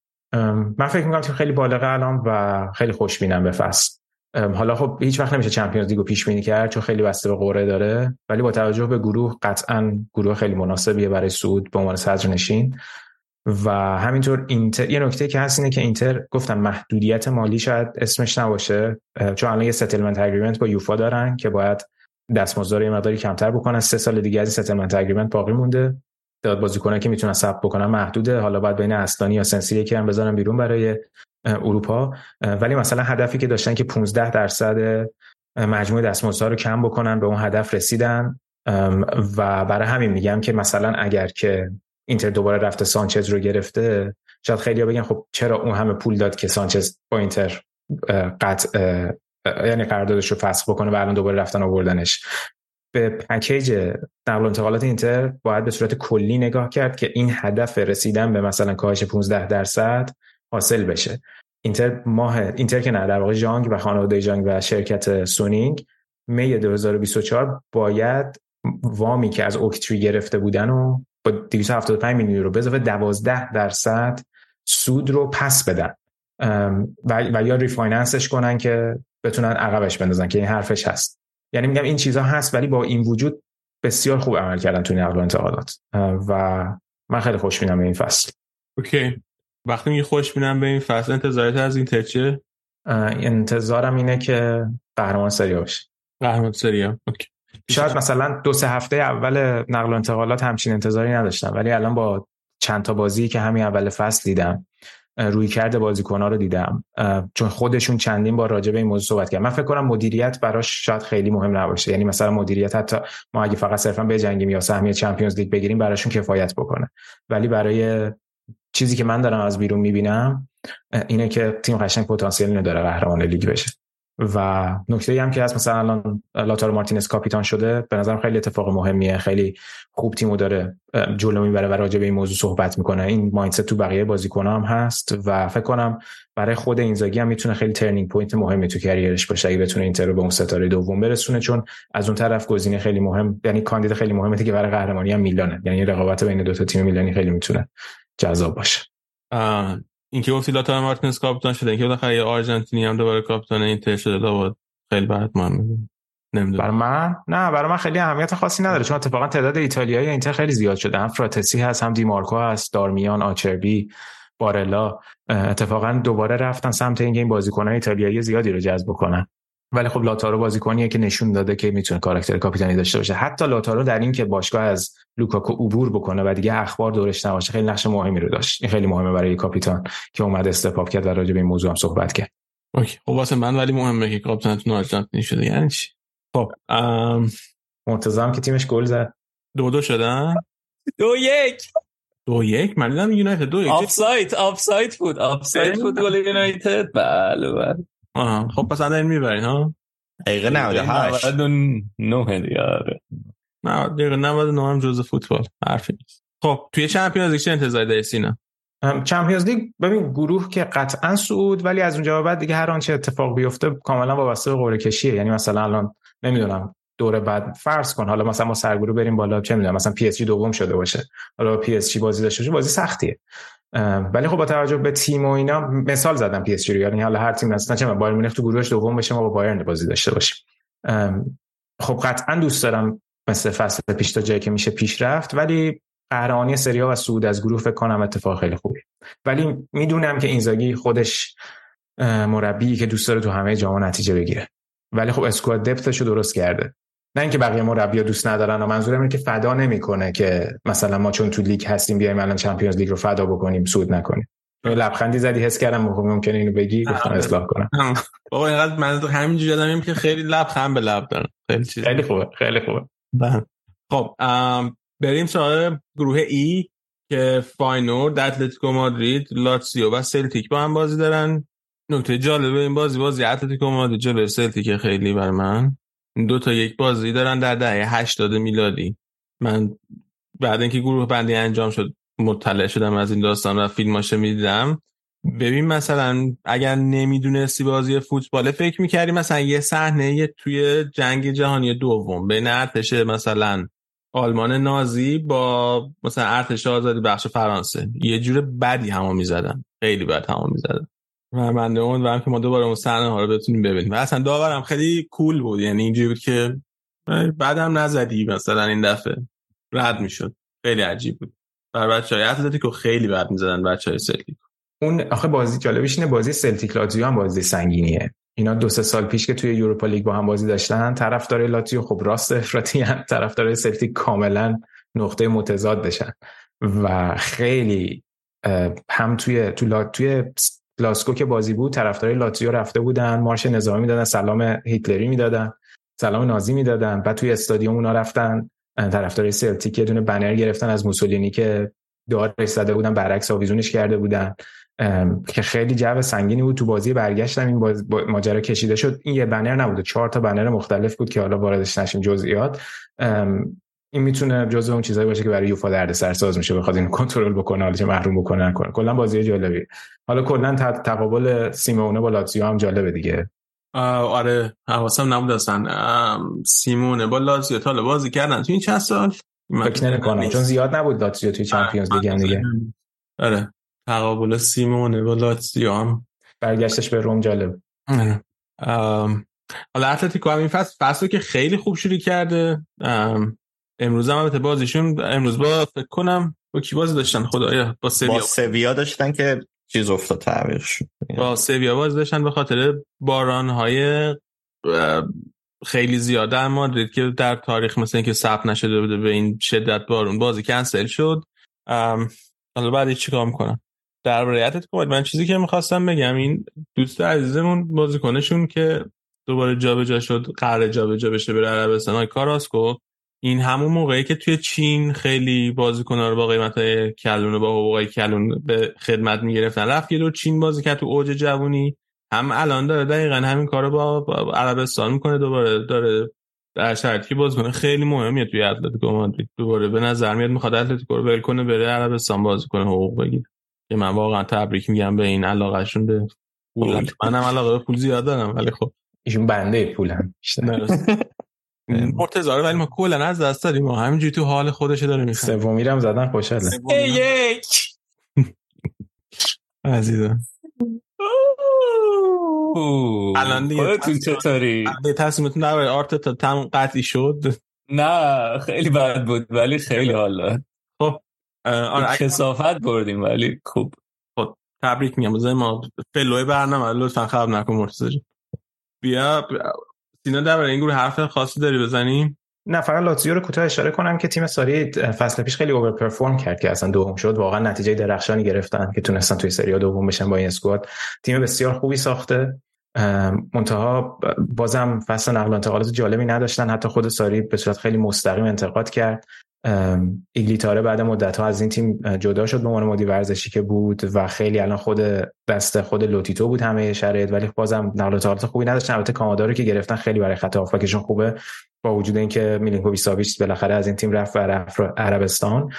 من فکر می‌کنم تیم خیلی بالغه الان و خیلی خوشبینم به فصل. حالا خب هیچ وقت نمیشه چمپیونز لیگو پیش بینی کرد چون خیلی بسته به قرعه داره ولی با توجه به گروه قطعا گروه خیلی مناسبیه برای سود به عنوان صدر نشین. و همینطور اینتر یه نکته که هست اینه که اینتر گفتم محدودیت مالی شاید اسمش نباشه چون الان یه settlement agreement با یوفا دارن که باید دستمزد یه مقداری کمتر بکنن. سه سال دیگه از settlement agreement باقی مونده. تعداد بازیکنان که می‌تونن ثبت بکنن محدوده. حالا باید بین اصلانی یا سنسی یکی هم بذارن بیرون برای اروپا. ولی مثلا هدفی که داشتن که 15 درصد مجموع دستمزدها رو کم بکنن به اون هدف رسیدن. و برای همین میگم که مثلا اگر که اینتر دوباره رفته سانچز رو گرفته شاید خیلی بگن خب چرا اون همه پول داد که سانچز با اینتر قطع یعنی قراردادش رو فسخ بکنه و الان دوباره رفتن آوردنش. به package نقل و انتقالات اینتر باید به صورت کلی نگاه کرد که این هدف رسیدن به مثلا کاهش 15 درصد حاصل بشه. اینتر ماه اینتر که نه در واقع جانگ و خانواده جانگ و شرکت سانینگ می 2024 باید وامی که از اوکتری گرفته بودن و با 275 میلیون یورو به اضافه 12 درصد سود رو پس بدن. و, و یا refinance ش کنن که بتونن عقبش بندازن که این حرفش هست. یعنی میگم این چیزها هست ولی با این وجود بسیار خوب عمل کردن تو نقل و انتقالات. و من خیلی خوش‌بینم به این فصل. okay. وقتی میگی خوش بینم به این فصل انتظارت از این چیه انتظارم اینه که قهرمان سریا بشه قهرمان سریا okay. شاید مثلا دو سه هفته اول نقل و انتقالات همچین انتظاری نداشتم ولی الان با چند تا بازی که همین اول فصل دیدم روی کرده بازیکن ها رو دیدم. چون خودشون چندین بار راجع به این موضوع صحبت کردن. من فکر کنم مدیریت براش شاید خیلی مهم نباشه. یعنی مثلا مدیریت حتی ما اگه فقط صرفا بجنگیم یا سهمیه چمپیونز لیگ بگیریم براشون کفایت بکنه. ولی برای چیزی که من دارم از بیرون می‌بینم اینه که تیم قشنگ پتانسیل نداره قهرمان لیگ بشه. و نکته هم که هست مثلا الان لائوتارو مارتینز کاپیتان شده به نظرم خیلی اتفاق مهمیه. خیلی خوب تیمو داره جلو می‌بره و راجع به این موضوع صحبت می‌کنه. این mindset تو بقیه بازیکن هم هست و فکر کنم برای خود اینزاگی هم می‌تونه خیلی turning point مهمی تو career ش باشه اگه بتونه اینتر رو به اون ستاره دوم برسونه چون از اون طرف گزینه خیلی مهم یعنی کاندید خیلی مهمه که برای قهرمانی هم میلانه یعنی رقابت بین دو تا تیم میلانی خیلی می‌تونه جذاب باشه. اینکه گفتی لائوتارو مارتینز کاپیتان شده اینکه بالاخره یه آرژانتینی هم دوباره کاپیتان اینتر شده دوباره خیلی برات مهم نمی‌دونم. برای من؟ نه برای من خیلی اهمیت خاصی نداره چون اتفاقا تعداد ایتالیایی اینتر خیلی زیاد شده. هم فراتسی هست هم دیمارکو هست دارمیان آچربی بارلا. اتفاقا دوباره رفتن سمت اینکه این بازیکنان ایتالیایی زیادی رو جذب کنن ولی خب لائوتارو بازیکنیه که نشون داده که می‌تونه character کاپیتانی داشته باشه. حتی لائوتارو در این که باشگاه از لوکاکو عبور بکنه و دیگه اخبار دورش نباشه خیلی نقش مهمی رو داشت. این خیلی مهمه برای کاپیتان که اومد step up کرد و راجع به این موضوع هم صحبت کرد. okay. خب واسه من ولی مهمه که کاپیتانتون آرژانتینی شده یعنی چی؟ خب. مرتضی هم که تیمش گل زد. دو دو شدن؟ دو یک. دو یک؟ من دیدم یونایتد دو یک. آفساید آفساید بود. آفساید بود گل یونایتد. بله بله. خب پس الان می‌برین ها؟ دقیقه 98 99 دیگه آره نه. دقیقه 99 هم جزء فوتبال. حرفی نیست. خب توی چمپیونز لیگ چه انتظاری داری سینا؟ چمپیونز لیگ ببین گروه که قطعا صعود ولی از اونجا بعد دیگه هر آنچه اتفاق بیفته کاملا وابسته به قرعه کشیه. یعنی مثلا الان نمی‌دونم دوره بعد فرض کن حالا مثلا ما سرگروه بریم بالا چه می‌دونم مثلا پی اس جی دوم شده باشه. حالا پی اس جی بازی داشته باشه بازی سختیه. ولی خب با توجه به تیم و اینا مثال زدم پی اس جی رو. یعنی حالا هر تیم مثلا چه بایرن مونیخ تو گروهش دوم بشه ما با بایرن بازی داشته باشیم. خب قطعا دوست دارم مثل فصل پیش تا جایی که میشه پیش رفت ولی قهرمانی سری و صعود از گروه فکر کنم اتفاق خیلی خوبی. ولی می‌دونم که اینزاگی خودش مربی که دوست داره تو همه جام نتیجه بگیره. ولی خب اسکواد دپتشو درست کرده. نه اینکه بقیه مربی‌ها دوست ندارن و منظورم اینه که فدا نمی‌کنه که مثلا ما چون تو لیگ هستیم بیایم الان چمپیونز لیگ رو فدا بکنیم سود نکنیم. لبخندی زدی حس کردم ممکنه اینو بگی گفتم اصلاح کنم. بابا اینقدر من همینجوری آدمیم که خیلی لبخند به لب دارم. خیلی چیز. خیلی خوبه خیلی خوبه. خب بریم سراغ گروه E که فاینورد اتلتیکو مادرید لاتسیو و سلتیک با هم بازی دارن. نکته جالب این بازی بازی اتلتیکو مادرید جلوی سلتیک خیلی بر من. دو تا یک بازی دارن در دهه 80 میلادی. من بعد اینکه گروه بندی انجام شد مطلع شدم از این داستان و فیلماشه می‌دیدم. ببین مثلا اگر نمی‌دونستی بازی فوتبال فکر می‌کردی مثلا یه صحنه توی جنگ جهانی دوم بین ارتش مثلا آلمان نازی با مثلا ارتش آزادی بخش فرانسه. یه جور بدی همو می‌زدن. خیلی بد همو می‌زدن. من اون که ما دوباره اون صحنه ها رو بتونیم ببینیم. و اصلا داورم خیلی cool بود. یعنی اینجوری بود که بعدم نزدی مثلا این دفعه. رد می‌شد. خیلی عجیب بود. بر بچه‌های اتلتیکو خیلی بد می‌زدن بچه‌های سلتیک اون آخه بازی جالبش اینه بازی سلتیک لاتزیو هم بازی سنگینیه. اینا دو سه سال پیش که توی یوروپا لیگ با هم بازی داشتن طرفدار لاتزیو خب راست افراطی هم طرفدار سلتیک کاملا نقطه متضاد داشتن و خیلی هم توی تو توی لاسکو که بازی بود طرفدار لاتزیو رفته بودن مارش نظامی می‌دادن سلام هیتلری می‌دادن سلام نازی می‌دادن بعد توی استادیوم اونا رفتن. طرفدار سلتیک یه دونه بنر گرفتن از موسولینی که دارش زده بودن برعکس آویزونش کرده بودن. که خیلی جو سنگینی بود. تو بازی برگشتم این باز... ماجرا کشیده شد. این یه بنر نبود چهار تا بنر مختلف بود که حالا واردش نشیم جزئیات. این می‌تونه جزء اون چیزایی باشه که برای یوفا درد سرساز میشه. بخواد این کنترل بکنه حالا محروم بکنه نکنه کلا بازی جالبی حالا کلا تقابل سیمونه با لاتزیو هم جالبه دیگه. آره حواسم نبود اصلا. سیمونه با لاتزیو تا بازی کردن. تو این چند سال؟ فکر نمی‌کنم چون زیاد نبود لاتزیو توی چمپیونز لیگ دیگه. آره. تقابل سیمونه با لاتزیو هم. برگشتش به روم جالب. آره. حالا اتلتیکو هم این فصل فصل که خیلی خوب شروع کرده. امروز هم البته بازیشون امروز با فکر کنم با کی بازی داشتن؟ خدایا با سویا. با سویا داشتن که چیز افتاد تعمیرش با سویا بازی داشتن به خاطر باران های خیلی زیاده در مادرید که در تاریخ مثل اینکه ثبت نشده بوده به این شدت بارون بازی کنسل شد. حالا بعد چیکار می‌کنم. در رعایتت کنید من چیزی که می‌خواستم بگم این دوست عزیزمون بازیکنشون که دوباره جابجا شد قرار جابجا بشه بره عربستان های کاراسکو. این همون موقعی که توی چین خیلی بازیکن‌ها رو با قیمت کلون با حقوق کلون به خدمت می‌گرفتن. رفت یه دور چین بازی کرد تو اوج جوونی. هم الان داره دقیقا همین کارو با, با عربستان می‌کنه. دوباره داره در شرطی که بازیکن خیلی مهمیه توی اتلتیکو مادرید. دوباره به نظر میاد می‌خواد اتلتیکو رو ول کنه بره عربستان بازی کنه حقوق بگیره. که من واقعا تبریک میگم به این علاقهشون به پول. منم علاقه به پول زیاد دارم ولی خب. ایشون بنده پولن [laughs] مرتضی رو ولی ما کلا از دست دادیم. ما همینجوری تو حال خودش داره می‌خواد سومی هم زدن خوشحاله. یک. عزیزم. الان دیگه خودتون چطوری؟ به تصمیمتون آرت تا تم قطعی شد. نه خیلی بد بود ولی خیلی حالا خب آره کسافت بردیم ولی خوب. تبریک میگم. ما فلوی برنامه لطفا خراب نکن مرتضی بیا. سینا در این گروه حرف خاصی داری بزنیم نه فقط لاتزیو رو کوتاه اشاره کنم که تیم ساری فصل پیش خیلی اوور پرفورم کرد که اصلا دوم شد. واقعا نتیجه درخشانی گرفتن که تونستن توی سری دوم بشن با این اسکواد. تیم بسیار خوبی ساخته. منتها بازم فصل نقل و انتقالات جالبی نداشتن. حتی خود ساری به صورت خیلی مستقیم انتقاد کرد. ایگلی تاره بعد مدت ها از این تیم جدا شد به عنوان مدیر ورزشی که بود و خیلی الان خود دست خود لوتیتو بود همه شرایط ولی بازم نقل و خوبی نداشتن البته کامادا رو که گرفتن خیلی برای خط هافبکشون خوبه با وجود اینکه میلینکوویچ ساویچ بالاخره از این تیم رفت و رفت عربستان.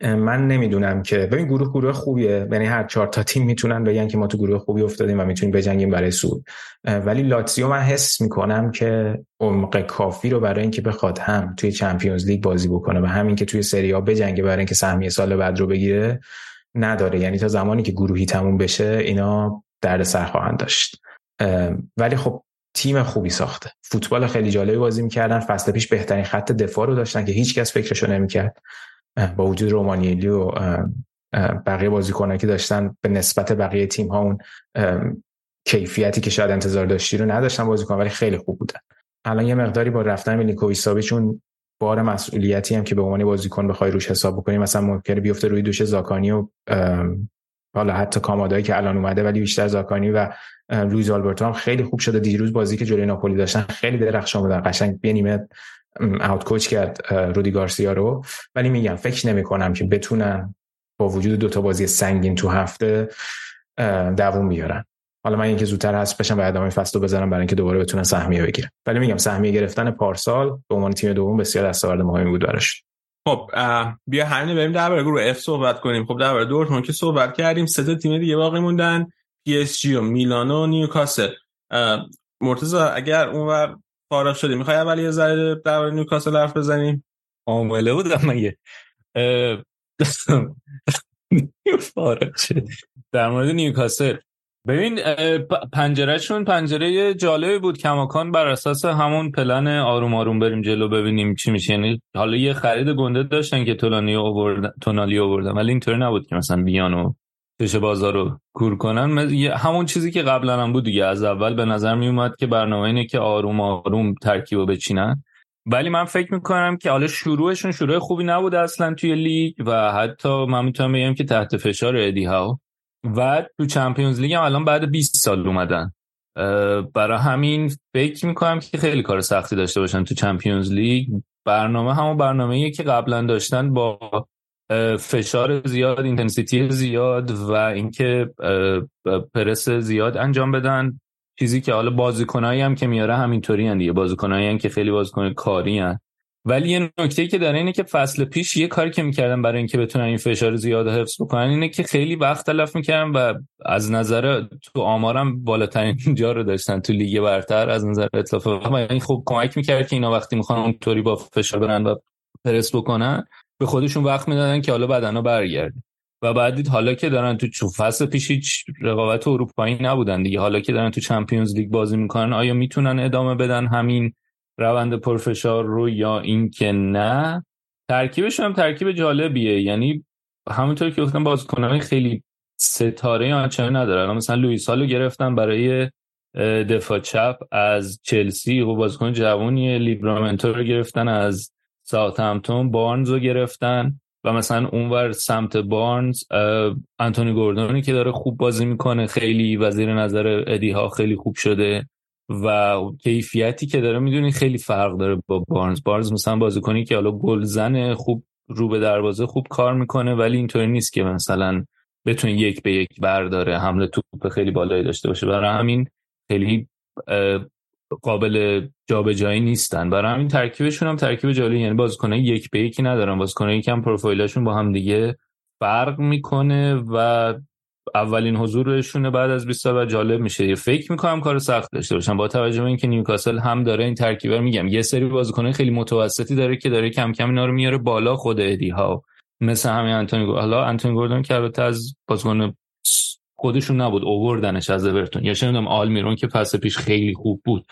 من نمی‌دونم که ببین گروه گروه خوبیه. یعنی هر چهار تا تیم می‌تونن بگن که ما تو گروه خوبی افتادیم و می‌تونیم بجنگیم برای صعود. ولی لاتزیو من حس می‌کنم که عمق کافی رو برای اینکه بخواد هم توی چمپیونز لیگ بازی بکنه و همین که توی سری آ بجنگه برای اینکه سهمیه سال بعد رو بگیره نداره. یعنی تا زمانی که گروهی تموم بشه اینا درد سر خواهند داشت. ولی خب تیم خوبی ساخته. فوتبال خیلی جالبی بازی می‌کردن. فصل پیش بهترین خط دفاع رو داشتن که هیچکس فکرشو نمی‌کرد. با وجود رومانیلی و بقیه بازیکنایی که داشتن به نسبت بقیه تیم ها اون کیفیتی که شاید انتظار داشتی رو نداشتن بازیکن ولی خیلی خوب بودن. الان یه مقداری با رفتن میلینکوویچ ساویچ اون بار مسئولیتی هم که به عنوان بازیکن بخوای روش حساب بکنی مثلا ممکنه بیفته روی دوش زاکانی و حالا حتی کامادایی که الان اومده ولی بیشتر زاکانی و لویز آلبرتو هم خیلی خوب شده. دیروز بازی که جلوی ناپولی داشتن خیلی درخشان بودن قشنگ یه اوت کوچ کرد رودی گارسیا رو. ولی میگم فکر نمی کنم که بتونن با وجود دوتا بازی سنگین تو هفته دووم بیارن. حالا من اینکه زودتر هست بشم و ادامه فصل رو بزنم برای اینکه دوباره بتونن سهمیه بگیرن. ولی میگم سهمیه گرفتن پارسال به عنوان تیم دوم بسیار دستاورد مهمی بود براش. خب بیا همین بریم درباره گروه اف صحبت کنیم. خب درباره دورتموند که صحبت کردیم سه تا تیم دیگه باقی موندن. پی اس جی و میلان و نیوکاسل. مرتضی اگر اونور فارغ شدی. می‌خوای اول یه ذره درباره نیوکاسل حرف بزنیم؟ آماده بودم مگه. فارغ شد در مورد نیوکاسل. ببین پنجره‌شون پنجره جالبی بود. کماکان بر اساس همون پلن آروم آروم بریم جلو ببینیم چی میشه. یعنی حالا یه خرید گنده داشتن که تونالی آوردن تونالی آوردن. ولی اینطوری نبود که مثلا بیان و پیش بازار رو کور کنن. همون چیزی که قبلا هم بود دیگه. از اول به نظر می اومد که برنامه اینه که آروم آروم ترکیب رو بچینن. ولی من فکر می‌کنم که حالا شروعشون شروع خوبی نبود اصلا توی لیگ و حتی من می‌تونم بگم که تحت فشار ادی ها و تو چمپیونز لیگ هم الان بعد 20 سال اومدن. برای همین فکر می‌کنم که خیلی کار سختی داشته باشن تو چمپیونز لیگ. برنامه همون برنامه که قبلا داشتن با فشار زیاد intensity زیاد و اینکه پرس زیاد انجام بدن. چیزی که حالا بازیکنایی هم که میاره همینطوری ان دیگه. بازیکنایی هم که خیلی بازیکن کاری هن. ولی یه نکته که داره اینه که فصل پیش یه کاری که می‌کردن برای اینکه بتونن این فشار زیاد حفظ بکنن اینه که خیلی وقت تلف می‌کردن و از نظر تو آمارم بالاترین [laughs] جا رو داشتن تو لیگ برتر. از نظر اتلاف و این خوب کمک می‌کرد که اینا وقتی می‌خوان اونطوری با فشار برن و پرس بکنن. به خودشون وقت می‌دادن که حالا بدنا برگرده. و بعد حالا که دارن تو فصل پیش هیچ رقابت اروپایی نبودن دیگه. حالا که دارن تو چمپیونز لیگ بازی می‌کنن آیا می‌تونن ادامه بدن همین روند پرفشار رو یا اینکه نه؟ ترکیبشون هم ترکیب جالبیه. یعنی همونطور که گفتم بازیکنان خیلی ستاره آنچنان ندارن. مثلا لوئیس هالو گرفتن برای دفاع چپ از چلسی. و بازیکن جوونی لیبرامنتو رو گرفتن از همتون بارنز رو گرفتن و مثلا اونور سمت بارنز انتونی گوردونی که داره خوب بازی می‌کنه خیلی وزیر نظر ادی ها خیلی خوب شده و کیفیتی که داره می‌دونی خیلی فرق داره با بارنز. بارنز مثلا بازیکنی که حالا گلزن خوب رو به دروازه خوب کار می‌کنه ولی اینطوری نیست که مثلا بتونه یک به یک برداره حمله توپ خیلی بالایی داشته باشه. برای همین خیلی قابل جابجایی نیستن. برای همین ترکیبشون هم ترکیب جالبی. یعنی بازیکنای یک به یکی ندارن. بازیکنایی که هم پروفایلشون با هم دیگه فرق می‌کنه و اولین حضورشون بعد از 20 سال جالب میشه. فکر می‌کنم کار سخت داشته باشن. با توجه به اینکه نیوکاسل هم داره این ترکیب میگم. یه سری بازیکنای خیلی متوسطی داره که داره کم کم اینا رو میاره بالا خود ادی ها مثل همین انتونی حالا انتونی گوردون که البته از بازیکن خودشون نبود اووردنش از اورتون. یا شنیدم آلمیرون که پس پیش خیلی خوب بود.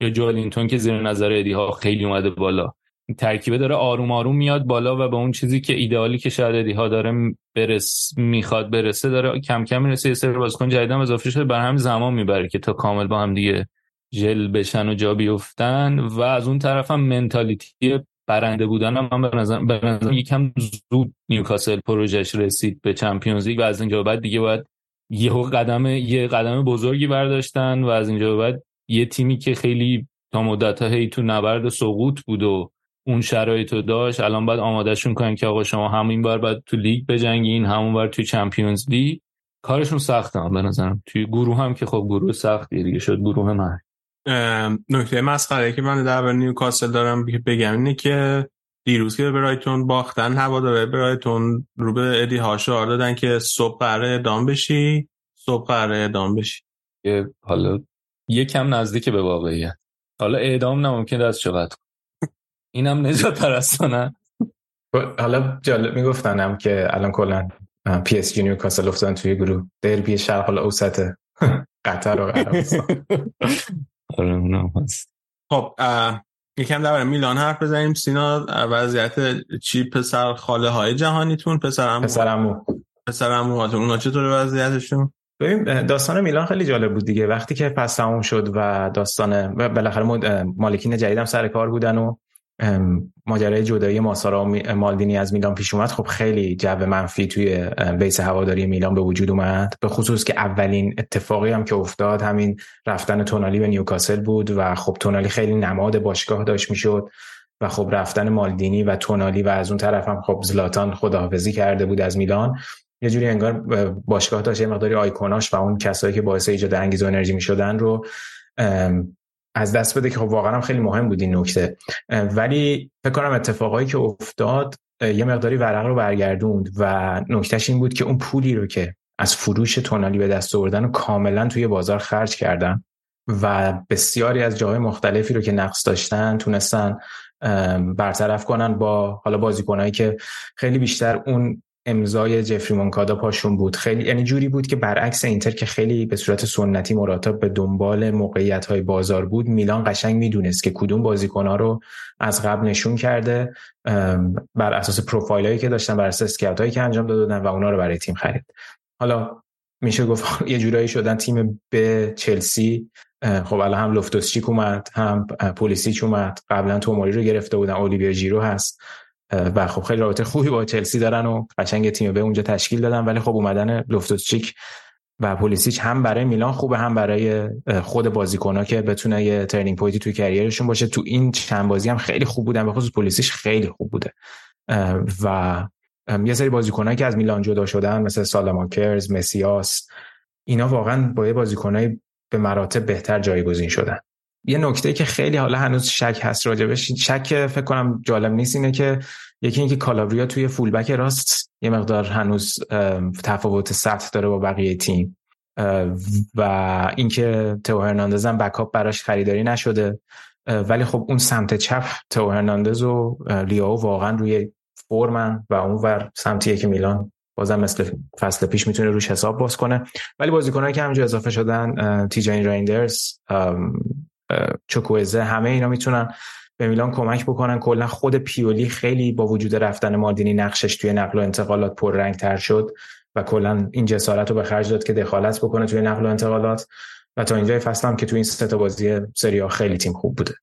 یا جولینتون که زیر نظر ادی ها خیلی اومده بالا. ترکیبه داره آروم آروم میاد بالا و به اون چیزی که ایدئالی که شاید ادی ها داره برس می‌خواد برسه داره کم کم می‌رسه یه سری بازیکن جدیدم اضافه شده بر هم زمان می‌بره که تا کامل با هم دیگه جل بشن و جا بیفتن. و از اون طرف هم منتالیتی برنده بودن هم من به نظر, به نظر یکم زود نیوکاسل پروژه‌ش رسید به چمپیونز لیگ و از اینجا بعد دیگه باید یه قدم یه قدم بزرگی برداشتن و از اینجا بعد یه تیمی که خیلی تا مدت هی تو نبرد سقوط بود و اون شرایط رو داشت الان باید آماده‌شون کنن که آقا شما همین بار باید تو لیگ بجنگین همون بار تو چمپیونز لیگ. کارشون سخته به نظرم. توی گروه هم که خب گروه سختی دیگه شد گروه مرگ. نکته مسخره که من در نیوکاسل دارم بگم اینه که دیروز که به برایتون باختن هواداره برایتون رو به ادی هاشار دادن که صبح قراره اعدام بشی. صبح قراره اعدام بشی. حالا یکم نزدیک به واقعیت حالا اعدام نممکن از چقدر اینم نجات پرستانه. حالا جالب میگفتنم که الان کلا پی اس جی نیوکاسل افتادن توی گروه. دربی شرق الاوسط [laughs] قطر و عربستان [laughs] آره، خب یکم در میلان حرف بزنیم. سینا وضعیت چی؟ پسر خاله های جهانیتون پسرم پسرمو پسرمو اونا چطور وضعیتشون؟ ببین داستان میلان خیلی جالب بود دیگه. وقتی که پس تموم شد و داستان بالاخره مالکین جدیدم سر کار بودن و ماجرای جدایی ماسارا و مالدینی از میلان پیش اومد. خب خیلی جو منفی توی بیس هواداری میلان به وجود اومد. به خصوص که اولین اتفاقی هم که افتاد همین رفتن تونالی به نیوکاسل بود و خب تونالی خیلی نماد باشگاه داشت می‌شد و خب رفتن مالدینی و تونالی و از اون طرف هم خب زلاتان خداحافظی کرده بود از میلان. یه جوری انگار باشگاه داشت یه مقداری آیکوناش و اون کسایی که باعث ایجاد انگیزه انرژی می‌شدن رو از دست بده که خب واقعا هم خیلی مهم بود این نکته. ولی فکر کنم اتفاقایی که افتاد یه مقداری ورق رو برگردوند و نکتهش این بود که اون پولی رو که از فروش تونالی به دست آوردن کاملا توی بازار خرج کردن و بسیاری از جاهای مختلفی رو که نقص داشتن تونستن برطرف کنن با حالا بازیکنایی که خیلی بیشتر اون امضای جفری مونکادا پاشون بود. خیلی یعنی جوری بود که برعکس اینتر که خیلی به صورت سنتی مراتب به دنبال موقعیت های بازار بود. میلان قشنگ می‌دونست که کدوم بازیکن ها رو از قبل نشون کرده بر اساس پروفایل هایی که داشتن بر اساس هایی که انجام دادن و اونا رو برای تیم خرید. حالا میشه گفت [laughs] یه جورایی شدن تیم ب چلسی. خب الان هم لوفتوس‌چیک اومد هم پولیسیچ اومد. قبلا توموری رو گرفته بودن. اولیویه ژیرو هست. و خب خیلی رابطه خوبی با چلسی دارن و قشنگ تیم ب اونجا تشکیل دادن ولی خب اومدن لوفتوس‌چیک و پولیسیچ هم برای میلان خوبه هم برای خود بازیکن‌ها که بتونه یه turning point ی توی career شون باشه. تو این چند بازی هم خیلی خوب بودن به خصوص پولیسیچ خیلی خوب بوده. و یه سری بازیکنایی که از میلان جدا شدن مثل سالاماکرز مسیاس اینا واقعا با یه بازیکنای به مراتب بهتر جایگزین شدن. یه نکته که خیلی حالا هنوز شک هست راجبش شک فکر کنم جالب نیست اینه که یکی اینکه کالابریا توی فولبک راست یه مقدار هنوز تفاوت سطح داره با بقیه تیم. و اینکه تو هرناندز هم بکاپ براش خریداری نشده. ولی خب اون سمت چپ تو هرناندز و لیاو واقعا روی فرمن و اون ور سمتیه که میلان بازم مثل فصل پیش می‌تونه روش حساب باز کنه. ولی بازیکنایی که همینجا اضافه شدن تیجین رایندرز چوکوزه همه اینا می‌تونن به میلان کمک بکنن. کلا خود پیولی خیلی با وجود رفتن مالدینی نقشش توی نقل و انتقالات پررنگ تر شد و کلا این جسارت رو به خرج داد که دخالت بکنه توی نقل و انتقالات. و تا اینجای فصل هم که توی این سه تا بازی سری خیلی تیم خوب بوده.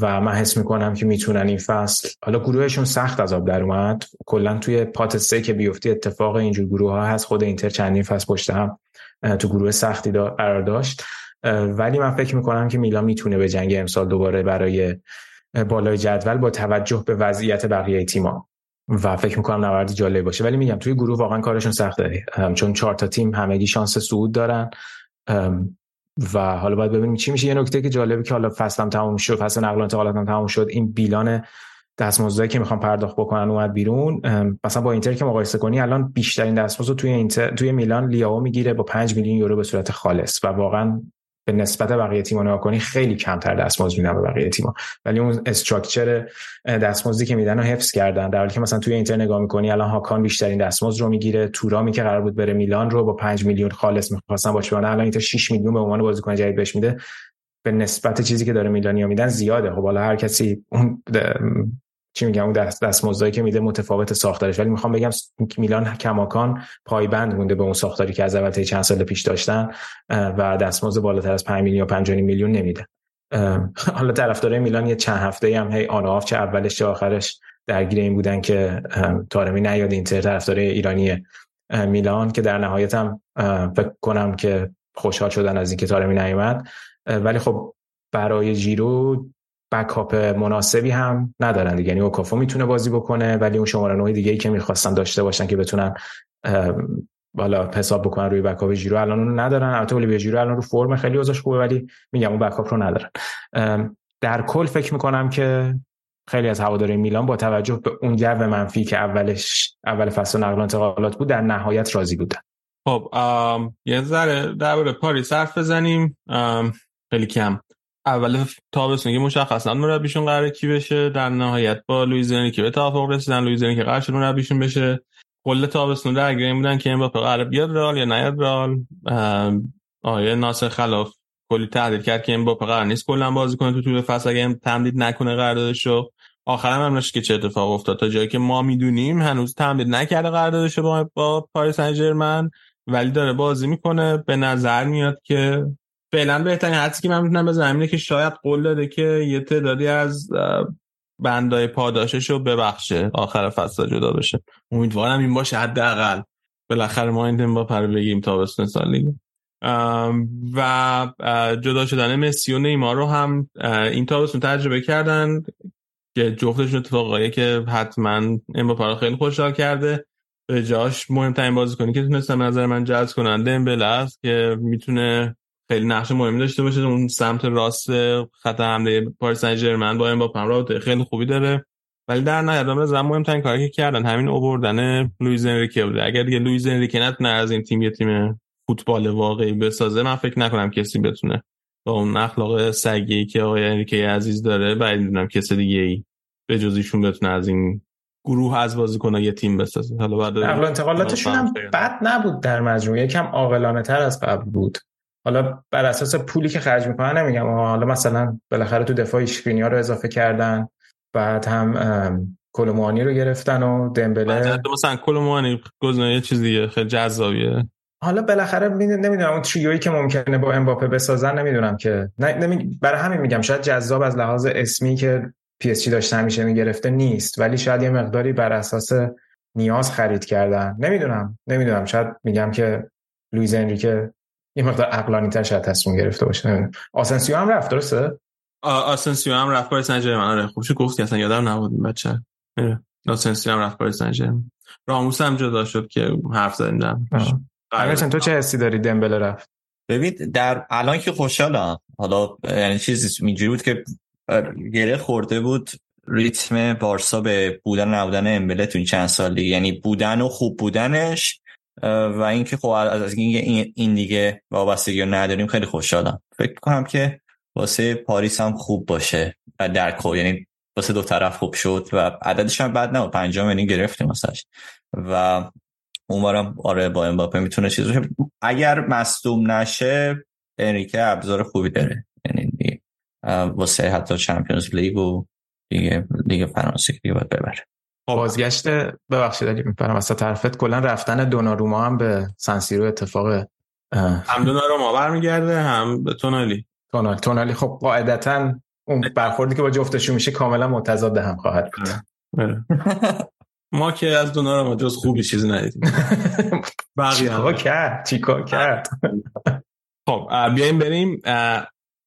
و من حس می‌کنم که می‌تونن این فصل حالا گروهشون سخت از آب در اومد. کلا توی پات سه که بیفتی اتفاق اینجور گروه ها هست خود اینتر چندین فصل پشت هم تو گروه سختی قرار داشت. ولی من فکر می‌کنم که میلان می‌تونه به جنگ امسال دوباره برای بالای جدول با توجه به وضعیت بقیه تیما و فکر می‌کنم نبردی جالب باشه. ولی میگم توی گروه واقعا کارشون سخته. چون چهار تا تیم همگی شانس صعود دارن. و حالا باید ببینیم چی میشه. یه نکته که جالبه که حالا فصلم تموم شد فصل نقل و انتقالاتم تموم شد این بیلان دستمزدی که می‌خوام پرداخت بکنن اومد بیرون. مثلا با اینتر که مقایسه کنی الان بیشترین دستمزد توی اینتر توی میلان لیاو می‌گیره با 5 میلیون یورو به صورت خالص. و واقعا به نسبت بقیه تیم‌ها نگاه کنی خیلی کمتر دستمزد میدن به بقیه تیم‌ها. ولی اون استراکچر دستمزدی که میدن رو حفظ کردن. در حالی که مثلا توی اینتر نگاه می‌کنی الان هاکان بیشترین دستمزد رو می‌گیره. تورامی که قرار بود بره میلان رو با 5 میلیون خالص می‌خواستن باشه الان اینتر 6 میلیون به عنوان بازیکن جدید بهش میده. به نسبت چیزی که داره میلانیا میدن زیاده. خب حالا هر کسی اون چی میگم اون دست دستمزدی که میده متفاوت ساختارش. ولی می‌خوام بگم میلان کماکان پایبند مونده به اون ساختاری که از اول چند سال پیش داشتن و دستمزد بالاتر از 5 میلیون 5 میلیون نمیده. حالا طرفدارای میلان یه چند هفته هم هی آن آف چه اولش چه آخرش درگیر این بودن که تارمی نیاد. اینتر طرفدارای ایرانی میلان که در نهایت هم فکر کنم که خوشحال شدن از اینکه تارمی نیومد. ولی خب برای جیرو بکاپ مناسبی هم ندارن دیگه. یعنی اوکافو می‌تونه بازی بکنه ولی اون شماره نوع دیگه ای که می‌خواستن داشته باشن که بتونن بالا حساب بکنن روی بکاپ جیرو الان اون ندارن. البته ولی جیرو الان رو فرم خیلی ازش خوبه ولی میگم اون بکاپ رو ندارن. در کل فکر می‌کنم که خیلی از هواداری میلان با توجه به اون جو منفی که اولش اول فصل نقل و انتقالات بود در نهایت راضی بودن. خب یه ذره درباره پاریس حرف بزنیم. خیلی کم. اول تابستون که مشخصا مربیشون قراره کی بشه. در نهایت با لویزینی که به توافق رسیدن. لویزینی که قرار شد مربیشون بشه. کل تابستون درگیر بودن که امباپه قرار بیاد رئال یا نیاد رئال. آیه ناصر خلاف کلی تحلیل کرد که امباپه قرار نیست کلا بازی کنه تو طول فصل. اگه تمدید نکنه قراردادشو آخرم هم که چه اتفاق افتاد. تا جایی که ما می‌دونیم هنوز تمدید نکرده قراردادشو با با پاریس سن ولی داره بازی می‌کنه. به نظر میاد که فعلا بهترین حدسی که من می‌تونم بزنم اینه که شاید قول داده که یه تعدادی از بندای پاداشش رو ببخشه آخر فصل جدا بشه. امیدوارم این باشه حداقل. بالاخره ما این با پر بگیریم تابستون سال و جدا شدن مسی و نیمار رو هم این تابستون تجربه کردن. که جفتشون اتفاقایی که حتما امباپه رو خیلی خوشحال کرده. به جاش مهمترین بازیکنی که تونستن به نظر من جذب کنن دمبله است که می‌تونه خیلی نقش مهمی داشته باشه. اون سمت راست خط حمله پاریس سن ژرمن با امباپه رابطه خیلی خوبی داره. ولی در نهایت به نظرم مهمترین کاری که کردن همین اووردن لوئیز انریکه بوده. اگر دیگه لوئیز انریکه نتونه از این تیم یه تیم فوتبال واقعی بسازه من فکر نکنم کسی بتونه با اون اخلاق سگی که آقای انریکه عزیز داره بعید می‌دونم کسی دیگه ای به جز ایشون بتونه از این گروه از بازیکن‌ها یه تیم بسازه. حالا بعد انتقالاتشون هم بد نبود در مجموع یکم عاقلانه تر از قبل بود. حالا بر اساس پولی که خرج می‌کنن نمیگم. حالا مثلا بالاخره تو دفاع ها رو اضافه کردن بعد هم کلومانی رو گرفتن و دمبله. مثلا کلومانی گزینه یه چیزیه خیلی جذابیه. حالا بالاخره نمی‌دونم اون تریویی که ممکنه با امباپه بسازن نمی‌دونم که. نه برای همین میگم شاید جذاب از لحاظ اسمی که پی اس جی داشته همیشه می‌گرفته نیست ولی شاید یه مقداری بر اساس نیاز خرید کردن. نمی‌دونم نمی‌دونم. شاید میگم که لوئیز انریکه یه مقدار عقلانی تر شاید تصمیم گرفته باشه. آسنسیو هم رفت درسته؟ آسنسیو هم رفت پاریس سن ژرمن آره خوب شو گفتی اصلا یادم نبود بچه. آسنسیو هم رفت پاریس سن ژرمن راموس هم جدا شد که حرف زدیم امیرحسین تو چه حسی داری دمبله رفت؟ ببین در الان که خوشحالم. حالا یعنی چیزی اینجوری بود که گره خورده بود ریتم بارسا به بودن نبودن امبله تو این چند سال دیگه. یعنی بودن و خوب بودنش و اینکه خب از این این دیگه وابستگی رو نداریم خیلی خوشحالم. فکر کنم که واسه پاریس هم خوب باشه در کل یعنی واسه دو طرف خوب شد و عددش هم بد نه پنجم یعنی گرفتیم واسش. و اونورم آره با امباپه می‌تونه چیز باشه. اگر مصدوم نشه انریکه ابزار خوبی داره. یعنی واسه حتی چمپیونز لیگ و دیگه لیگ فرانسه دیگه باید ببره. بازگشت ببخشید اگه میپرم واسه طرفت کلا رفتن دوناروما هم به سنسیرو اتفاق هم دوناروما برمیگرده هم به تونالی. تونالی. تونالی خب قاعدتا اون برخوردی که با جفتشون میشه کاملا متضاد هم خواهد بود. آره. ما که از دوناروما جز خوبی چیزی ندیدیم. [laughs] بقیه کرد؟ چیکار کرد؟ [laughs] خب بیایم بریم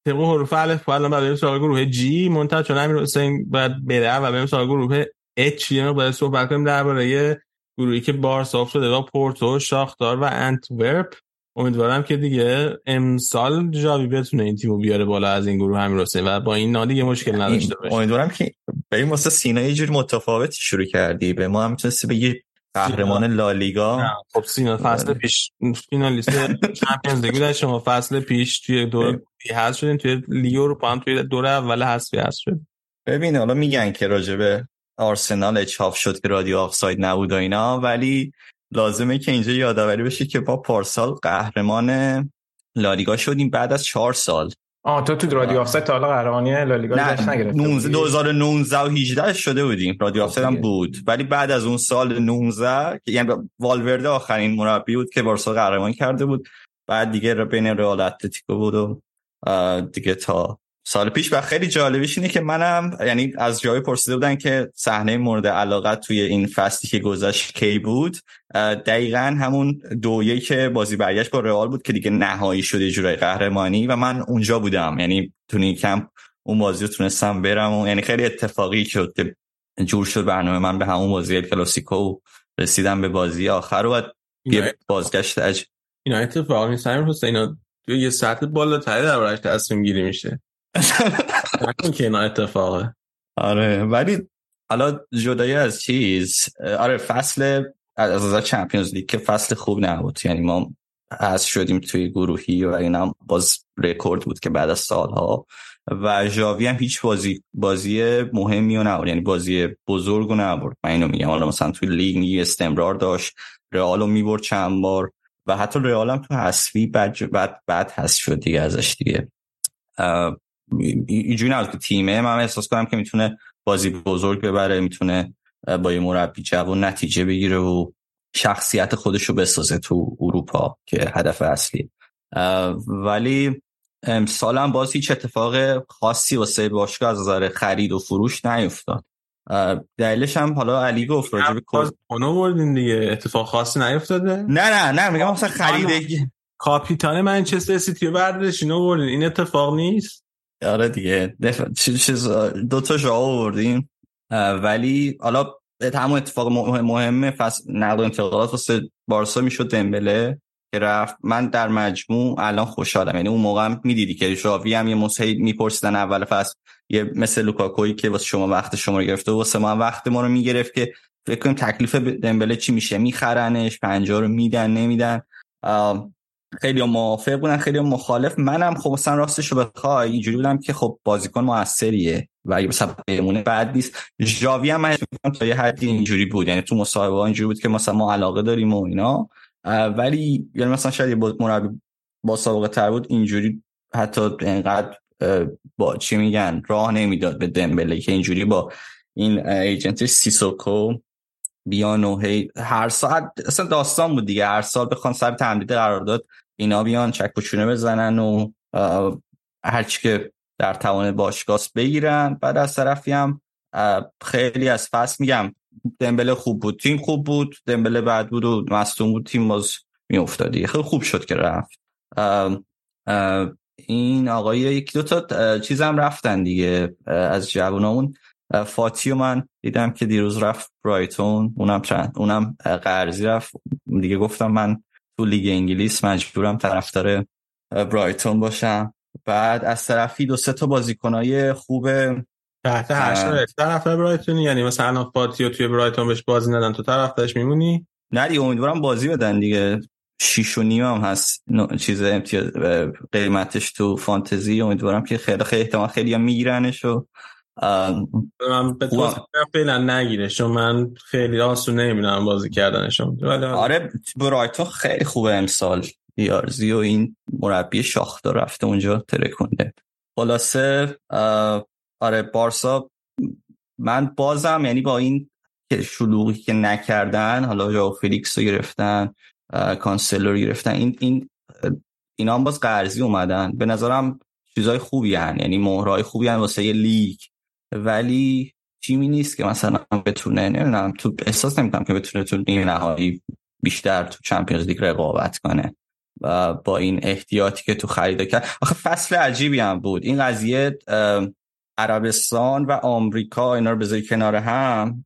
طبق حروف الف بعد بریم سراغ گروه جی منتها چون امیر حسین باید بره و بریم سراغ گروه اچ یه باید صحبت کنیم درباره گروهی که بارسا شده با پورتو شاختار و انتورپ. امیدوارم که دیگه امسال جاوی بتونه این تیمو بیاره بالا از این گروه همین رسه و با این نادی یه مشکل نداشته باشه. امیدوارم که بریم واسه سینا یه جور متفاوتی شروع کردی. به ما هم می‌تونستی بگی قهرمان لالیگا. خب سینا فصل پیش فینالیست چمپیونز لیگ شما فصل پیش توی دور هست شدین توی لیگ اروپا هم توی دور اول حذفی حذف شد. ببین حالا میگن که راجب آرسنال اجحاف شد که رادیو آفساید نبود و اینا. ولی لازمه که اینجا یادآوری بشه که ما پارسال قهرمان لالیگا شدیم بعد از چهار سال. آه تو تو رادیو آفساید تا حالا قهرمانی لالیگا نه نگرفته 2019 و 18 شده بودیم. رادیو آفساید هم بود. ولی بعد از اون سال 19 یعنی والورده آخرین مربی بود که بارسا قهرمانی کرده بود. بعد دیگه بین رئال اتلتیکو بود و دیگه تا سال پیش و خیلی جالبیش اینه که منم یعنی از جایی پرسیده بودن که صحنه مورد علاقت توی این فصلی که گذشت کی بود دقیقا همون دویه که بازی برگشت با رئال بود که دیگه نهایی شده جورای قهرمانی و من اونجا بودم. یعنی تو کمپ اون بازی رو تونستم برم و یعنی خیلی اتفاقی شد که جور شد برنامه من به همون بازی کلاسیکو رسیدم به بازی آخر و یه بازگشت اج اینا اتفاق نیست. همین اینا یه سطح بالاتری در تصمیم گیری میشه. نکن که اینا اتفاقه. آره ولی حالا جدای از چیز آره فصل از از چمپیونز لیگ که فصل خوب نبود. یعنی ما از شدیم توی گروهی و اینا باز رکورد بود که بعد از سالها. و ژاوی هم هیچ بازی بازی مهمی و نبود یعنی بازی بزرگ و نبود من اینو میگم. حالا مثلا توی لیگ استمرار داشت. رئال می‌برد چند بار. و حتی رئال هم تو حسفی بعد بعد بعد حذف شد دیگه ازش دیگه. اینجوری نبود که تیمه. من احساس کنم که می‌تونه بازی بزرگ ببره می‌تونه با یه مربی جوان نتیجه بگیره و شخصیت خودش رو بسازه تو اروپا که هدف اصلی. ولی امسال هم باز هیچ اتفاق خاصی واسه باشگاه از نظر خرید و فروش نیفتاد. دلیلش هم حالا علی گفت راجع به بردین دیگه. اتفاق خاصی نیفتاده؟ نه نه نه میگم مثلا خرید کاپیتان منچستر سیتی رو بردش اینو بردین. این اتفاق نیست؟ آره دیگه. چیز دو تا جا آوردیم. ولی حالا همون اتفاق مهمه فصل نقل و انتقالات واسه بارسا می‌شد دمبله که رفت. من در مجموع الان خوشحالم. یعنی اون موقع هم می‌دیدی که ژاوی هم یه مسهی میپرسیدن اول فصل. یه مثل لوکاکوی که واسه شما وقت شما رو گرفته واسه ما وقت ما رو می‌گرفت که فکر کنیم تکلیف دمبله چی میشه؟ میخرنش پنجا رو میدن نمیدن. خیلی موافق بودن خیلی مخالف. منم خب مثلا راستش رو بخوای اینجوری بودم که خب بازیکن موثریه و اگه مثلا بمونه بعد نیست. ژاوی هم من تا یه حدی اینجوری بود یعنی تو مصاحبه اینجوری بود که مثلا ما علاقه داریم و اینا. ولی یعنی مثلا شاید مربی با سابقه تر بود اینجوری حتی اینقدر با چی میگن راه نمی‌داد به دمبله که اینجوری با این ایجنت سیسوکو بیان و هی هر ساعت اصلا داستان بود دیگه. هر سال بخوان سر تمدید قرارداد اینا بیان چک و بزنن و هرچی که در توان باشگاس بگیرن. بعد از طرفی هم خیلی از فصل میگم دمبله خوب بود تیم خوب بود. دمبله بعد بود و مستون بود تیم باز میافتادی خیلی خوب شد که رفت. این آقای یک دو تا چیزم رفتن دیگه از جوانامون فاتی و من دیدم که دیروز رفت برایتون. اونم چند اونم قرضی رفت. دیگه گفتم من تو لیگ انگلیس مجبورم طرفدار برایتون باشم. بعد از طرفی دو سه تا بازیکنای خوب تحت هشت طرفدار برایتون یعنی مثلا فاتی و توی برایتون بهش بازی ندن. تو طرفدارش میمونی؟ نه دیگه امیدوارم بازی بدن دیگه. شیش و نیم هم هست. چیز امتیاز قیمتش تو فانتزی. امیدوارم که خیلی خیلی احتمال خیلی هم میگیرنش و من به فعلا نگیره. چون من خیلی آسون نمی‌دونم بازی کردنشون. آره برایتون خیلی خوبه امسال. یارزی و این مربی شاختا رفته اونجا ترکونده. خلاصه آره بارسا من بازم یعنی با این شلوغی که نکردن حالا جاو فیلیکس رو گرفتن کانسلر رو گرفتن این این اینا هم باز قرضی اومدن. به نظرم چیزای خوبی هن. یعنی مهرهای خوبی هن واسه یه لیگ. ولی تیمی نیست که مثلا بتونه نمی‌دونم تو احساس نمی‌کنم که بتونه تو نیمه نهایی بیشتر تو چمپیونز لیگ رقابت کنه و با این احتیاطی که تو خرید کرد. آخه فصل عجیبی هم بود. این قضیه عربستان و آمریکا اینا رو بذاری کنار هم.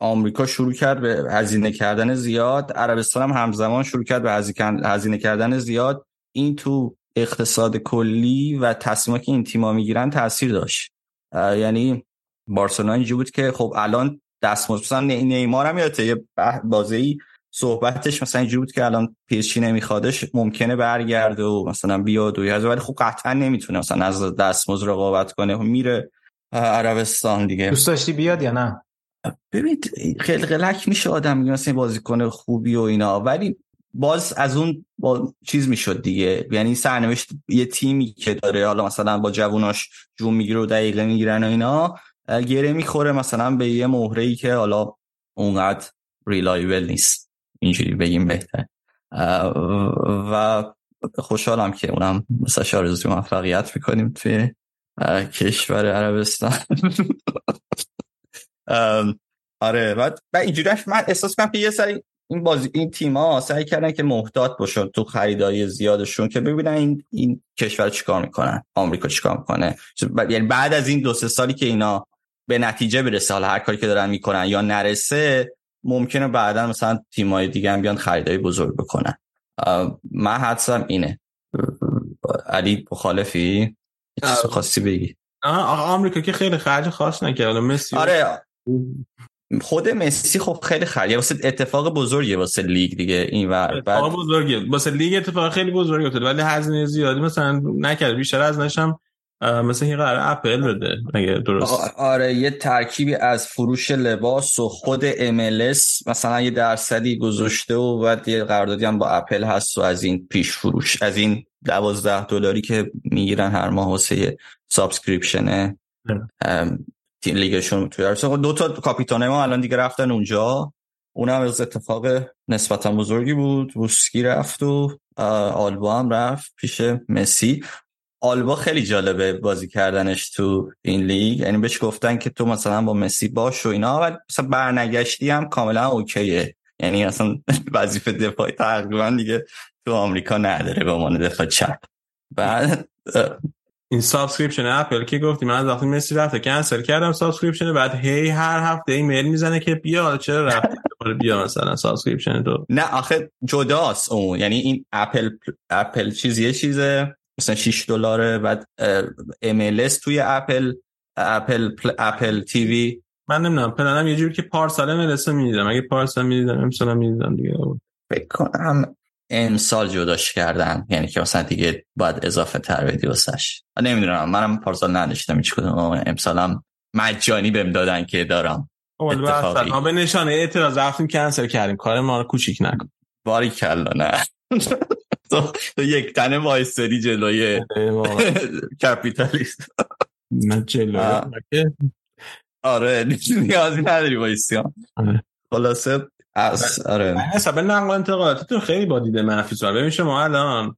آمریکا شروع کرد به هزینه کردن زیاد. عربستان هم همزمان شروع کرد به هزینه کردن زیاد. این تو اقتصاد کلی و تصمیماتی که این تیم‌ها می‌گیرن تاثیر داشت. یعنی بارسلونا اینجوری بود که خب الان دستمزد مثلا نیمار هم یادته یه بازی صحبتش مثلا اینجوری بود که الان پیسچی نمیخوادش ممکنه برگرده و مثلا بیاد و ولی خب قطعا نمی‌تونه مثلا از دستمزد رقابت کنه میره عربستان دیگه. دوست داشتی بیاد یا نه؟ ببین خیلی قلق میشه آدم میگه مثلا بازیکن خوبی و اینا ولی باز از اون با چیز می‌شد دیگه. یعنی سرنوشت یه تیمی که داره حالا مثلا با جووناش جون می‌گیره و دقیقه می‌گیرن و اینا گره می‌خوره مثلا به یه مهره ای که حالا اونقدر ریلایبل نیست. اینجوری بگیم بهتر. و خوشحالم که اونم مثلا شارزوی موفقیت می‌کنیم توی کشور عربستان. [laughs] آره بعد اینجوری من احساس کنم که یه سری این بازی این تیم ها سعی کردن که محتاط باشن تو خریداری زیادشون که ببینن این این کشور چیکار می‌کنن آمریکا چیکار می‌کنه. یعنی بعد از این دو سه سالی که اینا به نتیجه برسه حالا هر کاری که دارن می‌کنن یا نرسه ممکنه بعدا مثلا تیمای دیگه هم بیان خریدای بزرگ بکنن. من حدسم اینه. علی مخالفی؟ چیز خاصی بگی. آمریکا که خیلی خرج خاص نکرد مسی آره. خود مسی خب خیلی خرید واسه اتفاق بزرگیه واسه لیگ دیگه این و بعد بزرگیه. واسه لیگ اتفاق خیلی بزرگی افتاد ولی هزینه زیادی مثلا نکرد. بیشتر از نشم مثلا این قرار اپل بده اگه درست. آره یه ترکیبی از فروش لباس و خود MLS مثلا یه درصدی گذاشته و بعد یه قراردادی هم با اپل هست و از این پیش فروش از این 12 دلاری که می‌گیرن هر ماه واسه subscription لیگشون توی خب دو تا کاپیتان ما الان دیگه رفتن اونجا. اونم از اتفاق نسبتا بزرگی بود. بوسکی رفت و آلبا هم رفت پیش مسی. آلبا خیلی جالبه بازی کردنش تو این لیگ. یعنی بهش گفتن که تو مثلا با مسی باش و اینا و مثلا برنگشتی هم کاملا اوکیه. یعنی اصلا [laughs] وظیفه دفاعی تقریبا دیگه تو آمریکا نداره به عنوان دفاع چپ. بعد این subscription اپل که گفتی من از وقتی مسی رفته. کنسل کردم subscription بعد هی هر هفته ایمیل می‌زنه که بیا چرا رفتی؟ [laughs] بیا مثلا subscription تو نه آخه جداست اون. یعنی این اپل اپل چیزیه چیزه. مثلا 6 دلاره بعد ام توی اپل اپل اپل TV من نمی‌دونم پلنم یه جوری که پارسال MLS می‌دیدم. اگه پارسال می‌دیدم امسال می‌دیدم دیگه. فکر کنم امسال جداش کردن. یعنی که مثلا دیگه باید اضافه تر بدی واسش. نمی‌دونم. منم پارسال نداشتم هیچ کدوم. امسالم مجانی بهم دادن که دارم ما به نشانه اعتراض رفتیم کنسل کردیم. کار ما رو کوچیک نکن. باریکلا نه. تو, یک تنه وایستادی جلوی کپیتالیست. نه جلوی آره نیازی نداری وایستی آره. خلاصه از آره. حساب نقل انتقالاتتون خیلی با دیده منفی سوال. ببین شما الان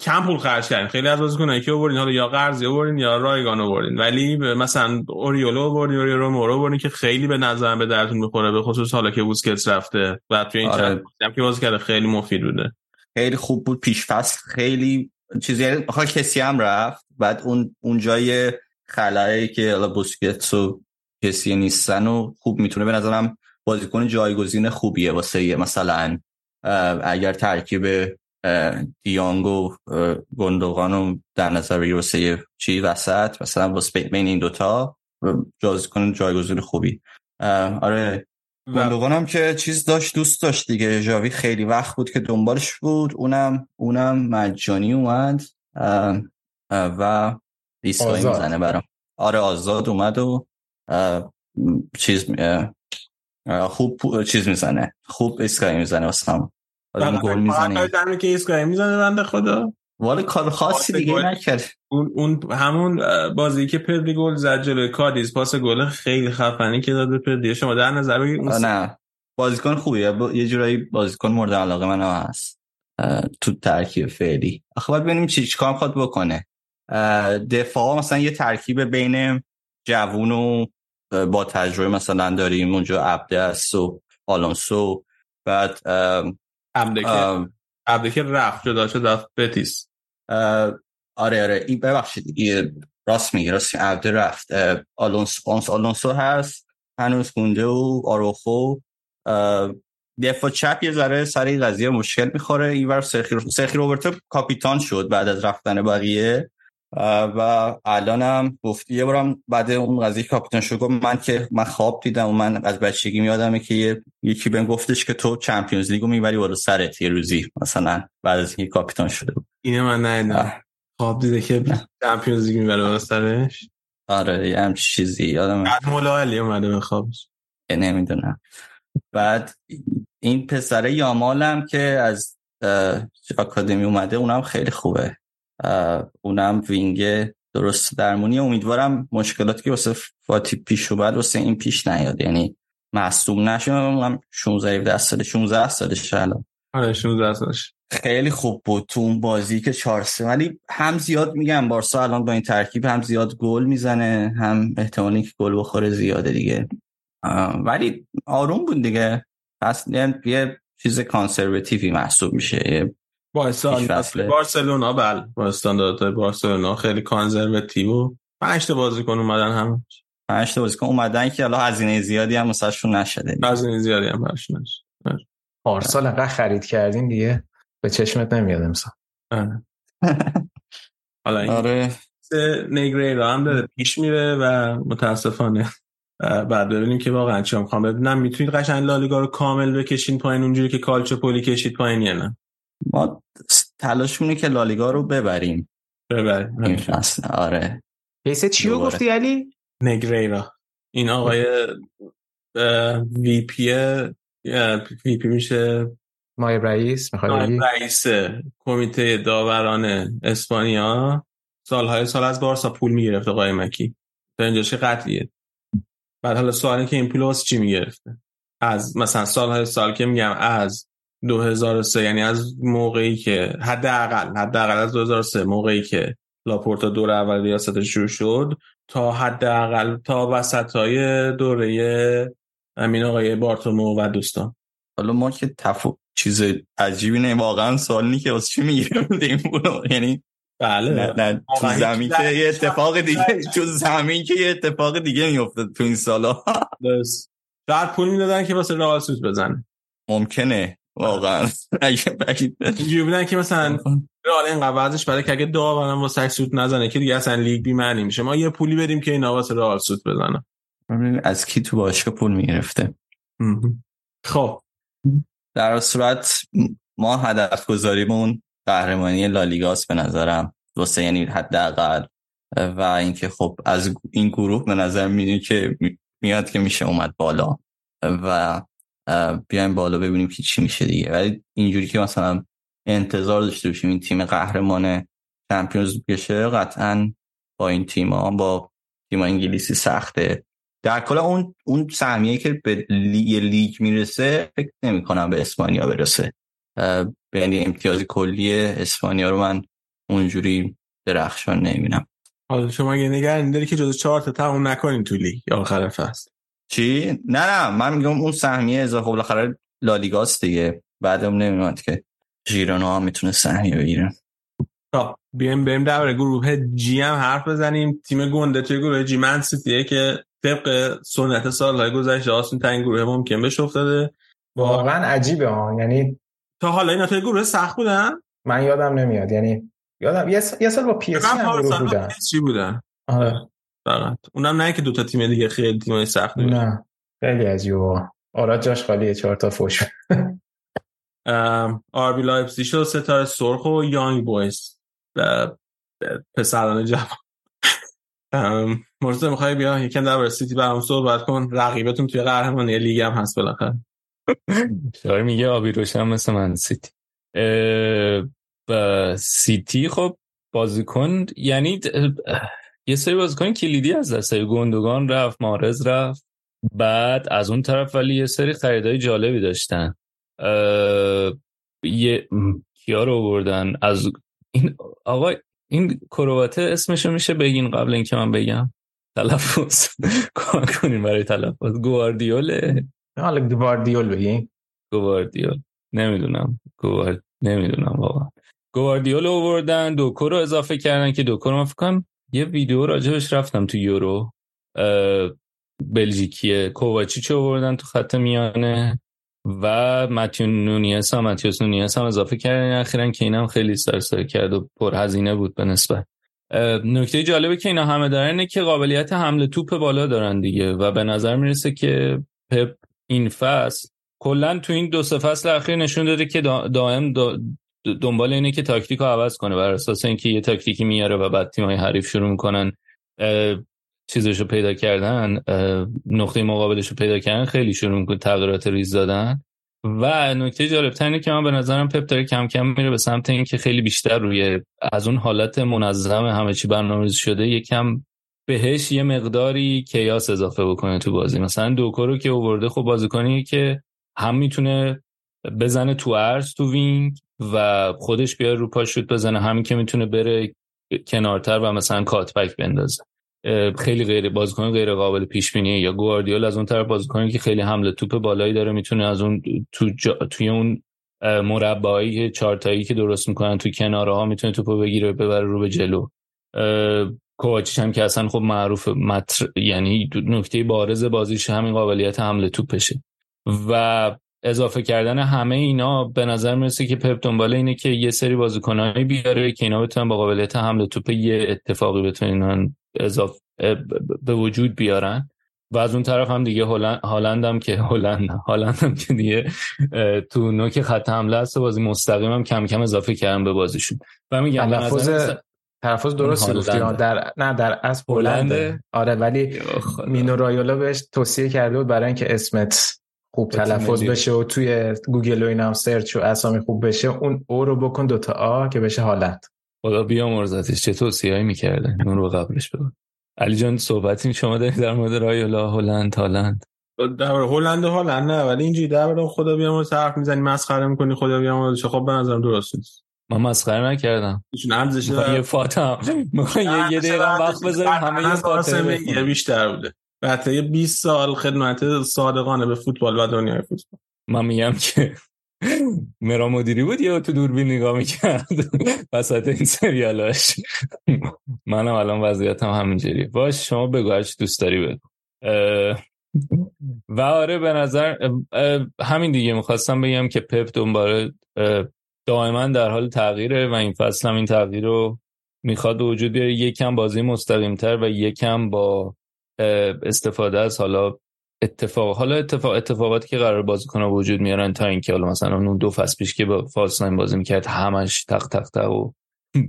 کم پول خرج کردین. خیلی از بازیکنایی که آوردین حالا یا قرضی آوردین یا رایگان آوردین. ولی مثلا اوریولو آوردین اوریول رومئو رو آوردین که خیلی به نظر به دردتون می‌خوره به خصوص حالا که بوسکتس رفته و توی این آره. چند که بازی کرده خیلی مفید بوده. خیلی خوب بود پیش فصل خیلی چیزی یعنی کسی هم رفت. بعد اون اون جای خلایی که حالا بوسکتس و کسی نیستن و خوب می‌تونه به نظرم بازیکن جایگزین خوبیه واسه مثلا اگر ترکیب دیانگ و گندوغان در نظر بگیر واسه چی وسط مثلا واسه بین این دوتا بازیکن جایگزین خوبی. آره گندوغان هم که چیز داشت دوست داشت دیگه. جاوی خیلی وقت بود که دنبالش بود. اونم اونم مجانی اومد. و دیسکایی می‌زنه برام. آره آزاد اومد و چیز خوب چیز می‌زنه. خوب اسکای می‌زنه واسم. آدم گل می‌زنه. که اسکای می‌زنه بنده خدا. ولی کار خاصی دیگه نکرد. اون اون همون بازی که پدری گل زد جلوی کادیز پاس گل خیلی خفنی که داد به پدری. شما در نظر بگیرید نه. بازیکن خوبیه. یه جورایی بازیکن مورد علاقه من هست. تو ترکیب فعلی. آخه باید ببینیم چی چیکار می‌خواد بکنه. دفاع مثلا یه ترکیب بین جوون و با تجربه مثلا داریم اونجا عبدس و آلونسو. بعد عبده که رفت جدا شد رفت بتیس. آره آره این ببخشید راست میگه راست عبده رفت. آلونسو آلونسو هست هنوز گونده و آروخو. دفاع چپ یه ذره سر این قضیه مشکل می‌خوره. این ور سرخی, سرخی روبرتو کاپیتان شد بعد از رفتن بقیه. و الانم گفت یه بارم بعد اون قضیه کاپیتان شد گفت من که من خواب دیدم و من از بچگی میادمه که یکی بهم گفتش که تو چمپیونز لیگو می‌بری بالا سرت یه روزی مثلا بعد از اینکه کاپیتان شده بود. اینه من ندیدم خواب دیده که چمپیونز لیگ می‌بره بالا سرش؟ آره یه هم چیزی یادم بعد علی اومده به خوابش نمی‌دونم. بعد این پسره یامالم که از آکادمی اومده اونم خیلی خوبه. اونم وینگ درست درمونی. امیدوارم مشکلاتی که واسه فاتی پیش اومد واسه این پیش نیاد. یعنی مصدوم نشه اونم 16 17 ساله 16 سالش الان. آره 16 سالش خیلی خوب بود تو اون بازی که 4 ولی هم زیاد میگم بارسا الان با این ترکیب هم زیاد گل می‌زنه هم احتمالی که گل بخوره زیاده دیگه. ولی آروم بود دیگه. پس یه چیز کانسرواتیوی محسوب میشه. با بارسلونا بله. با استانداردهای بارسلونا. خیلی کانزرواتیو پنج تا بازیکن اومدن هم پنج تا بازیکن اومدن که حالا هزینه زیادی هم مثلا نشده. هزینه زیادی هم براشون نشد آره. پارسال انقدر خرید کردین دیگه. به چشمت نمیاد امسال. آره. [laughs] حالا این آره. نگریرا هم داره پیش میره و متاسفانه بعد ببینیم که واقعا چه می‌خوام. ببینم می‌تونید قشنگ لالیگا رو کامل بکشین پایین اونجوری که کالچو پولی کشید پایین یا نه. ما تلاش کنیم که لالیگا رو ببریم. ببریم. این فصل. آره. پیسه چی رو گفتی علی؟ نگریرا. این آقای وی پی وی پی میشه؟ مای رئیس می‌خواد رئیس کمیته داوران اسپانیا. سالهای سال از بارسا پول می‌گرفته آقای مکی. تا اینجا چه قتلیه بعد حالا سوالی که این پول واسه چی می‌گرفته؟ از مثلا سالهای سال که میگم از 2003 یعنی از موقعی که حداقل حداقل از 2003 موقعی که لاپورتا دور اول ریاستش شروع شد تا حداقل تا وسط های دوره امین آقای بارتومو و دوستان. حالا ما که تفو چیز عجیبی نه واقعا سوال نی که واسه چی می‌گیرم یعنی بله. نه نه تو زمین که یه اتفاق دیگه تو زمین که یه اتفاق دیگه میفته تو این سالا. بس بعد پول می‌دادن که واسه رئال سوت بزنه. ممکنه. واقعا. اینجوری بودن که مثلا رئال اینقدر وضعش برای که اگه داورم واسه سوت نزنه که دیگه اصلا لیگ بی معنی میشه. ما یه پولی بدیم که اینا واسه رئال سوت بزنن از کی تو باشگاه پول می‌گرفته. خب. در صورت ما هدف گذاریمون قهرمانی لالیگاس به نظرم. واسه یعنی حداقل. و اینکه خب از این گروه به نظر میاد که میاد که میشه اومد بالا. و بیایم بالا ببینیم که چی میشه دیگه. ولی اینجوری که مثلا انتظار داشته باشیم این تیم قهرمان چمپیونز بشه قطعا با این تیم ها با تیم انگلیسی سخته. در کل اون اون سهمیه که به لی... لیگ می‌رسه فکر نمی کنم به اسپانیا برسه. یعنی امتیاز کلی اسپانیا رو من اونجوری درخشان نمی‌بینم. حالا شما یه نگرانی داری که جز چهار تا تموم نکنیم تو لیگ آخر فصل. چی؟ نه نه من میگم اون سهمیه اضافه بالاخره لالیگاست دیگه. بعدم نمیاد که ژیرونا هم می‌تونه سهمیه بگیره. خب بیایم بریم در گروه جی هم حرف بزنیم. تیم گنده توی گروه جی من سیتیه که طبق سنت سالهای گذشته آسون ترین گروه ممکن بهش افتاده. واقعا عجیبه ها. یعنی تا حالا اینا توی گروه سخت بودن؟ من یادم نمیاد. یعنی یادم یه سال با پی اس جی هم گروه بودن. چی بودن. آره. فقط. اونم نه که دو تا تیم دیگه خیلی تیمای سخت نه. خیلی عجیبه. آراد جاش خالیه چهار تا فوش. [laughs] آر بی لایپزیگ و ستاره سرخ و یانگ بویز پسران جوان. مرتضی می‌خوای بیا؟ یکم در سیتی برام صحبت کن. رقیبتون توی قهرمانی لیگ هم هست بالاخره. [laughs] شاید میگه آبی روشن مثل من سیتی. سیتی خب بازیکن یعنی یه سری بازیکن کلیدی از دسته گندگان رفت مارز رفت. بعد از اون طرف ولی یه سری خریدای جالبی داشتن. یه کیا رو بردن از این آقا این کرواته اسمشو میشه بگین قبل اینکه من بگم؟ تلفظ. [laughs] کنین برای تلفظ. گواردیوله. حالا گواردیول بگین گواردیول. نمی‌دونم. گوارد نمی‌دونم واقعا. گواردیول آوردن دوکو رو اضافه کردن که دوکو رو من فکر یه ویدیو راجبش رفتم تو یورو بلژیکیه. کوواچیچ آوردن تو خط میانه و متیون نونیس هم متیوس نونیس هم اضافه کردن. اخیرا که اینم خیلی سرسر کرد و پر هزینه بود به نسبت. نکته جالبه که اینا همه دارن که قابلیت حمله توپ بالا دارن دیگه و به نظر می‌رسه که پپ این فصل کلا تو این دو سه فصل اخیر نشون داده که دائم دنبال اینه که تاکتیک رو عوض کنه. بر اساس اینکه یه تاکتیکی میاره و بعد تیمای حریف شروع می‌کنن چیزشو پیدا کردن نقطه مقابلش رو پیدا کردن خیلی شروع می‌کنه تغییرات ریز دادن. و نکته جالب اینه که من به نظرم پپ داره کم کم میره به سمت اینکه خیلی بیشتر روی از اون حالت منظم همه چی برنامه‌ریزی شده یکم بهش یه مقداری کیاس اضافه بکنه تو بازی. مثلا دوکو رو که اوورده خب بازیکنی که هم می‌تونه بزنه تو ارز تو وینگ و خودش بیاد رو پاش شوت بزنه. همین که می‌تونه بره کنارتر و مثلا کاتبک بندازه. خیلی غیر بازیکن غیر قابل پیش بینی یا گواردیول از اون طرف بازیکنی که خیلی حمله توپ بالایی داره می‌تونه از اون تو جا... توی اون مربعی چارتایی که درست می‌کنن تو کناره ها می‌تونه توپو بگیره ببره رو به جلو. کوواچیچ هم که اصلا خب معروف متر یعنی نکته بارز بازیش همین قابلیت حمله توپشه. و اضافه کردن همه اینا به نظر می‌رسه که پپ دنبال اینه که یه سری بازیکنایی بیاره که اینا بتونن با قابلیت حمله توپ یه اتفاقی بتونن اضافه به وجود بیارن. و از اون طرف هم دیگه هالند هم که هلند هالند هم که دیگه تو نوک خط حمله است بازی مستقیم هم کم کم اضافه کردن به بازیشون. و میگم تلفظ تلفظ درست گفتی در نه در از هلند آره ولی مینو رایولا بهش توصیه کرده بود برای اینکه اسمت خوب تلفظ بشه و توی گوگل و اینم سرچ و اسامی خوب بشه اون او رو بکن دوتا آ که بشه حالت خدا بیامرزتش چه توصیه‌ای می‌کرده. اون رو قبلش بگو. علی جان صحبتی شما دارید در مورد رایولا هلند هالند. در هلند و هالند نه ولی اینجوری در خدا بیامرز حرف می‌زنی مسخره می‌کنی خدا بیامرز خب به نظرم درست نیست. من مسخره نکردم. ایشون ارزش یه فاتم یه یه دقیقه وقت بذاریم همه یه فاتحه بیشتر بوده. بعد یه 20 سال خدمت صادقانه به فوتبال و دنیای فوتبال. من میگم که مرا مدیری بود یا تو دوربین نگاه می‌کرد؟ وسط این سریالاش. منم الان وضعیتم همینجوری باش شما بگو هرچی دوست داری بگو. و آره به نظر همین دیگه. می‌خواستم بگم که پپ دنباره دائما در حال تغییره و این فصل هم این تغییر رو می‌خواد وجود یکم بازی مستقیمتر و یکم با استفاده از حالا اتفاق حالا اتفاق اتفاقاتی که قرار بازیکن وجود میارن تا اینکه حالا مثلا اون دو فصل پیش که با فالس بازی می‌کرد همش تق تق تق و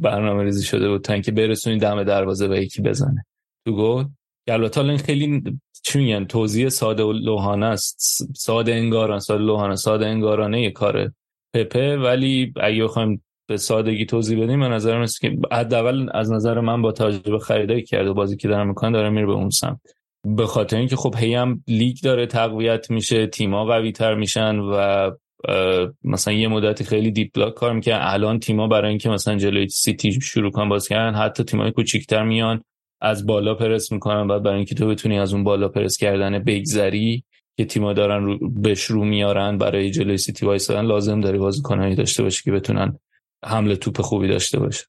برنامه ریزی شده بود تا اینکه برسونی دم دروازه و یکی بزنه. تو گل؟ البته این خیلی چی میگن؟ توضیح ساده لوحانه است. ساده انگاران ساده لوحانه ساده انگارانه یه کاره پپه ولی اگه بخوایم به سادگی توضیح بدیم به نظر مثل که حداقل از نظر من با تجربه خریدایی که کرده بازی که دارم می‌کنن داره میره به اون سمت. به خاطر اینکه خب هی هم لیگ داره تقویت میشه تیما قوی تر میشن و مثلا یه مدتی خیلی deep block کار می‌کنن. الان تیما برای اینکه مثلا جلوی سیتی شروع کنن باز کردن حتی تیمای کوچیکتر میان از بالا پرس می‌کنن بعد برای اینکه تو بتونی از اون بالا پرس کردن بگذری که تیما دارن رو بهش رو میارن برای جلوی سیتی وایسادن لازم داری بازیکنایی داشته باشه که بتونن حمله توپ خوبی داشته باشه.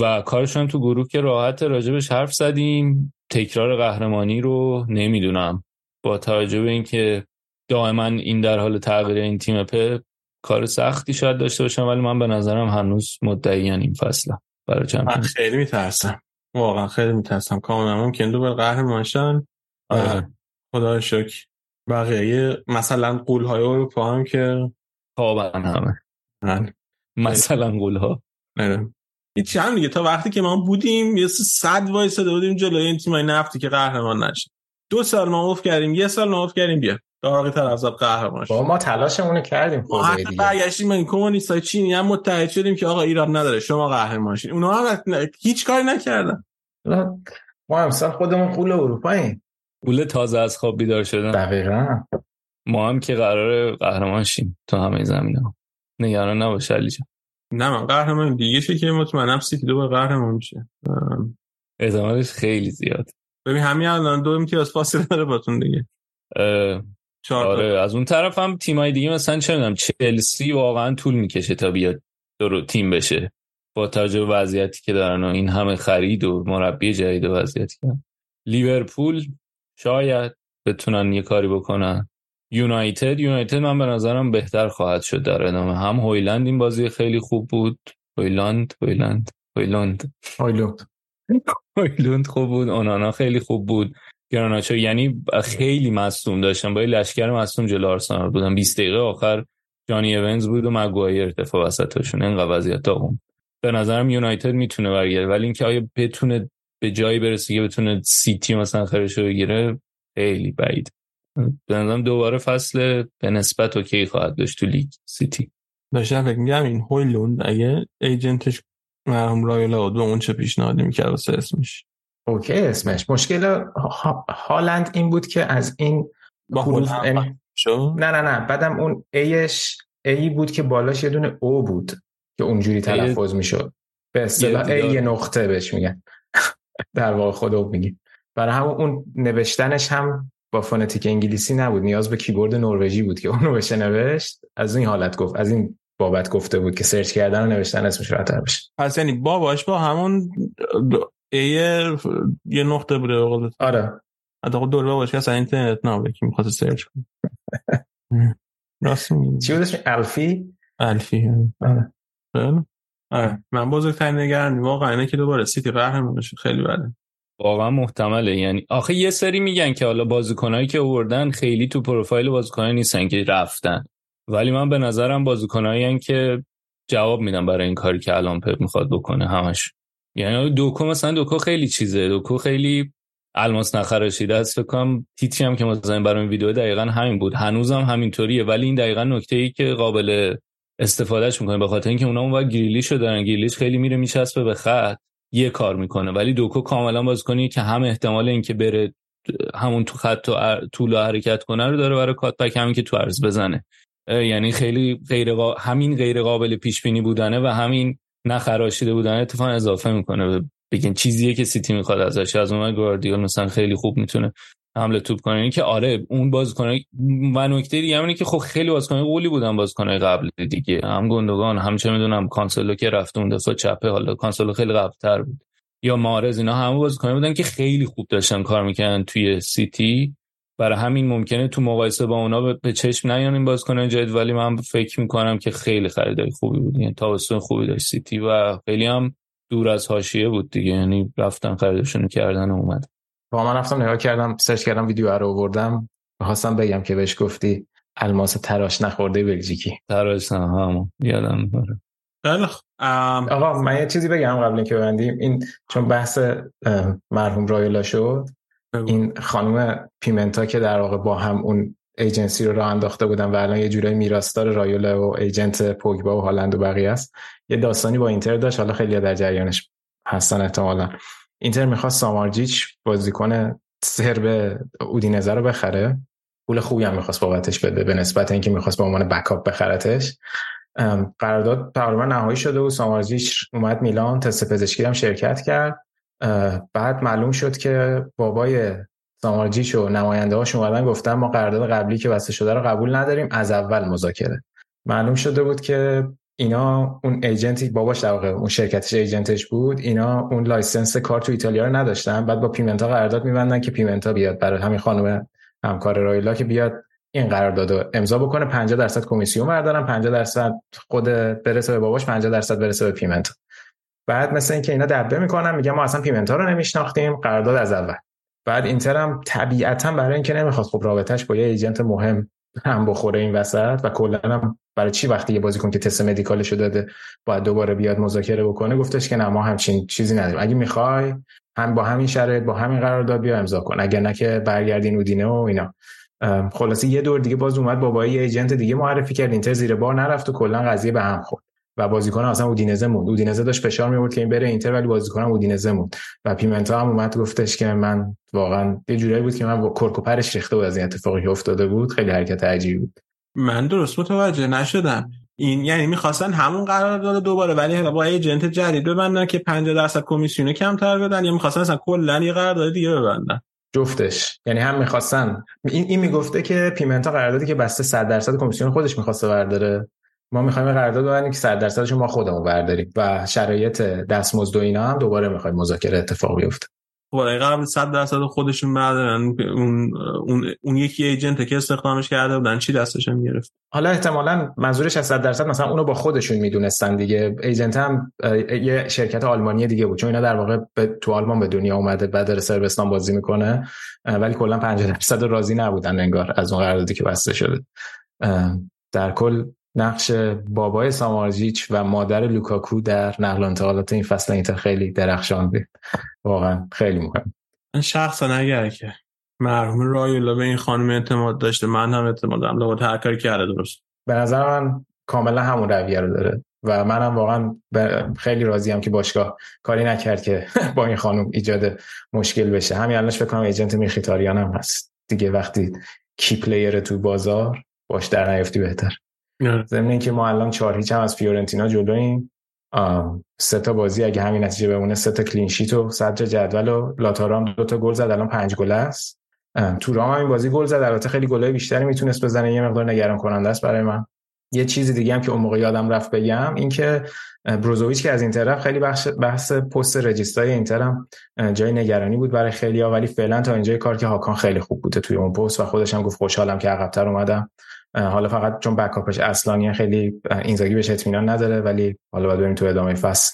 و کارشون تو گروه که راحت راجبش حرف زدیم. تکرار قهرمانی رو نمی‌دونم. با توجه به اینکه دائما این در حال تغییر این تیم په کار سختی شاید داشته باشم ولی من به نظرم هنوز مدعیان این فصل. برای من خیلی میترسم. واقعا خیلی میترسم. کاملا ممکن. دو بر قهرمان شن آره. خدا شکر. بقیه مثلا قول های اروپا هم که خوابن همه. من. مثلا قول ها آره. هیچ هم دیگه؟ تا وقتی که ما بودیم یه صد وایساده بودیم جلوی این تیمای نفتی که قهرمان نشه دو سال ما اوف کردیم یه سال ما اوف کردیم بیا. داغی تر از قهرمان شد ما تلاشمون کردیم ما حتی برگشتیم این کمونیستای چینی هم متحد شدیم که آقا ایران نداره شما قهرمان شید. اونا هم هیچ کاری نکردن. ما امسال خودمون قول اروپاییم. قول تازه از خواب بیدار شدن. دقیقا. ما هم که قرار قهرمان شیم تو همه زمین ها نگران نباشه علی جان. نه من قهرمان دیگه شه که مطمئنم سیتی دو قهرمان میشه. احتمالش خیلی زیاد. ببین همین الان دو امتیاز فاصله داره باتون دیگه. آره از اون طرف هم تیمای دیگه مثلا چه می‌دونم چلسی واقعا طول می‌کشه تا بیاد درو تیم بشه. با توجه به وضعیتی که دارن و این همه خرید و مربی جدید و وضعیتی که لیورپول شاید بتونن یه کاری بکنن. یونایتد یونایتد من به نظرم بهتر خواهد شد در ادامه. هم هویلند این بازی خیلی خوب بود. هویلند هویلند هویلند. هویلند. هویلوند خوب بود. اونانا خیلی خوب بود. گراناچو یعنی خیلی مصدوم داشتن. با لشکر مصدوم جلو آرسنال بودن. 20 دقیقه آخر جانی اوانز بود و مگوایر دفاع وسطشون اینقدر وضعیت داغون به نظرم یونایتد می‌تونه برگرده. ولی اینکه آیا بتونه به جایی برسه که بتونه سیتی مثلا خرشو بگیره خیلی بعید. به نظرم دوباره فصل به نسبت اوکی خواهد داشت تو لیگ سیتی. داشتم فکر میگم این هویلوند اگه agent ش مرحوم رایولا به اون چه پیشنهاد می‌کرد واسه اسمش؟ اوکی اسمش. مشکل هالند این بود که از این با هلند شو نه نه نه. بعدم اون ایش A بود که بالاش یه دونه او بود که اونجوری تلفظ می‌شد. به اصطلاح A یه نقطه بهش میگن. [laughs] در واقع خدا میگی برای همون اون نوشتنش هم با فونتیک انگلیسی نبود. نیاز به کیبورد نروژی بود که اونو بشه نوشت. از این حالت گفت از این بابت گفته بود که سرچ کردن و نوشتن اسمش راحت‌تر بشه. پس یعنی باباش با همون A یه نقطه بوده بقول آره. حتی خب دور باباش که اصلا اینترنت نبوده که می‌خواست سرچ کنه. [laughs] راست چی بود اسمش؟ الفی؟ الفی. آره. آره. من بزرگترین نگران واقعا اینه که دوباره سیتی قهرمان بشه. خیلی بده. واقعا محتمله. یعنی آخه یه سری میگن که حالا بازیکنایی که آوردن خیلی تو پروفایل بازیکنایی نیستن که رفتن. ولی من به نظرم بازیکنایی که جواب میدن برای این کاری که الان پپ می‌خواد بکنه همش. یعنی دوکو مثلا دوکو خیلی چیزه. دوکو خیلی الماس نخراشیده است. فکر کنم تیتری هم که مثلا برای این ویدیو دقیقا همین بود. هنوزم هم همینطوریه. ولی این دقیقا نکته ای که قابل استفادهش می‌کنه. به خاطر اینکه اونا اون گریلیش رو دارن. گریلیش خیلی میره میچسبه به خط. یه کار می‌کنه. ولی دوکو کاملا بازیکنی که هم احتمال اینکه بره همون تو خط و طول حرکت کنه رو داره برای کات همین که تو عرض بزنه. یعنی خیلی غیر همین غیر قابل پیش بینی بودنه و همین نخراشیده بودن اتفاقا اضافه می‌کنه. بگین چیزیه که سیتی می‌خواد ازش. از اون گواردیول مثلا خیلی خوب می‌تونه حمله توپ کنه. که آره اون بازیکن و نکته دیگه همینه که خب خیلی بازیکن غولی بودن بازیکن قبل دیگه. هم گوندوغان هم چه می‌دونم کانسلو که رفت اون دفعه چپه. حالا کانسلو خیلی قبلتر بود. یا محرز اینا همه بازیکن بودن که خیلی خوب داشتن کار می‌کنن توی سیتی. برای همین ممکنه تو مقایسه با اونا به چشم نیان این بازیکن جدید. ولی من فکر می‌کنم که خیلی خریدای خوبی بود. یعنی تابستون خوبی داشت سیتی و خیلی هم دور از حاشیه بود دیگه. یعنی رفتن خریدشون کردن اومد با من رفتم نگاه کردم سرچ کردم ویدیو رو آوردم. خواستم بگم که بهش گفتی الماس تراش نخورده بلژیکی. تراش نه هم یادم داره آقا من یه چیزی بگم قبل اینکه ببندیم. این چون بحث مرحوم رایولا شد این خانم پیمنتا که در واقع با هم اون ایجنسی رو راه انداخته بودن و الان یه جورای میراستار رایولا و ایجنت پوگبا و هالند و بقیه است. یه داستانی با اینتر داشت حالا خیلی در جریانش هستن احتمالا. اینتر می‌خواست سامارجیچ بازیکن سرب اودینزه رو بخره. پول خوبی هم می‌خواست بابتش بده به نسبت اینکه می‌خواست به عنوان بکاپ بخرتش. قرارداد تقریبا نهایی شده و سامارجیچ اومد میلان تست پزشکی هم شرکت کرد. بعد معلوم شد که بابای سامارجیچ و نماینده هاش اومدن گفتن ما قرارداد قبلی که بسته شده رو قبول نداریم از اول مذاکره. معلوم شده بود که اینا اون agent ی باباش در واقع اون شرکتش agent ش بود اینا اون license کار تو ایتالیا رو نداشتن بعد با پیمنتا قرارداد میبندن که پیمنتا بیاد برای همین خانم همکار رایولا که بیاد این قرارداد رو امضا بکنه. 50 درصد کمیسیون بردارن 50 درصد خود برسه به باباش 50 درصد برسه به پیمنتا. بعد مثلا اینکه اینا دبه می‌کنن میگن ما اصلا پیمنتا رو نمیشناختیم قرارداد از اول. بعد اینتر هم طبیعتا برای اینکه نمی‌خواد خب رابطش با یه agent مهم هم بخوره این وسط و کلا هم برای چی وقتی یه بازیکن که تست مدیکالشو داده باید دوباره بیاد مذاکره بکنه؟ گفتش که نه ما همچین چیزی نداریم. اگه می‌خوای هم با همین شرایط با همین قرارداد بیا امضا کن. اگر نه که برگردین اودینه و اینا. خلاصه یه دور دیگه باز اومد با یه ایجنت دیگه معرفی کرد. اینتر زیر بار نرفت و کلا قضیه به هم خورد. و بازیکن اصلا اودینزه موند. اودینزه داشت فشار میورد که این بره اینتر ولی بازیکن اودینزه موند. و پیمنتا هم اومد گفتش که من واقعا یه جورایی بود که من با کرک و پرش ریخته بود از این اتفاقی افتاده بود. خیلی حرکت عجیبی بود. من درست متوجه نشدم. این یعنی می‌خواستن همون قرار داده دوباره ولی با ایجنت جدید ببندن که 50 درصد کمیسیون کمتر بدن یا می‌خواستن اصلا کلا یه قرارداد دیگه ببندن؟ جفتش. یعنی هم می‌خواستن. این این می‌گفته که پیمنتا قراردادی که بسته 100 درصد کمیسیون خودش می‌خواسته برداره. ما می‌خوایم قرارداد ببندیم که 100 درصدش ما خودمون برداریم و شرایط دستمزد و اینا هم دوباره می‌خوایم مذاکره اتفاق بیفته. بالای قبل 100 درصد خودشون بردارن اون اون اون یکی ایجنت که استخدامش کرده بودن چی دستشون گرفت؟ حالا احتمالا منظورش از 100 درصد مثلا اونو با خودشون می‌دونستن دیگه. ایجنت هم یه شرکت آلمانی دیگه بود. چون اینا در واقع تو آلمان به دنیا اومده بعد داره سربستان بازی می‌کنه ولی کلا 50 درصد راضی نبودن انگار از اون قراردادی که بسته شده. در کل نقش بابای سامارجیچ و مادر لوکاکو در نقل و انتقالات این فصل اینتر خیلی درخشان بود واقعا خیلی مهم. من شخصا اگر که مرحوم رایولا به این خانم اعتماد داشته من هم اعتماد دارم لابد هر کاری کرده درست. به نظر من کاملا همون رویه رو داره و منم واقعا خیلی راضیم که باشگاه کاری نکرد که [laughs] با این خانم ایجاد مشکل بشه. همین الانش فکر کنم agent میخیتاریان هم هست. دیگه وقتی key player تو بازار باش در نیفتی بهتر. ضمن اینکه ما الان چهار هیچ هم از فیورنتینا جلوییم سه تا بازی اگه همین نتیجه بمونه سه تا clean sheet و صدر جدول و لاوتارو هم دو تا گل زد الان پنج گل است. تو رام این بازی گل زد البته خیلی گلای بیشتری می‌تونست بزنه یه مقدار نگران کننده است برای من. یه چیز دیگه هم که اون موقع یادم رفت بگم این که بروزوویچ که از این طرف خیلی بحث, بحث پست رجیستای اینتر هم جای نگرانی بود برای خیلی ها ولی فعلا تا اینجای کار که هاکان خیلی خوب بوده توی اون پست و خودش هم گفت خوشحالم که عقبتر اومدم. حالا فقط چون بکاپش اصلانی خیلی اینزاگی بهش اطمینان نداره ولی حالا باید بریم تو ادامه فصل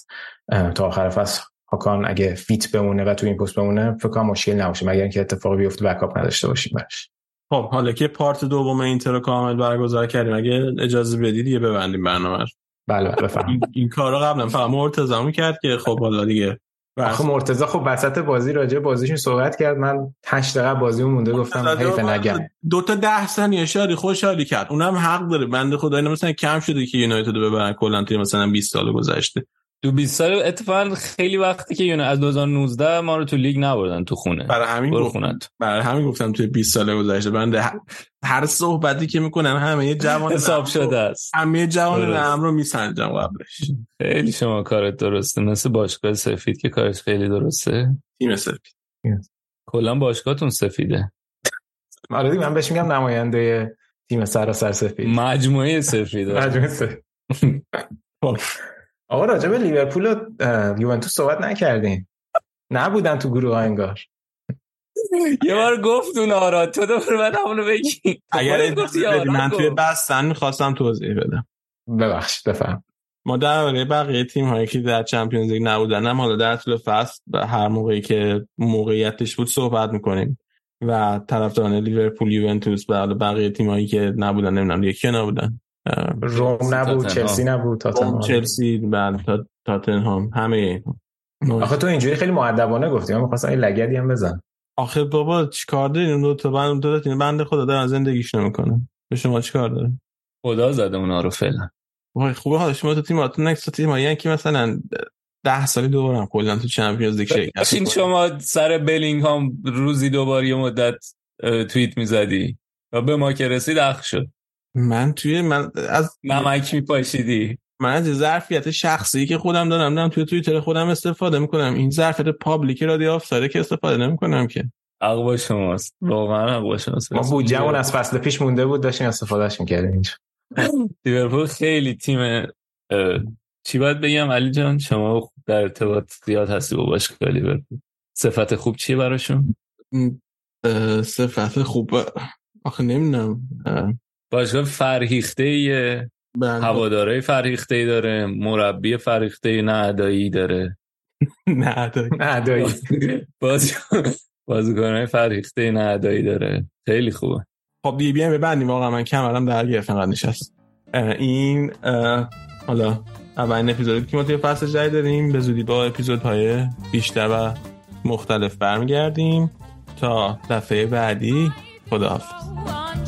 تا آخر فصل. هاکان اگه فیت بمونه و تو این پست بمونه فکر کنم مشکل نباشه مگر اینکه اتفاقی بیفته بکاپ نداشته باشیم براش. خب حالا که پارت دوم اینتر رو کامل برگزار کردیم اگه اجازه بدید دیگه ببندیم برنامه بله بفهم این, این کارو قبلا فقط مرتضی می‌کرد که خب حالا دیگه آخه مرتضی خب وسط بازی راجع بازیشون صحبت کرد. من 8 دقیقه بازی مونده گفتم حیف نگم دو تا 10 ثانیه شادی خوشحالی کرد. اونم حق داره. بنده خدا اینا مثلا کم شده که یونایتد رو ببرن. کلا توی مثلا 20 سال گذشته. تو 20 سال اتفاقا خیلی وقتی که یونه از 2019 ما رو تو لیگ نبردن تو خونه. برای همین گفتم برای همین گفتم توی 20 سال گذشته. بنده هر صحبتی که می‌کنن همه یه جوان حساب شده است. همه جوان نام رو میسنجم قبلش. خیلی شما کارت درسته. مثل باشگاه سفید که کارش خیلی درسته. تیم سفید. کلا باشگاهتون سفیده. آره من بهش میگم نماینده تیم سراسر سفید. مجموعه سفید. مجموعه سفید. [laughs] آقا راجع به لیورپول و یوونتوس صحبت نکردین نبودن تو گروه انگار. یه بار گفت اون آرا تو دوباره بعد همونو بگی. اگر من توی بستن می‌خواستم توضیح بدم. ببخشید بفهم. ما درباره بقیه تیم هایی که در چمپیونز لیگ نبودن هم حالا در طول فصل هر موقعی که موقعیتش بود صحبت می‌کنیم. و طرفداران لیورپول یوونتوس و بقیه تیم هایی که نبودن نمی‌دونم یکی نبودن. روم نبود چلسی نبود تاتنهام. چلسی بعد تاتنهام. همه آخه تو اینجوری خیلی مؤدبانه گفتی. من می‌خواستم این لگدی هم بزن آخه بابا چیکار دارین دو تا بند دو تا بنده خدا دارن زندگیش نمی‌کنه. به شما چیکار داره؟ خدا زده اونا رو فعلا. وای خوبه حالا شما تو تیماتون نکست تیم یعنی که مثلا ده سالی دوباره کلا تو چمپیونز لیگ شرکت این شما سر بلینگ هم روزی دوباره یه مدت توییت می‌زدی. و به ما که رسید اخ شد. من توی من از نمک میپاشیدی. من از ظرفیت شخصی که خودم دارم دارم توی توییتر خودم استفاده می‌کنم. این ظرفیت public رادیو آفساید که استفاده نمی‌کنم که. حق با شماست. واقعا حق با شماست. ما بودجهمون از فصل پیش مونده بود داشتیم استفادهش می‌کردیم اینجا. لیورپول خیلی تیم چی باید بگم؟ علی جان شما در ارتباط زیاد هستی با باشگاه لیورپول. صفت خوب چیه براشون؟ صفت خوب آخه نمی‌دونم باشگاه فرهیخته هواداره فرهیخته ای داره مربی فرهیخته نه ادایی داره. [laughs] نه ادایی. نه ادایی. [laughs] بازیکنهای فرهیخته نه ادایی داره. خیلی خوبه. خب بی بی ام ببندیم. واقعا من کمرم در گرفت انقدر نشست. این حالا اولین اپیزودی که ما توی فصل جدید داریم. به زودی با اپیزودهای بیشتر و مختلف برمیگردیم. تا دفعه بعدی خداحافظ.